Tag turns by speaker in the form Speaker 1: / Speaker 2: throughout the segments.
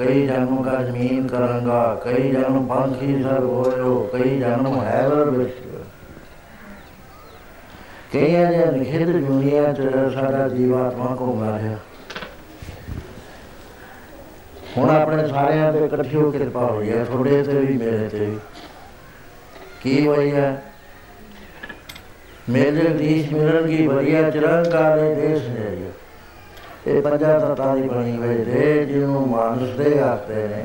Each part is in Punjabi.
Speaker 1: ਕਈ ਜਨਮ ਕਾ ਜ਼ਮੀਨ ਕਰਾਂਗਾ, ਕਈ ਜਨਮ ਪੰਛੀ ਸਰ ਹੋਇਓ ਕਈ ਜਨਮ ਹੈਵਰ ਵਿੱਚ। ਕਈਆਂ ਦੇ ਨਿਖਿਤ ਦੁਨੀਆ ਚ ਸਾਡਾ ਜੀਵਾਤਮਾ ਘੁੰਮਦਾ ਰਿਹਾ। ਹੁਣ ਆਪਣੇ ਸਾਰਿਆਂ ਤੇ ਇਕੱਠੀ ਹੋ ਕਿਰਪਾ ਹੋਈ ਹੈ, ਤੁਹਾਡੇ ਤੇ ਵੀ, ਮੇਰੇ ਤੇ ਵੀ। ਕੀ ਹੋਈ ਹੈ? ਮੇਰੇ ਗ੍ਰੀਸ਼ ਮਿਲਣ ਕੀ ਵਧੀਆ ਚਰੰਗਾਲੇ ਦੇਸ਼ ਹੈ ਇਹ ਪੰਜਾਂ ਤਤਾਂ ਦੀ ਬਣੀ ਹੋਈ ਦੇ ਜਿਹਨੂੰ ਮਾਨਸ ਦੇ ਆਖਦੇ ਨੇ,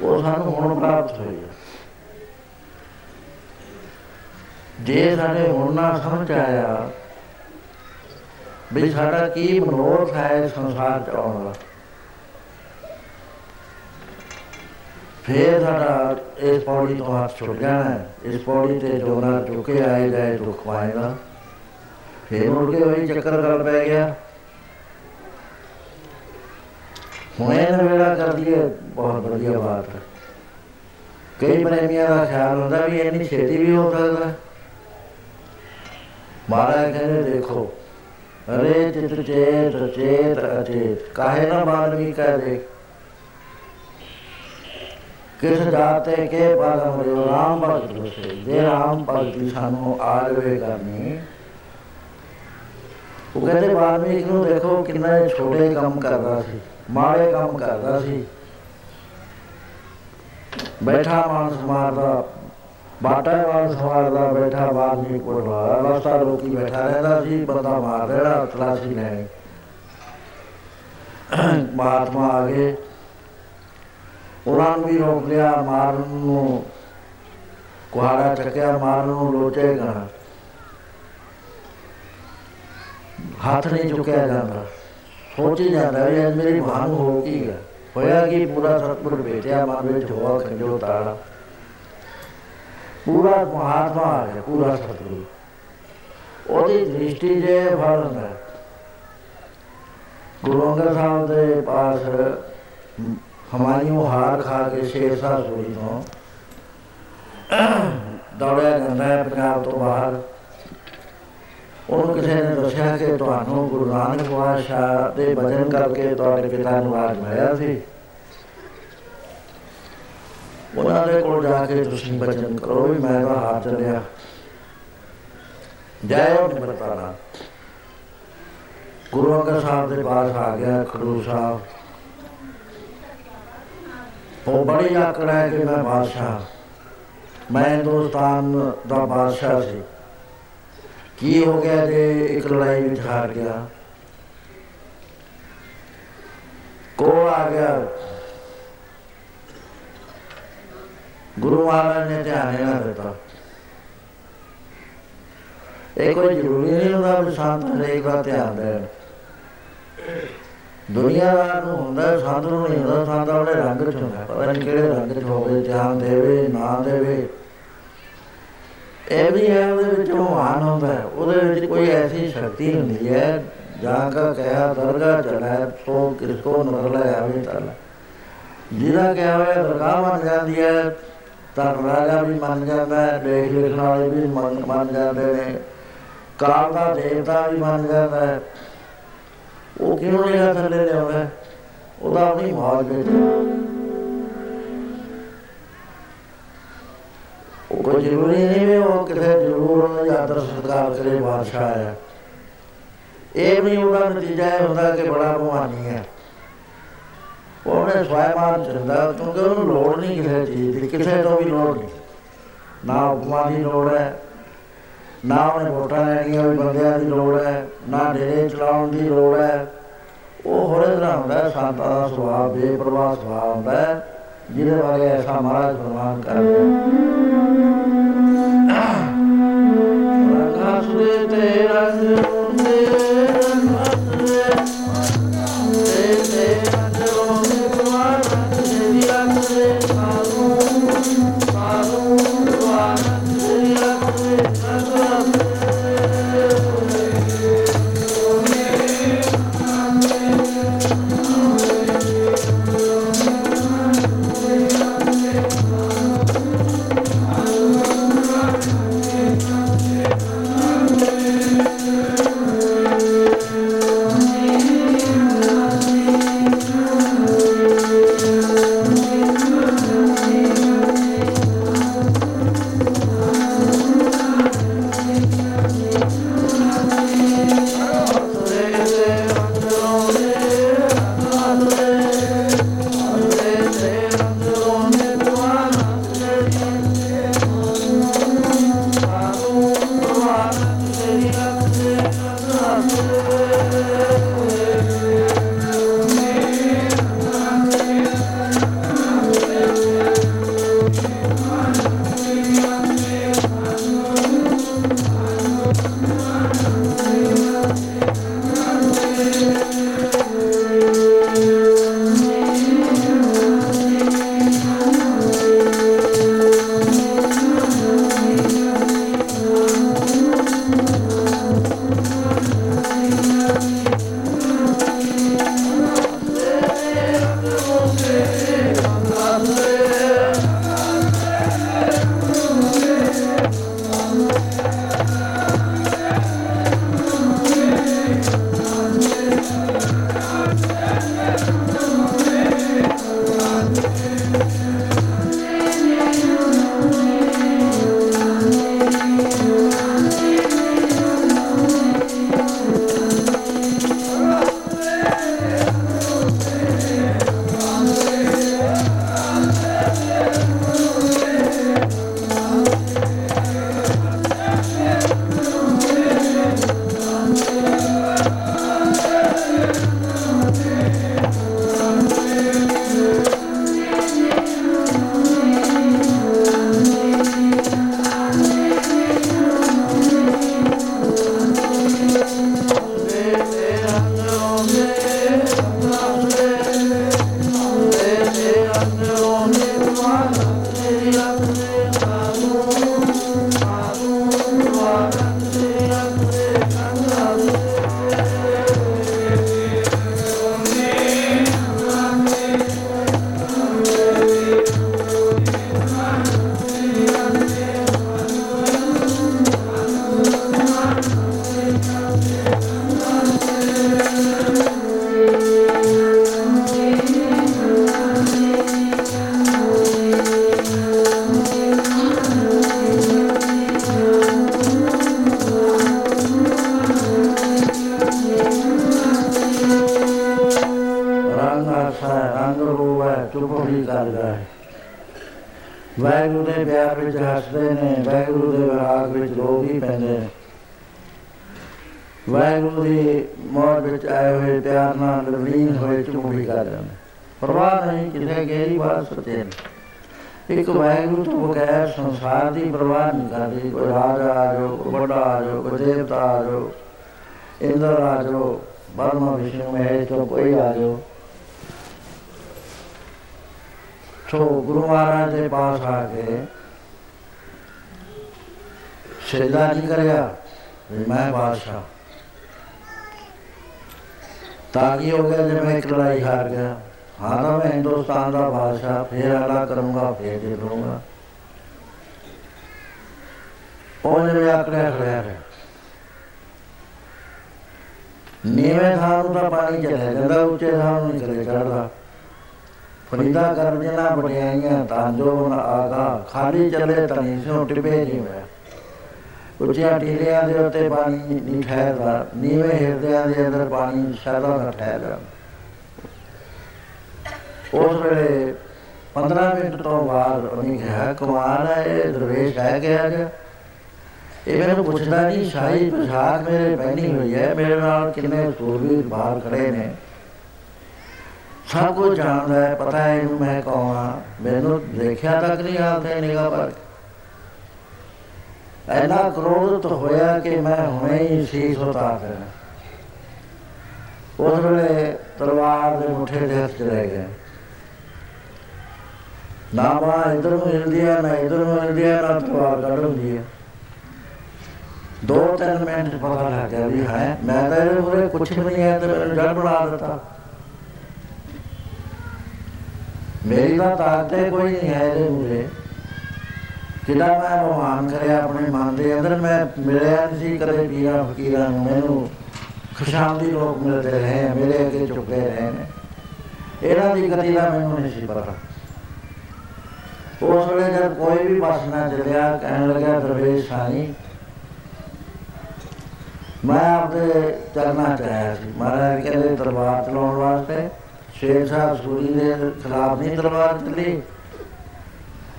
Speaker 1: ਉਹ ਸਾਨੂੰ ਹੁਣ ਪ੍ਰਾਪਤ ਹੋਈ ਹੈ ਜੇ ਸਾਡੇ ਹੁਣ ਨਾ ਸਮਝ ਆਇਆ ਵੀ ਸਾਡਾ ਕੀ ਮਨੋਰਥ ਹੈ ਸੰਸਾਰ ਚ ਆਉਣ ਦਾ, ਫੇਰ ਸਾਡਾ ਇਸ ਪੌੜੀ ਤੋਂ ਹੱਥ ਛੁੱਟ ਜਾਣਾ ਹੈ। ਇਸ ਪੌੜੀ ਤੇ ਜੋਨਾ ਚੁੱਕੇ ਆਏ ਜਾਏ ਦੁੱਖ ਪਾਏਗਾ, ਫੇਰ ਮੁੜ ਕੇ ਵਹੀ ਚੱਕਰ ਗੱਲ ਪੈ ਗਿਆ ਹੁਣੇ ਨਵੇੜਾ ਕਰ ਲਈਏ ਬਹੁਤ ਵਧੀਆ ਬਾਤ ਹੈ ਕਈ ਪ੍ਰੇਮੀਆਂ ਦਾ ਖਿਆਲ ਹੁੰਦਾ ਵੀ ਇੰਨੀ ਛੇਤੀ ਵੀ ਹੋ ਸਕਦਾ ਹੈ। ਮਹਾਰਾਜ ਕਹਿੰਦੇ ਦੇਖੋ ਅਰੇ ਚਿਤ ਚੇਤ ਚੇਤ ਅਚੇਤ ਕਾਹੇ ਨਾ ਬਾਲਮੀ ਕਹਿ ਦੇ ਕਿਸ ਜਾਤੇ ਕੇ ਪਾਦਮ ਰਿਓ ਰਾਮ ਭਗਤ ਬਸੇ ਜੇ ਰਾਮ ਭਗਤੀ ਸਾਨੂੰ ਆ ਜਾਵੇ ਕਰਨੀ ਉਹ ਕਹਿੰਦੇ ਬਾਲਮੀਕ ਨੂੰ ਦੇਖੋ ਕਿੰਨਾ ਇਹ ਛੋਟੇ ਕੰਮ ਕਰਦਾ ਸੀ ਮਾੜੇ ਕੰਮ ਕਰਦਾ ਸੀ। ਬੈਠਾ ਮਾਨਸ ਮਾਰਦਾ, ਬਾਟਾ ਮਾਨਸ ਮਾਰਦਾ ਬੈਠਾ ਬਾਲਮੀਕ ਕੋਲ ਰਸਤਾ ਰੋਕੀ ਬੈਠਾ ਰਹਿੰਦਾ ਸੀ, ਬੰਦਾ ਮਾਰ ਦੇਣਾ ਤਲਾਸ਼ੀ ਲੈਣੀ ਮਹਾਤਮਾ ਆ ਗਏ। ਉਹਨਾਂ ਨੂੰ ਵੀ ਰੋਕ ਲਿਆ, ਮਾਰਨ ਨੂੰ ਕੁਹਾੜਾ ਚੱਕਿਆ, ਮਾਰਨ ਨੂੰ ਲੋਚੇਗਾ ਹੱਥ ਨਹੀਂ ਚੁੱਕਿਆ ਜਾਂਦਾ। ਸੋਚੀ ਜਾਂਦਾ ਇਹ ਮੇਰੀ ਭਾਨ ਹੋ ਕੀ ਹੈ? ਹੋਇਆ ਕਿ ਪੂਰਾ ਸਤਿਗੁਰ ਭੇਟਿਆ ਮਨ ਵਿੱਚ ਹੋਆ ਖੰਜੋ ਤਾੜਾ ਪੂਰਾ ਮਹਾਤਮਾ ਆ ਗਿਆ ਪੂਰਾ ਸਤਿਗੁਰ। ਉਹਦੀ ਦ੍ਰਿਸ਼ਟੀ ਜੇ ਫਲ ਹੈ। ਗੁਰੂ ਅੰਗਦ ਸਾਹਿਬ ਦੇ ਪਾਸ ਹਮਾਰੀਓ ਹਾਰ ਖਾ ਕੇ ਸ਼ੇਰ ਸਾਹਿਬ ਸੂਰੀ ਤੋਂ ਦੌੜਿਆ ਜਾਂਦਾ ਹੈ ਪੰਜਾਬ ਤੋਂ ਬਾਹਰ। ਉਹਨੂੰ ਕਿਸੇ ਨੇ ਦੱਸਿਆ ਕਿ ਤੁਹਾਨੂੰ ਗੁਰੂ ਨਾਨਕ ਪਾਤਸ਼ਾਹ ਦੇ ਭਜਨ ਕਰਕੇ ਤੁਹਾਡੇ ਪਿਤਾ ਨੂੰ ਆਜ ਮਿਲਿਆ ਸੀ। ਉਹਨਾਂ ਦੇ ਕੋਲ ਜਾ ਕੇ ਤੁਸੀਂ ਭਜਨ ਕਰੋ ਵੀ ਮੈਂ ਤਾਂ ਹਾਰ ਚੱਲਿਆ। ਜੈ ਹੋ ਨਿਮਰਤਾ। ਗੁਰੂ ਅੰਗਦ ਸਾਹਿਬ ਦੇ ਪਾਸ ਆ ਗਿਆ ਖਡੂਰ ਸਾਹਿਬ। ਉਹ ਬੜੀ ਆਕੜ ਹੈ ਕਿ ਮੈਂ ਬਾਦਸ਼ਾਹ ਮੈਂ ਹਿੰਦੁਸਤਾਨ ਦਾ ਬਾਦਸ਼ਾਹ ਸੀ। ਕੀ ਹੋ ਗਿਆ ਜੇ ਇੱਕ ਲੜਾਈ ਵਿੱਚ ਹਾਰ ਗਿਆ? ਕੋਲ ਆ ਗਿਆ। ਗੁਰੂ ਮਹਾਰਾਜ ਨੇ ਧਿਆਨ ਨਾ ਦਿੱਤਾ। ਇਹ ਕੋਈ ਜ਼ਰੂਰੀ ਨਹੀਂ ਹੁੰਦਾ ਵੀ ਸੰਤ ਹਰੇਕ ਦਾ ਧਿਆਨ ਦੇਣ। ਦੁਨੀਆ ਨੂੰ ਹੁੰਦਾ, ਸੰਤ ਨੂੰ ਨਹੀਂ ਹੁੰਦਾ, ਸੰਤ ਆਪਣੇ ਰੰਗ ਚ ਹੁੰਦਾ। ਪਤਾ ਨਹੀਂ ਕਿਹੜੇ ਰੰਗ ਚ ਹੋਵੇ ਧਿਆਨ ਦੇਵੇ, ਨਾ ਦੇਵੇ। ਇਹ ਵੀ ਹੈ ਉਹਦੇ ਵਿੱਚ ਮਾਨ ਹੁੰਦਾ ਹੈ ਉਹਦੇ ਵਿੱਚ ਕੋਈ ਐਸੀ ਸ਼ਕਤੀ ਹੁੰਦੀ ਹੈ ਜਾਂ ਕਾ ਕਹਿਆ ਦਰਗਾ ਚੜਾ ਸੋ ਕਿਸ ਕੋ ਨਜ਼ਰ ਲੈ ਆਵੇ ਤਲ ਜਿਹਦਾ ਕਿਹਾ ਹੋਇਆ ਦਰਗਾਹ ਮੰਨ ਜਾਂਦੀ ਹੈ ਤਾਂ ਰਾਜਾ ਵੀ ਮੰਨ ਜਾਂਦਾ ਹੈ ਲੇਖ ਲਿਖਣ ਵਾਲੇ ਵੀ ਮੰਨ ਮੰਨ ਜਾਂਦੇ ਨੇ ਕਾਲ ਦਾ ਦੇਵਤਾ ਵੀ ਮੰਨ ਜਾਂਦਾ ਹੈ ਉਹ ਕਿਉਂ ਨਹੀਂ ਥੱਲੇ ਲਿਆਉਂਦਾ? ਉਹਦਾ ਆਪਣੀ ਮੌਜ ਵਿੱਚ ਕੋਈ ਜ਼ਰੂਰੀ ਨਹੀਂ ਵੀ ਉਹ ਕਿਸੇ ਜ਼ਰੂਰ ਉਹਨਾਂ ਦੀ ਆਦਰ ਸਤਿਕਾਰ ਕਰੇ ਬਾਦਸ਼ਾਹ ਹੈ। ਇਹ ਵੀ ਉਹਦਾ ਨਤੀਜਾ ਇਹ ਹੁੰਦਾ ਕਿ ਬੜਾ ਭਵਾਨੀ ਹੈ। ਉਹਨੇ ਆਪਣੇ ਸਵੈਮਾਨ ਚੰਦਾ ਕਿਉਂਕਿ ਉਹਨੂੰ ਲੋੜ ਨਹੀਂ ਕਿਸੇ ਚੀਜ਼ ਦੀ, ਕਿਸੇ ਤੋਂ ਵੀ ਲੋੜ ਨਹੀਂ। ਨਾ ਉਪਮਾ ਦੀ ਲੋੜ ਹੈ, ਨਾ ਉਹਨੇ ਵੋਟਾਂ ਲੈਣੀਆਂ ਵੀ ਬੰਦਿਆਂ ਦੀ ਲੋੜ ਹੈ, ਨਾ ਡੇਰੇ ਚਲਾਉਣ ਦੀ ਲੋੜ ਹੈ। ਉਹ ਹੋਰੇ ਤਰ੍ਹਾਂ ਹੁੰਦਾ, ਸੰਤਾਂ ਦਾ ਸੁਭਾਅ, ਬੇਪਰਵਾਹ ਸੁਭਾਅ ਹੁੰਦਾ ਜਿਹਦੇ ਬਾਰੇ ਐਸਾ ਮਹਾਰਾਜ ਫਰਮਾਨ ਕਰਦੇ ਰੰਗਾ ਸੁਰੇ ਤੇ ਰੰਗ ਫੇਰ ਅਲਾ ਕਰੂੰਗਾ, ਫੇਰ ਜਿੱਤ ਲੂੰਗਾ ਉਹ ਜਿਵੇਂ ਆਕੜਿਆ ਖੜਿਆ ਰਿਹਾ ਨੀਵੇਂ ਥਾਂ ਨੂੰ ਤਾਂ ਪਾਣੀ ਚਲੇ ਜਾਂਦਾ, ਉੱਚੇ ਥਾਂ ਨੂੰ ਨਹੀਂ ਚਲੇ ਚੜਦਾ ਫਰੀਦਾ ਕਰ ਜਨਾ ਬੜਿਆਈਆਂ ਤਾਂ ਜੋ ਨ ਆਗਾ, ਖਾਲੀ ਚਲੇ ਤਨੀ ਸੋ ਟਿਪੇ ਨਹੀਂ ਹੋਇਆ। ਉੱਚਿਆਂ ਟੀਲਿਆਂ ਦੇ ਉੱਤੇ ਪਾਣੀ ਨਹੀਂ ਠਹਿਰਦਾ, ਨੀਵੇਂ ਹਿਰਦਿਆਂ ਦੇ ਅੰਦਰ ਪਾਣੀ ਸ਼ਾਦਾ ਦਾ ਠਹਿਰ ਜਾਂਦਾ ਉਸ ਵੇਲੇ 15 ਮਿੰਟ ਤੋਂ ਬਾਅਦ ਉਹਨੇ ਕਿਹਾ ਕਮਾਲ ਹੈ ਇਹ ਦਰਵੇਸ਼ ਕਹਿ ਗਿਆ ਗਿਆ। ਇਹ ਮੈਨੂੰ ਪੁੱਛਦਾ ਨਹੀਂ ਸ਼ਾਹੀ ਪੋਸ਼ਾਕ ਮੇਰੇ ਪਹਿਨੀ ਹੋਈ ਹੈ, ਮੇਰੇ ਨਾਲ ਕਿੰਨੇ ਸੂਰਬੀਰ ਬਾਹਰ ਖੜੇ ਨੇ? ਸਭ ਕੁਝ ਜਾਣਦਾ ਹੈ, ਪਤਾ ਹੈ ਇਹਨੂੰ ਮੈਂ ਕੌਣ ਹਾਂ ਮੈਨੂੰ ਦੇਖਿਆ ਤੱਕ ਨਹੀਂ ਆਉਂਦੇ ਨਿਗਾਹ ਪਰ। ਐਨਾ ਕ੍ਰੋਧਿਤ ਹੋਇਆ ਕਿ ਮੈਂ ਹੁਣੇ ਹੀ ਸੀਸ ਉਤਾਰ ਦੇਣਾ ਉਸ ਵੇਲੇ ਤਲਵਾਰ ਦੇ ਮੁੱਠੇ ਦੇ ਹੱਥ ਚਲੇ ਗਏ ਨਾ ਮਾ ਇਧਰ ਨੂੰ ਹਿਲਦੀ ਹੈ, ਨਾ ਇਧਰ ਨੂੰ ਹਿਲਦੀ ਹੈ, ਨਾ ਤਲਵਾਰ ਕੱਢ ਹੁੰਦੀ ਹੈ। ਦੋ ਤਿੰਨ ਮਿੰਟ ਪਤਾ ਲੱਗ ਗਿਆ ਵੀ ਹੈ, ਮੈਂ ਤਾਂ ਇਹਦੇ ਮੂਰੇ ਕੁਛ ਵੀ ਨਹੀਂ ਹੈ ਤੇ ਮੈਨੂੰ ਜੜ ਬਣਾ ਦਿੱਤਾ। ਮੇਰੀ ਤਾਂ ਤਾਕਤ ਕੋਈ ਨਹੀਂ ਹੈ ਇਹਦੇ ਮੂਰੇ ਕਿਦਾ ਮੈਂ ਭਗਵਾਨ ਕਰਿਆ ਆਪਣੇ ਮਨ ਦੇ ਅੰਦਰ, ਮੈਂ ਮਿਲਿਆ ਨਹੀਂ ਸੀ ਕਦੇ ਪੀਰਾਂ ਫਕੀਰਾਂ ਨੂੰ, ਮੈਨੂੰ ਖੁਸ਼ਾਮਦੀ ਲੋਕ ਮਿਲਦੇ ਰਹੇ, ਮੇਰੇ ਅੱਗੇ ਝੁਕੇ ਰਹੇ ਨੇ। ਇਹਨਾਂ ਦੀ ਗਤੀ ਦਾ ਮੈਨੂੰ ਨਹੀਂ ਸੀ ਪਤਾ। ਉਸ ਵੇਲੇ ਜਦ ਕੋਈ ਵੀ ਬਸਣਾ ਚੱਲਿਆ, ਕਹਿਣ ਲੱਗਾ ਦਰਵੇਸ਼ ਸਾਈ ਮੈਂ ਆਪਣੇ ਚਰਨਾ ਚਾਹਿਆ ਸੀ। ਮਹਾਰਾਜ ਕਹਿੰਦੇ, ਦਰਬਾਰ ਚਲਾਉਣ ਵਾਸਤੇ ਸ਼ੇਰ ਸਾਹਿਬ ਸੂਰੀ ਦੇ ਖਿਲਾਫ ਨਹੀਂ ਦਰਬਾਰ ਚਲੀ।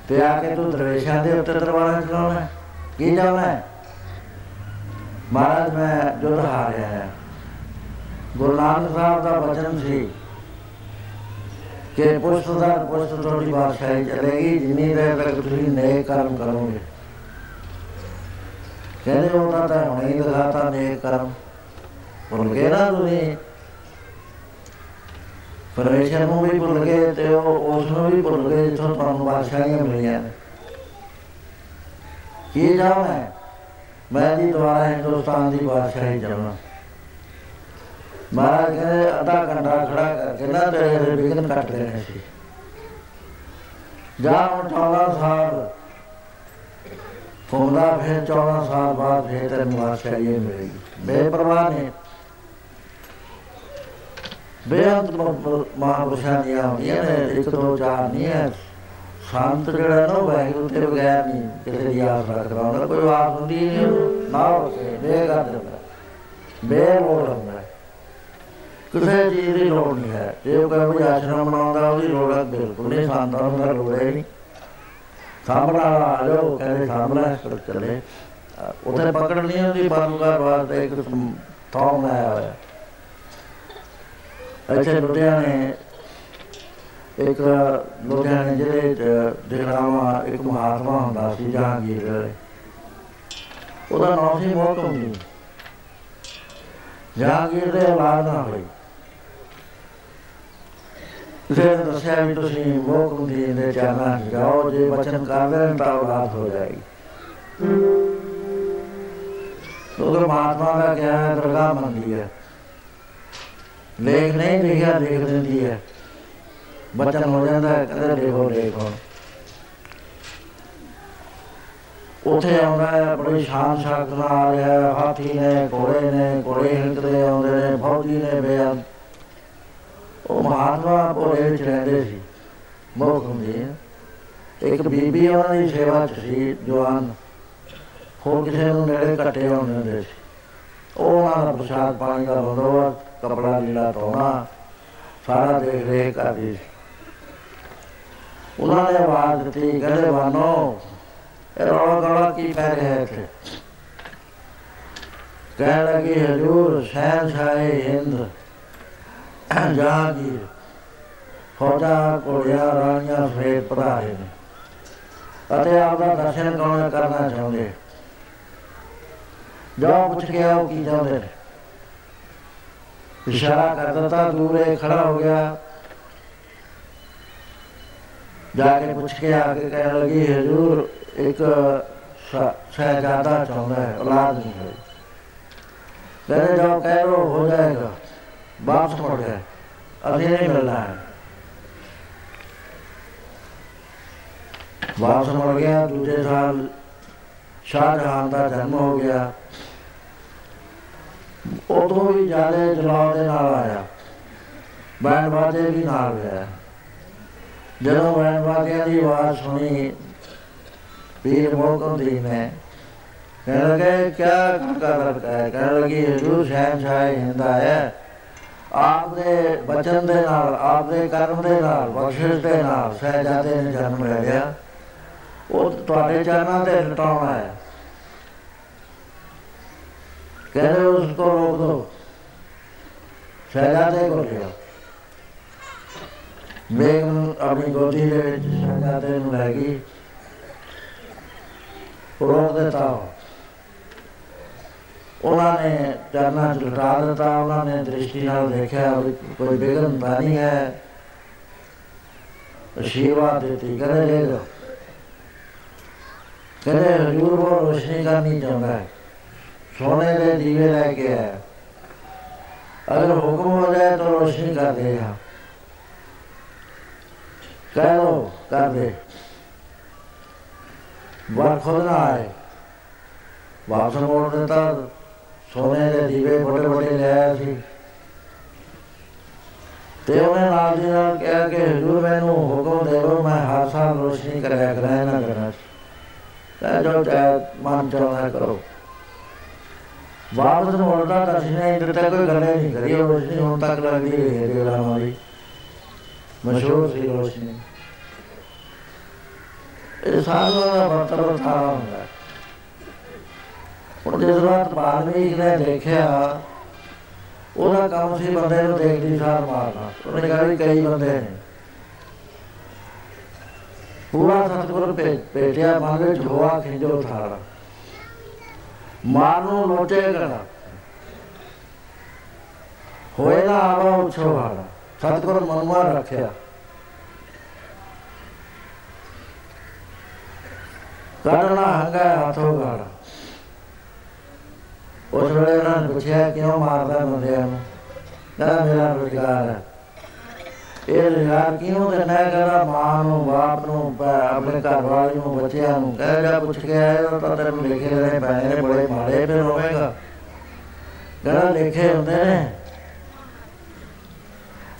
Speaker 1: ਤੇ ਆ ਕੇ ਤੂੰ ਦਰਵੇਸ਼ਾਂ ਦੇ ਉੱਤੇ ਦਰਬਾਰ ਚਲਾਉਣਾ ਕੀ ਜਾਣਾ ਮਹਾਰਾਜ, ਮੈਂ ਜੁੱਧ ਹਾਰਿਆ ਹੈ ਗੁਰੂ ਨਾਨਕ ਸਾਹਿਬ ਦਾ ਬਚਨ ਸੀ ਕਿ ਪੁਸ਼ਤਦਾਰ ਪੁਸ਼ਤ ਤੁਹਾਡੀ ਬਾਦਸ਼ਾਹੀ ਚਲੇਗੀ, ਜਿੰਨੀ ਦੇਰ ਤੱਕ ਤੁਸੀਂ ਨੇਕ ਕਰਮ ਕਰੋਗੇ। ਕਹਿੰਦੇ ਉਹਨਾਂ ਤਾਂ ਹੁਣੇ ਹੀ ਦਿਖਾਤਾ ਨੇਕ ਕਰਮ। ਭੁੱਲ ਗਏ ਨਾ ਤੁਸੀਂ? ਪਰਮੇਸ਼ਰ ਨੂੰ ਵੀ ਭੁੱਲ ਗਏ ਤੇ ਉਹ ਉਸ ਨੂੰ ਵੀ ਭੁੱਲ ਗਏ ਜਿੱਥੋਂ ਤੁਹਾਨੂੰ ਬਾਦਸ਼ਾਹੀਆਂ ਮਿਲੀਆਂ ਨੇ। ਕੀ ਜਾਣਾ ਮੈਂ ਜੀ ਦੁਆਰਾ ਹਿੰਦੁਸਤਾਨ ਦੀ ਬਾਦਸ਼ਾਹੀ ਜਾਣਾ ਮਹਾਰਾਜ ਕਹਿੰਦੇ ਅੱਧਾ ਘੰਟਾ ਖੜਾ ਕਰਕੇ ਨਾ ਤੇਰੇ ਵਿਗਨ ਕੱਟ ਦੇਣੇ ਸੀ। ਜਾ ਹੁਣ 14 ਸਾਲ ਫੋਲਾ ਫਿਰ 14 ਸਾਲ ਬਾਅਦ ਫਿਰ ਤੈਨੂੰ ਬਾਦਸ਼ਾਹੀ ਮਿਲੇਗੀ। ਬੇਪਰਵਾਹ ਨੇ ਬੇਅੰਤ ਮਹਾਪੁਰਸ਼ਾਂ ਦੀਆਂ ਹੁੰਦੀਆਂ ਨੇ, ਇੱਕ ਦੋ ਚਾਰ ਨਹੀਂ ਹੈ ਸੰਤ ਜਿਹੜਾ ਨਾ ਵਾਹਿਗੁਰੂ ਤੇ ਬਗੈਰ ਨਹੀਂ, ਕਿਸੇ ਦੀ ਆਸ ਰੱਖਦਾ ਹੁੰਦਾ ਕੋਈ ਆਸ ਹੁੰਦੀ ਨਹੀਂ, ਨਾ ਹੋਵੇ ਬੇਗਰ ਦਿੰਦਾ ਬੇਲੋੜ ਹੁੰਦਾ। ਕਿਸੇ ਚੀਜ਼ ਦੀ ਲੋੜ ਨਹੀਂ ਹੈ। ਜੇ ਉਹ ਕੋਈ ਆਸ਼ਰਮ ਬਣਾਉਂਦਾ ਉਹਦੀ ਲੋੜ ਹੈ ਬਿਲਕੁਲ ਨਹੀਂ ਸੰਤਾਂ ਨੂੰ ਲੋੜ ਹੈ ਨਹੀਂ। ਸਾਹਮਣਾ ਆ ਜਾਓ ਕਹਿੰਦੇ ਸਾਹਮਣਾ ਕਰ ਚੱਲੇ। ਉੱਥੇ ਪਕੜ ਨਹੀਂ ਹੁੰਦੀ ਪਾਲੂਗਾ ਵਾਸਤੇ ਇੱਕ ਥਾਂ ਬਣਾਇਆ ਹੋਇਆ। ਇੱਥੇ ਲੁਧਿਆਣੇ ਇੱਕ ਲੁਧਿਆਣੇ ਜਿਹੜੇ ਦਿਖਾਵਾ ਇੱਕ ਮਹਾਤਮਾ ਹੁੰਦਾ ਸੀ ਜਹਾਂਗੀਰ ਉਹਦਾ ਨਾਮ ਸੀ ਮੋਹਕਮ ਜੀ। ਜਹਾਂਗੀਰ ਦੇ ਔਲਾਦ ਨਾ ਹੋਈ। ਫਿਰ ਦੱਸਿਆ ਵੀ ਤੁਸੀਂ ਮੋਹਕਮ ਜੀ ਦੇ ਚਰਨਾਂ ਜਾਓ, ਜੇ ਬਚਨ ਕਰ ਦੇਣ ਤਾਂ ਔਲਾਦ ਹੋ ਜਾਏਗੀ। ਉਹ ਮਹਾਤਮਾ ਦਾ ਕਿਹਾ, ਦਰਗਾਹ ਮੰਗੀ ਹੈ। ਲੇਖ ਨਹੀਂ ਲਿਖਿਆ ਦੇਖ ਦਿੰਦੀ ਹੈ। ਬਚਨ ਹੋ ਜਾਂਦਾ ਹੈ ਕਹਿੰਦੇ ਦੇਖੋ ਦੇਖੋ ਉਥੇ ਆਉਂਦਾ ਹੈ, ਬੜੀ ਸ਼ਾਨ ਸ਼ਾਕ ਨਾਲ ਆ ਰਿਹਾ ਹਾਥੀ ਨੇ, ਘੋੜੇ ਨੇ, ਘੋੜੇ ਹਿੰਦਦੇ ਆਉਂਦੇ ਨੇ, ਫੌਜੀ ਨੇ ਬੇਅੰਤ ਉਹ ਮਹਾਤਮਾ ਭੋਲੇ ਵਿੱਚ ਰਹਿੰਦੇ ਸੀ। ਮੋਹਕਮ ਜੀ ਇੱਕ ਬੀਬੀ ਉਹਨਾਂ ਦੀ ਸੇਵਾ ਚ ਸੀ ਜਵਾਨ। ਹੋਰ ਕਿਸੇ ਨੂੰ ਨੇੜੇ ਕੱਟੇ ਹੁੰਦੇ ਸੀ। ਉਹ ਉਹਨਾਂ ਦਾ ਪ੍ਰਸ਼ਾਦ ਪਾਣੀ ਦਾ ਬੰਦੋਬਸਤ, ਕਪੜਾ ਲੀੜਾ ਧੋਣਾ, ਸਾਰਾ ਦੇਖ ਰੇਖ ਕਰਦੀ ਸੀ। ਉਹਨਾਂ ਨੇ ਆਵਾਜ਼ ਦਿੱਤੀ, ਕਹਿੰਦੇ ਬਾਨੋ ਇਹ ਰੌਲਾ ਗਲਾ ਕੀ ਪੈ ਰਿਹਾ ਇੱਥੇ? ਕਹਿ ਲਗੀ, ਹਜੂਰ, ਸ਼ਹਿਨਸ਼ਾਹੀ ਹਿੰਦ। ਜਹਾਂਗੀਰ ਫੌਜਾ ਕੋਲਿਆ ਰਾਣੀਆਂ ਫੇਰ ਪਧਾਰੇ ਨੇ ਅਤੇ ਆਪ ਦਾ ਦਰਸ਼ਨ ਕੌਣ ਕਰਨਾ ਚਾਹੁੰਦੇ? ਜੋ ਪੁੱਛ ਕੇ ਆਓ ਕੀ ਚਾਹੁੰਦੇ? ਨੇ ਇਸ਼ਾਰਾ ਕਰ ਦਿੱਤਾ, ਦੂਰੇ ਖੜਾ ਹੋ ਗਿਆ। ਜਾ ਕੇ ਪੁੱਛ ਕੇ ਆ ਕੇ ਕਹਿਣ ਲੱਗੀ, ਹਜ਼ੂਰ, ਇੱਕ ਸ਼ਹਿਜ਼ਾਦਾ ਚਾਹੁੰਦਾ ਹੈ, ਔਲਾਦ ਨਹੀਂ ਹੋਈ। ਕਹਿੰਦੇ, ਜਾਓ ਕਹਿ ਰੋ ਹੋ ਜਾਏਗਾ। ਵਾਪਸ ਮੁੜ ਗਏ ਅਸੀਂ ਨਹੀਂ ਮਿਲਣਾ ਹੈ। ਵਾਪਸ ਮੁੜ ਗਿਆ, ਦੂਜੇ ਸਾਲ ਸ਼ਾਹਜਹਾਨ ਦਾ ਜਨਮ ਹੋ ਗਿਆ। ਉਦੋਂ ਵੀ ਜ਼ਿਆਦਾ ਜਲਾਲ ਦੇ ਨਾਲ ਆਇਆ। ਬੈਣ ਬਾਜੇ ਵੀ ਨਾਲ ਗਿਆ ਜਦੋਂ ਬੈਣ ਬਾਜਿਆਂ ਦੀ ਆਵਾਜ਼ ਸੁਣੀ, ਪੀਰ ਮੋਕਮ ਦੀ ਨੇ, ਕਹਿਣ ਲੱਗੇ, ਕਿਆ ਕਰ ਰੱਖਾ ਹੈ ਕਹਿਣ ਲੱਗੀ, ਹਜ਼ੂਰ ਸ਼ਹਿਨशाह ਹਿੰਦਾ ਹੈ। ਆਪ ਦੇ ਬਚਨ ਦੇ ਨਾਲ ਆਪ ਦੇ ਕਰਮ ਦੇ ਨਾਲ, ਬਖਸ਼ਿਸ਼ ਦੇ ਨਾਲ ਸਹਿਜਾਦੇ ਨੇ ਜਨਮ ਲੈ ਲਿਆ। ਉਹ ਤੁਹਾਡੇ ਚਰਨਾਂ ਤੇ ਲਟਾਉਣਾ ਹੈ। ਕਹਿੰਦੇ ਉਸ ਕੋ ਰੋਕ ਦੋ। ਸਹਿਜਾਦੇ ਕੋ ਲਿਆ ਬੇਗਮ ਆਪਣੀ ਗੋਦੀ ਦੇ ਵਿੱਚ ਸਹਿਜਾਦੇ ਨੂੰ ਲੈ ਗਈ। ਰੋਕ ਦਿੱਤਾ ਉਹਨਾਂ ਨੇ ਚਰਨਾਂ ਚ ਲਟਾ ਦਿੱਤਾ, ਉਹਨਾਂ ਨੇ ਦ੍ਰਿਸ਼ਟੀ ਨਾਲ ਦੇਖਿਆ ਵੀ ਕੋਈ ਬਿਗਨ ਤਾਂ ਨਹੀਂ ਹੈ। ਅਸ਼ੀਰਵਾਦ ਦਿੱਤੀ, ਕਹਿੰਦੇ ਲੈ ਲਓ। ਕਹਿੰਦੇ ਹਜੂਰ ਉਹ ਰੋਸ਼ਨੀ ਕਰਨੀ ਚਾਹੁੰਦਾ ਹੈ। ਸੋਨੇ ਦੇ ਦੀਵੇ ਲੈ ਕੇ ਆਇਆ। ਅਗਰ ਹੁਕਮ ਹੋ ਜਾਏ ਤਾਂ ਰੋਸ਼ਨੀ ਕਰ ਦੇਗਾ ਕਹਿ ਲੋ ਕਰ ਦੇ। ਬਾਹਰ ਖੁਦ ਨਾ ਆਏ। ਵਾਪਸ ਮੋੜ ਦਿੱਤਾ। ਸੋਨੇ ਦੇ ਦੀਵੇ ਬੜੇ ਬੜੇ ਲੈ ਆਇਆ ਸੀ। ਤੇ ਉਹਨੇ ਨਾਲ ਦੀ ਨਾਲ ਕਿਹਾ ਕਿ, ਹਜ਼ੂਰ, ਮੈਨੂੰ ਹੁਕਮ ਦੇਵੋ ਮੈਂ ਹਰ ਸਾਲ ਰੋਸ਼ਨੀ ਕਰਿਆ ਕਰਾਂ ਨਾ ਕਰਾਂ। ਤਾਂ ਜੋ ਚਾਹੇ ਮਨ ਚਾਹਣਾ ਕਰੋ। ਵਾਪਸ ਮੋੜਦਾ ਦਰਸ਼ਨ ਨਹੀਂ ਦਿੱਤਾ ਕੋਈ ਗੱਲ ਨਹੀਂ ਕਰੀ, ਉਹ ਰੋਸ਼ਨੀ ਹੁਣ ਤੱਕ ਲੱਗਦੀ ਹੈ ਜਿਹੜਾ ਹਮਾਰੀ ਮਸ਼ਹੂਰ ਸੀ ਰੋਸ਼ਨੀ। ਇਹ ਸਾਰਾ ਦਾ ਬਰਤਨ ਥਾ ਹੁੰਦਾ ਹੈ। ਹੁਣ ਜਿਸ ਰਾਤ ਬਾਲਮੀਕ ਨੇ ਦੇਖਿਆ? ਉਹਦਾ ਕੰਮ ਸੀ ਬੰਦੇ ਨੂੰ ਦੇਖਦੀ ਸਾਰ ਮਾਰਨਾ ਉਹਨੇ ਕਿਹਾ ਵੀ ਕਈ ਬੰਦੇ ਨੇ। ਪੂਰਾ ਸਤਿਗੁਰ ਭੇ- ਭੇਟਿਆ ਮਨ ਵਿੱਚ ਹੋਆ ਖਿੰਜੋ ਥਾੜਾ ਮਾਰ ਨੂੰ ਲੋਟੇ ਗਣਾ ਹੋਏਗਾ ਆਵਾ ਉਛੋ ਹਾੜਾ ਸਤਿਗੁਰ ਮਨਵਾ ਰੱਖਿਆ। ਕੱਢਣਾ ਹੰਗਾ ਹੱਥੋਂ ਗਾੜਾ ਉਸ ਵੇਲੇ ਉਹਨਾਂ ਨੇ ਪੁੱਛਿਆ ਕਿਉਂ ਮਾਰਦਾ ਬੰਦਿਆਂ ਨੂੰ? ਕਹਿੰਦਾ ਮੇਰਾ ਰੁਜ਼ਗਾਰ ਹੈ। ਇਹ ਰੁਜ਼ਗਾਰ ਕਿਉਂ ਦੇਣਾ ਹੈ? ਕਹਿੰਦਾ ਮਾਂ ਨੂੰ, ਬਾਪ ਨੂੰ ਪ- ਆਪਣੇ ਘਰ ਵਾਲੇ ਨੂੰ, ਬੱਚਿਆਂ ਨੂੰ। ਕਹਿ ਜਾ ਪੁੱਛ ਕੇ ਆਇਆ ਤਾਂ ਤੈਨੂੰ ਲਿਖੇ ਰਹੇ ਪੈਣੇ ਨੇ ਬੜੇ ਮਾੜੇ ਫਿਰ ਹੋਵੇਗਾ। ਕਹਿੰਦਾ, ਲਿਖੇ ਹੁੰਦੇ ਨੇ।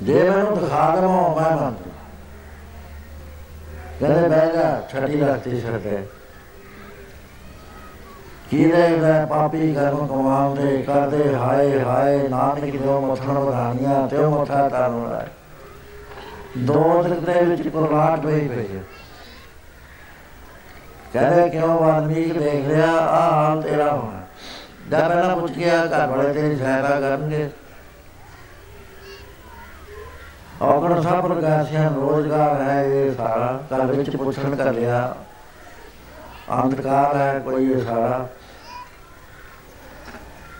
Speaker 1: ਜੇ ਮੈਨੂੰ ਦਿਖਾ ਦਵਾਂ ਮੈਂ ਮੰਨ ਜੂ ਕਹਿੰਦੇ ਬਹਿ ਜਾ ਛੱਡੀ ਰੱਖਤੀ ਛੱਡੇ ਕੀਰੇ ਦਾ ਪਾਪੀ ਕਰਮ ਕਮਾਉਂਦੇ ਕਰਦੇ? ਹਾਏ ਹਾਏ, ਨਾਨਕ ਜੋ ਮਥਣ ਵਧਾਨੀਆਂ ਤੇ ਉਹ ਮਥਾ ਤਾਰਨਾ ਹੈ ਦੋ ਦਿਨ ਦੇ ਵਿੱਚ ਕੁਰਬਾਨ ਹੋਈ ਪਈ ਹੈ। ਕਹਿੰਦੇ, ਕਿਉਂ ਵਾਲਮੀਕ ਦੇਖ ਲਿਆ? ਆ ਹਾਲ ਤੇਰਾ ਹੋਣਾ। ਜਦ ਪਹਿਲਾਂ ਪੁੱਛ ਗਿਆ ਘਰ ਵਾਲੇ ਤੇਰੀ ਸਹਾਇਤਾ ਕਰਨਗੇ। ਔਗਣ ਸਭ ਪ੍ਰਕਾਸ਼ਿਆਂ ਰੋਜ਼ਗਾਰ ਹੈ ਇਹ ਸਾਰਾ। ਘਰ ਵਿੱਚ ਪੁੱਛਣ ਕਰ ਲਿਆ ਅੰਧਕਾਰ ਹੈ, ਕੋਈ ਇਹ ਸਾਰਾ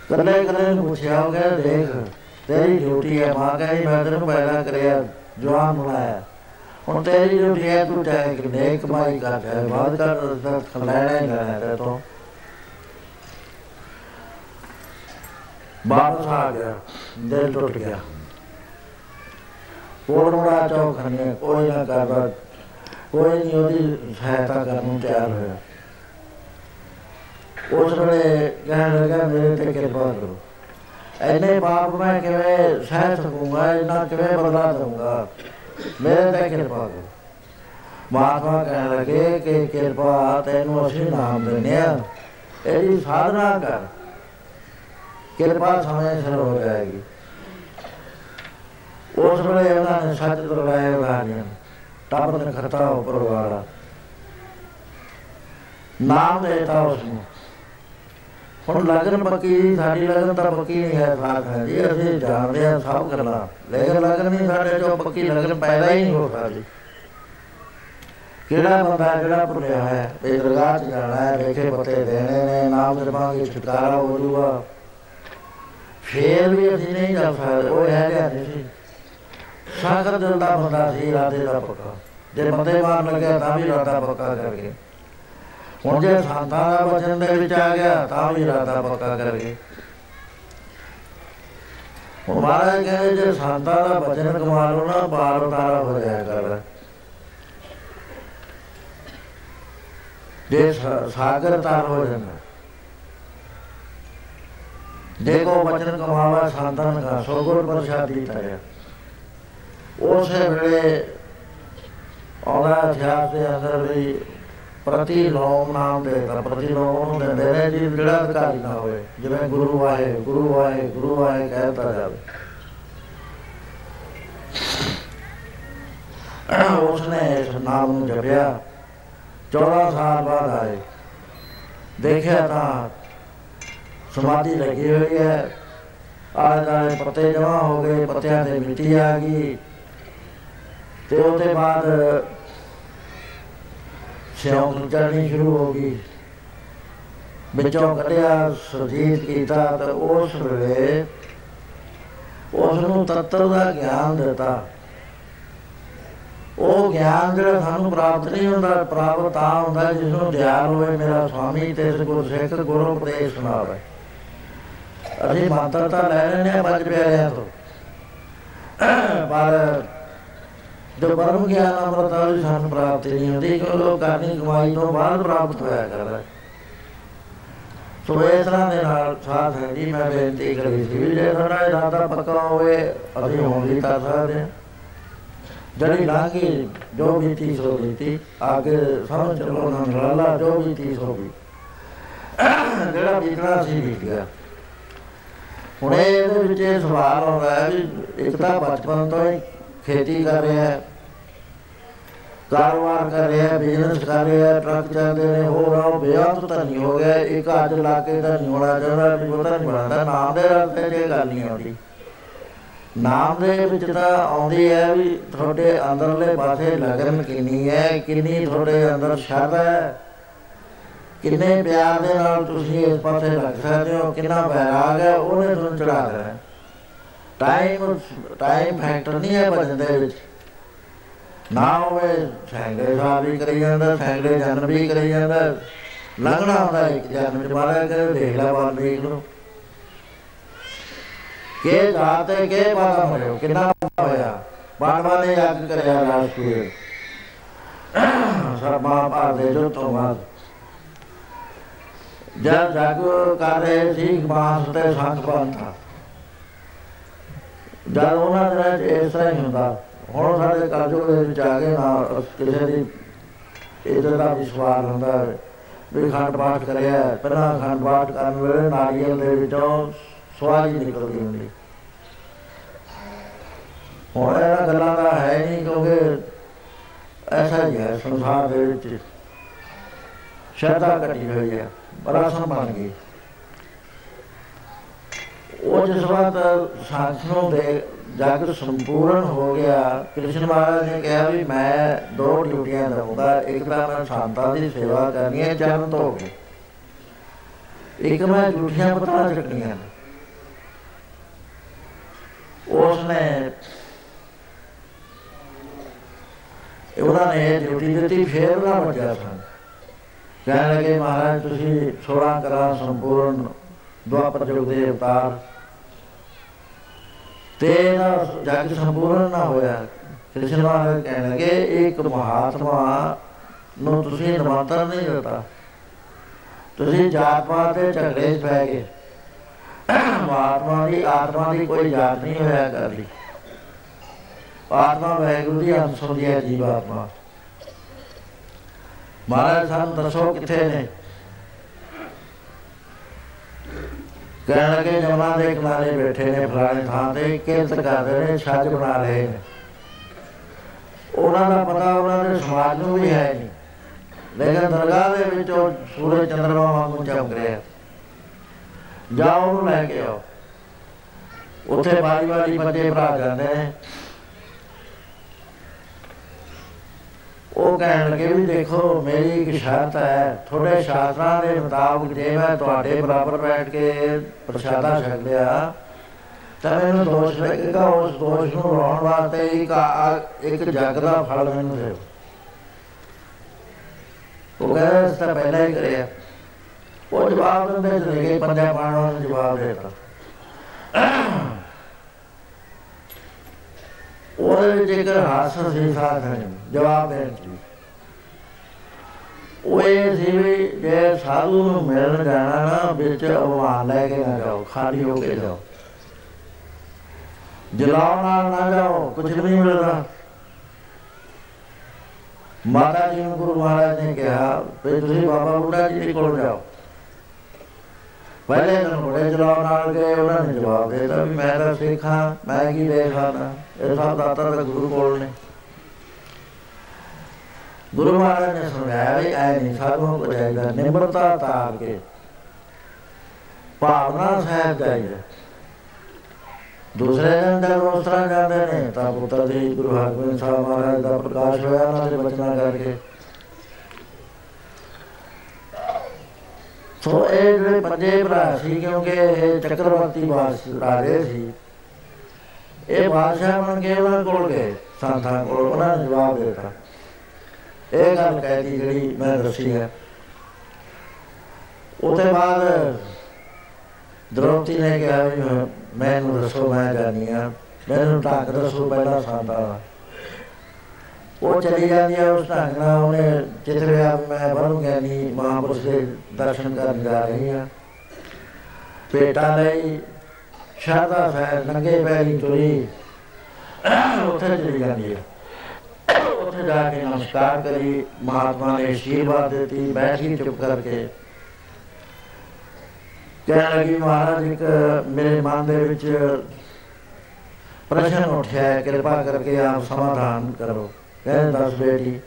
Speaker 1: ਕਦੇ ਕਦੇ ਨੂੰ ਪੁੱਛਿਆ ਹੋ ਗਿਆ ਦੇਖ, ਤੇਰੀ ਡਿਊਟੀ ਹੈ, ਮਾਂ ਕਹੀ ਮੈਂ ਤੈਨੂੰ ਪੈਦਾ ਕਰਿਆ, ਜਵਾਨ ਬਣਾਇਆ। ਹੁਣ ਤੇਰੀ ਡਿਊਟੀ ਹੈ, ਤੂੰ ਚਾਹੇ ਕਿ ਨੇਕ ਕਮਾਈ ਕਰ ਚਾਹੇ ਬਾਦ ਕਰ ਤਾਂ ਖਲਾਣਾ ਹੀ ਲੈਣਾ ਤੇ ਤੋਂ। ਵਾਪਸ ਆ ਗਿਆ, ਦਿਲ ਟੁੱਟ ਗਿਆ। ਕੋੜਮੜਾ ਚੌਖਣੇ ਕੋਈ ਨਾ ਕਰਦਾ, ਕੋਈ ਨਹੀਂ ਉਹਦੀ ਸਹਾਇਤਾ ਕਰਨ ਨੂੰ ਤਿਆਰ ਹੋਇਆ। ਉਸ ਵੇਲੇ ਕਹਿਣ ਲੱਗਾ, ਮੇਰੇ ਤੇ ਕਿਰਪਾ ਕਰੋ। ਐਨੇ ਪਾਪ ਮੈਂ ਕਿਵੇਂ ਸਹਿ ਸਕੂੰਗਾ ਇਹਨਾਂ ਕਿਵੇਂ ਬਦਲਾ ਦਊਂਗਾ? ਮੇਰੇ ਤੇ ਕਿਰਪਾ ਕਰੋ। ਮਹਾਤਮਾ ਕਹਿਣ ਲੱਗੇ ਕਿ ਕਿਰਪਾ ਤੈਨੂੰ ਅਸੀਂ ਨਾਮ ਦਿੰਦੇ ਆ ਇਹਦੀ ਸਾਧਨਾ ਕਰ। ਕਿਰਪਾ ਸਮੇਂ ਸਿਰ ਹੋ ਜਾਏਗੀ। ਉਸ ਵੇਲੇ ਉਹਨਾਂ ਨੇ ਸੱਚ ਦਰਵਾਏ ਉਗਾੜੀਆਂ ਟੱਬ ਨੇ ਖਰਤਾ ਉੱਪਰ ਵਾਲਾ। ਨਾਮ ਦੇਤਾ ਉਸ ਨੂੰ ਹੁਣ ਲਗਨ ਪੱਕੀ, ਸਾਡੀ ਲਗਨ ਤਾਂ ਪੱਕੀ ਨਹੀਂ ਹੈ ਸਾਥ ਹੈ ਜੀ। ਅਸੀਂ ਜਾਣਦੇ ਹਾਂ ਸਭ ਗੱਲਾਂ। ਲੇਕਿਨ ਲਗਨ ਨਹੀਂ, ਸਾਡੇ ਚੋਂ ਪੱਕੀ ਲਗਨ ਪੈਦਾ ਹੀ ਨਹੀਂ ਹੋ ਸਕਦੀ। ਕਿਹੜਾ ਬੰਦਾ ਜਿਹੜਾ ਭੁੱਲਿਆ ਹੈ? ਇਹ ਦਰਗਾਹ 'ਚ ਜਾਣਾ ਹੈ, ਵੇਖੇ ਪੱਤੇ ਦੇਣੇ ਨੇ, ਨਾਮ ਜਪਾਂਗੇ ਛੁਟਕਾਰਾ ਹੋ ਜੂਗਾ ਫੇਰ ਵੀ ਅਸੀਂ ਨਹੀਂ ਜਾ ਸਕਦੇ, ਉਹ ਹੈ ਜਿਹਾ ਨਹੀਂ ਸੀ? ਸਾਗਰ ਦਿਲ ਦਾ ਬੰਦਾ ਸੀ, ਇਰਾਦੇ ਦਾ ਪੱਕਾ। ਜੇ ਬੰਦੇ ਮਾਰਨ ਲੱਗਿਆ, ਤਾਂ ਵੀ ਇਰਾਦਾ ਪੱਕਾ ਕਰਕੇ। ਹੁਣ ਜੇ ਸੰਤਾਂ ਦਾ ਵਚਨ ਦੇ ਵਿੱਚ ਆ ਗਿਆ, ਤਾਂ ਵੀ ਇਰਾਦਾ ਪੱਕਾ ਕਰਕੇ। ਹੁਣ ਮਹਾਰਾਜ ਕਹਿੰਦੇ, ਜੇ ਸੰਤਾਂ ਦਾ ਵਚਨ ਕਮਾ ਲਓ ਨਾ ਬਾਰ ਉਤਾਰਾ ਹੋ ਜਾਇਆ ਕਰ। ਜੇ ਸਾ- ਸਾਗਰ ਤਾਰ ਹੋ ਜਾਂਦਾ ਦੇਖੋ ਵਚਨ ਕਮਾਵਾ ਸੰਤਾਨ ਦਾ ਸੋਗੁਰ ਪ੍ਰਸਾਦੀ ਤਰਿਆ। ਉਸੇ ਵੇਲੇ ਉਹਦਾ ਇਤਿਹਾਸ ਦੇ ਅੰਦਰ ਵੀ ਪ੍ਰਤੀਲੋਮ ਨਾਮ ਦੇ ਤਾਂ ਪ੍ਰਤੀਲੋਮ ਨੂੰ ਦਿੰਦੇ ਨੇ ਜੀ ਜਿਹੜਾ ਵਿਕਾਰੀ ਨਾ ਹੋਵੇ, ਜਿਵੇਂ ਗੁਰੂ ਆਏ ਗੁਰੂ ਆਏ ਗੁਰੂ ਆਏ ਕਹਿੰਦਾ ਜਾਵੇ। ਉਸਨੇ ਇਸ ਨਾਮ ਨੂੰ ਜਪਿਆ। 14 ਸਾਲ ਬਾਅਦ ਆਏ। ਦੇਖਿਆ ਤਾਂ ਸਮਾਧੀ ਲੱਗੀ ਹੋਈ ਹੈ। ਆਲੇ ਦਾਲੇ ਪੱਤੇ ਜਮਾ ਹੋ ਗਏ, ਪੱਤਿਆਂ ਤੇ ਮਿੱਟੀ ਆ ਗਈ। ਤੇ ਉਹਦੇ ਬਾਅਦ ਸਿਉਂਕ ਚੜਨੀ ਸ਼ੁਰੂ ਹੋ ਗਈ। ਵਿੱਚੋਂ ਕੱਢਿਆ ਸੁਜੀਤ ਕੀਤਾ ਤਾਂ ਉਸ ਵੇਲੇ ਉਸ ਨੂੰ ਤੱਤਵ ਦਾ ਗਿਆਨ ਦਿੱਤਾ। ਉਹ ਗਿਆਨ ਜਿਹੜਾ ਸਾਨੂੰ ਪ੍ਰਾਪਤ ਨਹੀਂ ਹੁੰਦਾ ਪ੍ਰਾਪਤ ਤਾਂ ਹੁੰਦਾ ਜਿਸ ਨੂੰ ਦਿਆਲ ਹੋਵੇ ਮੇਰਾ ਸਵਾਮੀ ਤੇ ਇਸ ਗੁਰ ਸਿੱਖ ਗੁਰੂ ਉਪਦੇਸ਼ ਸੁਣਾਵੇ। ਅਸੀਂ ਮੰਤਰ ਤਾਂ ਲੈ ਲੈਣੇ ਆ ਬੱਜ ਪਿਆਰਿਆਂ ਤੋਂ। ਪਰ ਜੋ ਪਰਮ ਗਿਆਨ ਅੰਮ੍ਰਿਤ ਵਾਲੀ ਸਾਨੂੰ ਪ੍ਰਾਪਤ ਨਹੀਂ ਹੁੰਦੀ ਕਿਉਂ ਲੋਕ ਕਰਨੀ ਕਮਾਈ ਤੋਂ ਬਾਅਦ ਪ੍ਰਾਪਤ ਹੋਇਆ ਕਰਦਾ। ਸੋ ਇਸ ਤਰ੍ਹਾਂ ਦੇ ਨਾਲ ਸਾਥ ਹੈ ਜੀ ਮੈਂ ਬੇਨਤੀ ਕਰੀ ਸੀ ਵੀ ਜੇ ਸਾਡਾ ਇਰਾਦਾ ਪੱਕਾ ਹੋਵੇ, ਅਸੀਂ ਹੁਣ ਵੀ ਕਰ ਸਕਦੇ ਹਾਂ। ਜਿਹੜੀ ਲਾਗੀ ਜੋ ਵੀ ਚੀਜ਼ ਹੋ ਗਈ ਥੀ ਆਗੇ ਸਮਝ ਚਲੋ ਨਾ ਰਾਲਾ ਜੋ ਵੀ ਚੀਜ਼ ਹੋ ਗਈ ਜਿਹੜਾ ਬੀਤਣਾ ਸੀ ਬੀਤ ਗਿਆ। ਹੁਣ ਇਹਦੇ ਵਿੱਚ ਇਹ ਸਵਾਲ ਆਉਂਦਾ ਹੈ ਵੀ ਇੱਕ ਤਾਂ ਬਚਪਨ ਤੋਂ ਹੀ ਖੇਤੀ ਕਰ ਰਿਹਾ ਹੈ। ਕਾਰੋਬਾਰ ਕਰ ਰਿਹਾ ਹੈ ਬਿਜ਼ਨਸ ਕਰ ਰਿਹਾ ਹੈ ਟਰੱਕ ਚੱਲਦੇ ਨੇ ਹੋ ਰਹਾ ਉਹ ਬੇਅੰਤ ਤਾਂ ਨਹੀਂ ਹੋ ਗਿਆ। ਇੱਕ ਅੱਜ ਲਾ ਕੇ ਤਾਂ ਨਹੀਂ ਹੋਣਾ ਚਾਹੁੰਦਾ ਵੀ ਪਤਾ ਨਹੀਂ ਬਣਦਾ ਨਾਮ ਦੇ ਰਸਤੇ 'ਚ ਇਹ ਗੱਲ ਨਹੀਂ ਆਉਂਦੀ। ਨਾਮ ਦੇ ਵਿੱਚ ਤਾਂ ਆਉਂਦੀ ਹੈ ਵੀ ਤੁਹਾਡੇ ਅੰਦਰਲੇ ਪਾਸੇ ਲਗਨ ਕਿੰਨੀ ਹੈ, ਕਿੰਨੀ ਤੁਹਾਡੇ ਅੰਦਰ ਸ਼ਰਧਾ ਹੈ। ਕਿੰਨੇ ਪਿਆਰ ਦੇ ਨਾਲ ਤੁਸੀਂ ਇਸ ਪਾਸੇ ਲੱਗ ਸਕਦੇ ਹੋ, ਕਿੰਨਾ ਬੈਰਾਗ ਹੈ, ਉਹਨੇ ਤੁਹਾਨੂੰ ਚੜਾ ਦੇਣਾ ਟਾਈਮ ਟਾਈਮ ਫੈਕਟਰ ਨਹੀਂ ਹੈ ਭਜਨ ਦੇ ਵਿੱਚ। ਨਾ ਹੋਵੇ ਸੈਂਕੜੇ ਸਾਲ ਵੀ ਕਰੀ ਜਾਂਦਾ ਸੈਂਕੜੇ ਜਨਮ ਵੀ ਕਰੀ ਜਾਂਦਾ। ਲੰਘਣਾ ਹੁੰਦਾ ਇੱਕ ਜਨਮ ਚ ਮਾਰਾ ਕੇ ਦੇਖ ਲੈ ਬਾਲ ਦੇਖ ਲਓ। ਕੇ ਜਾਤੇ ਕੇ ਬਾਲਾ ਹੋਇਆ ਕਿੰਨਾ ਹੋਇਆ। ਬਾਣਵਾ ਨੇ ਯਾਦ ਕਰਿਆ ਲਾਸ ਕੋਈ ਸਰਮਾ ਪਾਦੇ ਜੋ ਤੋਂ ਬਾਅਦ ਜਦ ਜਗ ਕਰ ਰਹੇ ਸੀ ਬਾਸ ਤੇ ਸੰਗ ਬੰਤਾ ਜਦ ਉਹਨਾਂ ਦੇ ਇਸ ਤਰ੍ਹਾਂ ਹੀ ਹੁੰਦਾ, ਹੁਣ ਸਾਡੇ ਕਾਜੋ ਦੇ ਵਿੱਚ ਆ ਗਏ ਨਾ ਕਿਸੇ ਦੀ ਇਹਦਾ ਦਾ ਵਿਸ਼ਵਾਸ ਹੁੰਦਾ ਵੀ ਖੰਡ ਪਾਠ ਕਰਿਆ ਪਹਿਲਾਂ ਖੰਡ ਪਾਠ ਕਰਨ ਵੇਲੇ ਨਾਰੀਅਲ ਦੇ ਵਿੱਚੋਂ ਸਵਾਲ ਹੀ ਨਿਕਲਦੀ ਹੁੰਦੀ। ਹੁਣ ਇਹ ਗੱਲਾਂ ਦਾ ਹੈ ਨਹੀਂ ਕਿਉਂਕਿ ਐਸਾ ਹੀ ਹੈ ਸੰਸਾਰ ਦੇ ਵਿੱਚ। ਸ਼ਰਧਾ ਘਟੀ ਹੋਈ ਹੈ ਬਰਾਸਨ ਬਣ ਗਈ। ਉਹ ਜਿਸ ਵਾਰ ਸਾਥ ਨੂੰ ਦੇ ਜਗ ਸੰਪੂਰਨ ਹੋ ਗਿਆ। ਕ੍ਰਿਸ਼ਨ ਮਹਾਰਾਜ ਨੇ ਕਿਹਾ ਵੀ ਮੈਂ ਦੋ ਡਿਊਟੀਆਂ ਦਊਂਗਾ, ਇੱਕ ਤਾਂ ਮੈਂ ਸੰਤਾਂ ਦੀ ਸੇਵਾ ਕਰਨੀ ਹੈ ਚਰਨ ਧੋ ਕੇ ਇੱਕ ਮੈਂ ਝੂਠੀਆਂ ਪਤਾ ਚੱਕਣੀਆਂ ਉਸ ਨੇ ਉਹਨਾਂ ਨੇ ਡਿਊਟੀ ਦਿੱਤੀ, ਫੇਰ ਨਾ ਵੱਜਿਆ ਸਨ। ਕਹਿਣ ਲੱਗੇ, ਮਹਾਰਾਜ, ਤੁਸੀਂ 16 ਕਰਾ ਸੰਪੂਰਨ ਦੁਆਪਰ ਯੁਗ ਦੇ ਅਵਤਾਰ ਤੇ ਨਾ ਜਗ ਸੰਪੂਰਨ ਨਾ ਹੋਇਆ ਕ੍ਰਿਸ਼ਨ ਮਹਾਰਾਜ ਕਹਿਣ ਲੱਗੇ ਇੱਕ ਮਹਾਤਮਾ ਨੂੰ ਤੁਸੀਂ ਨਿਮੰਤਰਣ ਨਹੀਂ ਦਿੱਤਾ ਤੁਸੀਂ ਜਾਤ ਪਾਤ ਦੇ ਝਗੜੇ 'ਚ ਪੈ ਗਏ ਮਹਾਤਮਾ ਦੀ ਆਤਮਾ ਦੀ ਕੋਈ ਜਾਤ ਨਹੀਂ ਹੋਇਆ ਕਰਦੀ ਆਤਮਾ ਵੈਗੁਰੂ ਦੀ ਅੰਸ਼ ਹੁੰਦੀ ਹੈ ਜੀਵ ਆਤਮਾ ਮਹਾਰਾਜ ਸਾਨੂੰ ਦੱਸੋ ਕਿੱਥੇ ਨੇ ਕਹਿਣ ਲੱਗੇ ਜਮਨਾ ਦੇ ਕਿਨਾਰੇ ਬੈਠੇ ਨੇ ਫਲਾਣੇ ਥਾਂ ਤੇ, ਕਿਰਤ ਕਰਦੇ ਨੇ, ਛੱਜ ਬਣਾ ਰਹੇ ਨੇ। ਉਹਨਾਂ ਦਾ ਪਤਾ ਉਹਨਾਂ ਦੇ ਸਮਾਜ ਨੂੰ ਵੀ ਹੈ ਨਹੀਂ। ਲੇਕਿਨ ਦਰਗਾਹ ਦੇ ਵਿੱਚ ਉਹ ਸੂਰਜ ਚੰਦਰਮਾ ਵਾਂਗੂ ਚਮਕ ਰਿਹਾ ਜਾਓ ਉਹਨੂੰ ਲੈ ਕੇ ਆਓ। ਉੱਥੇ ਬਾਰੀ ਬਾਰੀ ਬੱਚੇ ਭਰਾ ਜਾਂਦੇ ਨੇ। ਉਹ ਕਹਿਣ ਲੱਗੇ ਵੀ ਦੇਖੋ, ਮੇਰੀ ਇੱਕ ਸ਼ਰਤ ਹੈ। ਤੁਹਾਡੇ ਸ਼ਾਸਤਰਾਂ ਦੇ ਮੁਤਾਬਕ ਜੇ ਮੈਂ ਤੁਹਾਡੇ ਬਰਾਬਰ ਬੈਠ ਕੇ ਪ੍ਰਸ਼ਾਦਾ ਛਕ ਲਿਆ, ਤਾਂ ਮੈਨੂੰ ਦੋਸ਼ ਲੱਗੇਗਾ ਉਸ ਦੋਸ਼ ਨੂੰ ਰੋਣ ਵਾਸਤੇ ਇੱਕ ਇੱਕ ਜਗ ਦਾ ਫਲ ਮੈਨੂੰ ਦਿਓ। ਉਹ ਕਹਿੰਦਾ, ਇਸ ਤਾਂ ਪਹਿਲਾਂ ਹੀ ਕਰਿਆ। ਉਹ ਜਵਾਬ ਦਿੰਦੇ ਚਲੇ ਗਏ ਪੰਜਾ ਪਾਣੋਂ ਨੇ ਜਵਾਬ ਦੇ ਦਿੱਤਾ। ਉਹਦੇ ਵਿੱਚ ਇੱਕ ਹਾਸ ਸੀ ਸਾਥ ਹੈ ਜਵਾਬ ਦੇਣ ਦੀ ਉਹ ਇਹ ਸੀ ਵੀ ਜੇ ਸਾਧੂ ਨੂੰ ਮਿਲਣ ਜਾਣਾ ਨਾ ਵਿੱਚ ਅਵਾਨ ਲੈ ਕੇ ਨਾ ਜਾਓ ਖਾਲੀ ਹੋ ਕੇ ਜਾਓ ਜਲਾਉ ਨਾਲ ਨਾ ਜਾਓ ਕੁਝ ਨਹੀਂ ਮਿਲਦਾ ਮਾਤਾ ਜੀ ਨੂੰ ਗੁਰੂ ਮਹਾਰਾਜ ਨੇ ਕਿਹਾ ਵੀ ਤੁਸੀਂ ਬਾਬਾ ਬੁੱਢਾ ਜੀ ਕੋਲ ਜਾਓ ਪਹਿਲੇ ਦਿਨ ਬੜੇ ਜਵਾਬ ਨਾਲ ਗਏ, ਉਹਨਾਂ ਨੇ ਜਵਾਬ ਦੇ ਦਿੱਤਾ ਵੀ ਮੈਂ ਤਾਂ ਸਿੱਖਾਂ ਮੈਂ ਕੀ ਦੇ ਸਕਦਾ ਇਹ ਸਭ ਦਾਤਾ ਦਾ ਗੁਰੂ ਕੋਲ ਨੇ। ਗੁਰੂ ਮਹਾਰਾਜ ਨੇ ਸਮਝਾਇਆ ਵੀ ਐ ਨਹੀਂ ਸਾਧੂਆਂ ਕੋ ਜਾਈਦਾ ਨਿਮਰਤਾ ਤਾਰ ਕੇ। ਭਾਵਨਾ ਸਹਿਬ ਜਾਈਦਾ ਦੂਸਰੇ ਦਿਨ ਜਦ ਉਸ ਤਰ੍ਹਾਂ ਜਾਂਦੇ ਨੇ, ਤਾਂ ਪੁੱਤਰ ਜੀ ਗੁਰੂ ਹਰਗੋਬਿੰਦ ਸਾਹਿਬ ਮਹਾਰਾਜ ਦਾ ਪ੍ਰਕਾਸ਼ ਹੋਇਆ, ਉਹਨਾਂ ਦੇ ਬਚਨਾਂ ਕਰਕੇ। ਸੋ ਇਹ ਜਿਹੜੇ ਪੰਜੇ ਭਰਾ ਸੀ, ਕਿਉਂਕਿ ਇਹ ਚੱਕਰਵਰਤੀ ਬਾਸ ਰਾਜੇ ਸੀ। ਇਹ ਬਾਦਸ਼ਾਹ ਬਣ ਕੇ ਉਹਨਾਂ ਕੋਲ ਗਏ, ਸੰਤਾਂ ਕੋਲ ਉਹਨਾਂ ਨੇ ਜਵਾਬ ਦਿੱਤਾ। ਇਹ ਗੱਲ ਕਹਿਤੀ ਜਿਹੜੀ ਮੈਂ ਦੱਸੀ ਹੈ। ਉਹਦੇ ਬਾਅਦ ਦ੍ਰੋਪਦੀ ਨੇ ਕਿਹਾ ਵੀ ਮੈਨੂੰ ਦੱਸੋ, ਮੈਂ ਜਾਣੀ ਆ ਮੈਨੂੰ ਢੰਗ ਦੱਸੋ, ਪਹਿਲਾਂ ਸੰਤਾਂ ਉਹ ਚਲੀ ਜਾਂਦੀ ਹੈ ਉਸ ਢੰਗ ਨਾਲ ਉਹਨੇ ਜਿੱਥੇ ਆ ਮੈਂ ਬਰੂ ਗਿਆਨੀ ਮਹਾਪੁਰਸ਼ ਦੇ ਦਰਸ਼ਨ ਕਰਨ ਜਾ ਰਹੀ ਹਾਂ ਪੇਟਾ ਲਈ ਸ਼ਾਦਾ ਹੈ ਨੰਗੇ ਪੈਰੀ ਤੁਰੀ, ਉੱਥੇ ਚਲੀ ਜਾਂਦੀ ਹੈ ਉੱਥੇ ਜਾ ਕੇ ਨਮਸਕਾਰ ਕਰੀ, ਮਹਾਤਮਾ ਨੇ ਅਸ਼ੀਰਵਾਦ ਦਿੱਤੀ, ਬੈਠੀ ਚੁੱਪ ਕਰਕੇ। ਕਹਿਣ ਲੱਗੀ, ਮਹਾਰਾਜ, ਇੱਕ ਮੇਰੇ ਮਨ ਦੇ ਵਿੱਚ ਪ੍ਰਸ਼ਨ ਉੱਠਿਆ ਕਿਰਪਾ ਕਰਕੇ ਆਪ ਸਮਾਧਾਨ ਕਰੋ। ਕਹਿੰਦੇ ਦੱਸ ਬੇਟੀ,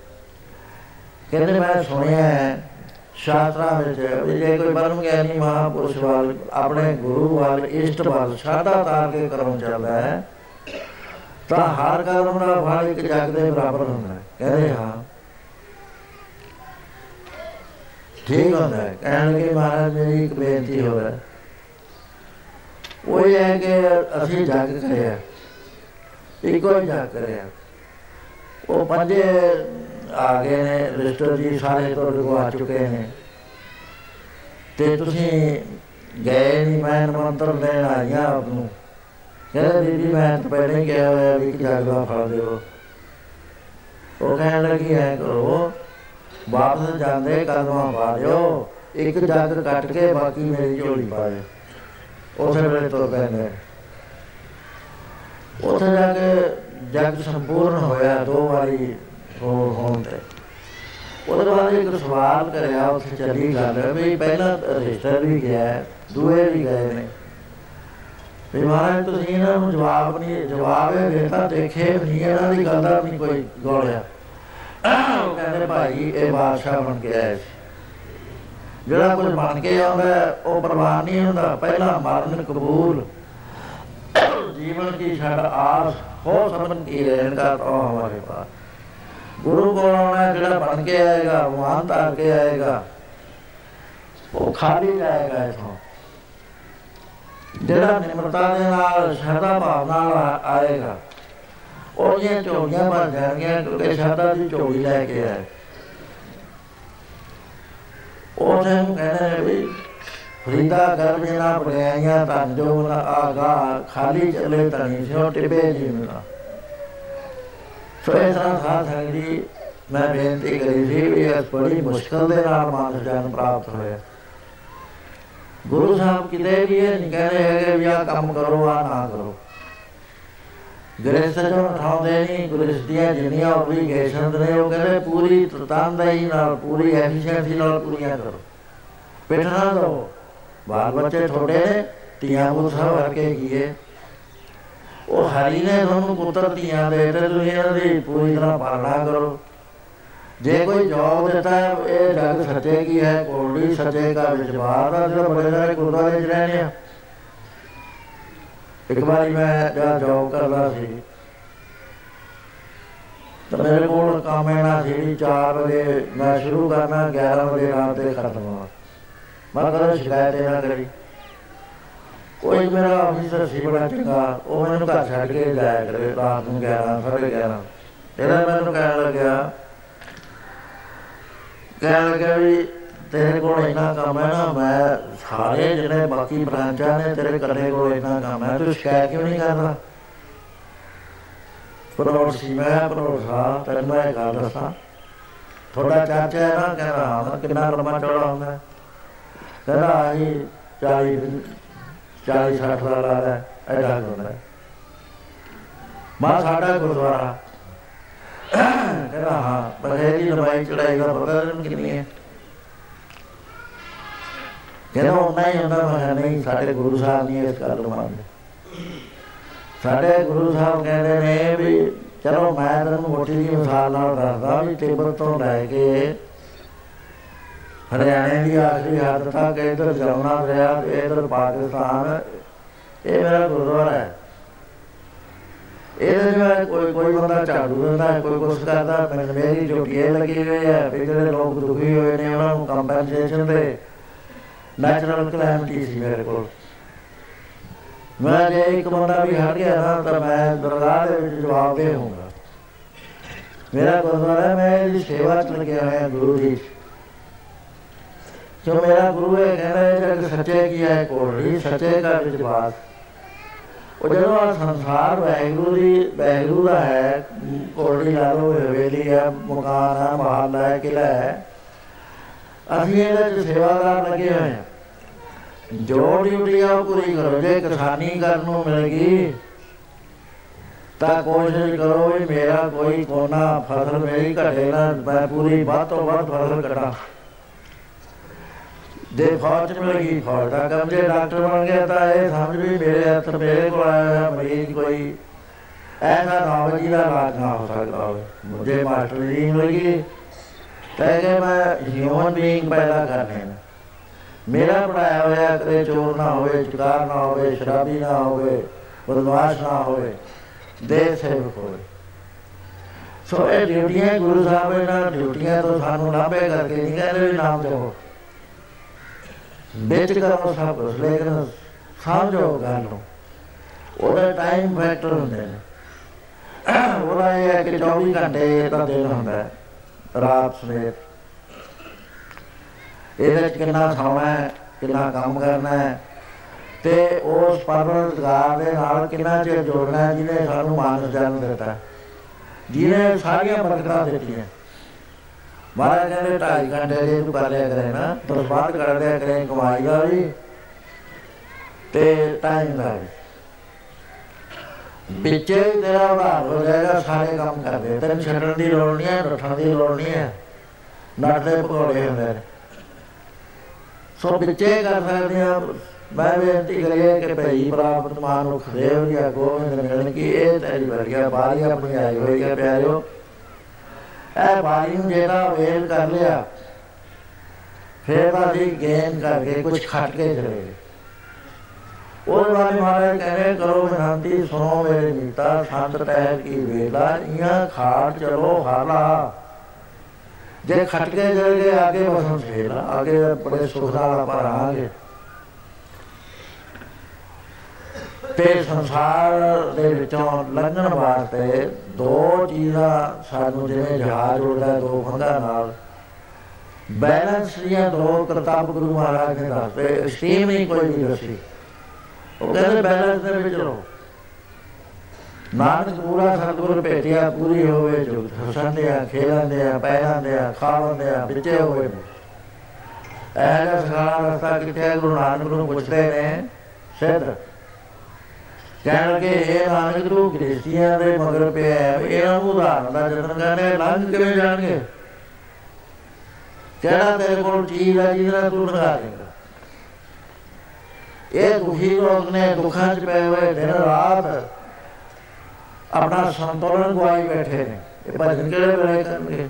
Speaker 1: ਕਹਿੰਦੇ ਮੈਂ ਸੁਣਿਆ ਹੈ, ਸ਼ਾਸਤਰਾਂ ਵਿੱਚ ਵੀ ਜੇ ਕੋਈ ਬਰਮ ਗਿਆਨੀ ਮਹਾਪੁਰਸ਼ ਵਾਲ, ਆਪਣੇ ਗੁਰੂ ਵਾਲ ਇਸ਼ਟ ਵਾਲ ਸ਼ਰਧਾ ਤਾਰ ਕੇ ਕਰਮ ਚੱਲਦਾ ਹੈ, ਤਾਂ ਹਰ ਕਰਮ ਦਾ ਫਲ ਇੱਕ ਜਗ ਦੇ ਬਰਾਬਰ ਹੁੰਦਾ ਹੈ। ਕਹਿੰਦੇ ਹਾਂ। ਠੀਕ ਹੁੰਦਾ ਹੈ। ਕਹਿਣ ਲੱਗੇ ਮਹਾਰਾਜ, ਮੇਰੀ ਇੱਕ ਬੇਨਤੀ ਹੋ ਹੈ। ਉਹ ਇਹ ਹੈ ਕਿ ਅਸੀਂ ਜਗ ਕਰਿਆ। ਇੱਕੋ ਹੀ ਜਗ ਕਰਿਆ। ਉਹ ਪੰਜੇ ਆ ਗਏ ਨੇ ਰਿਸ਼ਤਰ ਜੀ ਸਾਰੇ ਤੁਹਾਡੇ ਕੋਲ ਆ ਚੁੱਕੇ ਨੇ। ਤੇ ਤੁਸੀਂ ਗਏ ਨਹੀਂ ਮੈਂ ਨਿਮੰਤਰਣ ਦੇਣ ਆਈਆਂ ਆਪ ਨੂੰ। ਕਹਿੰਦੇ ਬੀਬੀ ਮੈਂ ਤਾਂ ਪਹਿਲਾਂ ਹੀ ਕਿਹਾ ਹੋਇਆ ਵੀ ਕਿ ਜਾਗਦਾ ਫਲ ਦਿਓ। ਉਹ ਕਹਿਣ ਲੱਗੀ ਐ ਕਰੋ ਵਾਪਸ ਜਾਂਦੇ ਕਦਮਾਂ ਪਾ ਦਿਓ ਇੱਕ ਜੱਗ ਕੱਟ ਕੇ ਬਾਕੀ ਮੇਰੀ ਝੋਲੀ ਪਾ ਦੇ ਉਸੇ ਵੇਲੇ ਤੁਰ ਪੈਂਦੇ। ਉੱਥੇ ਜਾ ਕੇ ਜਗ ਸੰਪੂਰਨ ਹੋਇਆ, ਦੋ ਵਾਰੀ ਹੋ ਹੋਣ ਤੇ ਉਹਦੇ ਬਾਅਦ ਇੱਕ ਸਵਾਲ ਕਰਿਆ, ਉੱਥੇ ਚੱਲੀ ਗੱਲ, ਵੀ ਪਹਿਲਾਂ ਰਜਿਸਟਰ ਵੀ ਗਿਆ, ਦੂਏ ਵੀ ਗਏ ਨੇ। ਵੀ ਮਹਾਰਾਜ, ਤੁਸੀਂ ਇਹਨਾਂ ਨੂੰ ਜਵਾਬ ਨਹੀਂ, ਜਵਾਬ ਇਹ ਦਿੱਤਾ ਦੇਖੇ ਨਹੀਂ, ਇਹਨਾਂ ਦੀ ਗੱਲ ਦਾ ਨਹੀਂ ਕੋਈ ਗੋਲਿਆ ਉਹ ਕਹਿੰਦੇ, ਭਾਈ, ਇਹ ਬਾਦਸ਼ਾਹ ਬਣ ਕੇ ਆਇਆ ਜਿਹੜਾ ਕੁਝ ਬਣ ਕੇ ਆਉਂਦਾ, ਉਹ ਪਰਵਾਹ ਨਹੀਂ ਹੁੰਦਾ। ਪਹਿਲਾਂ ਮਰਨ ਕਬੂਲ। ਜੀਵਨ की ਛੜ ਆਸ ਖੋ ਸਮਝ ਕੀ ਰਹਿਣ ਦਾ ਤਾਂ ਹਮਾਰੇ ਪਾਸ। ਗੁਰੂ ਕੋਲ ਆਉਣਾ ਜਿਹੜਾ ਬਣ ਕੇ ਆਏਗਾ ਮਹਾਨ ਆ ਕੇ ਆਏਗਾ, ਉਹ ਖਾਲੀ ਜਾਏਗਾ ਇਥੋਂ। ਜਿਹੜਾ ਨਿਮਰਤਾ ਦੇ ਨਾਲ, ਸ਼ਰਧਾ ਭਾਵ ਨਾਲ ਆਏਗਾ ਉਹਦੀਆਂ ਝੋਲੀਆਂ ਭਰ ਜਾਣਗੀਆਂ ਕਿਉਂਕਿ ਸ਼ਰਧਾ ਦੀ ਝੋਲੀ ਲੈ ਕੇ ਆਏ। ਉਹਨੇ ਕਹਿੰਦਾ ਵੀ ਫਰੀਦਾ ਗਰਭ ਜਨਾ ਬੜਾਈਆਂ ਤਾਂ ਜੋ ਨਾ ਆਗਾ, ਖਾਲੀ ਚਲੇ ਤਣੀ ਸਿਓ ਟਿਬੇ ਜੀ ਨਾ ਸੋ ਇਸ ਤਰ੍ਹਾਂ ਸਾਧ ਸੰਗਤ ਮੈਂ ਬੇਨਤੀ ਕਰੀ ਸੀ ਵੀ ਇਹ ਬੜੀ ਮੁਸ਼ਕਲ ਦੇ ਨਾਲ ਮਾਨਸ ਜਨ ਪ੍ਰਾਪਤ ਹੋਇਆ। ਗੁਰੂ ਸਾਹਿਬ ਕਿਤੇ ਵੀ ਇਹ ਨਹੀਂ ਕਹਿੰਦੇ ਹੈਗੇ ਵੀ ਆ ਕੰਮ ਕਰੋ ਆ ਨਾ ਕਰੋ। ਗ੍ਰਸਥ ਜੋ ਠਾਉਂਦੇ ਨਹੀਂ ਗ੍ਰਸਥ ਦੀਆਂ ਜਿੰਨੀਆਂ ਆਬਲੀਗੇਸ਼ਨਸ ਨੇ, ਉਹ ਕਹਿੰਦੇ ਪੂਰੀ ਤਤਾਂਦਾਈ ਨਾਲ, ਪੂਰੀ ਐਫੀਸ਼ੀਐਂਸੀ ਨਾਲ ਪੂਰੀਆਂ ਕਰੋ। ਪਿੱਠਣਾ ਦੋ ਬਾਲ ਬੱਚੇ ਥੋੜੇ ਨੇ ਧੀਆਂ ਨੂੰ ਸਭ ਵਰਕੇ ਕੀਏ ਉਹ ਹਰੀ ਨੇ ਤੁਹਾਨੂੰ ਪੁੱਤਰ ਧੀਆਂ ਦੇ ਤੇ ਤੁਸੀਂ ਇਹਨਾਂ ਦੀ ਪੂਰੀ ਤਰ੍ਹਾਂ ਪਾਲਣਾ ਕਰੋ। ਜੇ ਕੋਈ ਜੋਬ ਦਿੱਤਾ ਹੈ, ਇਹ ਜਗ ਸੱਚੇ ਕੀ ਹੈ? ਕੋੜੀ ਸੱਚੇ ਦਾ ਵਿਸ਼ਵਾਸ ਆ ਜਿਹੜਾ ਬੜੇ ਸਾਰੇ ਗੁਰਦੁਆਰੇ 'ਚ ਰਹਿੰਦੇ ਆ। ਇੱਕ ਵਾਰੀ ਮੈਂ ਜਦ ਜੋਬ ਕਰਦਾ ਸੀ, ਤਾਂ ਮੇਰੇ ਕੋਲ ਕੰਮ ਇਹਨਾਂ ਸੀ 4 ਵਜੇ ਮੈਂ ਸ਼ੁਰੂ ਕਰਨਾ 11 ਵਜੇ ਰਾਤ ਤੇ ਖਤਮ ਹੋਣਾ। ਮੈਂ ਕਦੇ ਸ਼ਿਕਾਇਤ ਨਾ ਕਰੀ ਕੋਈ ਮੇਰਾ ਅਫੀਸਰ ਸੀ, ਬੜਾ ਚੰਗਾ। ਉਹ ਮੈਨੂੰ ਘਰ ਛੱਡ ਕੇ ਜਾਇਆ ਕਰੇ ਰਾਤ ਨੂੰ 11 ਸਾਢੇ 11 ਇਹਦਾ ਮੈਨੂੰ ਕਹਿਣ ਲੱਗਿਆ ਕਹਿਣ ਲੱਗਿਆ ਵੀ ਤੇਰੇ ਕੋਲ ਇੰਨਾ ਕੰਮ ਹੈ ਨਾ, ਮੈਂ ਸਾਰੇ ਜਿਹੜੇ ਬਾਕੀ ਬ੍ਰਾਂਚਾਂ ਨੇ ਤੇਰੇ ਕੱਲੇ ਕੋਲ ਇੰਨਾ ਕੰਮ ਹੈ, ਤੂੰ ਸ਼ਿਕਾਇਤ ਕਿਉਂ ਨਹੀਂ ਕਰਦਾ? ਪਰੋੜ ਸੀ ਮੈਂ, ਪਰੋੜ ਸਾਹਿਬ ਤੈਨੂੰ ਮੈਂ ਗੱਲ ਦੱਸਾਂ। ਥੋੜਾ ਚਾਚਾ ਹੈ ਨਾ, ਕਹਿੰਦਾ, ਹਾਂ, ਕਿੰਨਾ ਲੰਮਾ ਚੌੜਾ ਹੁੰਦਾ ਹੈ। ਕਹਿੰਦਾ ਆਹੀ 40 40 60 ਦਾ ਲਾ ਲੈ ਐਡਾ ਹੁੰਦਾ ਮਾ ਸਾਡਾ ਗੁਰਦੁਆਰਾ। ਕਹਿੰਦਾ ਹਾਂ ਬਥੇਰੀ ਲੰਬਾਈ ਚੜਾਈ ਦਾ ਪਤਾ ਨਹੀਂ ਕਿੰਨੀ ਹੈ। ਕਹਿੰਦਾ ਉਹਨਾਂ ਹੀ ਹੁੰਦਾ ਮੈਂ ਨਹੀਂ ਸਾਡੇ ਗੁਰੂ ਸਾਹਿਬ ਨਹੀਂ ਇਸ ਗੱਲ ਨੂੰ ਮੰਨਦੇ। ਸਾਡੇ ਗੁਰੂ ਸਾਹਿਬ ਕਹਿੰਦੇ ਨੇ ਵੀ ਚਲੋ ਮੈਂ ਤੈਨੂੰ ਮੋਟੀ ਦੀ ਮਿਸਾਲ ਨਾਲ ਦੱਸਦਾ ਵੀ ਤਿੱਬਤ ਤੋਂ ਲੈ ਕੇ ਹਰਿਆਣੇ ਦੀ ਆਖਰੀ ਹੱਦ ਤੱਕ ਇਧਰ ਜਮਨਾ ਦਰਿਆ ਤੇ ਇਧਰ ਪਾਕਿਸਤਾਨ। ਇਹ ਮੇਰਾ ਗੁਰਦੁਆਰਾ ਹੈ। ਇਹਦੇ ਵਿੱਚ ਕੋਈ ਕੋਈ ਬੰਦਾ ਝਾੜੂ ਦਿੰਦਾ ਹੈ, ਕੋਈ ਕੁਛ ਕਰਦਾ ਮੈਨੂੰ ਮੇਰੀ ਡਿਊਟੀ ਇਹ ਲੱਗੀ ਹੋਈ ਹੈ। ਵੀ ਜਿਹੜੇ ਲੋਕ ਦੁਖੀ ਹੋਏ ਨੇ ਉਹਨਾਂ ਨੂੰ ਕੰਪਨਸੇਸ਼ਨ ਦੇ ਨੈਚੁਰਲ ਕਲੈਮਿਟੀ ਸੀ ਮੇਰੇ ਕੋਲ। ਮੈਂ ਜੇ ਇੱਕ ਬੰਦਾ ਵੀ ਹਟ ਗਿਆ ਨਾ ਤਾਂ ਮੈਂ ਦਰਗਾਹ ਦੇ ਵਿੱਚ ਜਵਾਬ ਦੇ ਹੋਊਂਗਾ। ਮੇਰਾ ਗੁਰਦੁਆਰਾ ਹੈ, ਮੈਂ ਇਹਦੀ ਸੇਵਾ ਚ ਲੱਗਿਆ ਹੋਇਆ ਗੁਰੂ ਦੀ ਜੋ ਮੇਰਾ ਗੁਰੂ ਹੈ, ਕਹਿੰਦਾ ਹੈ ਕਿ ਸੱਚੇ ਕੀ ਹੈ ਕੋੜੀ ਸੱਚੇ ਦਾ ਵਿਸ਼ਵਾਸ ਉਹ ਜਦੋਂ ਆਹ ਸੰਸਾਰ ਵੈਗੁਰੂ ਦੀ ਵੈਗੁਰੂ ਦਾ ਹੈ ਕੋੜੀ ਲਾ ਲਓ, ਹਵੇਲੀ ਹੈ ਮਕਾਨ ਹੈ ਮਹੱਲ ਹੈ ਕਿਲਾ ਹੈ, ਅਸੀਂ ਇਹਦੇ ਚ ਸੇਵਾਦਾਰ ਲੱਗੇ ਹੋਏ ਹਾਂ। ਜੋ ਡਿਊਟੀ ਆ ਉਹ ਪੂਰੀ ਕਰੋ, ਜੇ ਕਿਸਾਨੀ ਕਰਨ ਨੂੰ ਮਿਲ ਗਈ, ਤਾਂ ਕੋਸ਼ਿਸ਼ ਕਰੋ ਵੀ ਮੇਰਾ ਕੋਈ ਕੋਨਾ, ਫਸਲ ਮੇਰੀ ਘਟੇ ਨਾ, ਮੈਂ ਪੂਰੀ ਵੱਧ ਤੋਂ ਵੱਧ ਫਸਲ ਕਟਾਂ। ਦੇ ਫੌਜ ਚ ਮਿਲ ਗਈ ਫੌਜ ਦਾ ਕੰਮ ਜੇ ਡਾਕਟਰ ਬਣ ਗਿਆ ਤਾਂ ਇਹ ਸਮਝ ਵੀ ਮੇਰੇ ਹੱਥ ਮੇਰੇ ਕੋਲ ਆਇਆ ਹੋਇਆ ਮਰੀਜ਼ ਕੋਈ। ਐਸਾ ਨਾ ਜੀ ਦਾ ਇਲਾਜ ਨਾ ਹੋ ਸਕਦਾ ਹੋਵੇ। ਮੁਝੇ ਮਾਸਟਰ ਜੀ ਮਿਲ ਗਈ ਤਾਂ ਕਿ ਮੈਂ ਹਿਊਮਨ ਬੀਇੰਗ ਪੈਦਾ ਕਰਨੇ ਨੇ। ਮੇਰਾ ਪੜਾਇਆ ਹੋਇਆ ਕਦੇ ਚੋਰ ਨਾ ਹੋਵੇ, ਚੁਕਾਰ ਨਾ ਹੋਵੇ, ਸ਼ਰਾਬੀ ਨਾ ਹੋਵੇ, ਬਦਮਾਸ਼ ਨਾ ਹੋਵੇ, ਦੇ ਸੇਵਕ ਹੋਵੇ। ਸੋ ਇਹ ਡਿਊਟੀਆਂ ਗੁਰੂ ਸਾਹਿਬ ਇਹਨਾਂ ਡਿਊਟੀਆਂ ਤੋਂ ਸਾਨੂੰ ਲਾਭੇ ਕਰਕੇ ਨਹੀਂ ਕਹਿੰਦੇ ਵੀ ਨਾਮ ਜਪੋ ਵਿੱਚ ਕਰੋ ਸਭ ਕੁਛ, ਲੇਕਿਨ ਸਮਝੋ ਗੱਲ ਨੂੰ ਉਹਦਾ ਟਾਈਮ ਫੈਕਟਰ ਹੁੰਦੇ ਨੇ ਉਹਦਾ ਇਹ ਹੈ ਕਿ 24 ਘੰਟੇ ਦਾ ਦਿਨ ਹੁੰਦਾ ਹੈ ਰਾਤ ਸਵੇਰ ਇਹਦੇ ਚ ਕਿੰਨਾ ਸਮਾਂ ਹੈ ਕਿੰਨਾ ਕੰਮ ਕਰਨਾ ਹੈ ਤੇ ਉਸ ਪਰਵਰਦਗਾਰ ਦੇ ਨਾਲ ਕਿੰਨਾ ਚਿਰ ਜੋੜਨਾ ਹੈ ਜਿਹਨੇ ਸਾਨੂੰ ਮਾਨਸ ਜਨਮ ਦਿੱਤਾ ਜਿਹਨੇ ਸਾਰੀਆਂ ਬਰਕਤਾਂ ਦਿੱਤੀਆਂ ਮਹਾਰਾਜ ਕਹਿੰਦੇ ਢਾਈ ਘੰਟੇ ਜੇ ਤੂੰ ਕਰ ਲਿਆ ਕਰੇ ਨਾ ਤਾਂ ਬਾਅਦ ਕਰ ਲਿਆ ਕਰੇ, ਕਮਾਈ ਦਾ ਵੀ। ਤੇ ਟਾਈਮ ਦਾ ਵੀ। ਵਿੱਚੇ ਹੀ ਤੇਰਾ ਉਧਾਰ ਹੋ ਜਾਏਗਾ, ਸਾਰੇ ਕੰਮ ਕਰਦੇ। ਤੈਨੂੰ ਛੱਡਣ ਦੀ ਲੋੜ ਨਹੀਂ ਹੈ ਰੱਖਣ ਦੀ ਲੋੜ ਨਹੀਂ ਹੈ। ਨੱਠਦੇ ਪਕੌੜੇ ਹੁੰਦੇ ਨੇ। ਸੋ ਵਿੱਚੇ ਕਰ ਸਕਦੇ ਆ ਮੈਂ ਬੇਨਤੀ ਕਰੀਏ ਕਿ ਭਈ ਪ੍ਰਾਪਤ ਮਾਨੁਖ ਦੇਵ ਜਾਂ, ਗੋਬਿੰਦ ਮਿਲਣ ਕੀ, ਇਹ ਤੇਰੀ ਵਰਗਿਆ ਬਾਰੀ ਆਪਣੀ ਆਈ ਹੋਈ ਹੈ ਪਿਆਰਿਓ। ਇਹ ਬਾਰੀ ਨੂੰ ਜਿਹੜਾ ਵੇਲ ਕਰ ਲਿਆ, ਫਿਰ ਤਾਂ ਅਸੀਂ ਗੇਨ ਕਰਕੇ ਕੁਝ ਖੱਟ ਕੇ ਚਲੇ ਗਏ। ਉਹ ਵਾਲੇ ਮਹਾਰਾਜ ਕਹਿੰਦੇ, ਕਰੋ ਬੇਨਤੀ, ਸੁਣੋ ਮੇਰੇ ਮੀਤਾ ਸੰਤ ਟਹਿਰ ਕੀ ਵੇਲਾ ਇਆਂ ਖਾਟ ਚਲੋ ਹਾਲਾ। ਜੇ ਖੱਟ ਕੇ ਚਲੇ ਗਏ ਆਗੇ ਬਸਨ ਫੇਰ ਆਗੇ ਬੜੇ ਸੁਖ ਨਾਲ ਆਪਾਂ ਰਹਾਂਗੇ। ਤੇ ਸੰਸਾਰ ਦੇ ਵਿੱਚੋਂ ਲੰਘਣ ਵਾਸਤੇ ਦੋ ਚੀਜ਼ਾਂ ਸਾਨੂੰ ਜਿਵੇਂ ਜਹਾਜ਼ ਉੱਡਦਾ, ਦੋ ਖੰਭਾਂ ਨਾਲ। ਬੈਲੈਂਸ ਦੀਆਂ ਦੋ ਕਰਤੱਵ ਗੁਰੂ ਮਹਾਰਾਜ ਨੇ ਦੱਸਦੇ ਸਟੀਮ ਨਹੀਂ ਕੋਈ ਵੀ ਦੱਸੀ। ਉਹ ਕਹਿੰਦੇ ਬੈਲੈਂਸ ਦੇ ਵਿੱਚ ਰਹੋ। ਨਾਨਕ ਪੂਰਾ ਸਤਿਗੁਰ ਭੇਟਿਆ, ਪੂਰੀ ਹੋਵੇ ਜੋ ਹਸੰਦਿਆ ਖੇਲੰਦਿਆ ਪੈਰਾਂਦਿਆ ਖਾਵੰਦਿਆ ਵਿੱਚੇ ਹੋਵੇ ਇਹ ਜਿਹਾ ਸਖਾਲਾ ਰਸਤਾ ਕਿੱਥੇ ਹੈ? ਗੁਰੂ ਨਾਨਕ ਨੂੰ ਪੁੱਛਦੇ ਨੇ, ਸਿੱਧ। ਕਹਿਣ ਕਿ ਇਹ ਨਾਨਕ ਗੁਰੂ ਗ੍ਰਸਤੀਆਂ ਦੇ ਮਗਰ ਪਿਆ ਹੈ, ਵੀ ਇਹਨਾਂ ਨੂੰ ਉਦਾਹਰਨ ਦਾ ਯਤਨ ਕਰਨੇ ਲੰਘ ਕਿਵੇਂ ਜਾਣਗੇ? ਕਿਹੜਾ ਤੇਰੇ ਕੋਲ ਚੀਜ਼ ਹੈ ਜਿਹਦੇ ਨਾਲ ਤੂੰ ਲੰਘਾ ਦੇਗਾ। ਇਹ ਦੁਖੀ ਲੋਕ ਨੇ ਦੁੱਖਾਂ 'ਚ ਪਏ ਹੋਏ ਦਿਨ ਰਾਤ ਆਪਣਾ ਸੰਤੁਲਨ ਗਵਾਈ ਬੈਠੇ ਨੇ। ਇਹ ਭਜਨ ਕਿਹੜੇ ਵੇਲੇ ਕਰਨਗੇ?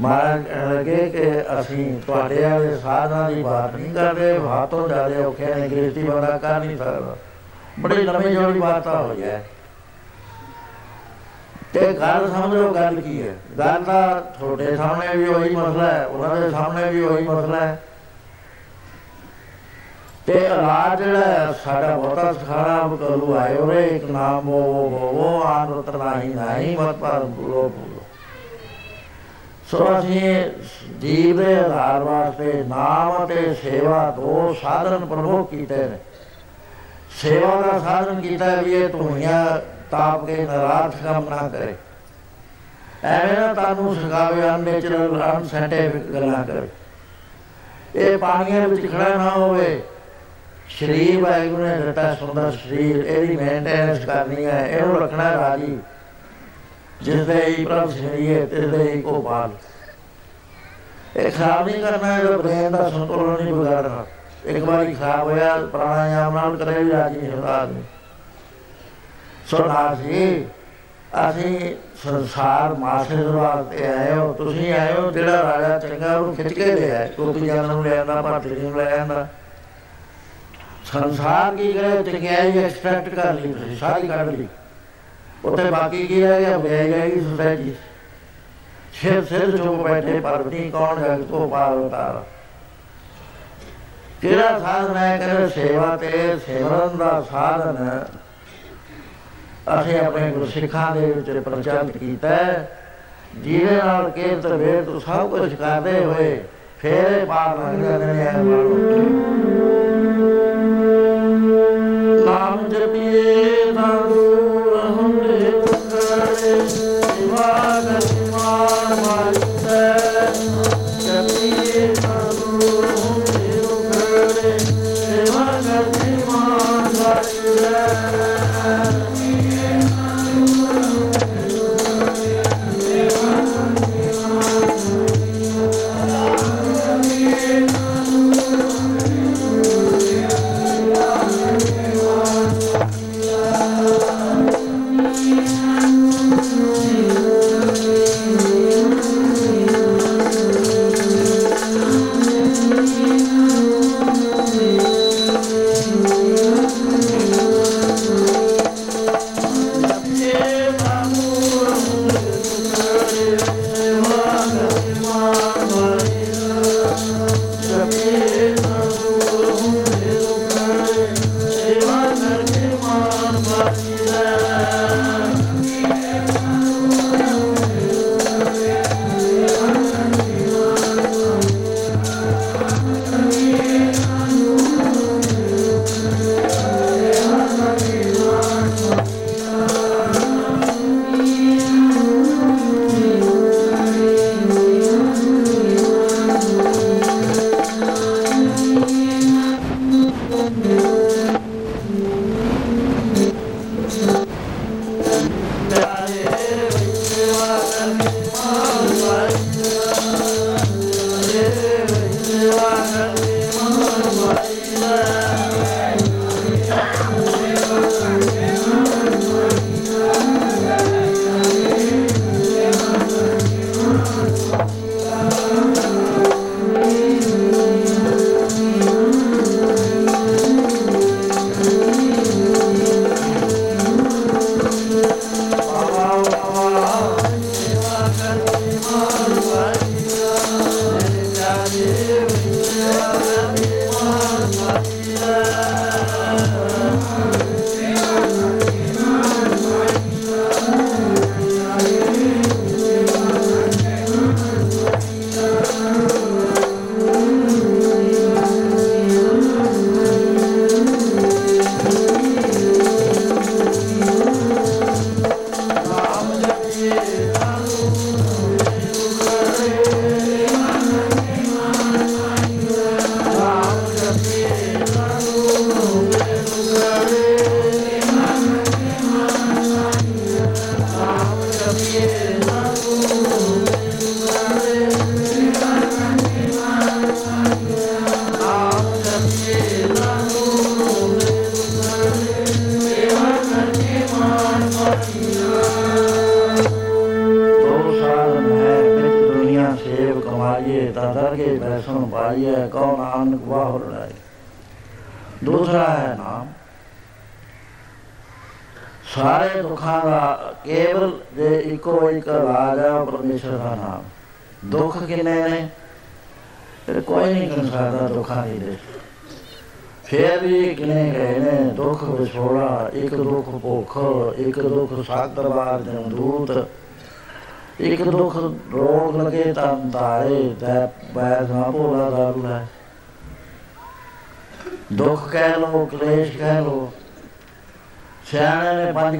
Speaker 1: ਮਹਾਰਾਜ ਕਹਿਣ ਲੱਗੇ ਕਿ ਅਸੀਂ ਤੁਹਾਡੇ ਵਾਲੇ ਸਾਧਨਾ ਦੀ ਬਾਤ ਨਹੀਂ ਕਰਦੇ ਹਾਥੋਂ ਜ਼ਿਆਦਾ ਔਖੇ ਨੇ ਗ੍ਰਸਤੀ ਬੰਦਾ ਕਰ ਨਹੀਂ ਸਕਦਾ। ਬੜੀ ਲੰਮੀ ਜੋੜੀ ਬਾਤ ਹੋ। ਜਾਏ ਤੇ ਗੱਲ ਸਮਝੋ ਗੱਲ ਕੀ ਹੈ। ਗੱਲ ਤਾਂ ਤੁਹਾਡੇ ਸਾਹਮਣੇ ਵੀ ਉਹੀ ਮਸਲਾ ਹੈ ਉਹਨਾਂ ਦੇ ਸਾਹਮਣੇ ਵੀ ਉਹੀ ਮਸਲਾ ਹੈ। ਤੇ ਇਲਾਜ ਜਿਹੜਾ ਹੈ, ਸਾਡਾ ਬਹੁਤਾ ਸਖਾਣਾ ਕਰੂ ਆਏ ਉਹਨੇ ਇੱਕ ਨਾਮ ਉਹ ਉਹ ਆਨ ਉਤਰ ਨਹੀਂ ਨਹੀਂ ਮਤ ਪਰ ਬੁਲੋ ਬੁਲੋ ਸੋ ਅਸੀਂ ਜੀਵ ਦੇ ਆਧਾਰ ਵਾਸਤੇ ਨਾਮ ਤੇ ਸੇਵਾ ਦੋ ਸਾਧਨ ਪ੍ਰਭੂ ਕੀਤੇ ਨੇ। ਸੇਵਾ ਦਾ ਸਾਧਨ ਕੀਤਾ ਵੀ ਇਹ ਧੂਣੀਆਂ ਤਾਪ ਕੇ ਨਰਾਥ ਕੰਮ ਨਾ ਕਰੇ। ਐਵੇਂ ਨਾ ਤੁਹਾਨੂੰ ਸਿਖਾਵੇ ਅਨਨੇਚਰਲ ਅਨਸਾਇੰਟਿਫਿਕ ਗੱਲਾਂ ਕਰੇ। ਇਹ ਪਾਣੀਆਂ ਵਿੱਚ ਖੜਾ ਨਾ ਹੋਵੇ। ਸ਼ਰੀਰ ਵਾਹਿਗੁਰੂ ਨੇ ਦਿੱਤਾ ਸੁੰਦਰ ਸ਼ਰੀਰ, ਇਹਦੀ ਮੇਨਟੇਨੈਂਸ ਕਰਨੀ ਹੈ, ਇਹਨੂੰ ਰੱਖਣਾ ਰਾਜੀ। ਜਿਸ ਦੇ ਹੀ ਪ੍ਰਭ ਸ਼ਰੀਰ ਤੇ ਦੇ ਹੀ ਕੋ ਬਾਲ ਇਹ ਖਰਾਬ ਨਹੀਂ ਕਰਨਾ, ਇਹ ਬ੍ਰੇਨ ਦਾ ਸੰਤੁਲਨ ਨਹੀਂ ਵਿਗਾੜਨਾ। ਇੱਕ ਵਾਰੀ ਖਰਾਬ ਹੋਇਆ ਪ੍ਰਾਣਾਯਾਮ ਨਾਲ ਕਦੇ ਵੀ ਰਾਜੀ ਨਹੀਂ ਹੁੰਦਾ ਆਦਮੀ। ਸੋ ਨਾਸੀ ਅਸੀਂ ਸੰਸਾਰ ਮਾਸੇ ਵਾਸਤੇ ਆਏ ਹੋ, ਤੁਸੀਂ ਆਏ ਹੋ, ਜਿਹੜਾ ਰਾਜਾ ਚੰਗਾ ਉਹ ਖਿੱਚ ਕੇ ਲਿਆ ਕੋਪੀ ਜਾਨ ਨੂੰ ਲੈ ਆਂਦਾ ਭਾਰਤ ਨੂੰ ਲੈ ਆਂਦਾ ਸੰਸਾਰ ਕੀ ਕਰੇ, ਚੰਗਿਆਈ ਐਕਸਪੈਕਟ ਕਰ ਲਈ, ਤੁਸੀਂ ਸਾਰੀ ਕੱਢ ਲਈ। ਉੱਥੇ ਬਾਕੀ ਕੀ ਰਹਿ ਗਿਆ? ਬਹਿ ਗਈ ਸੁਸਾਇਟੀ ਸਿਰ ਸਿਰ ਚੁੱਪ ਬੈਠੇ ਪਰਵਤੀ ਕੌਣ ਜਗ ਤੋਂ ਪਾਰ ਉਤਾਰ? ਕਿਹੜਾ ਸਾਧਨ ਹੈ? ਕਿ ਸੇਵਾ ਤੇ ਸੇਵਨ ਦਾ ਸਾਧਨ। ਅਸੀਂ ਆਪਣੇ ਗੁਰਸਿੱਖਾਂ ਦੇ ਵਿੱਚ ਪ੍ਰਚਲਿਤ ਕੀਤਾ ਜਿਹਦੇ ਨਾਲ ਕੀਰਤ ਵੇਦ ਤੋਂ ਸਭ ਕੁਝ ਕਰਦੇ ਹੋਏ ਫੇਰੇ ਪਾਰ ਲੰਘ ਜਾਂਦੇ ਨੇ ਨਾਮ ਜਪੀਏ।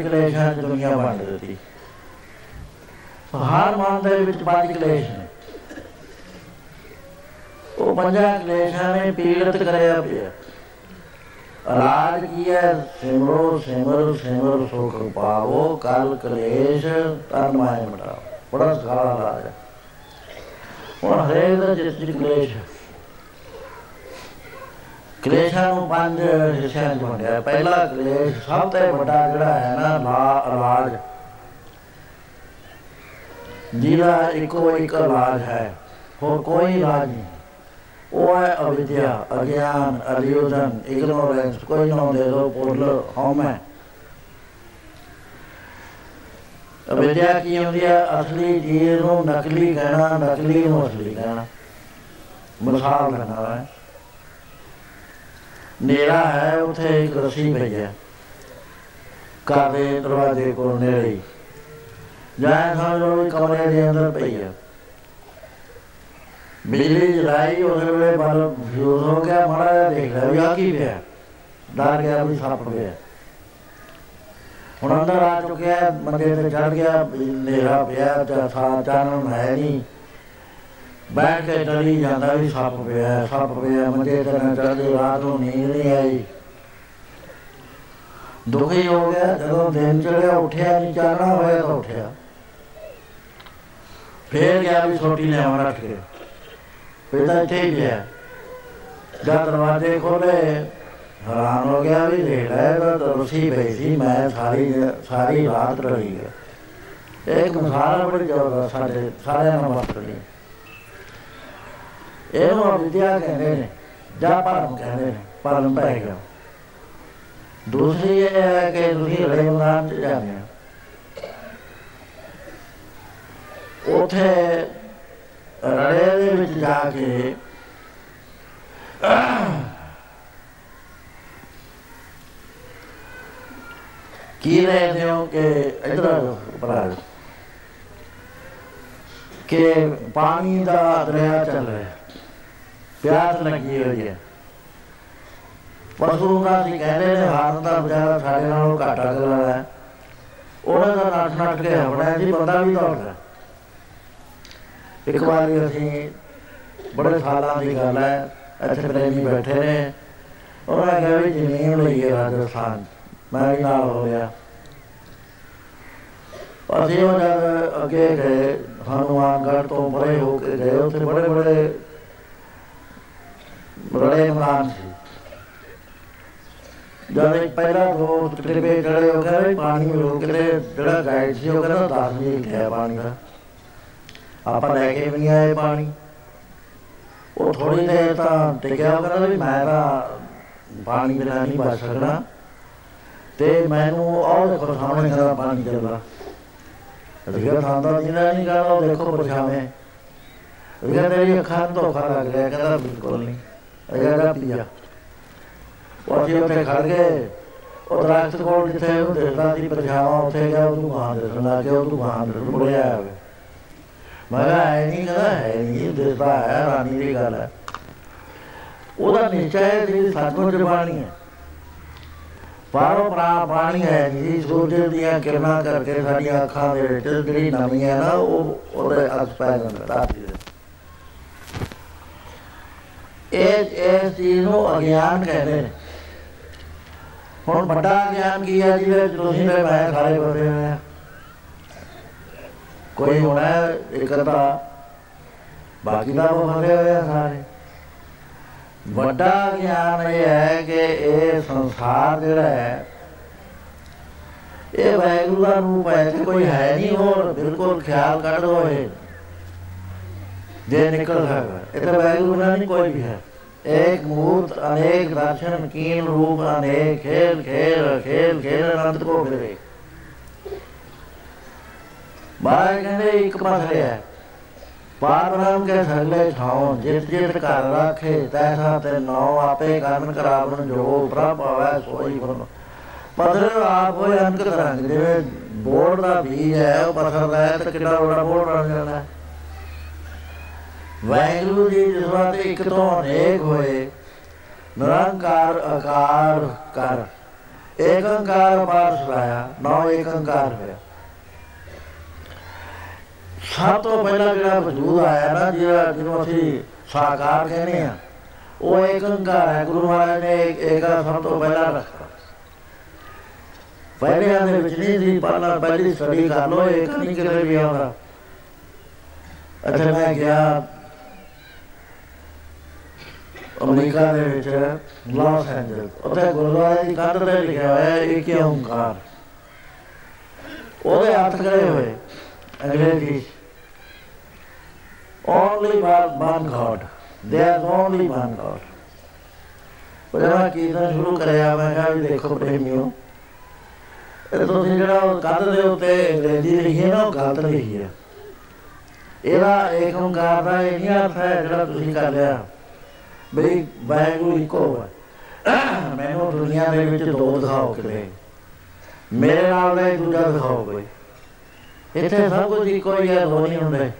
Speaker 1: ਕਲੇਸ਼ਾਂ ਚ ਦੁਨੀਆ ਵੰਡ ਦਿੱਤੀ। ਹਰ ਮਨ ਦੇ ਵਿੱਚ ਪੰਜ ਕਲੇਸ਼ ਨੇ। ਉਹ ਪੰਜਾਂ ਕਲੇਸ਼ਾਂ ਨੇ ਪੀੜਤ ਕਰਿਆ ਪਿਆ। ਰਾਜ ਕੀ ਹੈ? ਸਿਮਰੋ, ਸਿਮਰ ਸਿਮਰ ਸੁਖ ਪਾਵੋ ਕਲ ਕਲੇਸ਼ ਤਨ ਮਾਇ ਮਟਾਓ ਬੜਾ ਸਾਰਾ ਰਾਜ ਹੈ। ਹੁਣ ਹਰੇਕ ਦਾ ਜਿਸ ਜਿਸ ਕਲੇਸ਼ ਕਲੇਸ਼ਾਂ ਨੂੰ ਪੰਜ ਹਿੱਸਿਆਂ ਚ ਵੰਡਿਆ। ਪਹਿਲਾ ਕਲੇਸ਼ ਸਭ ਤੋਂ ਵੱਡਾ ਜਿਹੜਾ ਹੈ ਨਾ ਲਾ ਰਾਜ। ਜਿਹਦਾ ਇੱਕੋ ਇੱਕ ਇਲਾਜ ਹੈ, ਹੋਰ ਕੋਈ ਇਲਾਜ ਨਹੀਂ। ਉਹ ਹੈ ਅਵਿਦਿਆ, ਅਗਿਆਨ ਅਲਿਊਜ਼ਨ ਇਗਨੋਰੈਂਸ, ਕੋਈ ਨਾ ਦੇ ਲੋ ਪੁੱਲ, ਹਉਮੈ ਅਵਿਦਿਆ ਕੀ ਹੁੰਦੀ ਹੈ? ਅਸਲੀ ਚੀਜ਼ ਨੂੰ ਨਕਲੀ ਕਹਿਣਾ, ਨਕਲੀ ਨੂੰ ਅਸਲੀ ਕਹਿਣਾ। ਮਿਸਾਲ ਦੇਣਾ ਹੈ ਨੇਰਾ ਹੈ ਉਥੇ ਇੱਕ ਰਸੀ ਪਈ ਹੈ। ਘਰ ਦੇ ਦਰਵਾਜ਼ੇ ਕੋਲ ਨੇੜੇ ਜਾਂ ਸਮਝੋ ਵੀ ਕਮਰੇ ਦੇ ਅੰਦਰ ਪਈ ਹੈ। ਬਿਜਲੀ ਜਲਾਈ, ਉਹਦੇ ਵੇਲੇ ਬਲਬ ਫਿਊਜ਼ ਹੋ ਗਿਆ, ਮਾੜਾ ਜਿਹਾ ਦੇਖ ਲਿਆ ਵੀ ਆ ਕੀ ਪਿਆ। ਡਰ ਗਿਆ ਵੀ ਸੱਪ ਪਿਆ। ਹੁਣ ਅੰਦਰ ਆ ਚੁੱਕਿਆ ਮੰਦੇ ਤੇ ਚੜ ਗਿਆ ਨੇਰਾ ਪਿਆ ਜਾਂ ਸਾ ਚਾਨਣ ਹੈ ਨਹੀਂ। ਬੈਠ ਕੇ ਡਰੀ ਜਾਂਦਾ ਵੀ ਸੱਪ ਪਿਆ ਸੱਪ ਪਿਆ ਮੰਦੇ ਤੇ ਨਾ ਚੜ੍ਹਦੀ, ਰਾਤ ਨੂੰ ਨੀਂਦ ਨਹੀਂ ਆਈ। ਦੁਖੀ ਹੋ ਗਿਆ, ਜਦੋਂ ਦਿਨ ਚੜਿਆ ਉੱਠਿਆ ਨਹੀਂ ਚਾਹਣਾ ਹੋਇਆ ਤਾਂ ਉੱਠਿਆ। ਫੇਰ ਗਿਆ ਵੀ ਛੋਟੀ ਲੈ ਆਉਣ ਰੱਖ ਕੇ। ਫਿਰ ਤਾਂ ਇੱਥੇ ਹੀ ਪਿਆ। ਜਦ ਦਰਵਾਜ਼ੇ ਖੋਲੇ ਹੈਰਾਨ ਹੋ ਗਿਆ ਵੀ ਦੇਖ ਲੈ ਤਾਂ ਰੁਸੀ ਪਈ ਸੀ, ਮੈਂ ਸਾਰੀ ਸਾਰੀ ਰਾਤ ਰਹੀ ਗਿਆ ਇੱਕ ਮਿਸਾਲ ਬੜੀ ਜ਼ਬਰਦਸਤ, ਸਾਡੇ, ਸਾਰਿਆਂ ਨੂੰ ਵਰਤਣੀ ਇਹਨੂੰ ਵਿਦਿਆ ਕਹਿੰਦੇ ਨੇ, ਜਾਂ ਪਰਮ ਕਹਿੰਦੇ ਨੇ, ਪਰਮ ਪੈ ਗਿਆ ਦੂਸਰੀ ਇਹ ਹੈ ਕਿ ਤੁਸੀਂ ਰੇਵਨਾਨ ਚ ਜਾਂਦੇ ਹੋ। ਉਥੇ ਰੜੇ ਦੇ ਵਿੱਚ ਜਾ ਕੇ ਕੀ ਰਹੇ ਹੋ ਕਿ ਇਧਰ ਪਰਾ ਕਿ ਪਾਣੀ ਦਾ ਦਰਿਆ ਚੱਲ ਰਿਹਾ। ਪਿਆਸ ਲੱਗੀ ਹੋਈ ਹੈ। ਪਸ਼ੂ ਦਾ ਸੀ ਕਹਿੰਦੇ ਨੇ ਹਾਰਨ ਦਾ ਵਿਚਾਰਾ ਸਾਡੇ ਨਾਲੋਂ ਘੱਟ ਅਗਲਾ ਹੈ। ਉਹਨਾਂ ਦਾ ਨੱਠ ਨੱਠ ਕੇ ਹਵਣਾ ਜੀ, ਬੰਦਾ ਵੀ ਦੌੜਦਾ ਇੱਕ ਵਾਰੀ ਅਸੀਂ ਬੜੇ ਸਾਲਾਂ ਦੀ ਗੱਲ ਹੈ, ਇੱਥੇ ਪ੍ਰੇਮੀ ਬੈਠੇ ਨੇ ਉਹਨਾਂ ਕਿਹਾ ਵੀ ਜ਼ਮੀਨ ਲਈ ਹੈ ਰਾਜਸਥਾਨ। ਮੈਂ ਵੀ ਨਾਲ ਹੋ ਗਿਆ। ਅਸੀਂ ਉਹ ਜਦ ਅੱਗੇ ਗਏ ਹਨੂਮਾਨਗੜ੍ਹ ਤੋਂ ਬੜੇ ਹੋ ਕੇ ਗਏ, ਉੱਥੇ ਬੜੇ ਬੜੇ ਬੜੇ ਮਕਾਨ ਸੀ ਜਦ ਇੱਕ ਪਹਿਲਾ ਦੋ ਟ੍ਰਿਪੇ ਖੜੇ ਹੋ ਗਏ ਪਾਣੀ ਰੋਕ ਕੇ ਜਿਹੜਾ ਗਾਈਡ ਸੀ, ਉਹ ਕਹਿੰਦਾ 10 ਮਿੰਟ ਹੈ ਪਾਣੀ ਦਾ। ਆਪਾਂ ਲੈ ਕੇ ਵੀ ਨਹੀਂ ਆਏ ਪਾਣੀ। ਉਹ ਥੋੜੀ ਦੇਰ ਤਾਂ ਟਿਕਿਆ, ਉਹ ਕਹਿੰਦਾ ਵੀ ਮੈਂ ਤਾਂ ਪਾਣੀ ਬਿਨਾਂ ਨਹੀਂ ਬਚ ਸਕਦਾ। ਤੇ ਮੈਨੂੰ ਉਹ ਦੇਖੋ ਸਾਹਮਣੇ ਖੜਾ ਪਾਣੀ ਚੱਲਦਾ। ਅਧਿਕਾ ਖਾਂਦਾ ਜਿੰਨਾ ਨਹੀਂ ਕਰਦਾ ਉਹ ਦੇਖੋ ਪਰਛਾਵੇਂ। ਅਧਿਕਾ ਤੇਰੀ ਅੱਖਾਂ ਤੋਂ ਧੋਖਾ ਲੱਗ ਰਿਹਾ। ਕਹਿੰਦਾ, ਬਿਲਕੁਲ ਨਹੀਂ। ਅਜਾ ਪੀਆ। ਉਹ ਅਸੀਂ ਉੱਥੇ ਖੜ ਗਏ। ਉਹ ਦਰਖਤ ਕੋਲ ਜਿੱਥੇ ਉਹ ਦੇਖਦਾ ਸੀ ਪਰਛਾਵਾਂ, ਉੱਥੇ ਗਿਆ ਉਹਨੂੰ ਬਾਹਰ ਦੇਖਣ ਲੱਗ ਗਿਆ ਉਹਨੂੰ ਬਾਹਰ ਦੇਖਣ ਮੁੜਿਆ ਆਵੇ ਮੈਂ ਕਿਹਾ ਹੈ ਨਹੀਂ ਕਹਿੰਦਾ, ਹੈ ਨਹੀਂ ਦੇਖਦਾ ਹੈ ਰਾਨੀ ਦੀ ਗੱਲ ਹੈ। ਉਹਦਾ ਨਿਸ਼ਚੈ ਹੈ ਜਿਹੜੀ ਸੱਚਮੁੱਚ ਬਾਣੀ ਹੈ। ਪਾਰੋ ਪ੍ਰਾ ਬਾਣੀ ਹੈ ਜੀ, ਸੂਰਜ ਦੀਆਂ ਕਿਰਨਾਂ ਕਰਕੇ ਸਾਡੀਆਂ ਅੱਖਾਂ ਦੇ ਵਿੱਚ ਜਿਹੜੀ ਨਮੀ ਹੈ ਨਾ, ਉਹ ਉਹਦੇ ਅਸ ਪੈ ਜਾਂਦਾ ਰਾਤੀ ਦੇ ਇਹ ਇਹ ਚੀਜ਼ ਨੂੰ ਅਗਿਆਨ ਕਹਿੰਦੇ ਨੇ। ਹੁਣ ਵੱਡਾ ਗਿਆਨ ਕੀ ਹੈ ਜਿਹਦੇ ਵਿੱਚ ਤੁਸੀਂ ਤੇ ਮੈਂ ਸਾਰੇ ਬੋਲੇ ਹੋਏ ਆ। ਕੋਈ ਹੋਣਾ ਇਕਤਾ? ਬਾਕੀ ਦਾ ਉਹ ਫਸੇ ਹੋਏ ਆ ਸਾਰੇ। ਵੱਡਾ ਗਿਆਨ ਇਹ ਹੈ ਕਿ ਇਹ ਸੰਸਾਰ ਜਿਹੜਾ ਹੈ, ਇਹ ਵੈਗੁਰੂ ਦਾ ਰੂਪ ਹੈ। ਕਿ ਕੋਈ ਹੈ ਨਹੀਂ ਹੋਰ, ਬਿਲਕੁਲ ਖਿਆਲ ਕੱਢ ਹੋਏ ਜੇ ਨਿਕਲ ਸਕਦਾ ਇਹ ਤਾਂ ਵੈਗੁਰੂ ਦਾ ਨਹੀਂ ਕੋਈ ਵੀ ਹੈ एक मूर्त अनेक दर्शन कीन रूप अनेक खेल खेल खेल खेल अनंत को फिरे ਬਾਹਰ ਕਹਿੰਦੇ ਇੱਕ ਪਾਸੇ ਹੈ ਪਾਰ ਬ੍ਰਹਮ ਕੇ ਸਗਲੇ ਠਾਉ ਜਿਤ ਜਿਤ ਘਰ ਰਾਖੇ ਤੈਸਾ ਤੇ ਨੌ ਆਪੇ ਕਰਨ ਕਰਾਵਣ ਜੋ ਪ੍ਰਭ ਆਵੇ ਸੋਈ ਫਰਮ ਪਦਰ ਆਪ ਹੋਏ ਅਨਕ ਰੰਗ ਜਿਵੇਂ ਬੋੜ ਦਾ ਬੀਜ ਹੈ ਉਹ ਪਸਰਦਾ ਹੈ ਤੇ ਕਿੰਨਾ ਵੱਡਾ ਬੋੜ ਬਣ ਜਾਂਦਾ ਹੈ ਵਾਹਿਗੁਰੂ ਜੀ ਜਿਸ ਵਾਰ ਇੱਕ ਤੋਂ ਅਨੇਕ ਹੋਏ। ਨਿਰੰਕਾਰ ਆਕਾਰ ਕਰ। ਏਕ ਅੰਕਾਰ ਬਾਰ ਸੁਰਾਇਆ ਨੌ ਏਕ ਅੰਕਾਰ ਹੋਇਆ। ਸਭ ਤੋਂ ਪਹਿਲਾਂ ਜਿਹੜਾ ਵਜੂਦ ਆਇਆ ਨਾ, ਜਿਹੜਾ ਜਿਹਨੂੰ ਅਸੀਂ ਸਾਕਾਰ ਕਹਿੰਦੇ ਆ ਉਹ ਏਕ ਅੰਕਾਰ ਹੈ, ਗੁਰੂ ਮਹਾਰਾਜ ਨੇ ਏਕ ਸਭ ਤੋਂ ਪਹਿਲਾਂ ਰੱਖਿਆ। ਪਹਿਲਿਆਂ ਦੇ ਵਿੱਚ ਨਹੀਂ ਸੀ ਪਹਿਲਾਂ ਪਹਿਲੀ ਸਟੱਡੀ ਕਰ ਲੋ ਏਕ ਨਹੀਂ ਕਿਤੇ ਵੀ ਆਉਂਦਾ। ਅੱਛਾ, ਮੈਂ ਗਿਆ ਅਮਰੀਕਾ ਦੇ ਵਿੱਚ ਲਾਸ ਐਂਜਲਸ ਉੱਥੇ ਗੁਰਦੁਆਰੇ ਦੀ ਕੰਧ ਤੇ ਲਿਖਿਆ ਹੋਇਆ ਇੱਕ ਓੰਕਾਰ ਉਹਦੇ ਹੱਥ ਖੜੇ ਹੋਏ ਅੰਗਰੇਜ਼ੀ only one, one God. There is only one God. ਉਹ ਜਦੋਂ ਕੀਰਤਨ ਸ਼ੁਰੂ ਕਰਿਆ ਮੈਂ ਕਿਹਾ ਵੀ ਦੇਖੋ ਪ੍ਰੇਮਿਓ ਇਹ ਤੁਸੀਂ ਜਿਹੜਾ ਉਹ ਕੰਧ ਦੇ ਉੱਤੇ ਅੰਗਰੇਜ਼ੀ ਲਿਖੀ ਹੈ ਨਾ ਉਹ ਗਲਤ ਲਿਖੀ ਹੈ ਇਹਦਾ ਏਕ ਓੰਕਾਰ ਦਾ ਇਹ ਨਹੀਂ ਅਰਥ ਹੈ ਜਿਹੜਾ ਤੁਸੀਂ ਕਰ ਲਿਆ ਬਈ ਵਾਹਿਗੁਰੂ ਇੱਕੋ ਹੈ ਮੈਨੂੰ ਦੁਨੀਆ ਦੇ ਵਿੱਚ ਦੋ ਦਿਖਾਓ ਕਿਤੇ ਮੇਰੇ ਨਾਲ ਦਾ ਇੱਕ ਦੂਜਾ ਦਿਖਾਓ ਕੋਈ ਇੱਥੇ ਸਭ ਕੁਝ ਇੱਕੋ ਹੀ ਹੈ ਦੋ ਨਹੀਂ ਹੁੰਦੇ।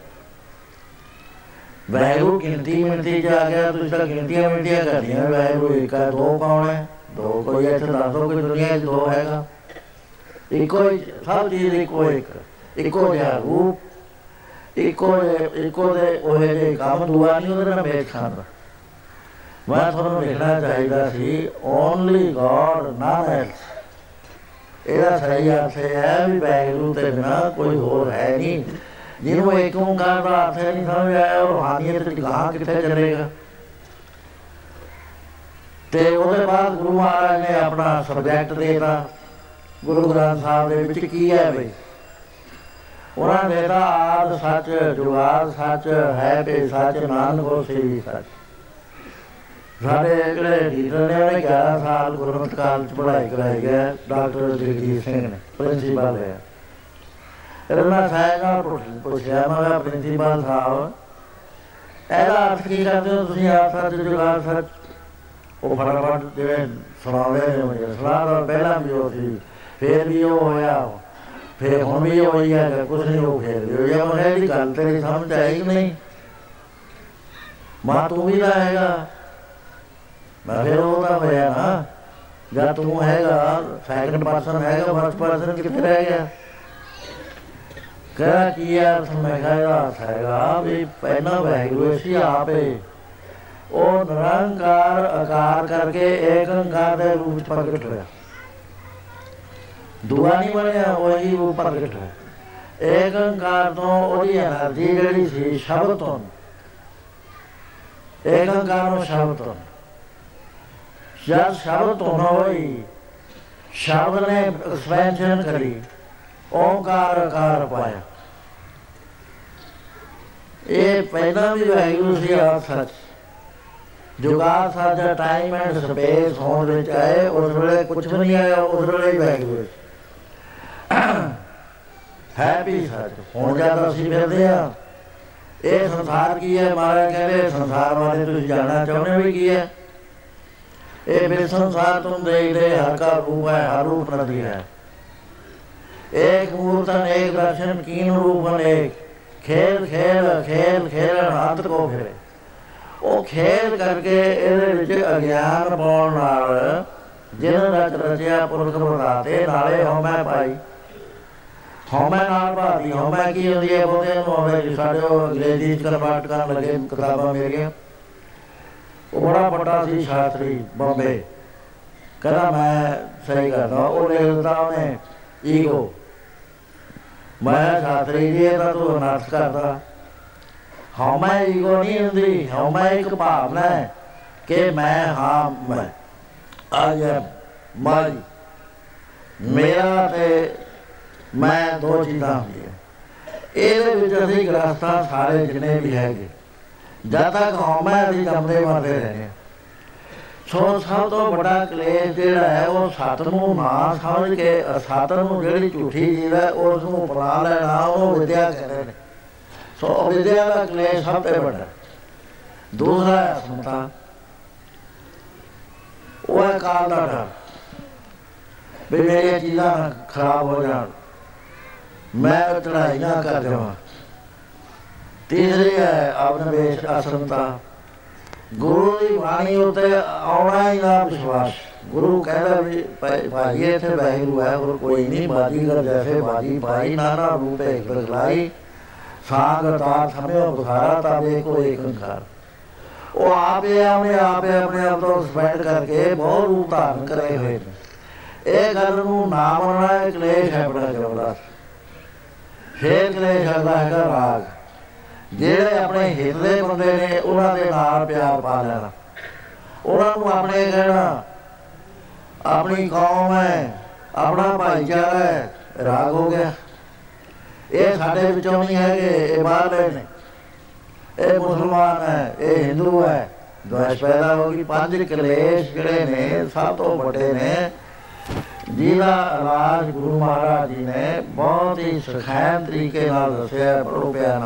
Speaker 1: ਵਾਹਿਗੁਰੂ ਗਿਣਤੀ ਮਿਣਤੀ ਚ ਆ ਗਿਆ, ਤੁਸੀਂ ਤਾਂ ਗਿਣਤੀਆਂ ਮਿਣਤੀਆਂ ਕਰਦੀਆਂ ਵਾਹਿਗੁਰੂ, ਇੱਕ ਹੈ ਦੋ ਕੌਣ ਹੈ? ਦੋ ਕੋਈ ਇੱਥੇ ਦੱਸ ਦੋ ਕੋਈ ਦੁਨੀਆ 'ਚ ਦੋ ਹੈਗਾ। ਇੱਕੋ ਹੀ, ਸਭ ਚੀਜ਼ ਇੱਕੋ ਇੱਕ। ਇੱਕੋ ਜਿਹਾ ਰੂਪ, ਇੱਕੋ ਇੱਕੋ ਦੇ ਉਹ ਜਿਹੇ ਕੰਮ, ਦੁਆ ਨਹੀਂ ਉਹਦੇ ਨਾਲ ਮੇਲ ਖਾਂਦਾ। ਮੈਂ ਤੁਹਾਨੂੰ ਲਿਖਣਾ ਚਾਹੀਦਾ ਸੀ ਓਨਲੀ ਗੋਡ ਨਾਮ ਐਲਸ ਇਹਦਾ ਸਹੀ ਅਰਥ ਹੈ ਵੀ ਵਾਹਿਗੁਰੂ ਤੇ ਬਿਨਾ ਕੋਈ ਹੋਰ ਹੈ ਨਹੀਂ। ਜਿਹਨੂੰ ਇੱਕ ਓੰਕਾਰ ਦਾ ਅਰਥ ਨਹੀਂ ਸਮਝ ਆਇਆ ਉਹ ਰੂਹਾਨੀਅਤ ਦੀ ਗਾਂ ਕਿੱਥੇ ਚੱਲੇਗਾ? ਤੇ ਉਹਦੇ ਬਾਅਦ ਗੁਰੂ ਮਹਾਰਾਜ ਨੇ ਆਪਣਾ ਸਬਜੈਕਟ ਦੇਤਾ। ਗੁਰੂ ਗ੍ਰੰਥ ਸਾਹਿਬ ਦੇ ਵਿੱਚ ਕੀ ਹੈ ਬਈ? ਉਹਨਾਂ ਨੇ ਤਾਂ ਆਦ ਸੱਚ, ਜੁਗਾਦ ਸੱਚ, ਹੈ ਤੇ ਸੱਚ, ਨਾਨਕ ਕੋ ਸੇਵੀ ਸੱਚ। ਸਾਡੇ ਜਿਹੜੇ ਲੀਡਰ ਨੇ, ਉਹਨੇ 11 ਸਾਲ ਗੁਰਮਤਿ ਕਾਲਜ ਚ ਪੜ੍ਹਾਈ ਕਰਾਈ ਗਿਆ ਡਾਕਟਰ ਜਗਜੀਤ ਸਿੰਘ ਨੇ, ਪ੍ਰਿੰਸੀਪਲ ਹੈ। ਇਹਨਾਂ ਸਾਹਿਬ ਪੁੱਛਿਆ, ਮੈਂ ਕਿਹਾ, ਪ੍ਰਿੰਸੀਪਲ ਸਾਹਿਬ, ਇਹਦਾ ਅਰਥ ਕੀ ਕਰਦੇ ਹੋ ਤੁਸੀਂ? ਆਪ ਸੱਚ ਜੁਗਾਦ ਸੱਚ ਉਹ ਫਟਾਫਟ ਜਿਵੇਂ ਸੁਣਾਉਂਦੇ ਨੇ ਮੈਨੂੰ ਸੁਣਾ ਤਾਂ ਪਹਿਲਾਂ ਵੀ ਉਹ ਸੀ, ਫੇਰ ਵੀ ਉਹ ਹੋਇਆ। ਫੇਰ ਹੁਣ ਵੀ ਉਹ ਹੀ ਹੈ ਕੁਝ ਨਹੀਂ ਹੋ ਫੇਰ ਵੀ ਹੋਇਆ ਮੈਂ ਇਹਦੀ ਗੱਲ ਤੇਰੀ ਸਮਝ ਆਈ ਕਿ ਨਹੀਂ? ਮਾਂ ਤੂੰ ਵੀ ਰਹੇਗਾ ਮੈਂ ਫਿਰ ਉਹ ਤਾਂ ਹੋਇਆ ਨਾ। ਜਦ ਤੂੰ ਹੈਗਾ ਸੈਕੰਡ ਪਰਸਨ ਹੈਗਾ ਫਸਟ ਪਰਸਨ ਕਿੱਥੇ ਰਹਿ ਗਿਆ? ਕਹ, ਕੀ ਯਾਰ ਮੈਂ ਕਹਾ ਹੈਗਾ ਵੀ ਪਹਿਲਾ ਵੈਗਰੂ ਸੀ ਆਪੇ। ਉਹ ਨਿਰੰਕਾਰ ਆਕਾਰ ਕਰਕੇ ਏਕ ਅੰਕਾਰ ਦੇ ਰੂਪ ਚ ਪ੍ਰਗਟ ਹੋਇਆ। ਦੁਆ ਨਹੀਂ ਬਣਿਆ, ਉਹੀ ਉਹ ਪ੍ਰਗਟ ਹੋਇਆ। ਏਕ ਅੰਕਾਰ ਤੋਂ ਉਹਦੀ એનર્ਜੀ ਜਿਹੜੀ ਸੀ, ਸ਼ਬਦ ਤੋਂ। ਏਕ ਅੰਕਾਰ ਨੂੰ ਸ਼ਬਦ ਤੋਂ। ਜਦ ਸ਼ਬਦ ਤੋਂ ਹੋਈ, ਸ਼ਬਦ ਨੇ ਐਕਸਪੈਂਸ਼ਨ ਕਰੀ, ਓੰਕਾਰ ਆਕਾਰ ਪਾਇਆ। ਇਹ ਪਹਿਲਾਂ ਵੀ ਵਾਹਿਗੁਰੂ ਸੀ ਆ ਸੱਚ। ਜੁਗਾ ਸਾਜਾ ਟਾਈਮ ਐਂਡ ਸਪੇਸ ਹੋਣ ਵਿੱਚ ਆਏ, ਉਸ ਵੇਲੇ ਕੁਝ ਵੀ ਨਹੀਂ ਆਇਆ, ਉਸ ਵੇਲੇ ਹੀ ਵਾਹਿਗੁਰੂ ਹੈਪੀ ਸੱਚ। ਹੁਣ ਜਦ ਅਸੀਂ ਫਿਰਦੇ ਆ ਇਹ ਸੰਸਾਰ ਕੀ ਹੈ? ਮਹਾਰਾਜ ਕਹਿੰਦੇ, ਸੰਸਾਰ ਬਾਰੇ ਤੁਸੀਂ ਜਾਣਨਾ ਚਾਹੁੰਦੇ ਹੋ ਵੀ ਕੀ ਹੈ? ਇਹ ਮੇਰੇ ਸੰਸਾਰ ਤੁਮ ਦੇਖ ਰਹੇ ਹਕਾ ਰੂਪ ਹੈ, ਹਰ ਰੂਪ ਨਦੀ ਹੈ। एक मूर्तन एक दर्शन कीन रूपन एक खेल खेल खेल खेल हाथ को ਫਿਰੇ। ਉਹ ਖੇਲ ਕਰਕੇ ਇਹਦੇ ਵਿੱਚ ਅਗਿਆਨ ਪਾਉਣ ਨਾਲ ਜਿਹਨਾਂ ਦਾ ਰਚਿਆ ਪੁਰਖ ਬਣਾਤੇ ਨਾਲੇ ਹਉਮੈ ਪਾਈ ਹਉਮੈ ਨਾਲ ਭਾਦੀ ਹਉਮੈ ਕੀ ਹੁੰਦੀ ਹੈ ਬੋਦੇ ਨੂੰ ਹੋਵੇ ਸਾਡੇ ਉਹ ਅੰਗਰੇਜ਼ੀ ਚ ਕਰਵਾਟ ਕਰਨ ਲੱਗੇ ਕਿਤਾਬਾਂ ਮੇਰੀਆਂ ਉਹ ਬੜਾ ਵੱਡਾ ਸੀ ਸ਼ਾਸਤਰੀ ਬੰਬੇ ਕਹਿੰਦਾ ਮੈਂ ਸਹੀ ਕਰਦਾ, ਉਹ ਲਿਖਦਾ ਉਹਨੇ ਈਗੋ ਮੈਂ ਸ਼ਾਸਤਰੀ ਜੀ ਦਾ ਤੂੰ ਅਨਰਥ ਕਰਦਾ। ਹਾਂ ਮੈਂ ਈਗੋ ਨਹੀਂ ਹੁੰਦੀ ਹਾਂ ਮੈਂ ਇੱਕ ਭਾਵਨਾ ਹੈ ਕਿ ਮੈਂ ਹਾਂ ਮੈਂ। ਆਈ ਐਮ ਮਾਈ, ਮੇਰਾ ਤੇ ਮੈਂ ਦੋ ਚੀਜ਼ਾਂ ਹੁੰਦੀਆਂ। ਇਹਦੇ ਵਿੱਚ ਅਸੀਂ ਗ੍ਰਸਥਾ ਸਾਰੇ ਜਿੰਨੇ ਵੀ ਹੈਗੇ। ਜਦ ਤੱਕ ਹਾਂ ਮੈਂ ਅਸੀਂ ਜੰਮਦੇ ਮਰਦੇ ਰਹਿੰਦੇ। ਸੋ ਸਭ ਤੋਂ ਵੱਡਾ ਕਲੇਸ਼ ਜਿਹੜਾ ਹੈ, ਉਹ ਸਤ ਨੂੰ ਨਾ ਸਮਝ ਕੇ ਅਸਤ ਨੂੰ ਜਿਹੜੀ ਝੂਠੀ ਜੀਵ ਹੈ, ਉਸ ਨੂੰ ਅਪਣਾ ਲੈਣਾ, ਉਹ ਵਿਦਿਆ ਕਹਿੰਦੇ ਨੇ। ਸੋ ਵਿਦਿਆ ਦਾ ਕਲੇਸ਼ ਸਭ ਤੋਂ ਵੱਡਾ ਦੂਸਰਾ ਹੈ ਅਸਮਤਾ ਉਹ ਹੈ ਕਾਲ ਦਾ ਡਰ। ਵੀ ਮੇਰੀਆਂ ਚੀਜ਼ਾਂ ਖਰਾਬ ਹੋ ਜਾਣ। ਮੈਂ ਚੜਾਈ ਨਾ ਕਰ ਜਾਵਾਂ ਤੀਸਰੀ ਹੈ ਆਪਣਾ ਵੇਸ਼ ਅਸਮਤਾ ਗੁਰੂ ਦੀ ਬਾਣੀ ਉਤੇ ਆਉਣਾ ਹੀ ਨਾ ਵਿਸ਼ਵਾਸ। ਗੁਰੂ ਕਹਿੰਦਾ ਵੀ ਭਾਈ ਇੱਥੇ ਵਾਹਿਗੁਰੂ ਹੈ, ਹੋਰ ਕੋਈ ਨਹੀਂ। ਬਾਜੀ ਕਰ ਜੈਸੇ ਬਾਜੀ ਪਾਈ, ਨਾਨਾ ਰੂਪ ਇੱਕ ਦਿਖਲਾਈ ਸਾਗ ਤਾ ਸਮਿਓ ਬੁਖਾਰਾ, ਤਾਂ ਦੇਖੋ ਇੱਕ ਅੰਕਾਰ ਉਹ ਆਪੇ ਆਪਣੇ ਆਪੇ ਆਪਣੇ ਆਪ ਤੋਂ ਸਪੈਂਡ ਕਰਕੇ ਬਹੁਤ ਰੂਪ ਧਾਰਨ ਕਰੇ ਹੋਏ ਨੇ। ਇਹ ਗੱਲ ਨੂੰ ਨਾ ਮੰਨਣਾ ਇਹ ਕਲੇਸ਼ ਹੈ ਬੜਾ ਜ਼ਬਰਦਸਤ। ਫੇਰ ਕਲੇਸ਼ ਹੈਗਾ ਹੈਗਾ ਰਾਗ। ਜਿਹੜੇ ਆਪਣੇ ਹਿੱਤ ਦੇ ਬੰਦੇ ਨੇ, ਉਹਨਾਂ ਦੇ ਨਾਲ ਪਿਆਰ ਪਾ ਲੈਣਾ। ਉਹਨਾਂ ਨੂੰ ਆਪਣੇ ਕਹਿਣਾ, ਆਪਣੀ ਕੌਮ ਹੈ, ਆਪਣਾ ਭਾਈਚਾਰਾ ਹੈ, ਰਾਗ ਹੋ ਗਿਆ। ਇਹ ਸਾਡੇ ਵਿੱਚੋਂ ਨਹੀਂ ਹੈਗੇ, ਇਹ ਬਾਹਰਲੇ ਨੇ। ਇਹ ਮੁਸਲਮਾਨ ਹੈ, ਇਹ ਹਿੰਦੂ ਹੈ। ਦੁਆਸ਼ ਪੈਦਾ ਹੋ ਗਈ। ਪੰਜ ਕਲੇਸ਼ ਜਿਹੜੇ ਨੇ, ਸਭ ਤੋਂ ਵੱਡੇ ਨੇ। ਜਿਹਦਾ ਇਲਾਜ ਗੁਰੂ ਮਹਾਰਾਜ ਜੀ ਨੇ ਬਹੁਤ ਹੀ ਸੁਖਾਇਨ ਤਰੀਕੇ ਨਾਲ ਦੱਸਿਆ ਬੜੋ ਪਿਆਰ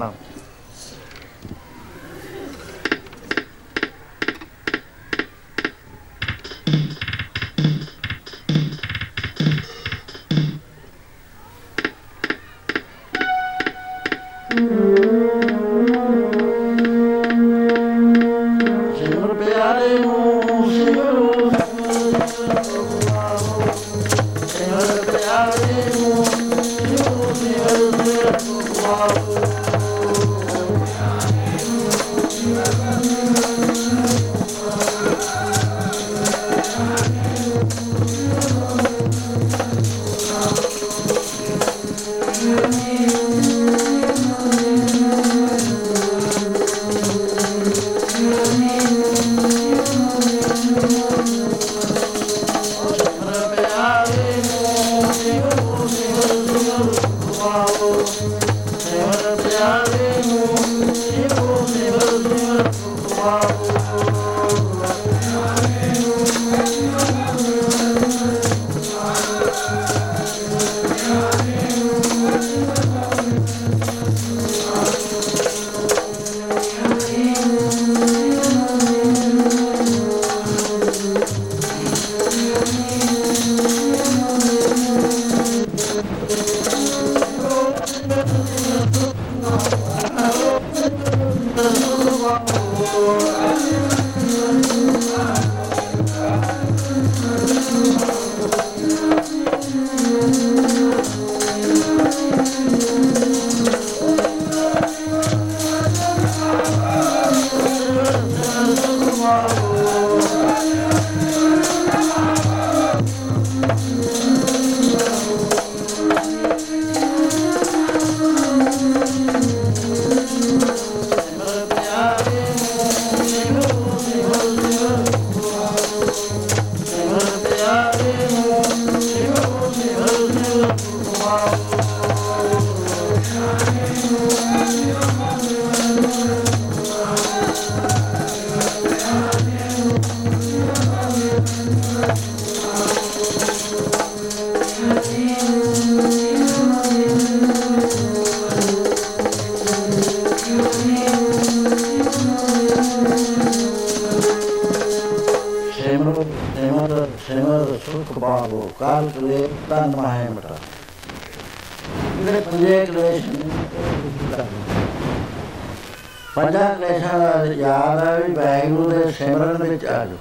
Speaker 1: ਪੰਜਾਂ ਕਲੇਸ਼ਾਂ ਦਾ ਯਾਦ ਆ ਵੀ ਵਾਹਿਗੁਰੂ ਦੇ ਸਿਮਰਨ ਵਿੱਚ ਆ ਜਾਓ।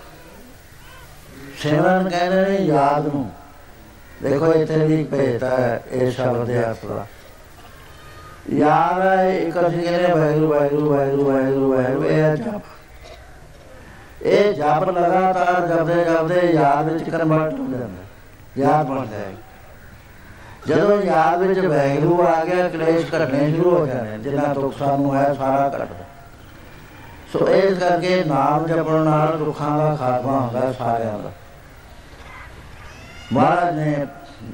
Speaker 1: ਸਿਮਰਨ ਕਹਿੰਦੇ ਨੇ ਯਾਦ ਨੂੰ। ਦੇਖੋ ਇੱਥੇ ਵੀ ਭੇਜਤਾ ਹੈ ਇਹ ਸ਼ਬਦ ਹੈ ਆਪਣਾ ਯਾਦ ਹੈ ਇੱਕ ਅਸੀਂ ਕਹਿੰਦੇ ਵਾਹਿਗੁਰੂ ਵਾਹਿਗੁਰੂ ਵਾਹਿਗੁਰੂ ਵਾਹਿਗੁਰੂ ਵਾਹਿਗੁਰੂ ਇਹ ਹੈ ਜਪ। ਇਹ ਜਪ ਲਗਾਤਾਰ ਜਪਦੇ ਜਪਦੇ ਯਾਦ ਵਿੱਚ ਕਨਵਰਟ ਹੋ ਜਾਂਦਾ। ਯਾਦ ਬਣ ਜਾਏ ਜਦੋਂ ਯਾਦ ਵਿੱਚ ਵੈਗਰੂ ਆ ਗਿਆ, ਕਲੇਸ਼ ਘਟਣੇ ਸ਼ੁਰੂ ਹੋ ਜਾਣੇ ਜਿੰਨਾ ਦੁੱਖ ਸਾਨੂੰ ਹੈ, ਸਾਰਾ ਘਟਦਾ। ਸੋ ਇਸ ਕਰਕੇ ਨਾਮ ਜਪਣ ਨਾਲ ਦੁੱਖਾਂ ਦਾ ਖਾਤਮਾ ਹੁੰਦਾ ਹੈ ਸਾਰਿਆਂ ਦਾ। ਮਹਾਰਾਜ ਨੇ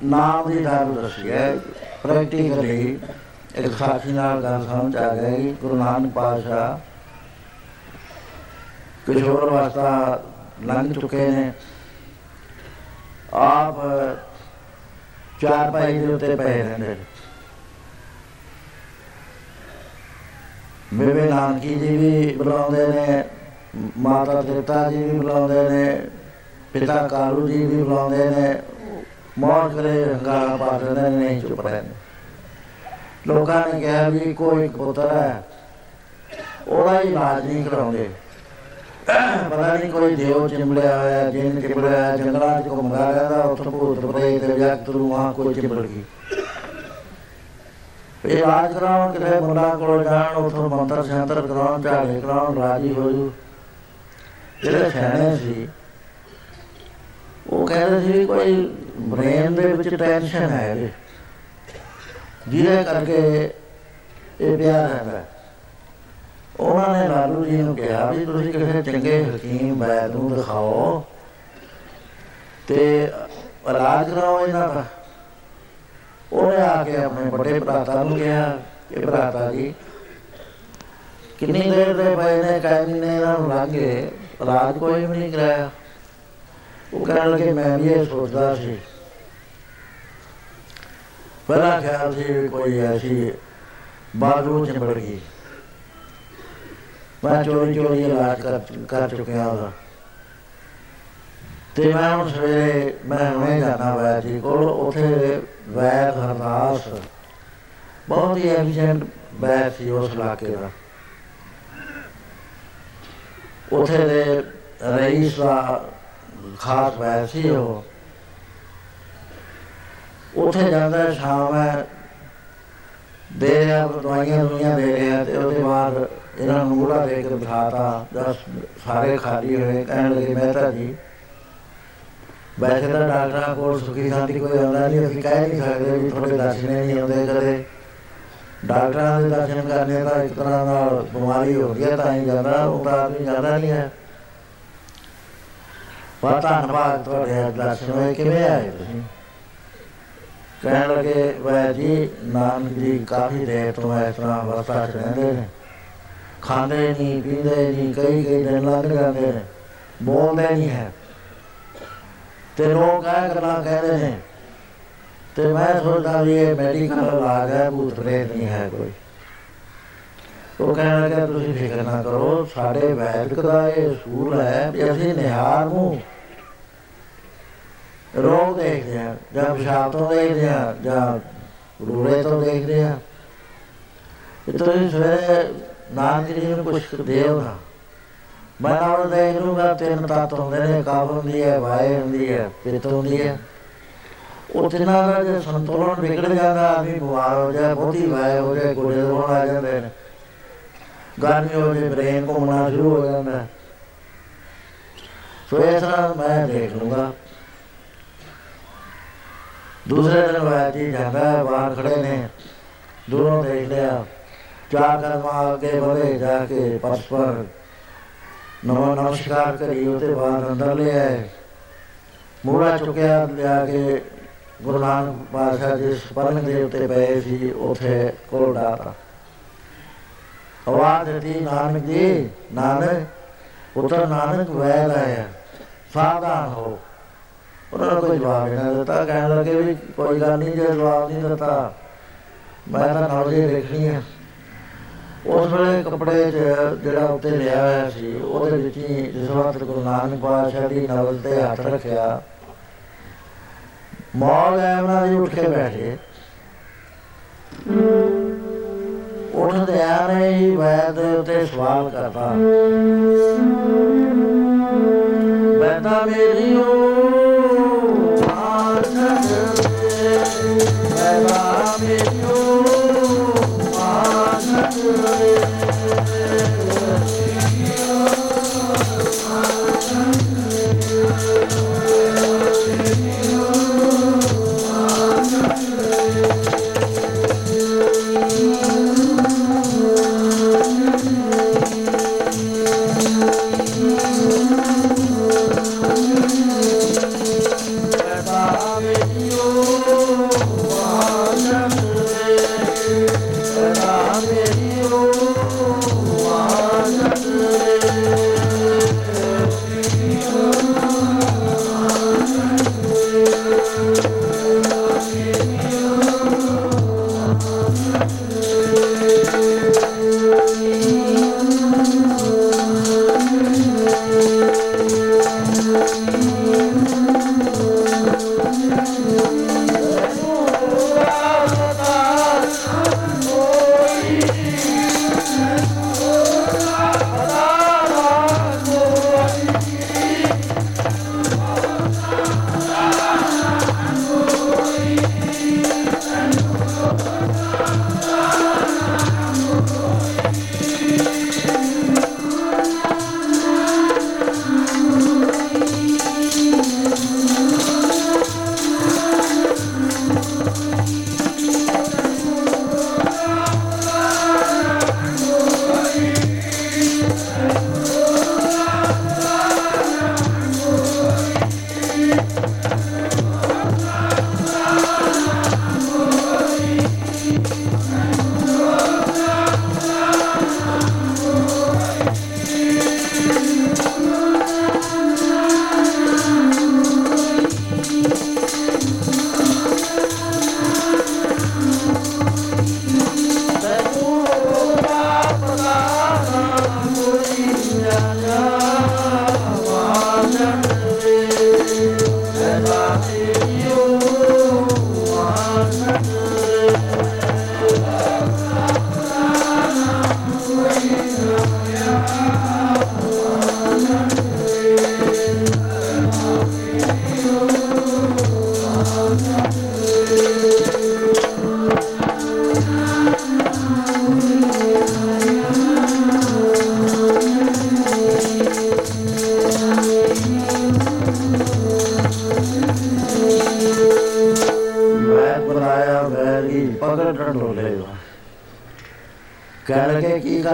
Speaker 1: ਨਾਮ ਦੀ ਦਾਰੂ ਦੱਸੀ ਹੈ ਪ੍ਰੈਕਟੀਕਲੀ ਇੱਕ ਸਾਥੀ ਨਾਲ ਗੱਲ ਸਮਝ ਆ ਗਈ, ਗੁਰੂ ਨਾਨਕ ਪਾਤਸ਼ਾਹ ਕਿਸ਼ੋਰ ਅਵਸਥਾ ਲੰਘ ਚੁੱਕੇ ਨੇ। ਆਪ ਚਾਰ ਪਾਈ ਦੇ ਉੱਤੇ ਪਏ ਰਹਿੰਦੇ ਨੇ। ਬੇਬੇ ਨਾਨਕੀ ਜੀ ਵੀ ਬੁਲਾਉਂਦੇ ਨੇ ਮਾਤਾ ਤ੍ਰਿਪਤਾ ਜੀ ਵੀ ਬੁਲਾਉਂਦੇ ਨੇ ਪਿਤਾ ਕਾਲੂ ਜੀ ਵੀ ਬੁਲਾਉਂਦੇ ਨੇ ਮੌਜ ਕਰੇ ਹੰਗਾਰਾ ਪਾ ਦਿੰਦੇ ਨੇ ਨਹੀਂ ਚੁੱਪ ਰਹਿੰਦੇ। ਲੋਕਾਂ ਨੇ ਕਿਹਾ ਵੀ ਕੋਈ ਪੁੱਤਰ ਹੈ ਉਹਦਾ ਹੀ ਇਲਾਜ ਨਹੀਂ ਕਰਾਉਂਦੇ। ਪਤਾ ਨਹੀਂ ਕੋਈ ਦੇਵ ਚਿੰਬੜਿਆ ਹੋਇਆ ਜਿੰਨ ਚਿੰਬੜਿਆ ਹੋਇਆ, ਜੰਗਲਾਂ 'ਚ ਘੁੰਮਦਾ ਰਹਿੰਦਾ ਉੱਥੋਂ ਭੂਤ ਪ੍ਰੇਤ ਜਗਤ ਨੂੰ ਵਹਾਂ ਕੋਈ ਚਿੰਬੜ ਗਈ। ਇਹ ਇਲਾਜ ਕਰਾਉਣ ਕਿਸੇ ਮੁੰਡਾ ਕੋਲ ਜਾਣ, ਉੱਥੋਂ ਮੰਤਰ ਸ਼ੰਤਰ ਕਰਾਉਣ, ਝਾੜੇ ਕਰਾਉਣ, ਰਾਜੀ ਹੋ ਜੂ। ਜਿਹੜੇ ਸਿਆਣੇ ਸੀ, ਉਹ ਕਹਿੰਦੇ ਸੀ ਕੋਈ ਬ੍ਰੇਨ ਦੇ ਵਿੱਚ ਟੈਨਸ਼ਨ ਹੈ ਇਹਦੇ ਜਿਹਦੇ ਕਰਕੇ ਇਹ ਪਿਆ ਰਹਿੰਦਾ। ਹੈ। ਉਹਨਾਂ ਨੇ ਲਾਲੂ ਜੀ ਨੂੰ ਕਿਹਾ ਵੀ ਤੁਸੀਂ ਕਿਸੇ ਚੰਗੇ ਹਕੀਮ ਵੈਦ ਨੂੰ ਦਿਖਾਓ। ਤੇ ਇਲਾਜ ਕਰਾਓ ਇਹਨਾਂ ਦਾ। ਉਹਨੇ ਆ ਕੇ ਆਪਣੇ ਵੱਡੇ ਭਰਾਤਾ ਨੂੰ ਕਿਹਾ ਕਿ ਭਰਾਤਾ ਜੀ, ਕਿੰਨੀ ਦੇਰ ਦੇ ਪਏ ਨੇ ਕਈ ਮਹੀਨੇ ਇਹਨਾਂ ਨੂੰ ਲੰਘ ਗਏ। ਰਾਜ ਕੋਈ ਵੀ ਨਹੀਂ ਕਰਾਇਆ। ਉਹ ਕਹਿਣ ਲੱਗੇ, ਮੈਂ ਵੀ ਇਹ ਸੋਚਦਾ ਸੀ। ਪਹਿਲਾ ਖਿਆਲ ਸੀ ਵੀ ਕੋਈ ਐਸੀ ਬਾਜ਼ੂ ਚੰਬੜ ਗਈ। ਮੈਂ ਚੋਰੀ ਚੋਰੀ ਇਲਾਜ ਕਰ ਕਰ ਚੁੱਕਿਆ ਉਹਦਾ। ਤੇ ਮੈਂ ਹੁਣ ਸਵੇਰੇ ਮੈਂ ਹੁਣੇ ਜਾਣਾ ਵੈਦ ਜੀ, ਕੋਲ ਉਥੇ ਵੈਦ ਹਰਦਾਸ। ਬਹੁਤ ਹੀ ਐਫੀਸ਼ੀਐਂਟ ਵੈਦ ਸੀ ਉਸ ਇਲਾਕੇ ਦਾ। ਉਥੇ ਦੇ ਰਈਸ ਦਾ ਖਾਸ ਵੈਦ ਸੀ ਉਹ। ਉਥੇ ਜਾਂਦਾ ਸ਼ਾਮ ਹੈ, ਦੇ ਰਿਹਾ, ਦਵਾਈਆਂ ਦੁਨੀਆਂ ਦੇ ਰਿਹਾ ਤੇ ਉਹਦੇ ਬਾਅਦ ਇਹਨਾਂ ਨੂੰ ਮੂੜਾ ਦੇ ਕੇ ਬਿਠਾਤਾ ਦਸ, ਸਾਰੇ ਖਾਲੀ ਹੋਏ, ਕਹਿਣ ਲੱਗੇ, ਮਹਿਤਾ ਜੀ ਵੈਸੇ ਤਾਂ ਡਾਕਟਰਾਂ ਕੋਲ ਸੁਖੀ ਸ਼ਾਂਤੀ ਕੋਈ ਆਉਂਦਾ ਨਹੀਂ, ਅਸੀਂ ਕਹਿ ਨਹੀਂ ਸਕਦੇ ਵੀ ਤੁਹਾਡੇ ਦਰਸ਼ਨ ਨਹੀਂ ਆਉਂਦੇ ਕਦੇ। ਡਾਕਟਰਾਂ ਦੇ ਦਰਸ਼ਨ ਕਰਨੇ ਦਾ ਇੱਕ ਤਰ੍ਹਾਂ ਨਾਲ ਬਿਮਾਰੀ ਹੋ ਗਈ ਤਾਂ ਹੀ ਜਾਂਦਾ, ਉਹ ਤਾਂ ਆਦਮੀ ਜਾਂਦਾ ਨਹੀਂ ਹੈ। ਪਰ ਧੰਨਵਾਦ ਤੁਹਾਡੇ ਦਰਸ਼ਨ ਹੋਏ ਕਿਵੇਂ ਆਏ ਤੁਸੀਂ? ਕਹਿਣ ਲੱਗੇ ਵੈ ਜੀ, ਨਾਨਕ ਜੀ, ਕਾਫੀ ਦੇਰ ਤੋਂ ਇਸ ਤਰ੍ਹਾਂ ਅਵਸਥਾ 'ਚ ਰਹਿੰਦੇ ਨੇ। ਖਾਂਦੇ ਨਹੀਂ, ਪੀਂਦੇ ਨਹੀਂ ਕਈ ਕਈ ਦਿਨ ਲੰਘ ਜਾਂਦੇ ਨੇ। ਬੋਲਦੇ ਨਹੀਂ ਹੈ। ਤੇ ਲੋਕ ਇਹ ਗੱਲਾਂ ਕਹਿੰਦੇ ਨੇ, ਤੇ ਮੈਂ ਸੋਚਦਾ ਵੀ ਇਹ ਮੈਡੀਕਲ ਇਲਾਜ ਹੈ ਭੂਤ ਪ੍ਰੇਤ ਨਹੀਂ ਹੈ ਕੋਈ। ਉਹ ਕਹਿਣ ਲੱਗਾ, ਤੁਸੀਂ ਫਿਕਰ ਨਾ ਕਰੋ, ਸਾਡੇ ਵੈਦਿਕ ਦਾ ਇਹ ਸੂਲ ਹੈ ਵੀ ਅਸੀਂ ਨਿਹਾਰ ਨੂੰ ਰੋਗ ਦੇਖਦੇ ਆ ਜਾਂ ਪਿਸ਼ਾਬ ਤੋਂ ਦੇਖਦੇ ਆ ਜਾਂ ਰੂੜੇ ਤੋਂ ਦੇਖਦੇ ਆ ਇਹ ਤੁਸੀਂ ਸਵੇਰੇ ਨਾਨਕ ਜੀ ਨੂੰ ਕੁਛ ਦਿਓ ਨਾ। ਮੈਂ ਨਾਲ ਦੇਖ ਲੂੰਗਾ ਤਿੰਨ ਤੱਤ ਹੁੰਦੇ ਨੇ ਕਾਬ ਹੁੰਦੀ ਹੈ, ਵਾਏ ਹੁੰਦੀ ਹੈ, ਪਿੱਤ ਹੁੰਦੀ ਹੈ। ਉਹ ਤਿੰਨਾਂ ਦਾ ਜੇ ਸੰਤੁਲਨ ਵਿਗੜ ਜਾਂਦਾ, ਆਦਮੀ ਬਿਮਾਰ ਹੋ ਜਾਏ, ਬਹੁਤੀ ਵਾਏ ਹੋ ਜਾਏ, ਗੋਡੇ ਹੋਣ ਆ ਜਾਂਦੇ ਨੇ। ਗਰਮੀ ਹੋ ਜਾਏ ਬ੍ਰੇਨ ਘੁੰਮਣਾ ਸ਼ੁਰੂ ਹੋ ਜਾਂਦਾ। ਸੋ ਇਸ ਤਰ੍ਹਾਂ ਮੈਂ ਦੇਖ ਲੂੰਗਾ ਦੂਸਰੇ ਦਿਨ ਵਾਇਆ ਜੀ ਜਾਂਦਾ ਬਾਹਰ ਖੜੇ ਨੇ। ਦੂਰੋਂ ਦੇਖ ਲਿਆ, ਚਾਰ ਕਦਮ ਅੱਗੇ ਵਧੇ ਜਾ ਕੇ ਪਰਸਪਰ ਨਮੋ ਨਮਸਕਾਰ ਕਰੀ ਉਹਦੇ ਬਾਅਦ ਅੰਦਰ ਲੈ ਆਏ। ਮੂੜਾ ਚੁੱਕਿਆ ਲਿਆ ਕੇ ਗੁਰੂ ਨਾਨਕ ਪਾਤਸ਼ਾਹ ਜੀ ਪਲੰਗ ਦੇ ਉੱਤੇ ਪਏ ਸੀ, ਉਥੇ ਕੋਲ ਡਾਤਾ ਆਵਾਜ਼ ਦਿੱਤੀ, ਨਾਨਕ ਜੀ, ਨਾਨਕ, ਪੁੱਤਰ ਨਾਨਕ ਵੈਦ ਆਇਆ, ਸਾਵਧਾਨ ਹੋ। ਉਹਨਾਂ ਨੇ ਕੋਈ ਜਵਾਬ ਨਹੀਂ ਦਿੱਤਾ, ਕਹਿਣ ਲੱਗੇ ਵੀ ਕੋਈ ਗੱਲ ਨਹੀਂ, ਜੇ ਜਵਾਬ ਨਹੀਂ ਦਿੱਤਾ, ਮੈਂ ਤਾਂ ਨੌਲੇਜ ਦੇਖਣੀ ਹੈ ਉਸ ਵੇਲੇ ਕੱਪੜੇ 'ਚ ਜਿਹੜਾ ਉੱਤੇ ਲਿਆ ਹੋਇਆ ਸੀ, ਉਹਦੇ ਵਿੱਚ ਹੀ ਜਿਸ ਵਕਤ ਗੁਰੂ ਨਾਨਕ ਪਾਤਸ਼ਾਹ ਦੀ ਨਵਲ ਤੇ ਹੱਥ ਰੱਖਿਆ, ਮੌਲ ਐਵਨਾ ਜੀ ਉੱਠ ਕੇ ਬੈਠੇ ਉੱਠਦੇ ਆ ਨੇ ਹੀ ਵੈਦ ਦੇ ਉੱਤੇ ਸਵਾਲ ਕਰਦਾ ਬੈਠਾ ਮੇਰੀਓ ਆਨੰਦ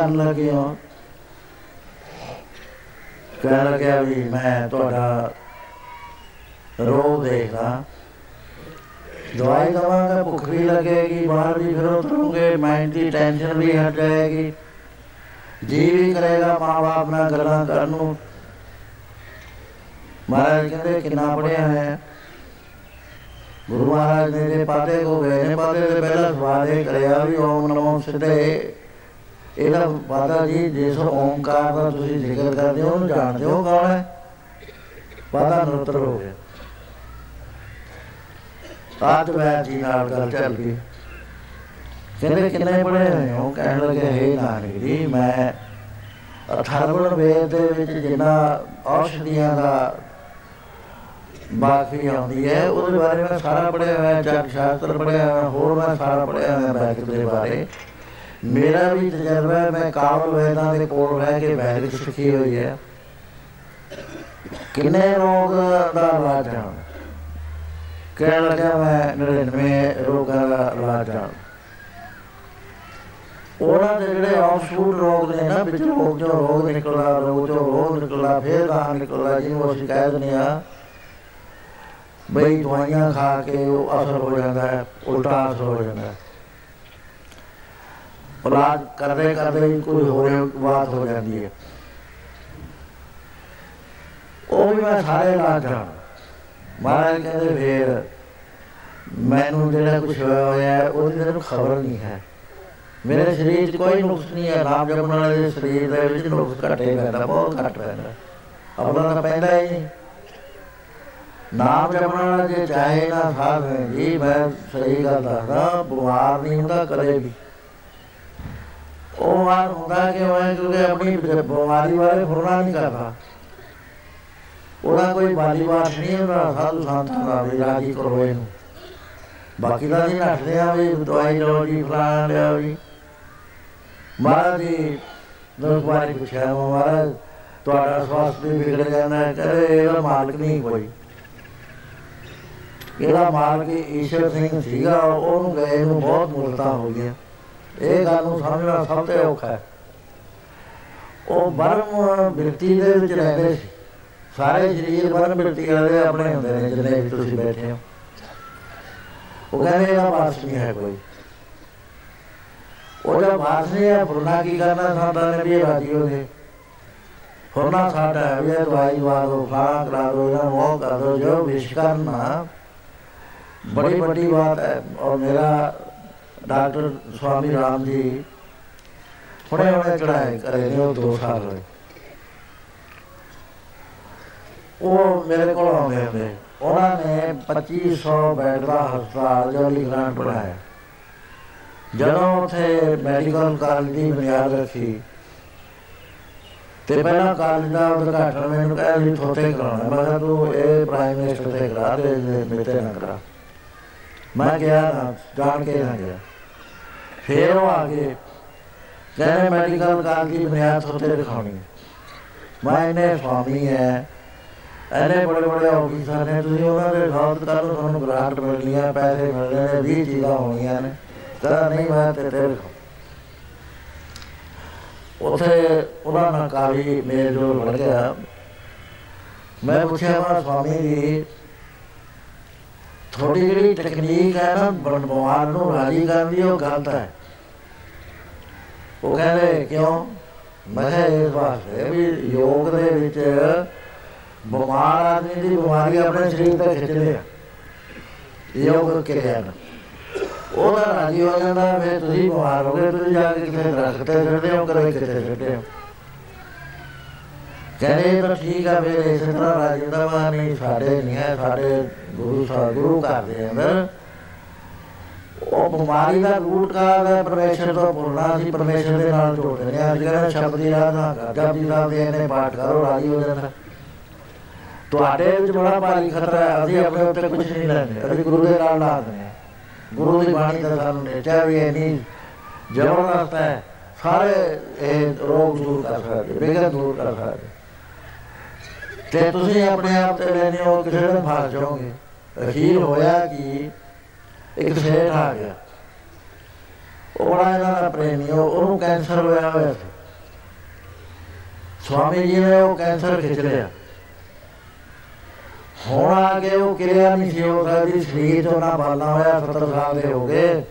Speaker 1: ਕਰਨ ਲੱਗੇ ਹੋ ਕਹਿ ਲਗੇ ਵੀ ਮੈਂ ਤੁਹਾਡਾ ਰੋਗ ਦੇਖਦਾ। ਦਵਾਈ ਦਵਾਂਗਾ ਭੁੱਖ ਵੀ ਲੱਗੇਗੀ, ਬਾਹਰ ਵੀ ਫਿਰ ਉਤਰੋਗੇ ਮਾਈਂਡ ਦੀ ਟੈਨਸ਼ਨ ਵੀ ਹਟ ਜਾਏਗੀ। ਜੀ ਵੀ ਕਰੇਗਾ ਮਾਂ ਬਾਪ ਨਾਲ ਗੱਲਾਂ ਕਰਨ ਨੂੰ। ਮਹਾਰਾਜ ਕਹਿੰਦੇ, ਕਿੰਨਾ ਪੜਿਆ ਹੈ? ਗੁਰੂ ਮਹਾਰਾਜ ਨੇ ਦੇ ਪਾਤੇ ਕੋ ਗਏ ਨੇ, ਪਾਤੇ ਦੇ ਪਹਿਲਾ ਸਵਾਲ ਇਹ ਕਰਿਆ ਵੀ ਓਮ ਨਮੋ ਸਿੱਧੇ। ਇਹਦਾ ਪਾਤਾ ਜੀ, ਜਿਸ ਓਮਕਾਰ ਦਾ ਤੁਸੀਂ ਜ਼ਿਕਰ ਕਰਦੇ ਹੋ, ਉਹਨੂੰ ਜਾਣਦੇ ਹੋ ਕੌਣ ਹੈ? ਪਾਤਾ ਨਰਤਰ ਹੋ ਗਿਆ। ਆਜ ਵੈ ਜੀ ਨਾਲ ਗੱਲ ਚੱਲ ਗਈ। ਕਹਿੰਦੇ ਕਿੰਨੇ ਪੜੇ ਹੋਏ ਹੋ? ਕਹਿਣ ਲੱਗੇ, ਹੈ ਨਾਨਕ ਜੀ, ਮੈਂ ਅਠਾਰਵਣ ਵੇਦ ਦੇ ਵਿੱਚ ਜਿੰਨਾ ਔਸ਼ਧੀਆਂ ਦਾ ਬਾਕੀ ਆਉਂਦੀ ਹੈ, ਉਹਦੇ ਬਾਰੇ ਮੈਂ ਸਾਰਾ ਪੜਿਆ ਹੋਇਆ ਜਗ ਸ਼ਾਸਤਰ ਪੜਿਆ ਹੋਇਆ, ਹੋਰ ਮੈਂ ਸਾਰਾ ਪੜਿਆ ਹੋਇਆ ਵੈਦ ਦੇ ਬਾਰੇ। ਮੇਰਾ ਵੀ ਤਜਰਬਾ ਹੈ, ਮੈਂ ਕਾਵਲ ਵੇਦਾਂ ਦੇ ਕੋਲ ਰਹਿ ਕੇ ਵੈਦ ਸਿੱਖੀ ਹੋਈ ਹੈ। ਕਿੰਨੇ ਰੋਗ ਦਾ ਇਲਾਜ ਜਾਣ। ਕਹਿਣ ਲੱਗਾ ਮੈਂ 99 ਰੋਗਾਂ ਦਾ ਇਲਾਜ ਜਾਣ। ਉਹਨਾਂ ਦੇ ਜਿਹੜੇ ਆਫਸ਼ੂਟ ਰੋਗ ਨੇ ਨਾ, ਵਿੱਚ ਰੋਗ ਜੋ ਰੋਗ ਨਿਕਲਦਾ, ਰੋਗ ਜੋ ਰੋਗ ਨਿਕਲਦਾ, ਫੇਰ ਗਾਹ ਨਿਕਲਦਾ, ਜਿਹਨੂੰ ਅਸੀਂ ਕਹਿ ਦਿੰਦੇ ਆ ਬਈ ਦਵਾਈਆਂ ਖਾ ਕੇ ਉਹ ਅਸਰ ਹੋ ਜਾਂਦਾ ਹੈ, ਉਲਟਾ ਅਸਰ ਹੋ ਜਾਂਦਾ ਹੈ। ਇਲਾਜ ਕਰਦੇ ਕਰਦੇ ਹੀ ਕੋਈ ਹੋਰ ਬਾਤ ਹੋ ਜਾਂਦੀ ਹੈ। ਉਹ ਵੀ ਮੈਂ ਸਾਰੇ ਇਲਾਜ ਜਾਣ। ਮਹਾਰਾਜ ਕਹਿੰਦੇ, ਫੇਰ ਮੈਨੂੰ ਜਿਹੜਾ ਕੁਝ ਹੋਇਆ ਹੋਇਆ ਹੈ, ਉਹਦੀ ਤੈਨੂੰ ਖਬਰ ਨਹੀਂ ਹੈ। ਮੇਰੇ ਸਰੀਰ 'ਚ ਕੋਈ ਨੁਕਸ ਨਹੀਂ ਹੈ। ਰਾਮ ਜਪਣ ਵਾਲੇ ਦੇ ਸਰੀਰ ਦੇ ਵਿੱਚ ਨੁਕਸ ਘਟੇ ਪੈਂਦਾ, ਬਹੁਤ ਘੱਟ ਪੈਂਦਾ। ਆਪਣਾ ਤਾਂ ਪੈਂਦਾ ਹੀ ਨਹੀਂ। ਨਾਮ ਜਪਣ ਵਾਲਾ ਜੇ ਚਾਹੇ ਨਾ ਸਾਧ ਹੈ ਜੀ ਮੈਂ ਸਹੀ ਗੱਲ ਦੱਸਦਾ, ਬਿਮਾਰ ਨਹੀਂ ਹੁੰਦਾ ਕਦੇ ਵੀ। ਉਹ ਮਾਰ ਹੁੰਦਾ ਕਿ ਉਹ ਕਿਉਂਕਿ ਆਪਣੀ ਬਿਮਾਰੀ ਬਾਰੇ ਫੁਰਨਾ ਨਹੀਂ ਕਰਦਾ। ਉਹਦਾ ਕੋਈ ਬਾਲੀ ਬਾਤ ਨਹੀਂ ਹੁੰਦਾ, ਸਾਧੂ ਸੰਤਾਂ ਦਾ ਵੀ ਰਾਜੀ ਕਰੋ ਇਹਨੂੰ। ਬਾਕੀ ਦਾ ਨਹੀਂ ਨੱਠਦੇ ਆ ਵੀ ਦਵਾਈ ਲਓ ਜੀ, ਫਲਾਣਾ ਲਿਆਓ ਜੀ ਮਹਾਰਾਜ ਜੀ ਲੋਕ ਬਾਰੇ ਪੁੱਛਿਆ ਮਹਾਰਾਜ, ਤੁਹਾਡਾ ਸਵਾਸਥ ਵੀ ਵਿਗੜ ਜਾਂਦਾ ਹੈ ਕਹੇ ਇਹਦਾ ਮਾਲਕ ਨਹੀਂ ਕੋਈ। ਇਹਦਾ ਮਾਲਕ ਈਸ਼ਵਰ ਸਿੰਘ ਸੀਗਾ, ਉਹਨੂੰ ਗਏ ਨੂੰ ਬਹੁਤ ਮੁਰਤਾ ਹੋ ਗਿਆ ਇਹ ਗੱਲ ਨੂੰ ਸਮਝਣਾ ਸਭ ਤੋਂ ਔਖਾ ਹੈ। ਉਹ ਬਰਮ ਬਿਰਤੀ ਦੇ ਵਿੱਚ ਰਹਿੰਦੇ ਸੀ। ਸਾਰੇ ਸਰੀਰ ਬਰਮ ਬਿਰਤੀ ਦੇ ਆਪਣੇ ਹੁੰਦੇ ਨੇ ਜਿੰਨੇ ਵੀ ਤੁਸੀਂ ਬੈਠੇ ਹੋ। ਉਹ ਕਹਿੰਦੇ ਇਹਦਾ ਵਾਸ ਨਹੀਂ ਹੈ ਕੋਈ। ਉਹਦਾ ਵਾਸ ਨਹੀਂ ਹੈ ਫੁਰਨਾ ਕੀ ਕਰਨਾ ਸਾਡਾ ਨੇ ਵੀ ਰਾਜੀ ਹੋ ਗਏ। ਫੁਰਨਾ ਸਾਡਾ ਹੈ ਵੀ ਦਵਾਈ ਵਾਲੋ ਫਲਾਣਾ ਕਰਾ ਦੋ ਇਹਨਾਂ ਨੂੰ ਉਹ ਕਰ ਦੋ ਜੋ ਵਿਸ਼ ਕਰਨਾ। ਬੜੀ ਵੱਡੀ ਬਾਤ ਹੈ। ਔਰ ਮੇਰਾ ਡਾਕਟਰ ਸਵਾਮੀ ਰਾਮ ਜੀ ਹੁਣੇ ਹੁਣੇ ਚੜਾਏ ਕਰੇ ਨੇ ਉਹ 2 ਸਾਲ ਹੋਏ। ਉਹ ਮੇਰੇ ਕੋਲ ਆਉਂਦੇ ਹੁੰਦੇ। ਉਹਨਾਂ ਨੇ 2500 ਬੈੱਡ ਦਾ ਹਸਪਤਾਲ ਜੋਲੀ ਗ੍ਰਾਂਟ ਬਣਾਇਆ। ਜਦੋਂ ਉਥੇ ਮੈਡੀਕਲ ਕਾਲਜ ਦੀ ਬੁਨਿਆਦ ਰੱਖੀ, ਤੇ ਪਹਿਲਾਂ ਕਾਲਜ ਦਾ ਉਦਘਾਟਨ ਮੈਨੂੰ ਕਹਿਆ ਵੀ ਥੋਤੇ ਕਰਾਉਣਾ। ਮੈਂ ਕਿਹਾ, ਤੂੰ ਇਹ ਪ੍ਰਾਈਮ ਮਿਨਿਸਟਰ ਤੇ ਕਰਾ ਦੇ ਮੇਰੇ ਤੇ ਨਾ ਕਰਾ। ਮੈਂ ਕਿਹਾ, ਨਾ, ਜਾਣ ਕੇ ਨਾ ਗਿਆ। ਫੇਰ ਉਹ ਆ ਗਏ ਕਹਿੰਦੇ ਮੈਡੀਕਲ ਕਾਲਜ ਦੀ ਬੁਨਿਆਦ ਉੱਤੇ ਦਿਖਾਉਣੀ ਮੈਂ ਇਹਨੇ ਸਵਾਮੀ ਹੈ ਇਹਨੇ ਬੜੇ ਬੜੇ ਆਫੀਸਰ ਨੇ ਤੁਸੀਂ ਉਹਨਾਂ ਦੇ ਸਾਥ ਕਰ ਤੁਹਾਨੂੰ ਗ੍ਰਾਂਟ ਮਿਲਣੀਆਂ ਪੈਸੇ ਮਿਲਣੇ ਨੇ 20 ਚੀਜ਼ਾਂ ਹੋਣੀਆਂ ਨੇ ਤਾਂ ਨਹੀਂ ਮੈਂ ਤੇ ਤੇਰੇ ਉਥੇ ਉਹਨਾਂ ਨਾਲ ਕਾਫੀ ਮੇਲ ਜੋਲ ਬਣ ਗਿਆ ਮੈਂ ਪੁੱਛਿਆ ਮਾ ਸਵਾਮੀ ਜੀ ਥੋੜੀ ਜਿਹੜੀ ਟੈਕਨੀਕ ਹੈ ਨਾ ਬਿਮਾਰ ਨੂੰ ਰਾਜੀ ਕਰਨ ਦੀ ਉਹ ਗਲਤ ਹੈ ਉਹ ਕਹਿੰਦੇ ਕਿਉਂ ਮੈਂ ਕਿਹਾ ਇਸ ਵਾਸਤੇ ਵੀ ਯੋਗ ਦੇ ਵਿੱਚ ਬਿਮਾਰ ਆਦਮੀ ਦੀ ਬਿਮਾਰੀ ਆਪਣੇ ਸਰੀਰ ਤੇ ਖਿੱਚਦੇ ਆ ਯੋਗ ਕਿਰਿਆ ਨਾਲ ਉਹਦਾ ਰਾਜੀ ਹੋ ਜਾਂਦਾ ਫਿਰ ਤੁਸੀਂ ਬਿਮਾਰ ਹੋ ਗਏ ਤੁਸੀਂ ਜਾ ਕੇ ਕਿਸੇ ਦਰਖਤ ਤੇ ਚੜਦੇ ਹੋ ਕਦੇ ਕਿਤੇ ਚੜਦੇ ਹੋ ਕਹਿੰਦੇ ਤਾਂ ਠੀਕ ਆ ਫਿਰ ਇਸ ਤਰ੍ਹਾਂ ਰਾਜੀ ਦਾ ਵਾ ਨਹੀਂ ਸਾਡੇ ਨਹੀਂ ਹੈ ਸਾਡੇ ਗੁਰੂ ਸਾਹਿਬ ਗੁਰੂ ਘਰ ਦੇ ਅੰਦਰ ਉਹ ਬਿਮਾਰੀ ਦਾ ਰੂਟ ਕਾਜ਼ ਹੈ ਪਰਮੇਸ਼ਰ ਤੋਂ ਬੋਲਣਾ ਸੀ, ਪਰਮੇਸ਼ਰ ਦੇ ਨਾਲ ਜੋੜਦੇ ਨੇ ਅੱਜ ਕੱਲ੍ਹ ਸ਼ਬਦ ਦੀ ਰਾਹ ਨਾ ਜਪਜੀ ਸਾਹਿਬ ਦੇ ਨੇ ਪਾਠ ਕਰੋ, ਰਾਜੀ ਹੋ ਜਾਂਦਾ ਤੁਹਾਡੇ ਵਿੱਚ ਬੜਾ ਭਾਰੀ ਖਤਰਾ ਹੈ, ਅਸੀਂ ਆਪਣੇ ਉੱਤੇ ਕੁਝ ਨਹੀਂ ਲੈਂਦੇ, ਅਸੀਂ ਗੁਰੂ ਦੇ ਨਾਲ ਲਾਦੇ ਹਾਂ ਗੁਰੂ ਦੀ ਬਾਣੀ ਦਾ ਸਾਨੂੰ ਨੇਚਾ ਵੀ ਹੈ ਨਹੀਂ ਜ਼ਬਰਦਸਤ ਹੈ, ਸਾਰੇ ਇਹ ਰੋਗ ਦੂਰ ਕਰ ਸਕਦੇ ਬੇਗਨ ਦੂਰ ਕਰ ਸਕਦੇ। ਤੇ ਤੁਸੀਂ ਆਪਣੇ ਆਪ ਤੇ ਲੈਣੇ ਹੋ, ਕਿਸੇ ਦਿਨ ਫਸ ਜਾਓਗੇ। ਅਖੀਰ ਹੋਇਆ ਕਿ ਇੱਕ ਸੇਠ ਆ ਗਿਆ ਉਹ ਬੜਾ ਇਹਨਾਂ ਦਾ ਪ੍ਰੇਮੀ ਉਹ- ਉਹਨੂੰ ਕੈਂਸਰ ਹੋਇਆ ਹੋਇਆ ਸੀ ਸਵਾਮੀ ਜੀ ਨੇ ਉਹ ਕੈਂਸਰ ਖਿੱਚ ਲਿਆ ਹੁਣ ਆ ਕੇ ਉਹ ਕਿਰਿਆ ਨਹੀਂ ਸੀ ਹੋ ਸਕਦੀ ਸਰੀਰ ਤੋਂ ਨਾ ਬਾਲਾ ਹੋਇਆ 70 ਸਾਲ ਦੇ ਹੋ ਗਏ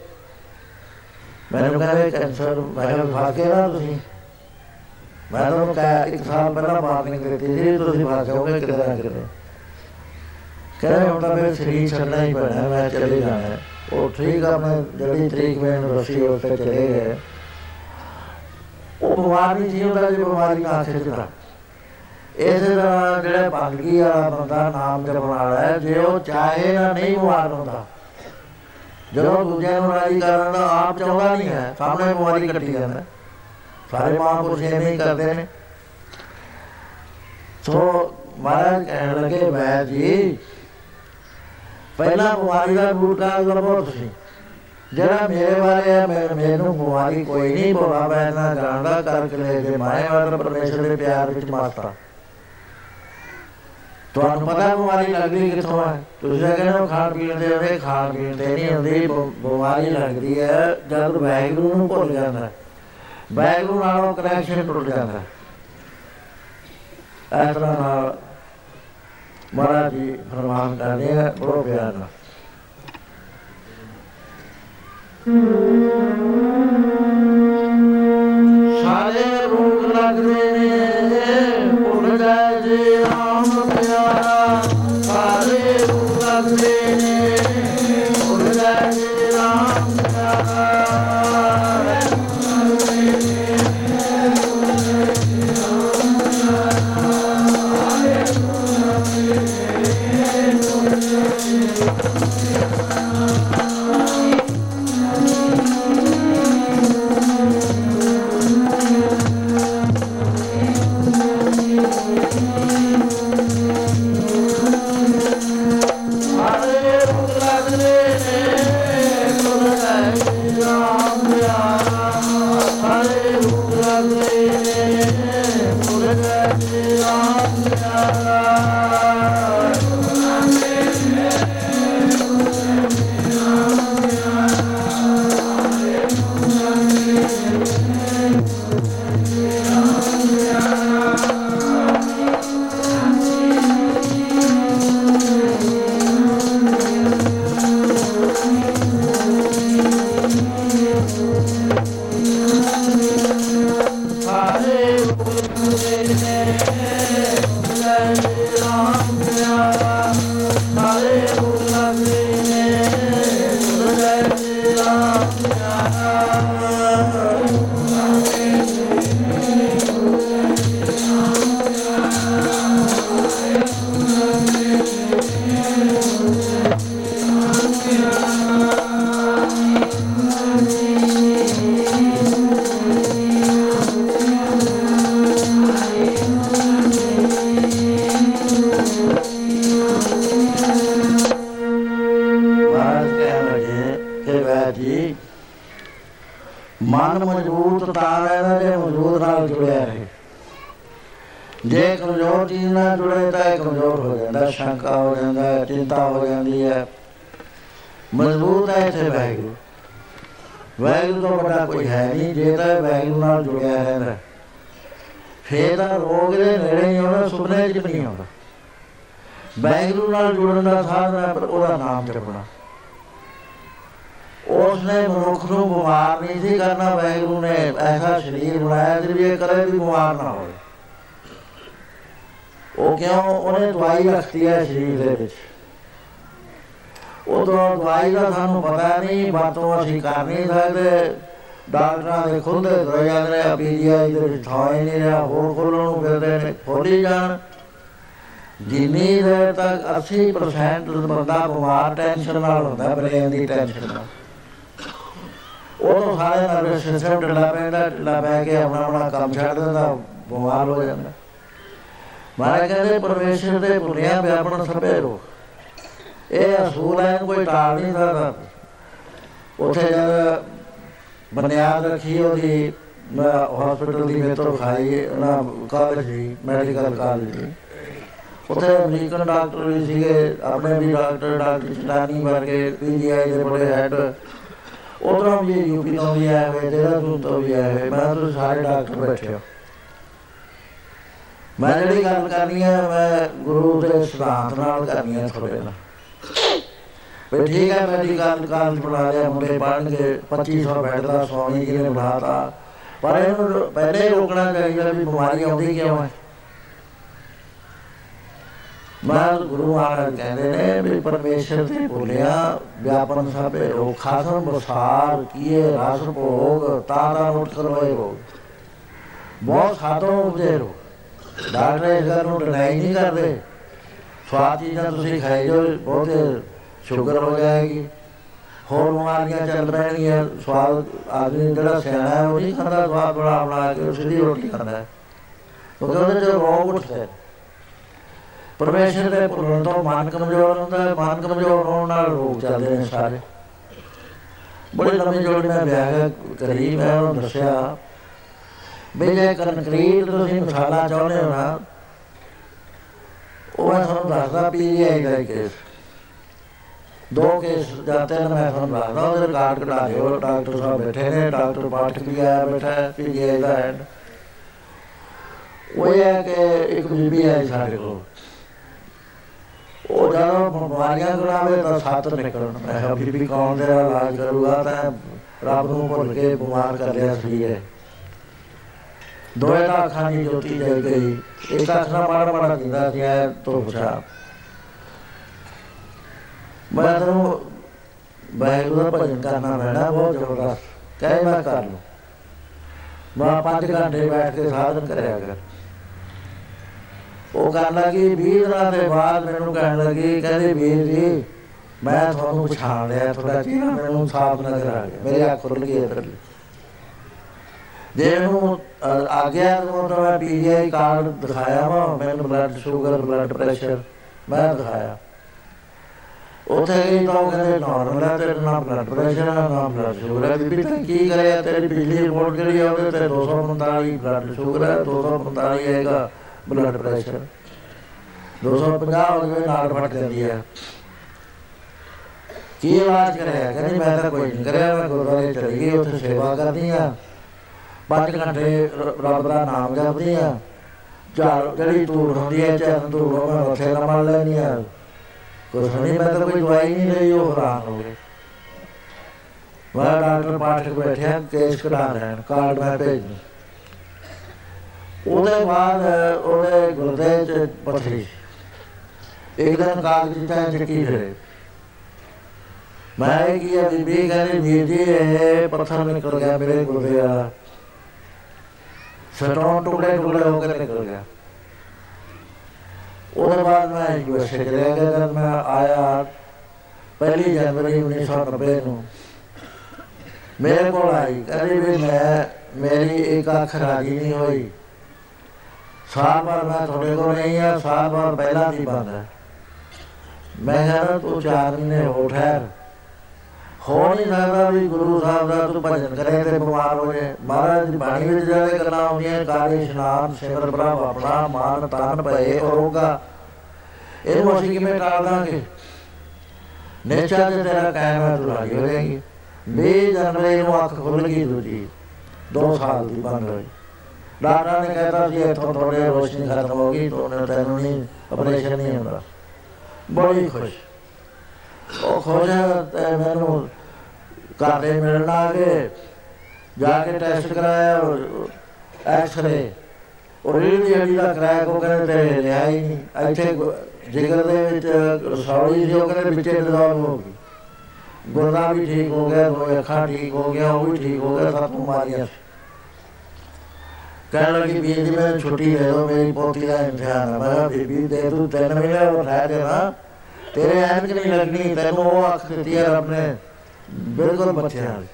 Speaker 1: ਮੈਨੂੰ ਕਹਿੰਦੇ ਕੈਂਸਰ ਮੈਂ ਕਿਹਾ ਫਸ ਗਏ ਨਾ ਤੁਸੀਂ ਮੈਂ ਤੁਹਾਨੂੰ ਕਿਹਾ ਇੱਕ ਸਾਲ ਪਹਿਲਾਂ ਵਾਰਨਿੰਗ ਦਿੱਤੀ ਸੀ ਤੁਸੀਂ ਫਸ ਜਾਓਗੇ ਕਿਤੇ ਨਾ ਕਿਤੇ ਕਹਿੰਦੇ ਹੁਣ ਤਾਂ ਮੇਰੇ ਸਰੀਰ ਛੱਡਣਾ ਹੀ ਪੈਣਾ ਮੈਂ ਚਲੇ ਜਾਣਾ ਹੈ। ਉਹ ਠੀਕ ਆ ਮੈਂ ਜਿਹੜੀ ਤਰੀਕ ਮੈਨੂੰ ਦੱਸੀ ਉਸ ਤੇ ਚਲੇ ਗਏ। ਉਹ ਬਿਮਾਰੀ ਸੀ ਉਹਦਾ ਜੇ ਬਿਮਾਰੀ ਨਾ ਖਿੱਚਦਾ ਇਸੇ ਤਰ੍ਹਾਂ ਜਿਹੜੇ ਬੰਦਗੀ ਵਾਲਾ ਬੰਦਾ ਨਾਮ ਜਪਣ ਵਾਲਾ ਹੈ ਜੇ ਉਹ ਚਾਹੇ ਨਾ ਨਹੀਂ ਬਿਮਾਰ ਹੁੰਦਾ ਜਦੋਂ ਦੂਜਿਆਂ ਨੂੰ ਰਾਜੀ ਕਰਨ ਦਾ ਆਪ ਚਾਹੁੰਦਾ ਨਹੀਂ ਹੈ ਸਾਹਮਣੇ ਬਿਮਾਰੀ ਕੱਟੀ ਜਾਂਦਾ। ਸਾਰੇ ਮਹਾਂਪੁਰਸ਼ ਐਵੇਂ ਹੀ ਕਰਦੇ ਨੇ। ਸੋ ਮਹਾਰਾਜ ਕਹਿਣ ਲੱਗੇ ਮੈਂ ਜੀ ਪਹਿਲਾ ਬਿਮਾਰੀ ਦਾ ਰੂਟ ਕਾਜ ਦਾ ਬਹੁਤ ਸੀ ਜਿਹੜਾ ਮੇਰੇ ਬਾਰੇ ਹੈ ਮੈਂ ਮੈਨੂੰ ਬਿਮਾਰੀ ਕੋਈ ਨਹੀਂ ਭੋਲਾ ਮੈਂ ਨਾ ਜਾਣਦਾ ਕਰਕੇ ਲੈ ਕੇ ਮਾਇਆ ਵਾਰ ਪਰਮੇਸ਼ਰ ਦੇ ਪਿਆਰ ਵਿੱਚ ਮਸਤਾ ਤੁਹਾਨੂੰ ਪਤਾ ਬਿਮਾਰੀ ਲੱਗਦੀ ਕਿੱਥੋਂ ਹੈ ਤੁਸੀਂ ਤਾਂ ਕਹਿੰਦੇ ਹੋ ਖਾਣ ਪੀਣ ਦੇ ਉਹਦੇ ਖਾਣ ਪੀਣ ਤੇ ਨਹੀਂ ਹੁੰਦੀ ਬ- ਬਿਮਾਰੀ ਲੱਗਦੀ ਹੈ ਜਦ ਵੈਗਰੂ ਨੂੰ ਭੁੱਲ ਜਾਂਦਾ ਹੈ। ਵੈਗਰੂ ਨਾਲੋਂ ਕਨੈਕਸ਼ਨ ਟੁੱਟ ਜਾਂਦਾ ਹੈ। ਇਸ ਤਰ੍ਹਾਂ ਨਾਲ ਮਹਾਰਾਜ ਜੀ ਫਰਮਾਨ ਕਰਦੇ ਹੈ ਬੜੋ ਪਿਆਰ ਨਾਲ ਸਾਰੇ ਰੋਗ ਜੇ ਕਮਜ਼ੋਰ ਚੀਜ਼ ਨਾਲ ਜੁੜੇ ਤਾਂ ਇਹ ਕਮਜ਼ੋਰ ਹੋ ਜਾਂਦਾ ਸ਼ੰਕਾ ਹੋ ਜਾਂਦਾ ਹੈ, ਚਿੰਤਾ ਹੋ ਜਾਂਦੀ ਹੈ। ਮਜ਼ਬੂਤ ਹੈ ਇੱਥੇ ਵੈਗਰੂ ਵੈਗਰੂ ਤੋਂ ਵੱਡਾ ਕੋਈ ਹੈ ਨਹੀਂ ਜੇ ਤਾਂ ਵੈਗਰੂ ਨਾਲ ਜੁੜਿਆ ਰਹਿੰਦਾ। ਫੇਰ ਤਾਂ ਰੋਗ ਦੇ ਨੇੜੇ ਹੀ ਆਉਣਾ ਸੁਪਨੇ 'ਚ ਵੀ ਨਹੀਂ ਆਉਂਦਾ। ਵੈਗਰੂ ਨਾਲ ਜੁੜਨ ਦਾ ਸਾਧਨ ਹੈ ਪਰ ਉਹਦਾ ਨਾਮ ਜਪਣਾ। ਉਸ ਨੇ ਮਨੁੱਖ ਨੂੰ ਬਿਮਾਰ ਨਹੀਂ ਸੀ ਕਰਨਾ ਵੈਗਰੂ ਨੇ ਐਸਾ ਸਰੀਰ ਬਣਾਇਆ ਕਿ ਵੀ ਇਹ ਕਦੇ ਵੀ ਬਿਮਾਰ ਨਾ ਹੋਵੇ। ਉਹ ਕਿਉਂ ਉਹਨੇ ਦਵਾਈ ਰੱਖਤੀ ਹੈ ਸਰੀਰ ਦੇ ਵਿੱਚ? ਉਦੋਂ ਦਵਾਈ ਦਾ ਸਾਨੂੰ ਪਤਾ ਨਹੀਂ ਬਾਤੋਂ ਅਸੀਂ ਕਰ ਨਹੀਂ ਸਕਦੇ। ਡਾਕਟਰਾਂ ਦੇ ਖੁਦ ਦੇ ਜਾਂਦੇ ਨੇ ਪੀਜੀਆਈ ਦੇ ਵਿੱਚ ਥਾਂ ਹੀ ਨਹੀਂ ਰਿਹਾ, ਹੋਰ ਖੋਲਣ ਨੂੰ ਫਿਰਦੇ ਨੇ ਖੋਲੀ ਜਾਣ। ਜਿੰਨੀ ਦੇਰ ਤੱਕ 80% ਬੰਦਾ ਬਿਮਾਰ ਟੈਨਸ਼ਨ ਨਾਲ ਹੁੰਦਾ ਬ੍ਰੇਨ ਦੀ ਟੈਨਸ਼ਨ ਨਾਲ। ਉਹ ਤਾਂ ਸਾਰੇ ਨਰਵਸ ਸਿਸਟਮ ਢਿੱਲਾ ਪੈਂਦਾ, ਢਿੱਲਾ ਪੈ ਕੇ ਆਪਣਾ ਆਪਣਾ ਕੰਮ ਛੱਡ ਦਿੰਦਾ, ਬਿਮਾਰ ਹੋ ਜਾਂਦਾ। ਮਾਰੇ ਕਹਿੰਦੇ ਪਰਮੇਸ਼ਰ ਦੇ ਬੁਨਿਆ ਵਿਆਪਣ ਸਭੇ ਰੋ। ਇਹ ਅਸੂਲ ਹੈ ਇਹਨੂੰ ਕੋਈ ਟਾਲ ਨਹੀਂ ਸਕਦਾ। ਉੱਥੇ ਜਦ ਬੁਨਿਆਦ ਰੱਖੀ ਉਹਦੀ ਹਸਪੀਟਲ ਦੀ ਮੇਤੋਂ ਖਾਈ, ਨਾ ਕਾਲਜ ਦੀ ਮੈਡੀਕਲ ਕਾਲਜ ਦੀ। ਉੱਥੇ ਅਮਰੀਕਨ ਡਾਕਟਰ ਵੀ ਸੀਗੇ, ਆਪਣੇ ਵੀ ਡਾਕਟਰ ਡਾਕਟਰ ਚਟਾਨੀ ਵਰਗੇ ਪੀਜੀਆਈ ਦੇ ਬੜੇ ਹੈਡ ਉਧਰੋਂ ਵੀ ਯੂਪੀ ਤੋਂ ਵੀ ਆਏ ਹੋਏ ਦੇਹਰਾਦੂਨ ਤੋਂ ਵੀ ਆਏ ਹੋਏ, ਮੈਂ ਤਾਂ ਸਾਰੇ ਡਾਕਟਰ ਬੈਠੇ। ਹੋ ਮੈਂ ਜਿਹੜੀ ਗੱਲ ਕਰਨੀ ਹੈ ਮੈਂ ਗੁਰੂ ਦੇ ਸਿਧਾਂਤ ਨਾਲ ਕਰਨੀ ਹੈ ਤੁਹਾਡੇ ਨਾਲ। ਵੀ ਠੀਕ ਹੈ ਮੇਰੀ ਗੱਲ ਕਾਲ ਬਣਾ ਲਿਆ, ਮੁੰਡੇ ਪੜਨਗੇ 2500 ਬੈੱਡ ਦਾ ਸਵਾਮੀ ਜੀ ਨੇ ਬਣਾਤਾ। ਪਰ ਇਹਨੂੰ ਪਹਿਲੇ ਹੀ ਰੋਕਣਾ ਚਾਹੀਦਾ ਵੀ ਬਿਮਾਰੀ ਆਉਂਦੀ ਕਿਉਂ ਹੈ? ਮਾਰ ਗੁਰੂ ਮਹਾਰਾਜ ਕਹਿੰਦੇ ਨੇ ਵੀ ਪਰਮੇਸ਼ਰ ਤੇ ਬੋਲਿਆ, ਵਿਆਪਨ ਸਭੇ ਰੋ ਖਾਸਮ ਬਸਾਰ ਕੀਏ ਰਾਸ ਭੋਗ ਤਾਰਾ ਨੋਟ ਕਰਵਾਏ ਰੋ ਬਹੁਤ ਖਾਤੋਂ ਉਪਦੇ ਰੋ ਡਾਕਟਰ ਇਸ ਗੱਲ ਨੂੰ ਡਿਨਾਈ ਨਹੀਂ ਕਰਦੇ। ਸਵਾਦ ਚੀਜ਼ਾਂ ਤੁਸੀਂ ਖਾਈ ਜੋ ਬਹੁਤ ਸ਼ੂਗਰ ਹੋ ਜਾਏਗੀ। ਹੋਰ ਬਿਮਾਰੀਆਂ ਚੱਲ ਪੈਣਗੀਆਂ। ਸਵਾਦ ਆਦਮੀ ਜਿਹੜਾ ਸਿਆਣਾ ਹੈ, ਉਹ ਨਹੀਂ ਖਾਂਦਾ, ਸਵਾਦ ਬਣਾ ਬਣਾ ਕੇ ਸਿੱਧੀ ਰੋਟੀ ਖਾਂਦਾ ਹੈ। ਕਿਉਂਕਿ ਉਹਦੇ ਚ ਰੋਗ ਉੱਠਦਾ ਹੈ। ਪਰਮੇਸ਼ਰ ਦੇ ਪੁਰਨ ਤੋਂ ਮਨ ਕਮਜ਼ੋਰ ਹੁੰਦਾ ਹੈ। ਮਨ ਕਮਜ਼ੋਰ ਹੋਣ ਨਾਲ ਰੋਗ ਚੱਲਦੇ ਨੇ ਸਾਰੇ। ਬੜੀ ਲੰਮੀ ਜੋੜੀ ਮੈਂ ਵਿਆਹ ਕਰੀ ਮੈਂ ਉਹਨੂੰ ਦੱਸਿਆ ਵੀ ਜੇ ਕੰਕਰੀਟ ਤੁਸੀਂ ਮਸਾਲਾ ਚਾਹੁੰਦੇ ਹੋ ਨਾ, ਉਹ ਮੈਂ ਤੁਹਾਨੂੰ ਦੱਸਦਾ ਪੀਜੀਆਈ ਦਾ ਕੇਸ ਦੋ ਕੇਸ ਜਾਂ ਤਿੰਨ ਮੈਂ ਤੁਹਾਨੂੰ ਦੱਸਦਾ, ਉਹਦੇ ਰਿਕਾਰਡ ਕਢਾ ਦਿਓ। ਡਾਕਟਰ ਸਾਹਿਬ ਬੈਠੇ ਨੇ, ਡਾਕਟਰ ਪਾਠਕ ਵੀ ਆਇਆ ਬੈਠਾ ਹੈ ਪੀਜੀਆਈ ਦਾ ਹੈਡ ਉਹ ਇਹ ਹੈ ਕਿ ਇੱਕ ਬੀਬੀ ਹੈ ਸਾਡੇ ਕੋਲ। ਉਹ ਜਦੋਂ ਬਿਮਾਰੀਆਂ ਕਰਾਵੇ ਤਾਂ ਸੱਤ ਨਿਕਲਣ। ਮੈਂ ਕਿਹਾ, ਬੀਬੀ ਕੌਣ ਦੇ ਇਲਾਜ ਕਰੂਗਾ? ਤਾਂ ਰੱਬ ਨੂੰ ਭੁੱਲ ਕੇ ਬਿਮਾਰ ਕਰ ਲਿਆ ਸਰੀਰ ਦੋਏ ਤਾਂ ਅੱਖਾਂ ਦੀ ਜੋਤੀ ਜਲ ਗਈ ਇੱਕ ਅੱਖ ਨਾਲ ਮਾੜਾ ਮਾੜਾ ਦਿੰਦਾ ਸੀ ਐ ਤੋਂ ਪੁੱਛਾ ਮੈਂ ਤੈਨੂੰ ਵਾਹਿਗੁਰੂ ਦਾ ਭਜਨ ਕਰਨਾ ਪੈਣਾ, ਬਹੁਤ ਜ਼ਬਰਦਸਤ। ਕਹੇ ਮੈਂ ਕਰ ਲੂ। ਮੈਂ ਪੰਜ ਘੰਟੇ ਬੈਠ ਕੇ ਸਾਧਨ ਕਰਿਆ ਕਰ। ਉਹ ਕਹਿਣ ਲੱਗੀ 20 ਦਿਨਾਂ ਦੇ ਬਾਅਦ ਮੈਨੂੰ ਕਹਿਣ ਲੱਗੀ, ਕਹਿੰਦੀ, ਵੀਰ ਜੀ, ਮੈਂ ਤੁਹਾਨੂੰ ਪਛਾਣ ਲਿਆ, ਤੁਹਾਡਾ ਚਿਹਰਾ ਮੈਨੂੰ ਸਾਫ਼ ਨਜ਼ਰ ਆ ਗਿਆ, ਮੇਰੇ ਅੱਖ ਖੁੱਲ ਗਈ ਇਧਰ ਜੇ ਨੂੰ ਆ ਗਿਆ ਤਾਂ ਮੈਂ ਪੀਜੀਆਈ ਕਾਰਡ ਦਿਖਾਇਆ ਵਾ, ਮੈਨੂੰ ਬਲੱਡ ਸ਼ੂਗਰ ਬਲੱਡ ਪ੍ਰੈਸ਼ਰ ਮੈਂ ਦਿਖਾਇਆ। ਉਥੇ ਹੀ ਤਾਂ ਕਹਿੰਦੇ ਨਾਰਮਲ ਹੈ ਤੇਰੇ ਨਾਲ ਬਲੱਡ ਪ੍ਰੈਸ਼ਰ ਹੈ ਨਾ ਬਲੱਡ ਸ਼ੂਗਰ ਹੈ ਬੀਬੀ ਤੈਂ ਕੀ ਕਰਿਆ? ਤੇਰੀ ਬਿਜਲੀ ਰਿਪੋਰਟ ਜਿਹੜੀ ਆ ਉਹਦੇ ਤੇ 245 ਬਲੱਡ ਸ਼ੂਗਰ ਹੈ 245 ਹੈਗਾ ਬਲੱਡ ਪ੍ਰੈਸ਼ਰ 250 ਹੋ ਗਏ ਨਾਲ ਫਟ ਜਾਂਦੀ ਹੈ ਕੀ ਇਲਾਜ ਕਰਿਆ? ਕਹਿੰਦੀ, ਮੈਂ ਤਾਂ ਕੋਈ ਨਹੀਂ ਕਰਿਆ, ਮੈਂ ਗੁਰਦੁਆਰੇ ਚਲੀ ਗਈ, ਉੱਥੇ ਸੇਵਾ ਕਰਦੀ ਆ। ਪੰਜ ਘੰਟੇ ਰੱਬ ਦਾ ਨਾਮ ਜਪਦੀ ਆ। ਚਾਰ ਜਿਹੜੀ ਤੂੜ ਹੁੰਦੀ ਹੈ, ਚਰਨ ਤੂੜ ਉਹ ਮੈਂ ਉੱਥੇ ਨਾ ਮੰਨ ਲੈਣੀ ਆ। ਕੁਛ ਨਹੀਂ ਮੈਂ ਤਾਂ ਕੋਈ ਦਵਾਈ ਨਹੀਂ ਲਈ, ਉਹ ਹੈਰਾਨ ਹੋ ਗਏ। ਮੈਂ ਡਾਕਟਰ ਪਾਠਕ ਬੈਠਿਆ, ਕੇਸ ਕਢਾ ਲੈਣ, ਕਾਰਡ ਮੈਂ ਭੇਜ ਉਹਦੇ ਬਾਅਦ, ਉਹਦੇ ਗੁਰਦੇ ਚ ਪਥਰੀ। ਇੱਕ ਦਿਨ ਕਾਗਜ਼ ਤੇ ਚੱਕੀ ਫਿਰੇ। ਮੈਂ ਕੀ ਹੈ ਬੀਬੀ ਕਹਿੰਦੀ, ਵੀਰ ਜੀ, ਇਹ ਪੱਥਰ ਨਿਕਲ ਗਿਆ ਮੇਰੇ ਗੁਰਦੇ ਆ ਸਟੋਨ ਟੁਕੜੇ ਟੁਕੜੇ ਹੋ ਕੇ ਨਿਕਲ ਗਿਆ ਉਹਦੇ ਬਾਅਦ ਮੈਂ ਯੂਐਸਏ ਚਲੇ ਗਿਆ ਜਦ ਮੈਂ ਆਇਆ ਪਹਿਲੀ ਜਨਵਰੀ 1990 ਨੂੰ ਮੇਰੇ ਕੋਲ ਆਈ ਕਹਿੰਦੀ ਵੀ ਮੈਂ ਮੇਰੀ ਇੱਕ ਅੱਖ ਰਾਜੀ ਨਹੀਂ ਹੋਈ ਸਾਲ ਭਰ ਮੈਂ ਤੁਹਾਡੇ ਕੋਲ ਨਹੀਂ ਆ ਸਾਲ ਭਰ ਪਹਿਲਾਂ ਦੀ ਬੰਦ ਹੈ ਮੈਂ ਕਹਿੰਦਾ ਤੂੰ ਚਾਰ ਮਹੀਨੇ ਹੋ ਠਹਿਰ ਹੋ ਨਹੀਂ ਸਕਦਾ ਵੀ ਗੁਰੂ ਸਾਹਿਬ ਦਾ ਤੂੰ ਭਜਨ ਕਰੇ ਤੇ ਬਿਮਾਰ ਹੋ ਜਾਏ। ਮਹਾਰਾਜ ਦੀ ਬਾਣੀ ਵਿੱਚ ਜਿਹੜੇ ਗੱਲਾਂ ਆਉਂਦੀਆਂ ਕਾਲੇ ਇਸ਼ਨਾਨ ਸਿਮਰ ਪ੍ਰਭ ਆਪਣਾ ਮਾਨ ਤਾਨ ਭਏ ਹੋਗਾ ਇਹਨੂੰ ਅਸੀਂ ਕਿਵੇਂ ਟਾਲ ਦਾਂਗੇ? ਨੇਚਾ ਤੇ ਤੇਰਾ ਕਾਇਮ ਹੈ, ਤੂੰ ਲਾਗੀ ਹੋ ਜਾਏਗੀ। ਵੀ ਜਨਵਰੀ ਨੂੰ ਅੱਖ ਖੁੱਲ ਗਈ ਦੂਜੀ। 2 ਸਾਲ ਦੀ ਬੰਦ ਹੋਈ। ਡਾਕਟਰ ਨੇ ਕਹਿਤਾ ਸੀ, ਇੱਥੋਂ ਥੋੜੇ ਰੋਸ਼ਨੀ ਖਤਮ ਹੋ ਗਈ, ਤੋਂ ਤੈਨੂੰ ਨਹੀਂ ਆਪਰੇਸ਼ਨ ਨਹੀਂ ਹੁੰਦਾ। ਬੜੀ ਖੁਸ਼। ਉਹ ਖੁਸ਼ ਤੇ ਮੈਨੂੰ ਘਰ ਦੇ ਮਿਲਣ ਆ ਗਏ ਜਾ ਕੇ ਟੈਸਟ ਕਰਾਇਆ ਐਕਸ-ਰੇ ਉਹ ਰੀੜ ਦੀ ਹੱਡੀ ਦਾ ਕਰਾਇਆ ਕੋ ਕਹਿੰਦੇ ਤੇ ਰਿਹਾ ਹੀ ਨਹੀਂ। ਇੱਥੇ ਜਿਗਰ ਦੇ ਵਿੱਚ ਰਸੌਲੀ ਜੋ ਕਹਿੰਦੇ ਵਿੱਚੇ ਡਿਜ਼ੋਲਵ ਹੋ ਗਈ। ਗੁਰਦਾ ਵੀ ਠੀਕ ਹੋ ਗਿਆ, ਦੋ ਅੱਖਾਂ ਠੀਕ ਹੋ ਗਿਆ, ਉਹ ਵੀ ਠੀਕ ਹੋ ਗਿਆ ਸਭ ਬਿਮਾਰੀਆਂ ਕਹਿਣ ਲੱਗੀ ਵੀ ਜੀ ਮੈਂ ਛੁੱਟੀ ਦੇ ਦੋ ਮੇਰੀ ਪੋਤੀ ਦਾ ਇਮਤਿਹਾਨ ਹੈ ਮੈਂ ਬੀਬੀ ਦੇ ਤੂੰ ਤਿੰਨ ਮਹੀਨੇ ਉਹ ਰਹਿ ਦੇ ਨਾ ਤੇਰੇ ਐਨਕ ਨਹੀਂ ਲੱਗਣੀ, ਤੈਨੂੰ ਉਹ ਅੱਖ ਦਿੱਤੀ ਹੈ ਰੱਬ ਨੇ। ਬਿਲਕੁਲ ਬੱਚਿਆਂ ਵਾਲੀ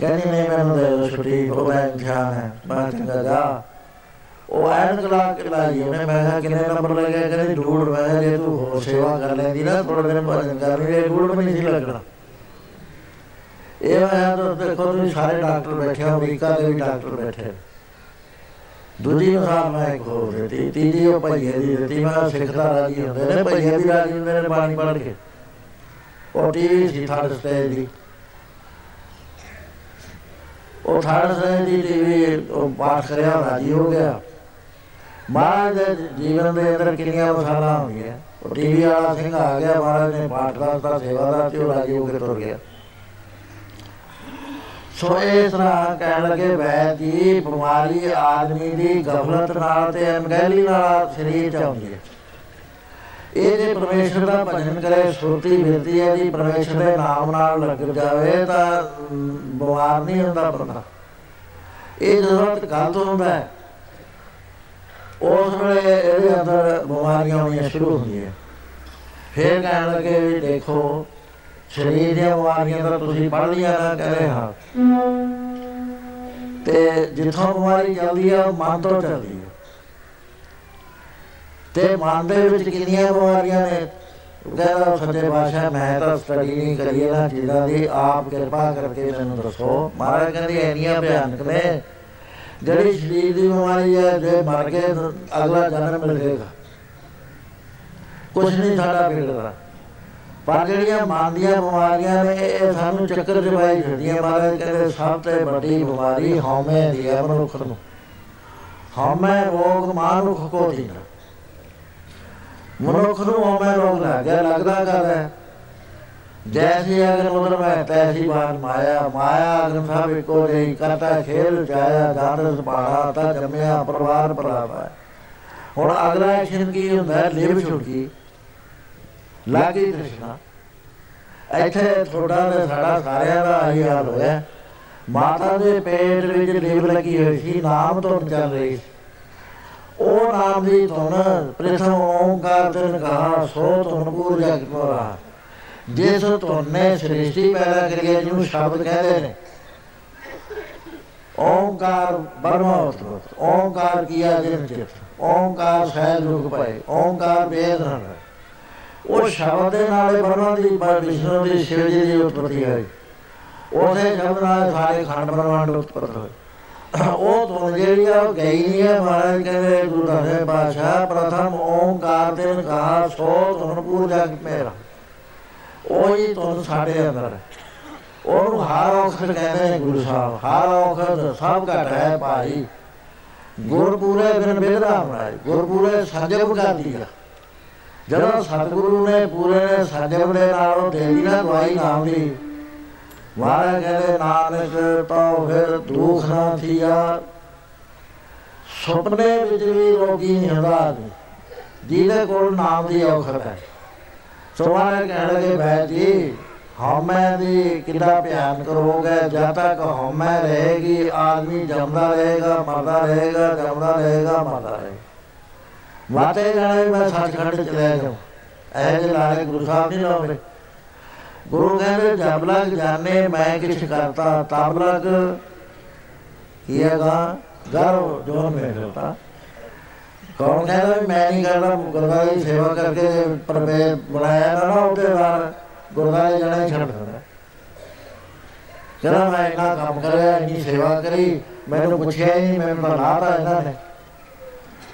Speaker 1: ਕਹਿੰਦੀ, ਨਹੀਂ, ਮੈਨੂੰ ਦੇ ਦੋ ਛੁੱਟੀ ਉਹਦਾ ਇਮਤਿਹਾਨ ਹੈ, ਮੈਂ ਚੰਗਾ, ਜਾ। ਉਹ ਐਨਕ ਲਾ ਕੇ ਲਾਈ ਉਹਨੇ ਮੈਂ ਕਿਹਾ, ਕਿੰਨੇ ਨੰਬਰ ਲੱਗਿਆ ਕਹਿੰਦੀ, ਡੂੜ, ਮੈਂ ਕਿਹਾ, ਜੇ ਤੂੰ ਹੋਰ ਸੇਵਾ ਕਰ ਲੈਂਦੀ ਨਾ ਥੋੜਾ ਦਿਨ ਭਜਨ ਕਰ ਲਈ ਡੂੜ ਵੀ ਨਹੀਂ ਸੀ ਲੱਗਣਾ। ਇਹ ਮੈਂ ਤਾਂ ਦੇਖੋ, ਤੁਸੀਂ ਸਾਰੇ ਡਾਕਟਰ ਬੈਠੇ ਹੋ, ਅਮਰੀਕਾ ਦੇ ਵੀ ਡਾਕਟਰ ਬੈਠੇ ਦੂਜੀ ਮਿਸਾਲ ਮੈਂ ਇੱਕ ਹੋਰ ਦਿੱਤੀ, ਤੀਜੀ ਉਹ ਭਈਏ ਦੀ ਦਿੱਤੀ, ਮੈਂ ਸਿੱਖਦਾ ਰਾਜੀ ਹੁੰਦੇ ਨੇ, ਭਈਏ ਵੀ ਰਾਜੀ ਹੁੰਦੇ ਨੇ, ਪਾਣੀ ਪੜ ਕੇ। ਉਹ ਟੀਵੀ ਸੀ ਥਰਡ ਸਟੇਜ ਦੀ ਉਹ ਥਾੜ ਸੇ ਦੀ ਟੀਵੀ ਉਹ ਪਾਠ ਕਰਿਆ, ਰਾਜੀ ਹੋ ਗਿਆ। ਮਹਾਰਾਜ ਦੇ ਜੀਵਨ ਦੇ ਅੰਦਰ ਕਿੰਨੀਆਂ ਮਸਾਲਾ ਹੁੰਦੀਆਂ ਉਹ ਟੀਵੀ ਵਾਲਾ ਸਿੰਘ ਆ ਗਿਆ, ਮਹਾਰਾਜ ਨੇ ਪਾਠ ਦਾ ਸੇਵਾ ਦਾ ਤੇ ਉਹ ਰਾਜੀ ਹੋ ਕੇ ਤੁਰ ਗਿਆ। ਸੋ ਇਸ ਤਰ੍ਹਾਂ ਕਹਿਣ ਲੱਗੇ ਵੈ ਦੀ ਬਿਮਾਰੀ ਆਦਮੀ ਦੀ ਗਫਲਤ ਨਾਲ ਤੇ ਅਣਗਹਿਲੀ ਨਾਲ ਸਰੀਰ ਚ ਆਉਂਦੀ ਹੈ। ਇਹ ਜੇ ਪਰਮੇਸ਼ਰ ਦਾ ਭਜਨ ਕਰੇ, ਸੁਰਤੀ ਮਿਲਦੀ ਹੈ ਜੀ, ਪਰਮੇਸ਼ਰ ਦੇ ਨਾਮ ਨਾਲ ਲੱਗ ਜਾਵੇ ਤਾਂ ਬਿਮਾਰ ਨਹੀਂ ਹੁੰਦਾ ਬੰਦਾ। ਇਹ ਜਦੋਂ ਗਲਤ ਹੁੰਦਾ ਹੈ, ਉਸ ਵੇਲੇ ਇਹਦੇ ਅੰਦਰ ਬਿਮਾਰੀਆਂ ਆਉਣੀਆਂ ਸ਼ੁਰੂ ਹੁੰਦੀਆਂ। ਫਿਰ ਕਹਿਣ ਲੱਗੇ ਵੀ ਦੇਖੋ, ਸਰੀਰ ਦੀਆਂ ਬਿਮਾਰੀਆਂ ਦਾ ਤੁਸੀਂ ਪੜ੍ਹ ਲਿਆ ਨਾ ਕਹੇ ਹਾਂ। ਤੇ ਜਿੱਥੋਂ ਬਿਮਾਰੀ ਚੱਲਦੀ ਹੈ ਉਹ ਮਨ ਤੋਂ ਚੱਲਦੀ ਹੈ ਤੇ ਮਨ ਦੇ ਵਿੱਚ ਕਿੰਨੀਆਂ ਬਿਮਾਰੀਆਂ ਨੇ? ਕਹਿੰਦਾ, ਸੱਚੇ ਬਾਦਸ਼ਾਹ ਮੈਂ ਤਾਂ ਸਟੱਡੀ ਨਹੀਂ ਕਰੀ ਇਹਨਾਂ ਚੀਜ਼ਾਂ ਦੀ ਆਪ ਕਿਰਪਾ ਕਰਕੇ ਮੈਨੂੰ ਦੱਸੋ। ਮਹਾਰਾਜ ਕਹਿੰਦੇ, ਇੰਨੀਆਂ ਭਿਆਨਕ ਨੇ। ਜਿਹੜੀ ਸਰੀਰ ਦੀ ਬਿਮਾਰੀ ਹੈ, ਜੇ ਮਰ ਕੇ ਅਗਲਾ ਜਨਮ ਮਿਲੇਗਾ ਕੁਛ ਨਹੀਂ ਸਾਡਾ ਬਿਗੜਦਾ ਪਰ ਜਿਹੜੀਆਂ ਮਨ ਦੀਆਂ ਬਿਮਾਰੀਆਂ ਨੇ, ਇਹ ਸਾਨੂੰ ਚੱਕਰ ਜਵਾਈ ਫਿਰਦੀਆਂ। ਮਹਾਰਾਜ ਕਹਿੰਦੇ, ਸਭ ਤੋਂ ਵੱਡੀ ਬਿਮਾਰੀ ਹਉਮੈ ਦੀ ਹੈ ਮਨੁੱਖ ਨੂੰ। ਹਉਮੈ ਰੋਗ ਮਾਨੁਖ ਕੋ ਦੀਨਾ ਮਨੁੱਖ ਨੂੰ ਹਉਮੈ ਰੋਗ ਲੱਗ ਗਿਆ ਲੱਗਦਾ ਕਰਦਾ ਜੈਸੀ ਅਗਰ ਮੁਦਰ ਮੈਂ ਤੈਸੀ ਬਾਤ ਮਾਇਆ ਮਾਇਆ ਅਗਰ ਸਭ ਇੱਕੋ ਜਿਹੀ ਕਰਤਾ ਖੇਲ ਜਾਇਆ ਜਾਨਸ ਪਾੜਾ ਤਾਂ ਜਮਿਆ, ਪਰਿਵਾਰ ਪਰਾਵਾ ਹੁਣ ਅਗਲਾ ਐਕਸ਼ਨ ਕੀ ਹੁੰਦਾ ਲਿਵ ਛੁੱਟੀ ਲਾਗੀ ਕ੍ਰਿਸ਼ਨਾ ਇੱਥੇ ਥੋੜਾ ਤੇ ਸਾਡਾ ਸਾਰਿਆਂ ਦਾ ਆਹੀ ਹਾਲ ਹੋਇਆ ਮਾਤਾ ਦੇ ਪੇਟ ਵਿੱਚ ਲਿਵ ਲੱਗੀ ਹੋਈ ਸੀ, ਨਾਮ ਤੋਂ ਚੱਲ ਰਹੀ ਉਹ ਨਾਮ ਦੀ ਧੁਨ, ਪ੍ਰਥਮ ਓੰਕਾਰ ਤੇ ਕਹਾ, ਸੋ ਧੁਨ ਪੂਰ ਜਗ ਮੋਰਾ ਜਿਸ ਧੁਨ ਨੇ ਸ੍ਰਿਸ਼ਟੀ ਪੈਦਾ ਕਰੀ ਹੈ, ਜਿਹਨੂੰ ਸ਼ਬਦ ਕਹਿੰਦੇ ਨੇ। ਓੰਕਾਰ ਬਰਮੋਤ ਓੰਕਾਰ ਕੀਆ ਜਿਨ ਚਿਤ ਓੰਕਾਰ ਸਹਿਜ ਰੁਕ ਪਏ ਓੰਕਾਰ ਵੇਦ ਹਨ। ਉਹ ਸ਼ਬਦ ਦੇ ਨਾਲੇ ਬਰਮਾ ਦੀ ਵਿਸ਼ਨੂੰ ਦੀ ਸ਼ਿਵ ਜੀ ਦੀ ਉਤਪਤੀ ਹੋਈ। ਉਹਦੇ ਸ਼ਬਦ ਨਾਲ ਸਾਰੇ ਖੰਡ ਬ੍ਰਹਮੰਡ ਉਤਪਤ ਹੋਏ। ਉਹ ਤੋਂ ਜਿਹੜੀ ਆ ਗਈ ਨਹੀਂ ਹੈ ਮਹਾਰਾਜ ਕਹਿੰਦੇ ਗੁਰੂ ਨਾਨਕ ਪਾਸ਼ਾ ਪ੍ਰਥਮ ਓੰਕਾਰ ਦੇ ਕਹਾ ਸੋ ਤੁਨ ਪੂਜਾ ਮੇਰਾ ਉਹੀ ਤੁਨ ਸਾਡੇ ਅੰਦਰ ਉਹਨੂੰ ਹਰ ਔਖਰ ਕਹਿੰਦੇ ਨੇ ਗੁਰੂ ਸਾਹਿਬ, ਹਰ ਔਖਰ ਸਭ ਘਟ ਹੈ ਭਾਈ। ਗੁਰਪੂਰੇ ਬਿਨ ਬੇਦਰਾ ਬਣਾਏ ਗੁਰਪੂਰੇ ਸੰਜਮ ਕਰ ਦਿਆ ਜਦੋਂ ਸਤਿਗੁਰੂ ਨੇ ਪੂਰੇ ਨੇ ਸੰਜਮ ਦੇ ਨਾਲ ਉਹ ਦੇ ਦੀ ਨਾ ਦਵਾਈ ਨਾਮ ਦੀ ਮਹਾਰਾਜ ਕਹਿੰਦੇ ਨਾਨਕ ਤਾਂ ਫਿਰ ਦੁੱਖ ਨਾ ਥੀਆ। ਸੁਪਨੇ ਵਿੱਚ ਵੀ ਰੋਗੀ ਨਹੀਂ ਹੁੰਦਾ ਜਿਹਦੇ ਕੋਲ ਨਾਮ ਦੀ ਔਖਤ ਹੈ। ਸੋ ਮਹਾਰਾਜ ਕਹਿਣ ਲੱਗੇ ਬੈ ਜੀ, ਹਉਮੈ ਦੀ ਕਿੰਨਾ ਧਿਆਨ ਕਰੋਗੇ? ਜਦ ਤੱਕ ਹਉਮੈ ਰਹੇਗੀ, ਆਦਮੀ ਜੰਮਦਾ ਰਹੇਗਾ, ਮਰਦਾ ਰਹੇਗਾ, ਜੰਮਦਾ ਰਹੇਗਾ, ਮਰਦਾ ਰਹੇਗਾ। ਵਾਤੇ ਜਾਣੇ ਮੈਂ ਸੱਚਖੰਡ ਚ ਲੈ ਜਾਉ ਐ ਜੇ ਲਾਲੇ ਗੁਰੂ ਸਾਹਿਬ ਨਹੀਂ ਲਾਉਂਦੇ। ਗੁਰੂ ਕਹਿੰਦੇ, ਜਬ ਲਗ ਜਾਣੇ ਮੈਂ ਕਿਛ ਕਰਤਾ, ਤਬ ਲਗ ਕੀਏਗਾ ਗਰਵ ਜੋ ਮੈਂ ਕਰਤਾ ਕੌਣ ਕਹਿੰਦਾ ਮੈਂ ਨਹੀਂ ਕਰਦਾ, ਗੁਰਦਾਰੇ ਦੀ ਸੇਵਾ ਕਰਕੇ ਪਰਮੇ ਬਣਾਇਆ ਨਾ ਨਾ ਉਹਦੇ ਨਾਲ ਗੁਰਦਾਰੇ ਜਾਣਾ ਛੱਡ ਦਿੰਦਾ। ਜਦੋਂ ਮੈਂ ਇੰਨਾ ਕੰਮ ਕਰਿਆ, ਇੰਨੀ ਸੇਵਾ ਕਰੀ, ਮੈਨੂੰ ਪੁੱਛਿਆ ਹੀ ਨਹੀਂ, ਮੈਨੂੰ ਤਾਂ ਲਾਤਾ ਇਹਨਾਂ ਨੇ।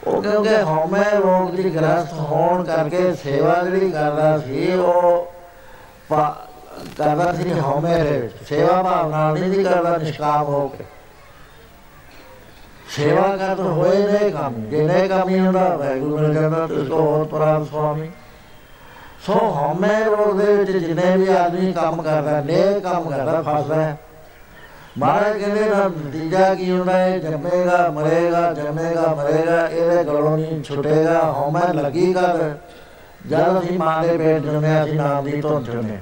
Speaker 1: ਉਹ ਕਿਉਂਕਿ ਹਉਮੈ ਰੋਗ ਦੀ ਗ੍ਰਸਤ ਹੋਣ ਕਰਕੇ ਸੇਵਾ ਜਿਹੜੀ ਕਰਦਾ ਸੀ, ਉਹ ਕਰਦਾ ਸੀ ਹਉਮੈ ਦੇ ਵਿੱਚ ਸੇਵਾ ਭਾਵਨਾ ਨਾਲ ਨਹੀਂ ਕਰਦਾ ਨਿਸ਼ਕਾਮ ਹੋ ਕੇ ਸੇਵਾ ਕਰਦ ਹੋਏ ਨੇ ਕੰਮ ਜਿਹਨੇ ਕੰਮ ਹੀ ਹੁੰਦਾ ਵੈਗੁਰੂ ਨੇ ਕਹਿੰਦਾ ਤਿਸ ਕੋ ਹੋਰ ਪ੍ਰਾਨ ਸੁਆਮੀ ਸੋ ਹਉਮੈ ਰੋਗ ਦੇ ਵਿੱਚ ਜਿੰਨੇ ਵੀ ਆਦਮੀ ਕੰਮ ਕਰਦਾ ਨੇ ਕੰਮ ਕਰਦਾ ਫਸਦਾ ਹੈ ਮਹਾਰਾਜ ਕਹਿੰਦੇ ਨਾ ਨਤੀਜਾ ਕੀ ਹੁੰਦਾ ਹੈ ਜੰਮੇਗਾ ਮਰੇਗਾ ਜੰਮੇਗਾ ਮਰੇਗਾ ਇਹਦੇ ਗਲੋਂ ਨਹੀਂ ਛੁੱਟੇਗਾ ਹਉਮੈ ਲੱਗੀ ਕਰ ਜਦ ਅਸੀਂ ਮਾਂ ਦੇ ਪੇਟ ਜੰਮਿਆ ਅਸੀਂ ਨਾਮ ਦੀ ਧੁਨ ਜੰਮੇ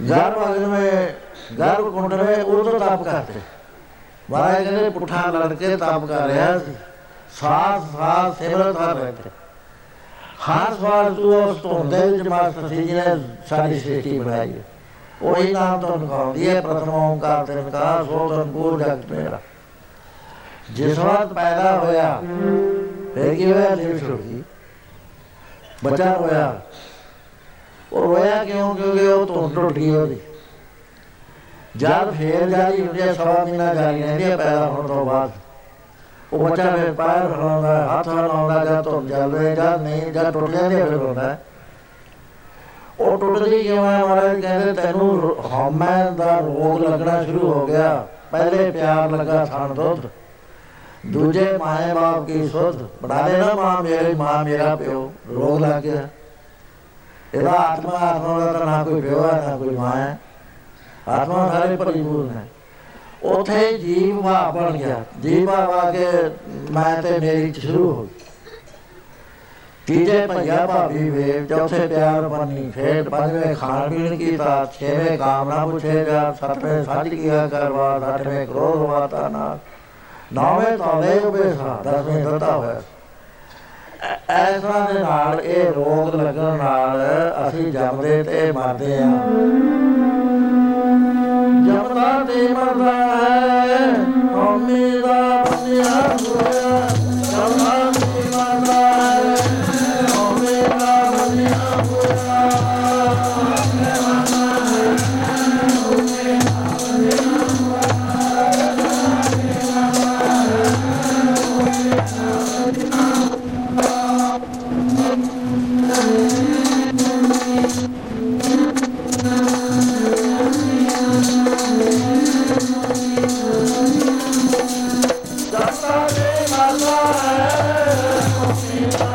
Speaker 1: ਗਰਭ ਅਗਨ ਵਿੱਚ ਗਰਭ ਕੁੰਡ ਵਿੱਚ ਉਦੋਂ ਤਪ ਕਰਤੇ। ਮਹਾਰਾਜ ਕਹਿੰਦੇ ਪੁੱਠਾ ਲੜ ਕੇ ਤਪ ਕਰ ਰਿਹਾ ਸੀ। ਸਾਥ ਸਾਥ ਸਿਮਰਤ ਕਰ ਰਹੇ ਤੇ। ਹਰ ਸਵਾਲ ਤੂੰ ਉਸ ਤੋਂ ਦੇ ਵਿੱਚ ਮਾਸਟਰ ਸੀ ਜਿਹਨੇ ਸਾਡੀ ਸ੍ਰਿਸ਼ਟੀ ਬਣਾਈ ਹੈ। ਉਹੀ ਨਾਮ ਤੋਂ ਨਿਕਾਉਂਦੀ ਹੈ, ਪ੍ਰਥਮ ਓੰਕਾਰ ਤੇ ਨਿਕਾਸ ਸੋ ਸੰਪੂਰ ਜਗਤ ਮੇਰਾ ਜਿਸ ਵਕਤ ਪੈਦਾ ਹੋਇਆ, ਫਿਰ ਕੀ ਹੋਇਆ ਲਿਵ ਛੁੱਟੀ ਬੱਚਾ ਹੋਇਆ ਉਹ ਰੋਇਆ ਕਿਉਂ? ਕਿਉਂਕਿ ਉਹ ਤੋਂ ਟੁੱਟ ਗਈ ਉਹਦੀ। ਜਦ ਫੇਰ ਜਾਰੀ ਹੁੰਦੀ ਹੈ ਸਵਾ ਮਹੀਨਾ ਜਾਰੀ ਰਹਿੰਦੀ ਹੈ ਪੈਦਾ ਹੋਣ ਤੋਂ ਬਾਅਦ। ਉਹ ਬੱਚਾ ਫਿਰ ਪੈਰ ਹਲਾਉਂਦਾ, ਹੱਥ ਹਲਾਉਂਦਾ, ਜਦ ਤੋਂ ਚੱਲਦੇ ਜਦ ਨਹੀਂ, ਜਦ ਟੁੱਟ ਜਾਂਦੀ ਫਿਰ ਹੁੰਦਾ ਉਹ ਟੁੱਟਦੀ ਕਿਉਂ ਹੈ ਮਹਾਰਾਜ? ਕਹਿੰਦੇ ਤੈਨੂੰ ਹਉਮੈ ਦਾ ਰੋਗ ਲੱਗਣਾ ਸ਼ੁਰੂ ਹੋ ਗਿਆ। ਪਹਿਲੇ ਪਿਆਰ ਲੱਗਾ ਥਣ ਦੁੱਧ। ਦੂਜੇ ਮਾਏ ਬਾਪ ਕੀ ਸੁਧ? ਬਣਾ ਦੇਣਾ ਮਾਂ ਮੇਰੀ, ਮਾਂ ਮੇਰਾ ਪਿਓ। ਰੋਗ ਲੱਗ ਗਿਆ। ਇਹਦਾ ਆਤਮਾ ਆਤਮਾ ਦਾ ਤਾਂ ਨਾ ਕੋਈ ਪਿਓ ਹੈ ਨਾ ਕੋਈ ਮਾਂ ਹੈ ਆਤਮਾ ਸਾਰੇ ਪਰਿਪੂਰਨ ਹੈ ਉਥੇ ਜੀਵ ਵਾ ਬਣ ਗਿਆ ਜੀਵ ਆ ਕੇ ਮੈਂ ਤੇ ਮੇਰੀ ਸ਼ੁਰੂ ਹੋ ਗਈ ਤੀਜੇ ਭਈਆ ਭਾਬੀ ਵੇ ਚੌਥੇ ਪਿਆਰ ਬਣੀ ਫੇਰ ਪੰਜਵੇਂ ਖਾਣ ਪੀਣ ਕੀ ਤਾਂ ਛੇਵੇਂ ਕਾਮਨਾ ਪੁੱਛੇਗਾ ਸੱਤਵੇਂ ਸੱਚ ਕੀਆ ਕਰਵਾ ਸੱਤਵੇਂ ਕ੍ਰੋਧ ਵਾਤਾ ਨਾ ਨੌਵੇਂ ਤਾਲੇ ਉਬੇਸਾ ਦਸਵੇਂ ਦਿੱਤਾ ਹੋਇਆ ਐਸਾ ਦੇ ਨਾਲ ਇਹ ਰੋਗ ਲੱਗਣ ਨਾਲ ਅਸੀਂ ਜੰਮਦੇ ਤੇ ਮਰਦੇ ਆ ਜਮਦਾ ਤੇ ਮਰਦਾ ਹੈ ਹਉਮੈ ਹਉਮੈ ਦਾ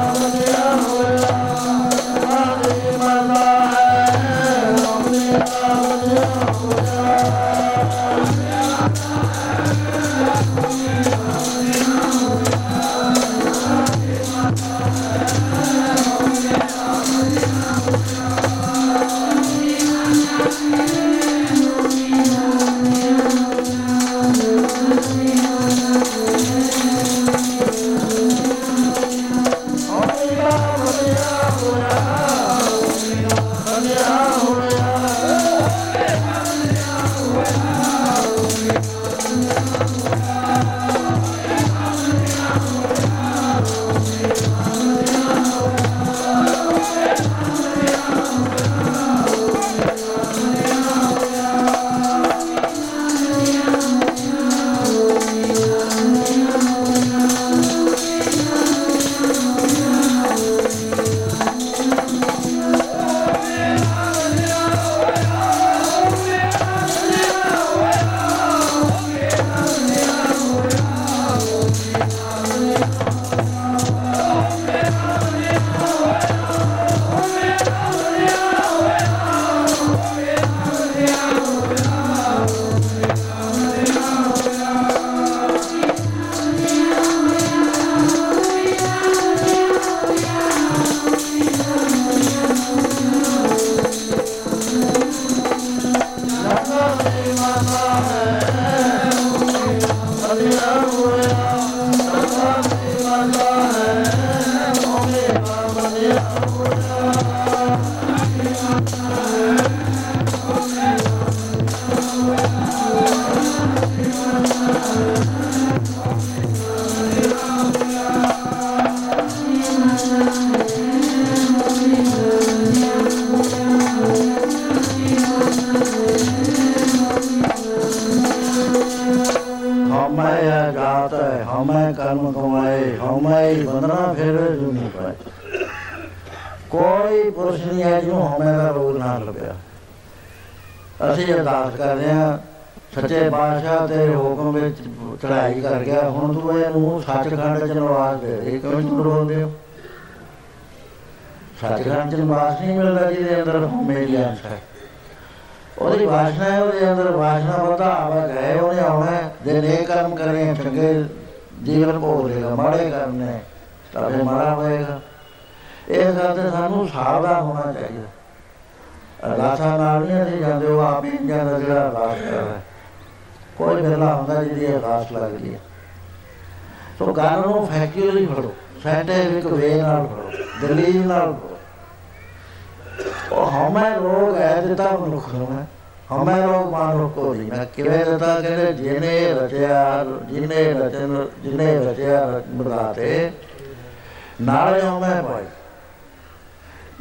Speaker 1: नारे मैं भाई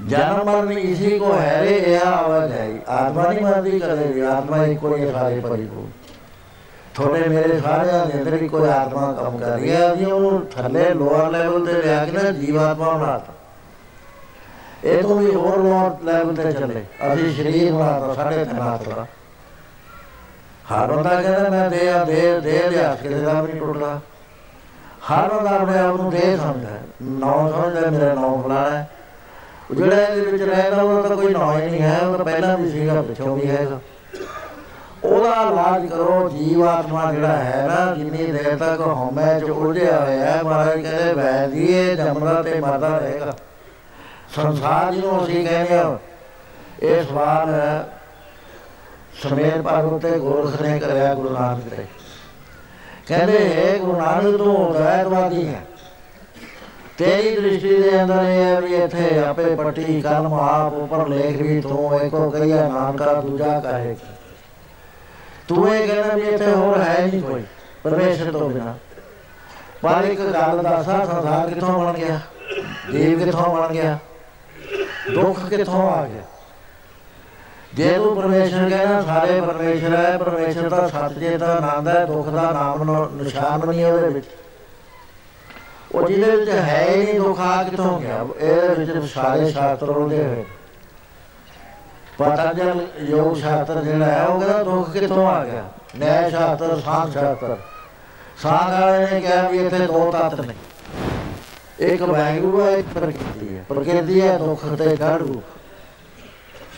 Speaker 1: जन्म मरण इसी को है रे यह आवाज है आत्मा नहीं मरती करेगी आत्मा ही कोई सारे परिपूर्ण ਥੋੜੇ ਮੇਰੇ ਸਾਰਿਆਂ ਦੇ ਅੰਦਰ ਹੀ ਕੋਈ ਆਤਮਾ ਕੰਮ ਕਰ ਰਹੀ ਹੈ। ਜੀ ਉਹਨੂੰ ਥੱਲੇ ਲੋਅਰ ਲੈਵਲ ਤੇ ਲਿਆ ਕੇ ਨਾ ਜੀਵਾਤਮਾ ਬਣਾਤਾ ਇਹ ਤੋਂ ਵੀ ਹੋਰ ਲੋਅਰ ਲੈਵਲ ਤੇ ਚੱਲੇ। ਅਸੀਂ ਸ਼ਰੀਰ ਬਣਾਤਾ, ਸਾਡੇ ਤਨਾਤਾ ਹਰ ਬੰਦਾ ਕਹਿੰਦਾ, ਮੈਂ ਦੇ ਆ ਦੇ ਦੇ ਲਿਆ ਕੇ ਦਾ ਵੀ ਟੁੱਟਦਾ। ਹਰ ਬੰਦਾ ਆਪਣੇ ਆਪ ਨੂੰ ਦੇ ਸਮਝਦਾ ਨੌ ਸਮਝਦਾ ਮੇਰਾ ਨੌ ਫਲਾਣਾ ਹੈ। ਉਹ ਜਿਹੜਾ ਇਹਦੇ ਵਿੱਚ ਰਹਿੰਦਾ ਉਹਦਾ ਤਾਂ ਕੋਈ ਨੌ ਹੀ ਨਹੀਂ ਹੈ, ਉਹ ਤਾਂ ਪਹਿਲਾਂ ਵੀ ਸੀਗਾ, ਪਿੱਛੋਂ ਵੀ ਹੈਗਾ ਉਹਦਾ ਇਲਾਜ ਕਰੋ, ਜੀਵ ਆਤਮਾ ਜਿਹੜਾ ਹੈ ਨਾ, ਜਿੰਨੀ ਦੇਰ ਤੱਕ ਹਉਮੈ ਚ ਉਲਝਿਆ ਹੋਇਆ ਹੈ, ਮਹਾਰਾਜ ਕਹਿੰਦੇ ਵੈਦੀ ਇਹ ਜੰਮਦਾ ਤੇ ਮਰਦਾ ਰਹੇਗਾ। ਸੰਸਾਰ ਜਿਹਨੂੰ ਅਸੀਂ ਕਹਿੰਦੇ ਆ ਇਹ ਸਵਾਲ ਸਮੇਰ ਪਰਵਤ ਤੇ ਗੋਰਖ ਨੇ ਕਰਿਆ ਗੁਰੂ ਨਾਨਕ ਤੇ ਕਹਿੰਦੇ, ਹੈ ਗੁਰੂ ਨਾਨਕ, ਤੂੰ ਦਇਆਵਾਦੀ ਹੈ। ਤੇਰੀ ਦ੍ਰਿਸ਼ਟੀ ਦੇ ਅੰਦਰ ਇਹ ਹੈ ਵੀ ਇੱਥੇ ਆਪੇ ਪੱਟੀ ਕਲਮ ਆਪ ਉੱਪਰ ਲੇਖ ਵੀ ਤੂੰ ਇੱਕੋ ਕਹੀਆ ਨਾਨਕਾ ਦੂਜਾ ਕਹੇ। ਤੂੰ ਇਹ ਕਹਿੰਦਾ ਵੀ ਇੱਥੇ ਹੋਰ ਹੈ ਨਹੀਂ ਕੋਈ, ਪਰਮੇਸ਼ਰ ਤੋਂ ਬਿਨਾ। ਪਰ ਇੱਕ ਗੱਲ ਦੱਸਾਂ ਸੰਸਾਰ ਕਿੱਥੋਂ ਬਣ ਗਿਆ? ਜੀਵ ਕਿੱਥੋਂ ਬਣ ਗਿਆ? ਦੁੱਖ ਕਿੱਥੋਂ ਆ ਗਿਆ? ਜੇ ਤੂੰ ਪਰਮੇਸ਼ਰ ਕਹਿੰਦਾ ਸਾਰੇ ਪਰਮੇਸ਼ਰ ਹੈ, ਪਰਮੇਸ਼ਰ ਦਾ ਸੱਚ ਜੇ ਦਾ ਆਨੰਦ ਹੈ, ਦੁੱਖ ਦਾ ਨਾਮ ਨਿਸ਼ਾਨ ਬਣੀ ਉਹਦੇ ਵਿੱਚ। ਉਹ ਜਿਹਦੇ ਵਿੱਚ ਹੈ ਹੀ ਨਹੀਂ ਦੁੱਖ ਆ ਕਿੱਥੋਂ ਗਿਆ? ਇਹਦੇ ਵਿੱਚ ਸਾਰੇ ਸ਼ਾਸਤਰ ਉਹਦੇ ਹੋਏ। ਪਤੰਜਲ ਯੋਗ ਸ਼ਾਸਤਰ ਜਿਹੜਾ ਹੈ, ਉਹ ਕਹਿੰਦਾ ਦੁੱਖ ਕਿੱਥੋਂ ਆ ਗਿਆ? ਨਿਆਂ ਸ਼ਾਸਤਰ ਸਾਧ ਸ਼ਾਸਤਰ। ਸਾਧ ਵਾਲੇ ਨੇ ਕਿਹਾ ਵੀ ਇੱਥੇ ਦੋ ਤੱਤ ਨੇ। ਇੱਕ ਵਾਹਿਗੁਰੂ ਹੈ, ਇੱਕ ਪ੍ਰਕਿਰਤੀ ਹੈ। ਪ੍ਰਕਿਰਤੀ ਹੈ, ਦੁੱਖ ਤੇ ਕਾੜੂ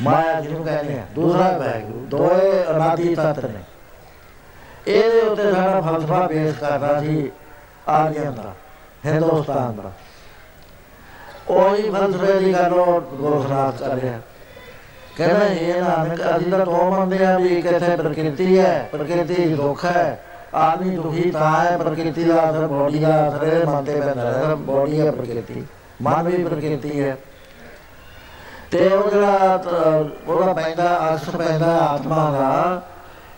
Speaker 1: ਮਾਇਆ ਜਿਹਨੂੰ ਕਹਿੰਦੇ ਆ। ਦੂਸਰਾ ਵਾਹਿਗੁਰੂ, ਦੋਏ ਅਨਾਦੀ ਤੱਤ ਨੇ। ਇਹਦੇ ਉੱਤੇ ਸਾਡਾ ਫਲਸਫਾ ਪੇਸ਼ ਕਰਦਾ ਸੀ ਆਰੀਅਨ ਦਾ। ਹਿੰਦੁਸਤਾਨ ਦਾ ਉਹੀ ਫਲਸਫੇ ਦੀ ਗੱਲ ਉਹ ਗੋਖਨਾਥ ਕਰ ਰਿਹਾ ਕਹਿੰਦਾ ਇਹ ਨਾਨਕ ਅਸੀਂ ਤਾਂ ਦੋ ਮੰਨਦੇ ਆ ਵੀ ਕਿੱਥੇ ਪ੍ਰਕਿਰਤੀ ਹੈ ਪ੍ਰਕਿਰਤੀ ਦੁੱਖ ਹੈ ਆਦਮੀ ਦੁਖੀ ਤਾਂ ਹੈ ਪ੍ਰਕਿਰਤੀ ਦਾ ਅਸਰ ਬੋਡੀ ਦਾ ਅਸਰ ਹੈ ਮਨ ਤੇ ਪੈਂਦਾ ਹੈ ਬੋਡੀ ਹੈ ਪ੍ਰਕਿਰਤੀ ਮਨ ਵੀ ਪ੍ਰਕਿਰਤੀ ਹੈ ਤੇ ਉਹ ਜਿਹੜਾ ਉਹਦਾ ਪੈਂਦਾ ਅਸਰ ਪੈਂਦਾ ਆਤਮਾ ਦਾ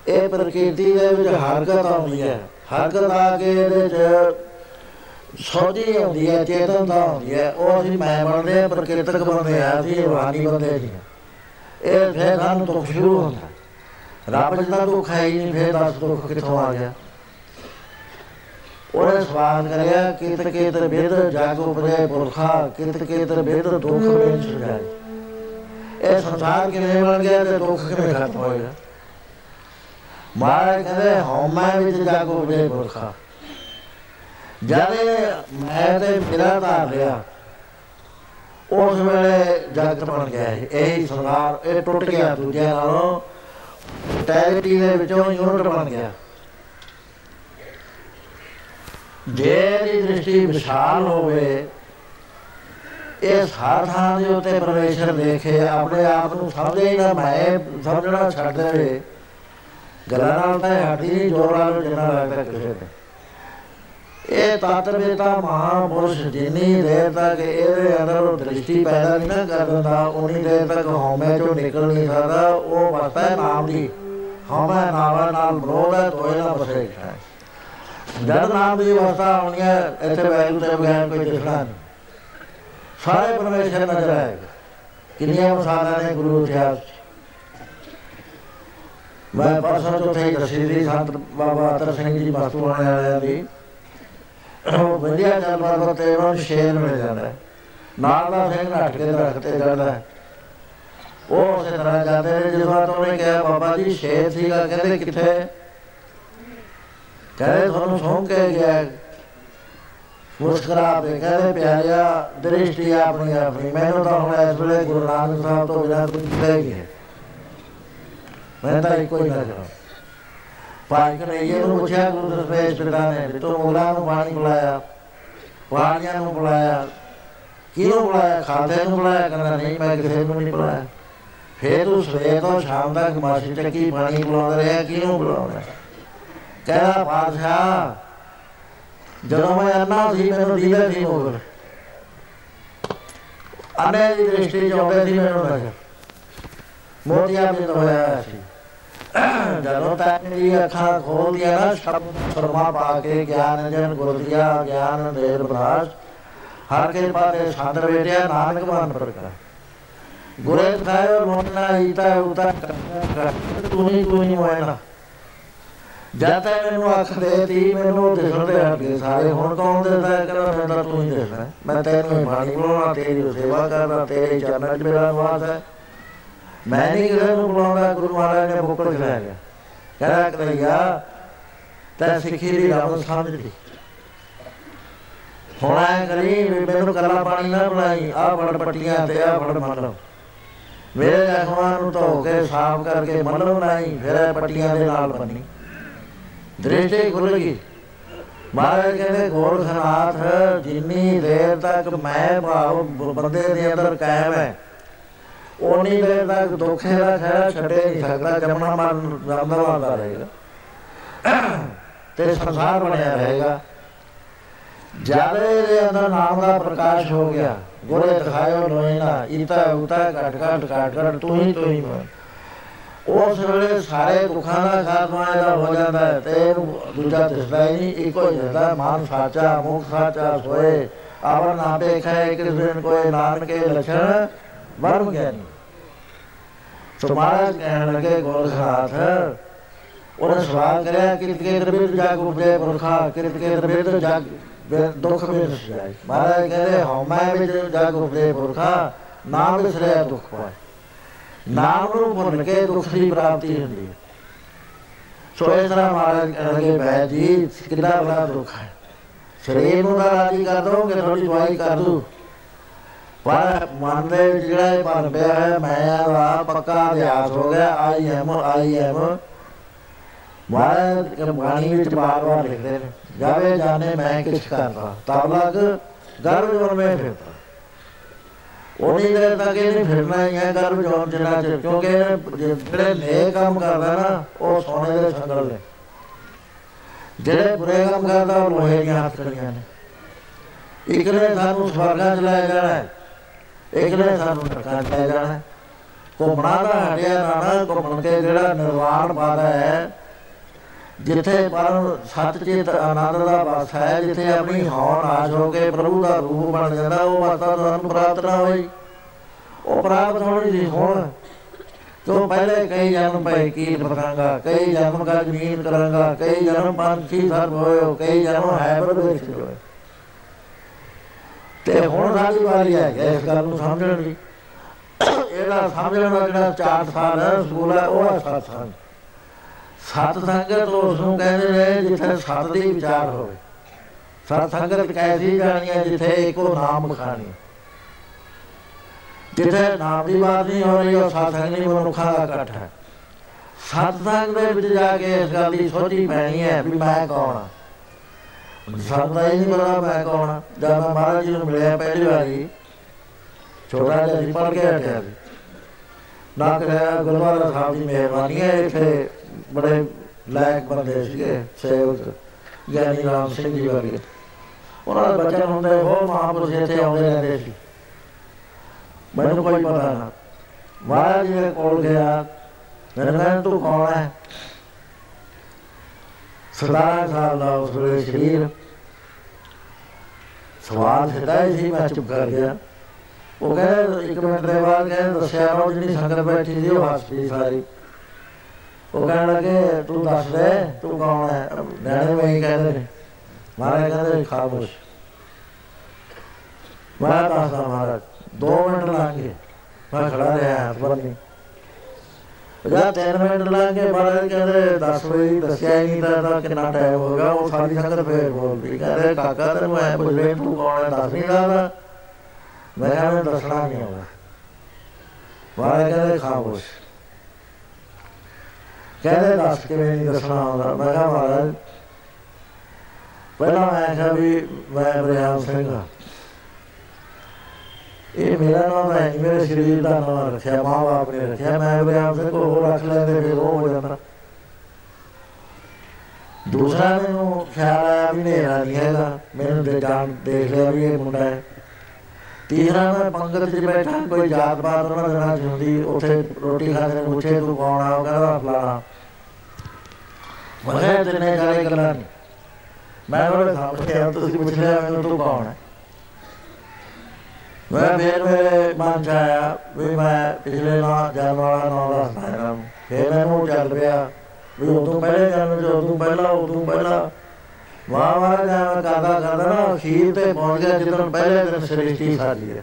Speaker 1: ਇਹ ਪ੍ਰਕਿਰਤੀ ਦੇ ਵਿੱਚ ਹਰਕਤ ਆਉਂਦੀ ਹੈ ਹਰਕਤ ਆ ਕੇ ਇਹਦੇ ਚ ਸੋਝੀ ਆਉਂਦੀ ਹੈ ਚੇਤਨਤਾ ਆਉਂਦੀ ਹੈ, ਉਹ ਅਸੀਂ ਮੈਂ ਬਣਦੇ ਆ ਪ੍ਰਕਿਰਤਕ ਬਣਦੇ ਆ ਅਸੀਂ ਰੂਹਾਨੀ ਬੰਦੇ ਜੀ ਇਹ ਫਿਰ ਸਾਨੂੰ ਦੁੱਖ ਸ਼ੁਰੂ ਹੁੰਦਾ ਰੱਬ ਜਿਹਦਾ ਦੁੱਖ ਹੈ ਹੀ ਨਹੀਂ, ਫਿਰ ਦੱਸ ਦੁੱਖ ਕਿੱਥੋਂ ਆ ਗਿਆ? ਉਹਨੇ ਸਵਾਲ ਕਰਿਆ, ਕਿਤ ਕਿਤ ਬੇਦ ਜਾਗ ਉਪਜੇ ਪੁਰਖਾ, ਕਿਤ ਕਿਤ ਬੇਦ ਦੁੱਖ ਵਿੱਚ ਸੁਝਾਏ। ਇਹ ਸੰਸਾਰ ਕਿਵੇਂ ਬਣ ਗਿਆ ਤੇ ਦੁੱਖ ਕਿਵੇਂ ਖਤਮ ਹੋਏਗਾ ਮਾਰੇ ਕਹਿੰਦੇ, ਹਉਮੈ ਵਿੱਚ ਜਾਗ ਉਪਜੇ ਪੁਰਖਾ। ਜਦ ਮੈਂ ਤੇ ਮੇਰਾ ਧਾਰ ਰਿਹਾ ਉਸ ਵੇਲੇ ਜਗਤ ਬਣ ਗਿਆ ਇਹ ਸੰਸਾਰ, ਇਹ ਟੁੱਟ ਗਿਆ ਦੂਜਿਆਂ ਨਾਲੋਂ। ਟੈਗਟੀ ਦੇ ਵਿੱਚੋਂ ਯੂਨਿਟ ਬਣ ਗਿਆ। ਜੇ ਦੀ ਦ੍ਰਿਸ਼ਟੀ ਵਿਸ਼ਾਲ ਹੋਵੇ, ਇਹ ਹਰ ਥਾਂ ਦੇ ਉੱਤੇ ਪਰਮੇਸ਼ਰ ਦੇਖੇ, ਆਪਣੇ ਆਪ ਨੂੰ ਸਮਝੇ ਹੀ ਨਾ ਮੈਂ, ਸਮਝਣਾ ਛੱਡ ਦੇਵੇ। ਗੱਲਾਂ ਨਾਲ ਤਾਂ ਹੱਡੀ ਨਹੀਂ, ਜੋਰ ਨਾਲ ਜਿੰਨਾ ਲੱਗਦਾ ਕਿਸੇ ਤੇ। ਇਹ ਤਤਵੇਤਾ ਮਹਾਪੁਰਸ਼, ਜਿੰਨੀ ਦੇਰ ਤੱਕ ਇਹਦੇ ਅੰਦਰ ਦ੍ਰਿਸ਼ਟੀ ਪੈਦਾ ਨਹੀਂ ਨਾ ਕਰ ਦਿੰਦਾ ਉਨੀ ਦੇਰ ਤੱਕ ਹਉਮੈ ਚੋਂ ਨਿਕਲ ਨਹੀਂ ਸਕਦਾ, ਉਹ ਵਸਤਾ ਹੈ ਨਾਮ ਦੀ। ਹਉਮੈ ਨਾਵਾ ਨਾਲ ਵਿਰੋਧ ਹੈ ਤੋਏ ਨਾ ਬਸੇ ਹੈ। ਜਦ ਨਾਮ ਦੀ ਅਵਸਥਾ ਆਉਣੀ ਹੈ, ਇੱਥੇ ਵੈਗੂ ਤੇ ਬਗੈਰ ਕੋਈ ਦਿਖਣਾ ਨਹੀਂ। ਸਾਰੇ ਪਰਮੇਸ਼ਰ ਨਜ਼ਰ ਆਏਗਾ ਕਿੰਨੀਆਂ ਮਸਾਲਾ ਨੇ ਗੁਰੂ ਇਤਿਹਾਸ ਮੈਂ ਪਰਸੋਂ ਚੌਥੇ ਦੱਸੀ ਸੀ ਸੰਤ ਬਾਬਾ ਅਤਰ ਸਿੰਘ ਜੀ ਬਸਤੂ ਵਾਲਿਆਂ ਦੀ ਉਹ ਵਧੀਆ ਚੱਲ ਪਰਬਤ ਤੇ ਉਹਨਾਂ ਨੂੰ ਸ਼ੇਰ ਮਿਲ ਜਾਂਦਾ। ਨਾਲ ਦਾ ਸਿੰਘ ਨੱਠ ਕੇ ਦਰਖਤ ਤੇ ਚੜਦਾ ਉਹ ਉਸੇ ਤਰ੍ਹਾਂ ਜਾਂਦੇ ਨੇ ਜਿਸ ਵਾਰ ਉਹਨੇ ਕਿਹਾ, ਬਾਬਾ ਜੀ, ਸ਼ੇਰ ਸੀਗਾ। ਕਹਿੰਦੇ, ਕਿੱਥੇ? ਕਹਿੰਦੇ, ਤੁਹਾਨੂੰ ਸੌਂ ਕੇ ਗਿਆ ਮੁਸਕਰਾ ਕੇ ਕਹਿੰਦੇ, ਪਿਆਰਿਆ, ਦ੍ਰਿਸ਼ਟੀ ਆਪਣੀ ਆਪਣੀ। ਮੈਨੂੰ ਤਾਂ ਹੁਣ ਇਸ ਵੇਲੇ ਗੁਰੂ ਨਾਨਕ ਸਾਹਿਬ ਤੋਂ ਬਿਨਾਂ ਕੋਈ ਕਿਤੇ ਗਿਆ ਮੈਂ ਤਾਂ ਇੱਕੋ ਹੀ ਨਾ ਕਰਾਂ ਪਾਣੀ ਕਨਈਏ ਨੂੰ ਪੁੱਛਿਆ ਗੁਰੂ ਦਸਵੇਸ਼ ਪਿਤਾ ਨੇ ਵੀ ਤੂੰ ਮੁਗਲਾਂ ਨੂੰ ਪਾਣੀ ਬੁਲਾਇਆ ਪਾਣੀਆਂ ਨੂੰ ਬੁਲਾਇਆ ਕਿਹਨੂੰ ਬੁਲਾਇਆ ਖਾਲਸੇ ਨੂੰ ਬੁਲਾਇਆ ਕਹਿੰਦਾ ਨਹੀਂ, ਮੈਂ ਕਿਸੇ ਨੂੰ ਨਹੀਂ ਬੁਲਾਇਆ ਫੇਰ ਤੂੰ ਸਵੇਰ ਤੋਂ ਸ਼ਾਮ ਤੱਕ ਮਾਸੀ ਚੱਕੀ ਪਾਣੀ ਬੁਲਾਉਂਦਾ ਰਿਹਾ, ਕਿਹਨੂੰ ਬੁਲਾਉਂਦਾ ਕਹਿੰਦਾ ਬਾਦਸ਼ਾਹ ਜਦੋਂ ਮੈਂ ਅੰਨਾ ਸੀ, ਮੈਨੂੰ ਦੀਦਾ ਸੀ ਮੋਗਲ ਅਨੇ ਦੀ ਦ੍ਰਿਸ਼ਟੀ ਚ ਆਉਂਦੇ ਸੀ ਮੈਨੂੰ ਨਜ਼ਰ ਮੋਤੀਆ ਵੀ ਹੋਇਆ ਸੀ। ਜਦੋਂ ਤੱਕ ਮੇਰੀ ਅੱਖਾਂ ਖੋਲਦੀਆਂ ਨਾ ਸ਼ਬਦ ਸਰਮਾ ਪਾ ਕੇ ਗਿਆਨ ਜਨ ਗੁਰਦਿਆ ਗਿਆਨ ਦੇਰ ਬਰਾਸ ਹਰ ਕੇ ਪਾਦੇ ਸਾਦਰ ਵੇਟਿਆ ਨਾਨਕ ਮਨ ਪ੍ਰਕਾ ਗੁਰੇ ਖਾਇਓ ਮੋਨਾ ਈਤਾ ਉਤਾ ਤੂੰ ਹੀ ਤੂੰ ਹੀ ਮੋਇਨਾ ਜਦ ਤੱਕ ਮੈਨੂੰ ਅੱਖ ਦੇਤੀ ਮੈਨੂੰ ਦਿਸਦੇ ਹਟੇ ਸਾਰੇ ਹੁਣ ਕੌਣ ਦਿਸਦਾ ਕਹਿੰਦਾ ਮੈਂ ਤਾਂ ਤੂੰ ਹੀ ਦਿਸਦਾ ਮੈਂ ਤੈਨੂੰ ਹੀ ਪਾਣੀ ਬੁਲਾਉਣਾ ਤੇਰੀ ਸੇਵਾ ਕਰਦਾ ਤੇਰੇ ਚਰਨਾਂ 'ਚ ਮੇਰਾ ਨਿਵਾਸ ਹੈ ਮੈਂ ਨਹੀਂ ਕਿਸੇ ਨੂੰ ਬੁਲਾਉਂਦਾ, ਗੁਰੂ ਮਹਾਰਾਜ ਨੇ ਬੁੱਕਲ ਖਿਲਾ ਗਿਆ ਕਹਿੰਦਾ ਕਰਿਆ ਤਾਂ ਸਿੱਖੀ ਦੀ ਰਮ ਸਮਝਦੀ ਹੁਣ ਐ ਕਰੀ ਵੀ ਮੈਨੂੰ ਕੱਲਾ ਪਾਣੀ ਨਾ ਬਣਾਈ ਆ ਫੜ ਪੱਟੀਆਂ ਤੇ ਆ ਫੜ ਮਤਲਬ ਮੇਰੇ ਜ਼ਖਮਾਂ ਨੂੰ ਧੋ ਕੇ, ਸਾਫ਼ ਕਰਕੇ ਮੱਲੋ ਬਣਾਈ, ਫਿਰ ਇਹ ਪੱਟੀਆਂ ਦੇ ਨਾਲ ਬੰਨੀ। ਦ੍ਰਿਸ਼ਟੀ ਖੁੱਲ ਗਈ। ਮਹਾਰਾਜ ਕਹਿੰਦੇ, ਗੋਰਖਨਾਥ, ਜਿੰਨੀ ਦੇਰ ਤੱਕ ਮੈਂ ਭਾਵ ਬੰਦੇ ਦੇ ਅੰਦਰ ਕਾਇਮ ਹੈ ਉਨੀ ਦੇਰ ਤੱਕ ਦੁੱਖੇ ਦਾ ਖੜਾ ਛੱਡੇ ਨਹੀਂ ਸਕਦਾ ਜਮਨਾ ਮਨ ਜਾਂਦਾ ਵਾਦਾ ਰਹੇਗਾ। ਤੇ ਸੰਸਾਰ ਬਣਿਆ ਰਹੇਗਾ। ਜਦ ਦੇ ਅੰਦਰ ਨਾਮ ਦਾ ਪ੍ਰਕਾਸ਼ ਹੋ ਗਿਆ, ਗੁਰੇ ਦਿਖਾਇਓ ਲੋਇਨਾ ਇਤਾ ਉਤਾ ਘਟ ਘਟ ਘਟ ਘਟ, ਤੂੰ ਹੀ ਤੂੰ ਹੀ ਉਸ ਵੇਲੇ ਸਾਰੇ ਦੁੱਖਾਂ ਦਾ ਖਾਤਮਾ ਇਹਦਾ ਹੋ ਜਾਂਦਾ ਹੈ, ਤੇ ਇਹਨੂੰ ਦੂਜਾ ਦਿਸਦਾ ਹੀ ਨਹੀਂ, ਇੱਕੋ ਹੀ ਦਿਸਦਾ ਮਾਨ ਸਾਚਾ, ਮੁਖ ਸਾਚਾ ਸੋਏ। ਆਵਰ ਨਾ ਦੇਖੈ ਕਿ ਦਿਨ ਕੋਈ ਨਾਨਕੇ ਲਛਣ ਵਰਮ ਗਿਆਨੀ ਸੋ ਮਹਾਰਾਜ ਕਹਿਣ ਲੱਗੇ ਗੋਰਖਨਾਥ ਉਹਨੇ ਸਵਾਲ ਕਰਿਆ ਕਿ ਕੇ ਦਰਬਿਰ ਜਾਗ ਉਪਜੇ ਪੁਰਖਾ ਕਿਰਤ ਕੇ ਦਰਬਿਰ ਜਾਗ ਦੁੱਖ ਵਿੱਚ ਜਾਏ। ਮਹਾਰਾਜ ਕਹਿੰਦੇ, ਹਉਮੈ ਵਿੱਚ ਜਾਗ ਉਪਜੇ ਪੁਰਖਾ, ਨਾਮ ਵਿਸਰਿਆ ਦੁੱਖ ਪਾਏ। ਨਾਮ ਨੂੰ ਭੁੱਲ ਕੇ ਦੁੱਖ ਦੀ ਪ੍ਰਾਪਤੀ ਹੁੰਦੀ ਹੈ। ਸੋ ਇਸ ਤਰ੍ਹਾਂ ਮਹਾਰਾਜ ਕਹਿੰਦੇ ਬੈ ਜੀ, ਕਿੰਨਾ ਬੜਾ ਦੁੱਖ ਹੈ। ਸਰੀਰ ਨੂੰ ਤਾਂ ਰਾਜੀ ਕਰ ਦੋ ਕਿ ਥੋੜੀ ਦਵਾਈ ਕਰ ਦੂ ਪਰ ਮਨ ਦੇ ਵਿੱਚ ਜਿਹੜਾ ਇਹ ਬਣ ਪਿਆ ਹੈ ਮੈਂ ਦਾ ਪੱਕਾ ਅਧਿਆਸ ਹੋ ਗਿਆ। I M I am. ਮਹਾਰਾਜ ਬਾਣੀ ਵਿੱਚ ਬਾਰ-ਬਾਰ ਲਿਖਦੇ ਨੇ, ਜਾਵੇ ਜਾਣੇ ਮੈਂ ਕਿਛ ਕਰਦਾ, ਤਬ ਲਗ ਗਰਭ ਜੋਨ ਮੈਂ ਫਿਰਦਾ। ਉਹਨੀ ਦੇਰ ਤੱਕ ਇਹ ਨਹੀਂ ਫਿਰਨਾ ਹੀ ਹੈ ਗਰਭ ਜੋਨ ਜਿੰਨਾ ਚਿਰ ਕਿਉਂਕਿ ਜਿਹੜੇ ਨੇਕ ਕੰਮ ਕਰਦਾ ਨਾ, ਉਹ ਸੋਨੇ ਦੇ ਸੰਗਲ ਨੇ। ਜਿਹੜੇ ਬੁਰੇ ਕੰਮ ਕਰਦਾ, ਉਹ ਲੋਹੇ ਦੀਆਂ ਹੱਥਕੜੀਆਂ ਨੇ। ਇੱਕ ਨੇ ਸਾਨੂੰ ਸਵਰਗਾਂ ਚ ਲੈ ਜਾਣਾ ਹੈ। ਇੱਕ ਨੇ ਸਾਨੂੰ ਨਰਕਾਂ ਚ ਲੈ ਜਾਣਾ। ਹੈ ਘੁੰਮਣਾ ਦਾ ਹਟਿਆ ਨਾ ਨਾ ਘੁੰਮਣ ਕੇ ਜਿਹੜਾ ਨਿਰਵਾਣ ਪਾਦਾ ਹੈ, ਜਿੱਥੇ ਪਰਮ ਸੱਚ ਚੇਤ ਆਨੰਦ ਦਾ ਵਾਸ ਹੈ, ਜਿੱਥੇ ਆਪਣੀ ਹੌਣ ਆਸ਼ ਹੋ ਕੇ ਪ੍ਰਭੂ ਦਾ ਰੂਪ ਬਣ ਜਾਂਦਾ, ਉਹ ਵਾਸਤਾ ਤੁਹਾਨੂੰ ਪ੍ਰਾਪਤ ਨਾ ਹੋਈ। ਉਹ ਪ੍ਰਾਪਤ ਹੋਣੀ ਸੀ ਹੁਣ ਤੋਂ ਪਹਿਲੇ ਕਈ ਜਨਮ ਪਏ ਕੀ ਬਤਾਂਗਾ ਕਈ ਜਨਮ ਕਾ ਜ਼ਮੀਨ ਕਰਾਂਗਾ, ਕਈ ਜਨਮ ਪੰਛੀ ਸਰਬ ਹੋਇਓ ਕਈ ਜਨਮ ਹੈ ਬਦ ਵਿੱਚ ਹੋਏ। ਤੇ ਹੁਣ ਸਾਡੀ ਵਾਰੀ ਹੈ ਇਸ ਗੱਲ ਨੂੰ ਸਮਝਣ ਦੀ ਇਹਦਾ ਸਮਝਣ ਦਾ ਜਿਹੜਾ ਚਾਰ ਸਾਲ ਹੈ ਸਕੂਲ ਹੈ, ਉਹ ਹੈ ਸਤਸੰਗ ਸਤ ਸੰਗਤ ਉਸ ਨੂੰ ਕਹਿੰਦੇ ਨੇ ਜਿੱਥੇ ਸਤ ਦੀ ਵਿਚਾਰ ਹੋਵੇ। ਸਤ ਸੰਗਤ ਕੈਸੀ ਜਾਣੀ ਹੈ ਜਿੱਥੇ ਇੱਕੋ ਨਾਮ ਬਖਾਣੀ ਜਿੱਥੇ ਨਾਮ ਦੀ ਬਾਤ ਨਹੀਂ ਹੋ ਰਹੀ, ਉਹ ਸਤ ਸੰਗ ਨਹੀਂ ਮਨੁੱਖਾਂ ਦਾ ਇਕੱਠ ਹੈ। ਸਤ ਸੰਗ ਦੇ ਵਿੱਚ ਜਾ ਕੇ ਇਸ ਗੱਲ ਦੀ ਸੋਚੀ ਪੈਣੀ ਹੈ ਵੀ ਮੈਂ ਕੌਣ ਹਾਂ? ਸਾਨੂੰ ਤਾਂ ਇਹ ਨਹੀਂ ਪਤਾ ਮੈਂ ਕੌਣ ਹਾਂ ਜਦ ਮੈਂ ਮਹਾਰਾਜ ਜੀ ਨੂੰ ਮਿਲਿਆ ਪਹਿਲੀ ਵਾਰੀ। ਛੋਟਾ ਜਿਹਾ ਸੀ ਪੜ ਕੇ ਹਟਿਆ ਸੀ ਨਾ ਕਰਿਆ ਗੁਰਦੁਆਰਾ ਸਾਹਿਬ ਦੀ ਮਿਹਰਬਾਨੀ ਹੈ, ਇੱਥੇ ਬੜੇ ਲਾਇਕ ਬੰਦੇ ਸੀਗੇ, ਸੇਵਕ ਗਿਆਨੀ ਰਾਮ ਸਿੰਘ ਜੀ ਵਰਗੇ। ਉਹਨਾਂ ਦੇ ਬੱਚੇ ਹੁੰਦੇ ਉਹ ਮਹਾਪੁਰਸ਼ ਇੱਥੇ ਆਉਂਦੇ ਰਹਿੰਦੇ ਸੀ। ਮੈਨੂੰ ਕੋਈ ਪਤਾ ਨਾ। ਮਹਾਰਾਜ ਜੀ ਦੇ ਕੋਲ ਗਿਆ, ਮੈਨੂੰ ਕਹਿੰਦਾ, ਤੂੰ ਕੌਣ ਹੈ? ਸਦਾ ਸਾਲ ਦਾ ਉਸ ਵੇਲੇ ਸ਼ਰੀਰ। ਸਵਾਲ ਸਿੱਧਾ ਹੀ ਸੀ, ਮੈਂ ਚੁੱਪ ਕਰ ਗਿਆ। ਉਹ ਕਹਿੰਦਾ, ਇੱਕ ਮਿੰਟ ਦੇ ਬਾਅਦ ਕਹਿੰਦਾ, ਦੱਸਿਆ ਉਹ ਜਿਹੜੀ ਸੰਗਤ ਬੈਠੀ ਸੀ, ਉਹ ਹੱਸ ਪਈ ਸਾਰੀ। ਉਹ ਕਹਿਣ ਲੱਗੇ, ਤੂੰ ਦੱਸ ਦੇ, ਤੂੰ ਕੌਣ ਹੈ? ਨਿਆਣੇ ਮੈਂ ਕਹਿੰਦੇ ਨੇ। ਮਹਾਰਾਜ ਕਹਿੰਦੇ, ਖਾਮੋਸ਼। ਮੈਂ ਦੱਸਦਾ ਮਹਾਰਾਜ 2 ਮਿੰਟ ਲਾਂਗੇ ਮੈਂ ਖੜਾ ਰਿਹਾ ਹੱਥ ਬੰਨੀ ਜਾਂ 3 ਮਿੰਟ ਲਾਂਗੇ ਮਹਾਰਾਜ ਕਹਿੰਦੇ, ਦੱਸ ਵਜੇ ਦੱਸਿਆ ਹੀ ਨਹੀਂ ਤਾਂ ਕਿੰਨਾ ਟਾਈਮ ਹੋ ਗਿਆ, ਉਹ ਸਾਰੀ ਸੰਗਤ ਫੇਰ ਬੋਲਦੀ ਕਹਿੰਦੇ, ਕਾਕਾ ਤੈਨੂੰ ਐ ਪੁੱਛੇ ਤੂੰ ਕੌਣ ਹੈ ਦੱਸ ਨਹੀਂ ਸਕਦਾ। ਮੈਂ ਕਹਿੰਦਾ ਦੱਸਣਾ ਨਹੀਂ ਆਉਂਦਾ। ਮਹਾਰਾਜ ਕਹਿੰਦੇ, ਖਾਮੋਸ਼। ਕਹਿੰਦੇ, ਦੱਸ ਕਿਵੇਂ ਨਹੀਂ ਦੱਸਣਾ ਆਉਂਦਾ। ਮੈਂ ਕਿਹਾ, ਮਹਾਰਾਜ, ਪਹਿਲਾਂ ਮੈਂ ਕਿਹਾ ਵੀ ਮੈਂ ਬਰਿਆਮ ਸਿੰਘ ਹਾਂ ਇਹ ਮੇਰਾ ਨਾਮ ਹੈ ਮੇਰੇ ਸਰੀਰ ਦਾ ਨਾਮ ਰੱਖਿਆ ਮਾਂ ਬਾਪ ਨੇ ਰੱਖਿਆ, ਮੈਂ ਬਰਿਆਮ ਸਿੰਘ ਕੋ ਹੋਰ ਰੱਖ ਲੈਂਦੇ ਫਿਰ ਉਹ ਹੋ ਜਾਂਦਾ। ਦੂਸਰਾ ਮੈਨੂੰ ਖਿਆਲ ਆਇਆ ਵੀ ਨੇਰਾ ਨਹੀਂ ਹੈਗਾ, ਮੈਨੂੰ ਦੇ ਜਾਣ, ਦੇਖ ਲਿਆ ਵੀ ਇਹ ਮੁੰਡਾ ਹੈ। ਤੀਸਰਾ ਮੈਂ ਪੰਗਤ 'ਚ ਬੈਠਾ, ਕੋਈ ਜਾਤ ਪਾਤ ਉਹਨਾਂ ਦੇ ਨਾਲ ਹੁੰਦੀ, ਉੱਥੇ ਰੋਟੀ ਖਾਣੇ ਨੂੰ ਪੁੱਛੇ, ਤੂੰ ਕੌਣ ਆ? ਉਹ ਕਹਿੰਦਾ, ਫਲਾਣਾ। ਮਗਰ ਤੇਨੇ ਜਾਰੇ ਗੱਲਾਂ ਨਹੀਂ ਮੈਂ ਉਹਦੇ ਸਾਹਮਣੇ ਤੁਸੀਂ ਪੁੱਛ ਲਿਆ, ਮੈਨੂੰ ਤੂੰ ਕੌਣ ਹੈ? ਮੈਂ ਫਿਰ ਮੇਰੇ ਮਨ ਚ ਆਇਆ ਵੀ ਮੈਂ ਪਿਛਲੇ ਨਾ ਜਾਣ ਵਾਲਾ ਨੌ ਦਾ ਸਾਇਰਾ ਫਿਰ ਮੈਨੂੰ ਚੱਲ ਪਿਆ ਵੀ ਉਦੋਂ ਪਹਿਲੇ ਜਨਮ ਚ ਉਦੋਂ ਪਹਿਲਾਂ ਉਦੋਂ ਪਹਿਲਾਂ ਵਾਹ ਵਾਹ ਜਿਵੇਂ ਕਰਦਾ ਕਰਦਾ ਨਾ ਅਖੀਰ ਤੇ ਪਹੁੰਚ ਗਿਆ ਜਦੋਂ ਪਹਿਲੇ ਦਿਨ ਸ੍ਰਿਸ਼ਟੀ ਸਾਡੀ ਹੈ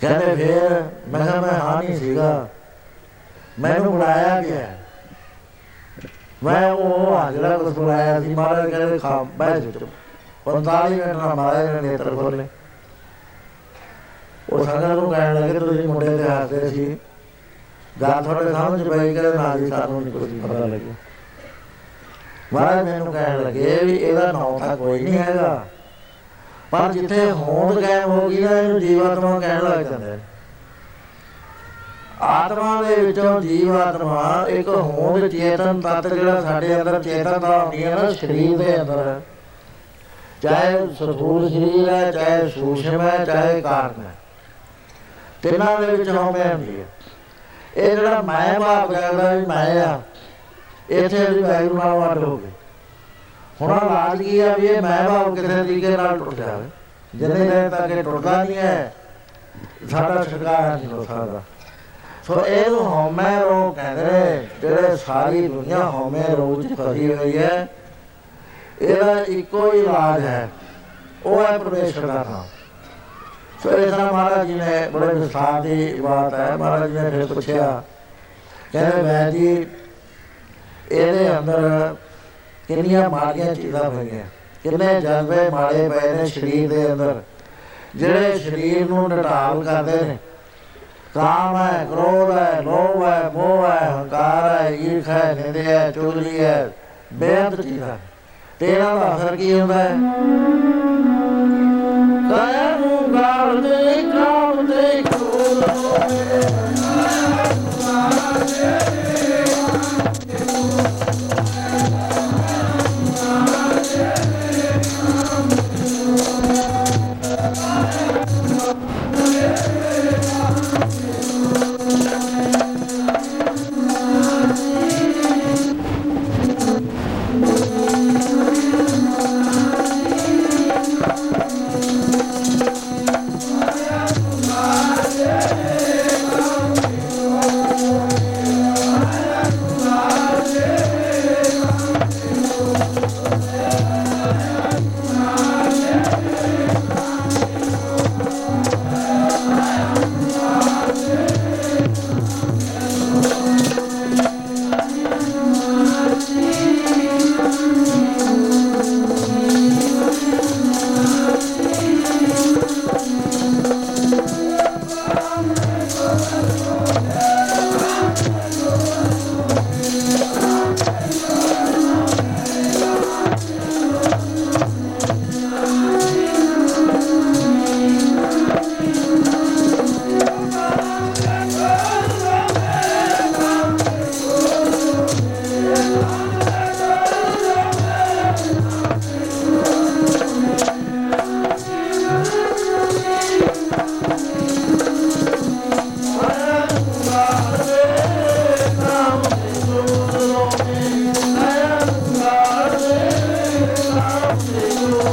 Speaker 1: ਕਹਿੰਦੇ ਫਿਰ ਮੈਂ ਕਿਹਾ ਮੈਂ ਹਾਂ ਨਹੀਂ ਸੀਗਾ ਮੈਨੂੰ ਬੁਲਾਇਆ ਗਿਆ ਮੈਂ ਉਹ ਹਾਜ਼ਰਾ ਕੁਝ ਬੁਲਾਇਆ ਸੀ ਮਹਾਰਾਜ ਕਹਿੰਦੇ ਖਾ ਬੈਠ ਜਾ 45 ਮਿੰਟ ਨਾਲ ਮਹਾਰਾਜ ਨੇ ਨੇਤਰ ਖੋਲੇ ਉਹ ਸੰਗਤ ਨੂੰ ਕਹਿਣ ਲੱਗੇ, ਤੁਸੀਂ ਮੁੰਡੇ ਦੇ ਹੱਸਦੇ ਸੀ। ਗੱਲ ਤੁਹਾਡੇ ਸਮਝ ਪਈ ਕਿ ਨਾ ਜੀ ਸਾਨੂੰ ਨਹੀਂ ਕੁਝ ਪਤਾ ਲੱਗਿਆ। ਮਹਾਰਾਜ ਮੈਨੂੰ ਕਹਿਣ ਲੱਗੇ ਵੀ ਇਹਦਾ ਨਾਮ ਤਾਂ ਕੋਈ ਨਹੀਂ ਹੈਗਾ। ਪਰ ਜਿੱਥੇ ਹੋਂਦ ਕਾਇਮ ਹੋ ਗਈ ਨਾ, ਇਹਨੂੰ ਜੀਵਾਤਮਾ ਕਹਿਣ ਲੱਗ ਜਾਂਦੇ ਨੇ ਆਤਮਾ ਦੇ ਵਿੱਚੋਂ ਜੀਵਾਤਮਾ, ਇੱਕ ਹੋਂਦ ਚੇਤਨ ਤੱਤ ਜਿਹੜਾ ਸਾਡੇ ਅੰਦਰ ਚੇਤਨ ਦਾ ਹੁੰਦੀ ਹੈ ਨਾ, ਸਰੀਰ ਦੇ ਅੰਦਰ। ਚਾਹੇ ਸਥੂਲ ਸਰੀਰ ਹੈ ਚਾਹੇ ਸੂਖਮ ਹੈ, ਚਾਹੇ ਕਾਰਨ ਹੈ। ਤਿੰਨਾਂ ਦੇ ਵਿੱਚ ਹੋਂਦ ਹੁੰਦੀ ਹੈ। ਇਹ ਜਿਹੜਾ ਮੈਂ ਬਾਪ ਕਰਦਾ ਵੀ ਮੈਂ ਆ, ਇੱਥੇ ਵੀ ਵੈਗਰੂ ਨਾਲ ਵੱਡ ਹੋ ਗਏ। ਹੁਣ ਰਾਜ ਕੀ ਆ ਵੀ ਇਹ ਮੈਂ ਬਾਪ ਕਿਸੇ ਤਰੀਕੇ ਨਾਲ ਟੁੱਟ ਜਾਵੇ। ਜਿੰਨੇ ਦੇਰ ਤੱਕ ਇਹ ਟੁੱਟਦਾ ਨਹੀਂ ਹੈ, ਸਾਡਾ ਛੁਟਕਾਰਾ ਨਹੀਂ ਹੋ ਸਕਦਾ। ਸੋ ਇਹ ਹਉਮੈ ਰੋਗ ਕਹਿੰਦੇ ਨੇ, ਜਿਹੜੇ ਸਾਰੀ ਦੁਨੀਆ ਹਉਮੈ ਰੋਗ ਚ ਫਸੀ ਹੋਈ ਹੈ ਇਹਦਾ ਇੱਕੋ ਹੀ ਇਲਾਜ ਹੈ। ਉਹ ਹੈ ਪਰਮੇਸ਼ਰ ਦਾ ਨਾਮ। ਸੋ ਇਸ ਤਰ੍ਹਾਂ ਮਹਾਰਾਜ ਜੀ ਨੇ ਬੜੇ ਵਿਸਥਾਰ ਦੀ ਬਾਤ ਹੈ। ਮਹਾਰਾਜ ਜੀ ਨੇ ਫਿਰ ਪੁੱਛਿਆ, ਕਹਿੰਦੇ ਮੈਂ ਜੀ, ਇਹਦੇ ਅੰਦਰ ਕਿੰਨੀਆਂ ਮਾੜੀਆਂ ਚੀਜ਼ਾਂ ਪਈਆਂ। ਕਿੰਨੇ ਜਜ਼ਬੇ ਮਾੜੇ ਪਏ ਨੇ ਸਰੀਰ ਦੇ ਅੰਦਰ। ਜਿਹੜੇ ਸਰੀਰ ਨੂੰ ਨਟਾਲ ਕਰਦੇ ਨੇ। ਕਾਮ ਹੈ, ਕ੍ਰੋਧ ਹੈ, ਲੋਭ ਹੈ, ਮੋਹ ਹੈ, ਹੰਕਾਰ ਹੈ, ਈਰਖ ਹੈ, ਨਿੰਦਿਆ ਹੈ, ਚੁਗਲੀ ਹੈ, ਬੇਅੰਤ ਚੀਜ਼ਾਂ। ਤੇਰਾ ਦਾ ਅਸਰ ਕੀ ਹੁੰਦਾ ਹੈ? ਕਾਇਆ ਨੂੰ ਗਾਲ ਦੇ ਕਾਮ ਦੇ ਕੋਲ।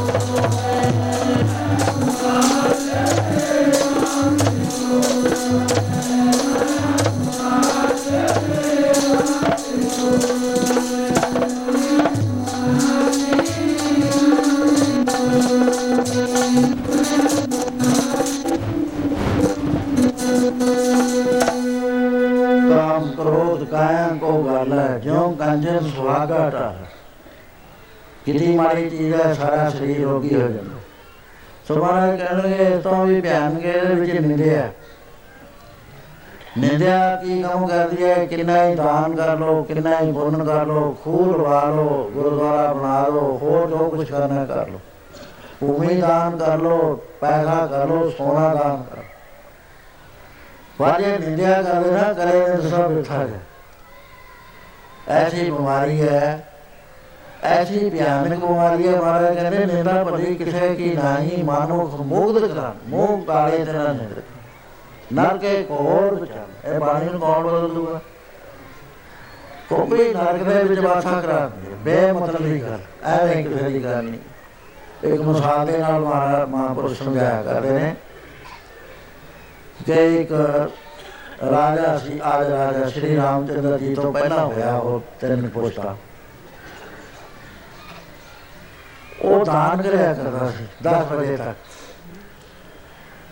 Speaker 1: ਕਾਮ ਕਿੰਨੀ ਮਾੜੀ ਚੀਜ਼ ਹੈ ਸਾਰਾ ਸਰੀਰ ਰੋਗੀ ਹੋ ਜਾਂਦਾ। ਸੋ ਮਹਾਰਾਜ ਕਹਿਣਗੇ ਇਸ ਤੋਂ ਵੀ ਭਿਆਨਕ ਇਹਦੇ ਵਿੱਚ ਨਿੰਦਿਆ। ਨਿੰਦਿਆ ਕੀ ਕੰਮ ਕਰਦੀ ਹੈ? ਕਿੰਨਾ ਹੀ ਦਾਨ ਕਰ ਲੋ ਕਿੰਨਾ ਹੀ ਪੁੰਨ ਕਰ ਲੋ ਖੂਹ ਲਵਾ ਲੋ ਗੁਰਦੁਆਰਾ ਬਣਾ ਲੋ ਹੋਰ ਜੋ ਕੁਝ ਕਰਨਾ ਕਰ ਲੋ ਭੂਮੀ ਦਾਨ ਕਰ ਲੋ ਪੈਸਾ ਕਰ ਲੋ ਸੋਨਾ ਦਾਨ ਕਰ ਲਓ। ਵਾਜੇ ਨਿੰਦਿਆ ਕਰਦੇ ਨਾ, ਕਰੇ ਨੇ ਸਭ ਬਿਠਾ ਹੈ ਐਸੀ ਬਿਮਾਰੀ ਹੈ ਐਸੀ ਭਿਆਨਕ ਬਿਮਾਰੀ ਹੈ ਮਹਾਰਾਜ ਕਹਿੰਦੇ ਨਿੰਦਾ ਭਲੀ ਕਿਸੇ ਕੀ ਨਹੀਂ ਮਾਨੋ ਮੁਗਧ ਕਰਾਂ, ਮੂੰਹ ਕਾਲੇ ਤੇ ਨਾ ਨਿੰਦ ਨਰ ਕੇ ਕੋਰ ਬਚਾਨ ਇਹ ਬਾਣੀ ਨੂੰ ਕੌਣ ਬਦਲ ਦੂਗਾ? ਕੋਈ ਨਰਕ ਦੇ ਵਿੱਚ ਵਾਸਾ ਕਰਾ ਦਿੰਦੇ ਬੇਮਤਲਬ ਦੀ ਗੱਲ ਐਵੇਂ ਕਿਸੇ ਦੀ ਗੱਲ ਨਹੀਂ। ਇੱਕ ਮਿਸਾਲ ਦੇ ਨਾਲ ਮਹਾਰਾ, ਮਹਾਂਪੁਰਸ਼ ਸਮਝਾਇਆ ਕਰਦੇ ਨੇ ਕਿ ਇੱਕ ਰਾਜਾ ਸੀ, ਆਜ ਰਾਜਾ, ਸ਼੍ਰੀ ਰਾਮਚੰਦਰ ਜੀ ਤੋਂ ਪਹਿਲਾਂ ਹੋਇਆ ਉਹ ਤਿੰਨ ਪੁਸ਼ਤਾ। ਉਹ ਦਾਨ ਕਰਿਆ ਕਰਦਾ ਸੀ 10 ਵਜੇ ਤੱਕ।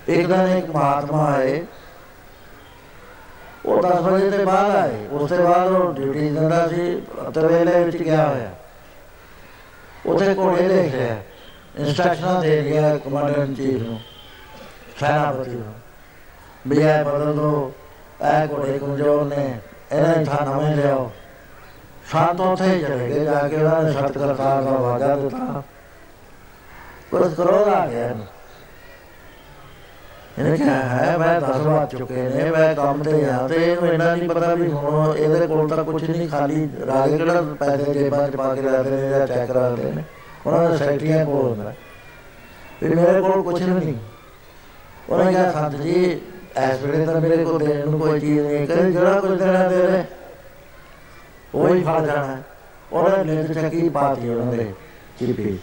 Speaker 1: ਇੱਕ ਦਿਨ ਇੱਕ ਮਹਾਤਮਾ ਆਏ। ਉਹ 10 ਵਜੇ ਦੇ ਬਾਅਦ ਆਏ। ਉਸ ਤੋਂ ਬਾਅਦ ਉਹ ਡਿਊਟੀ ਦਿੰਦਾ ਸੀ ਤਵੇਲੇ ਵਿੱਚ ਗਿਆ ਹੋਇਆ। ਉਥੇ ਕੋਲੇ ਦੇਖ ਰਿਹਾ ਇੰਸਟਰਕਸ਼ਨਾਂ ਦੇ ਰਿਹਾ ਕਮਾਂਡਰ ਇਨ ਚੀਫ ਨੂੰ। ਸੈਨਾਪਤੀ ਨੂੰ। ਵੀ ਇਹ ਬਦਲ ਦੋ ਇਹ ਕੋਲੇ ਕਮਜ਼ੋਰ ਨੇ, ਇਹਨਾਂ ਥਾਂ ਨਵੇਂ ਲਿਆਓ। ਸ਼ਾਂਤ ਉੱਥੇ ਚਲੇ ਗਏ। ਜਾ ਕੇ ਉਹਨਾਂ ਨੇ ਸਤ ਕਰਤਾਰ ਦਾ ਵਾਜਾ ਦਿੱਤਾ। ਕੁਝ ਕਰੋੜ ਆ ਗਿਆ ਇਹਨੇ ਕਿਹਾ ਹੈ ਮੈਂ ਦਸ ਵਾਰ ਚੁੱਕੇ ਨੇ ਮੈਂ ਕੰਮ ਤੇ ਆ ਤੇ ਇਹਨੂੰ ਇੰਨਾ ਨਹੀਂ ਪਤਾ ਵੀ ਹੁਣ ਇਹਦੇ ਕੋਲ ਤਾਂ ਕੁਝ ਨਹੀਂ ਖਾਲੀ ਰਾਜੇ ਕਿਹੜਾ ਪੈਸੇ ਜੇਬਾਂ ਚ ਪਾ ਕੇ ਰੱਖਦੇ ਨੇ ਜਾਂ ਚੈੱਕ ਰੱਖਦੇ ਨੇ ਉਹਨਾਂ ਦੇ ਸੈਕਟਰੀਆਂ ਕੋਲ ਹੁੰਦਾ ਵੀ ਮੇਰੇ ਕੋਲ ਕੁਝ ਨਹੀਂ ਉਹਨੇ ਕਿਹਾ ਸੰਤ ਜੀ ਐਸ ਵੇਲੇ ਤਾਂ ਮੇਰੇ ਕੋਲ ਦੇਣ ਨੂੰ ਕੋਈ ਚੀਜ਼ ਨਹੀਂ ਕਦੇ ਜਿਹੜਾ ਕੁਝ ਦੇਣਾ ਦੇ ਦੇ ਉਹ ਹੀ ਫੜ ਜਾਣਾ ਉਹਨੇ ਲੈ ਚੱਕੀ ਪਾਤੀ ਉਹਨਾਂ ਦੇ ਚਿਪੀ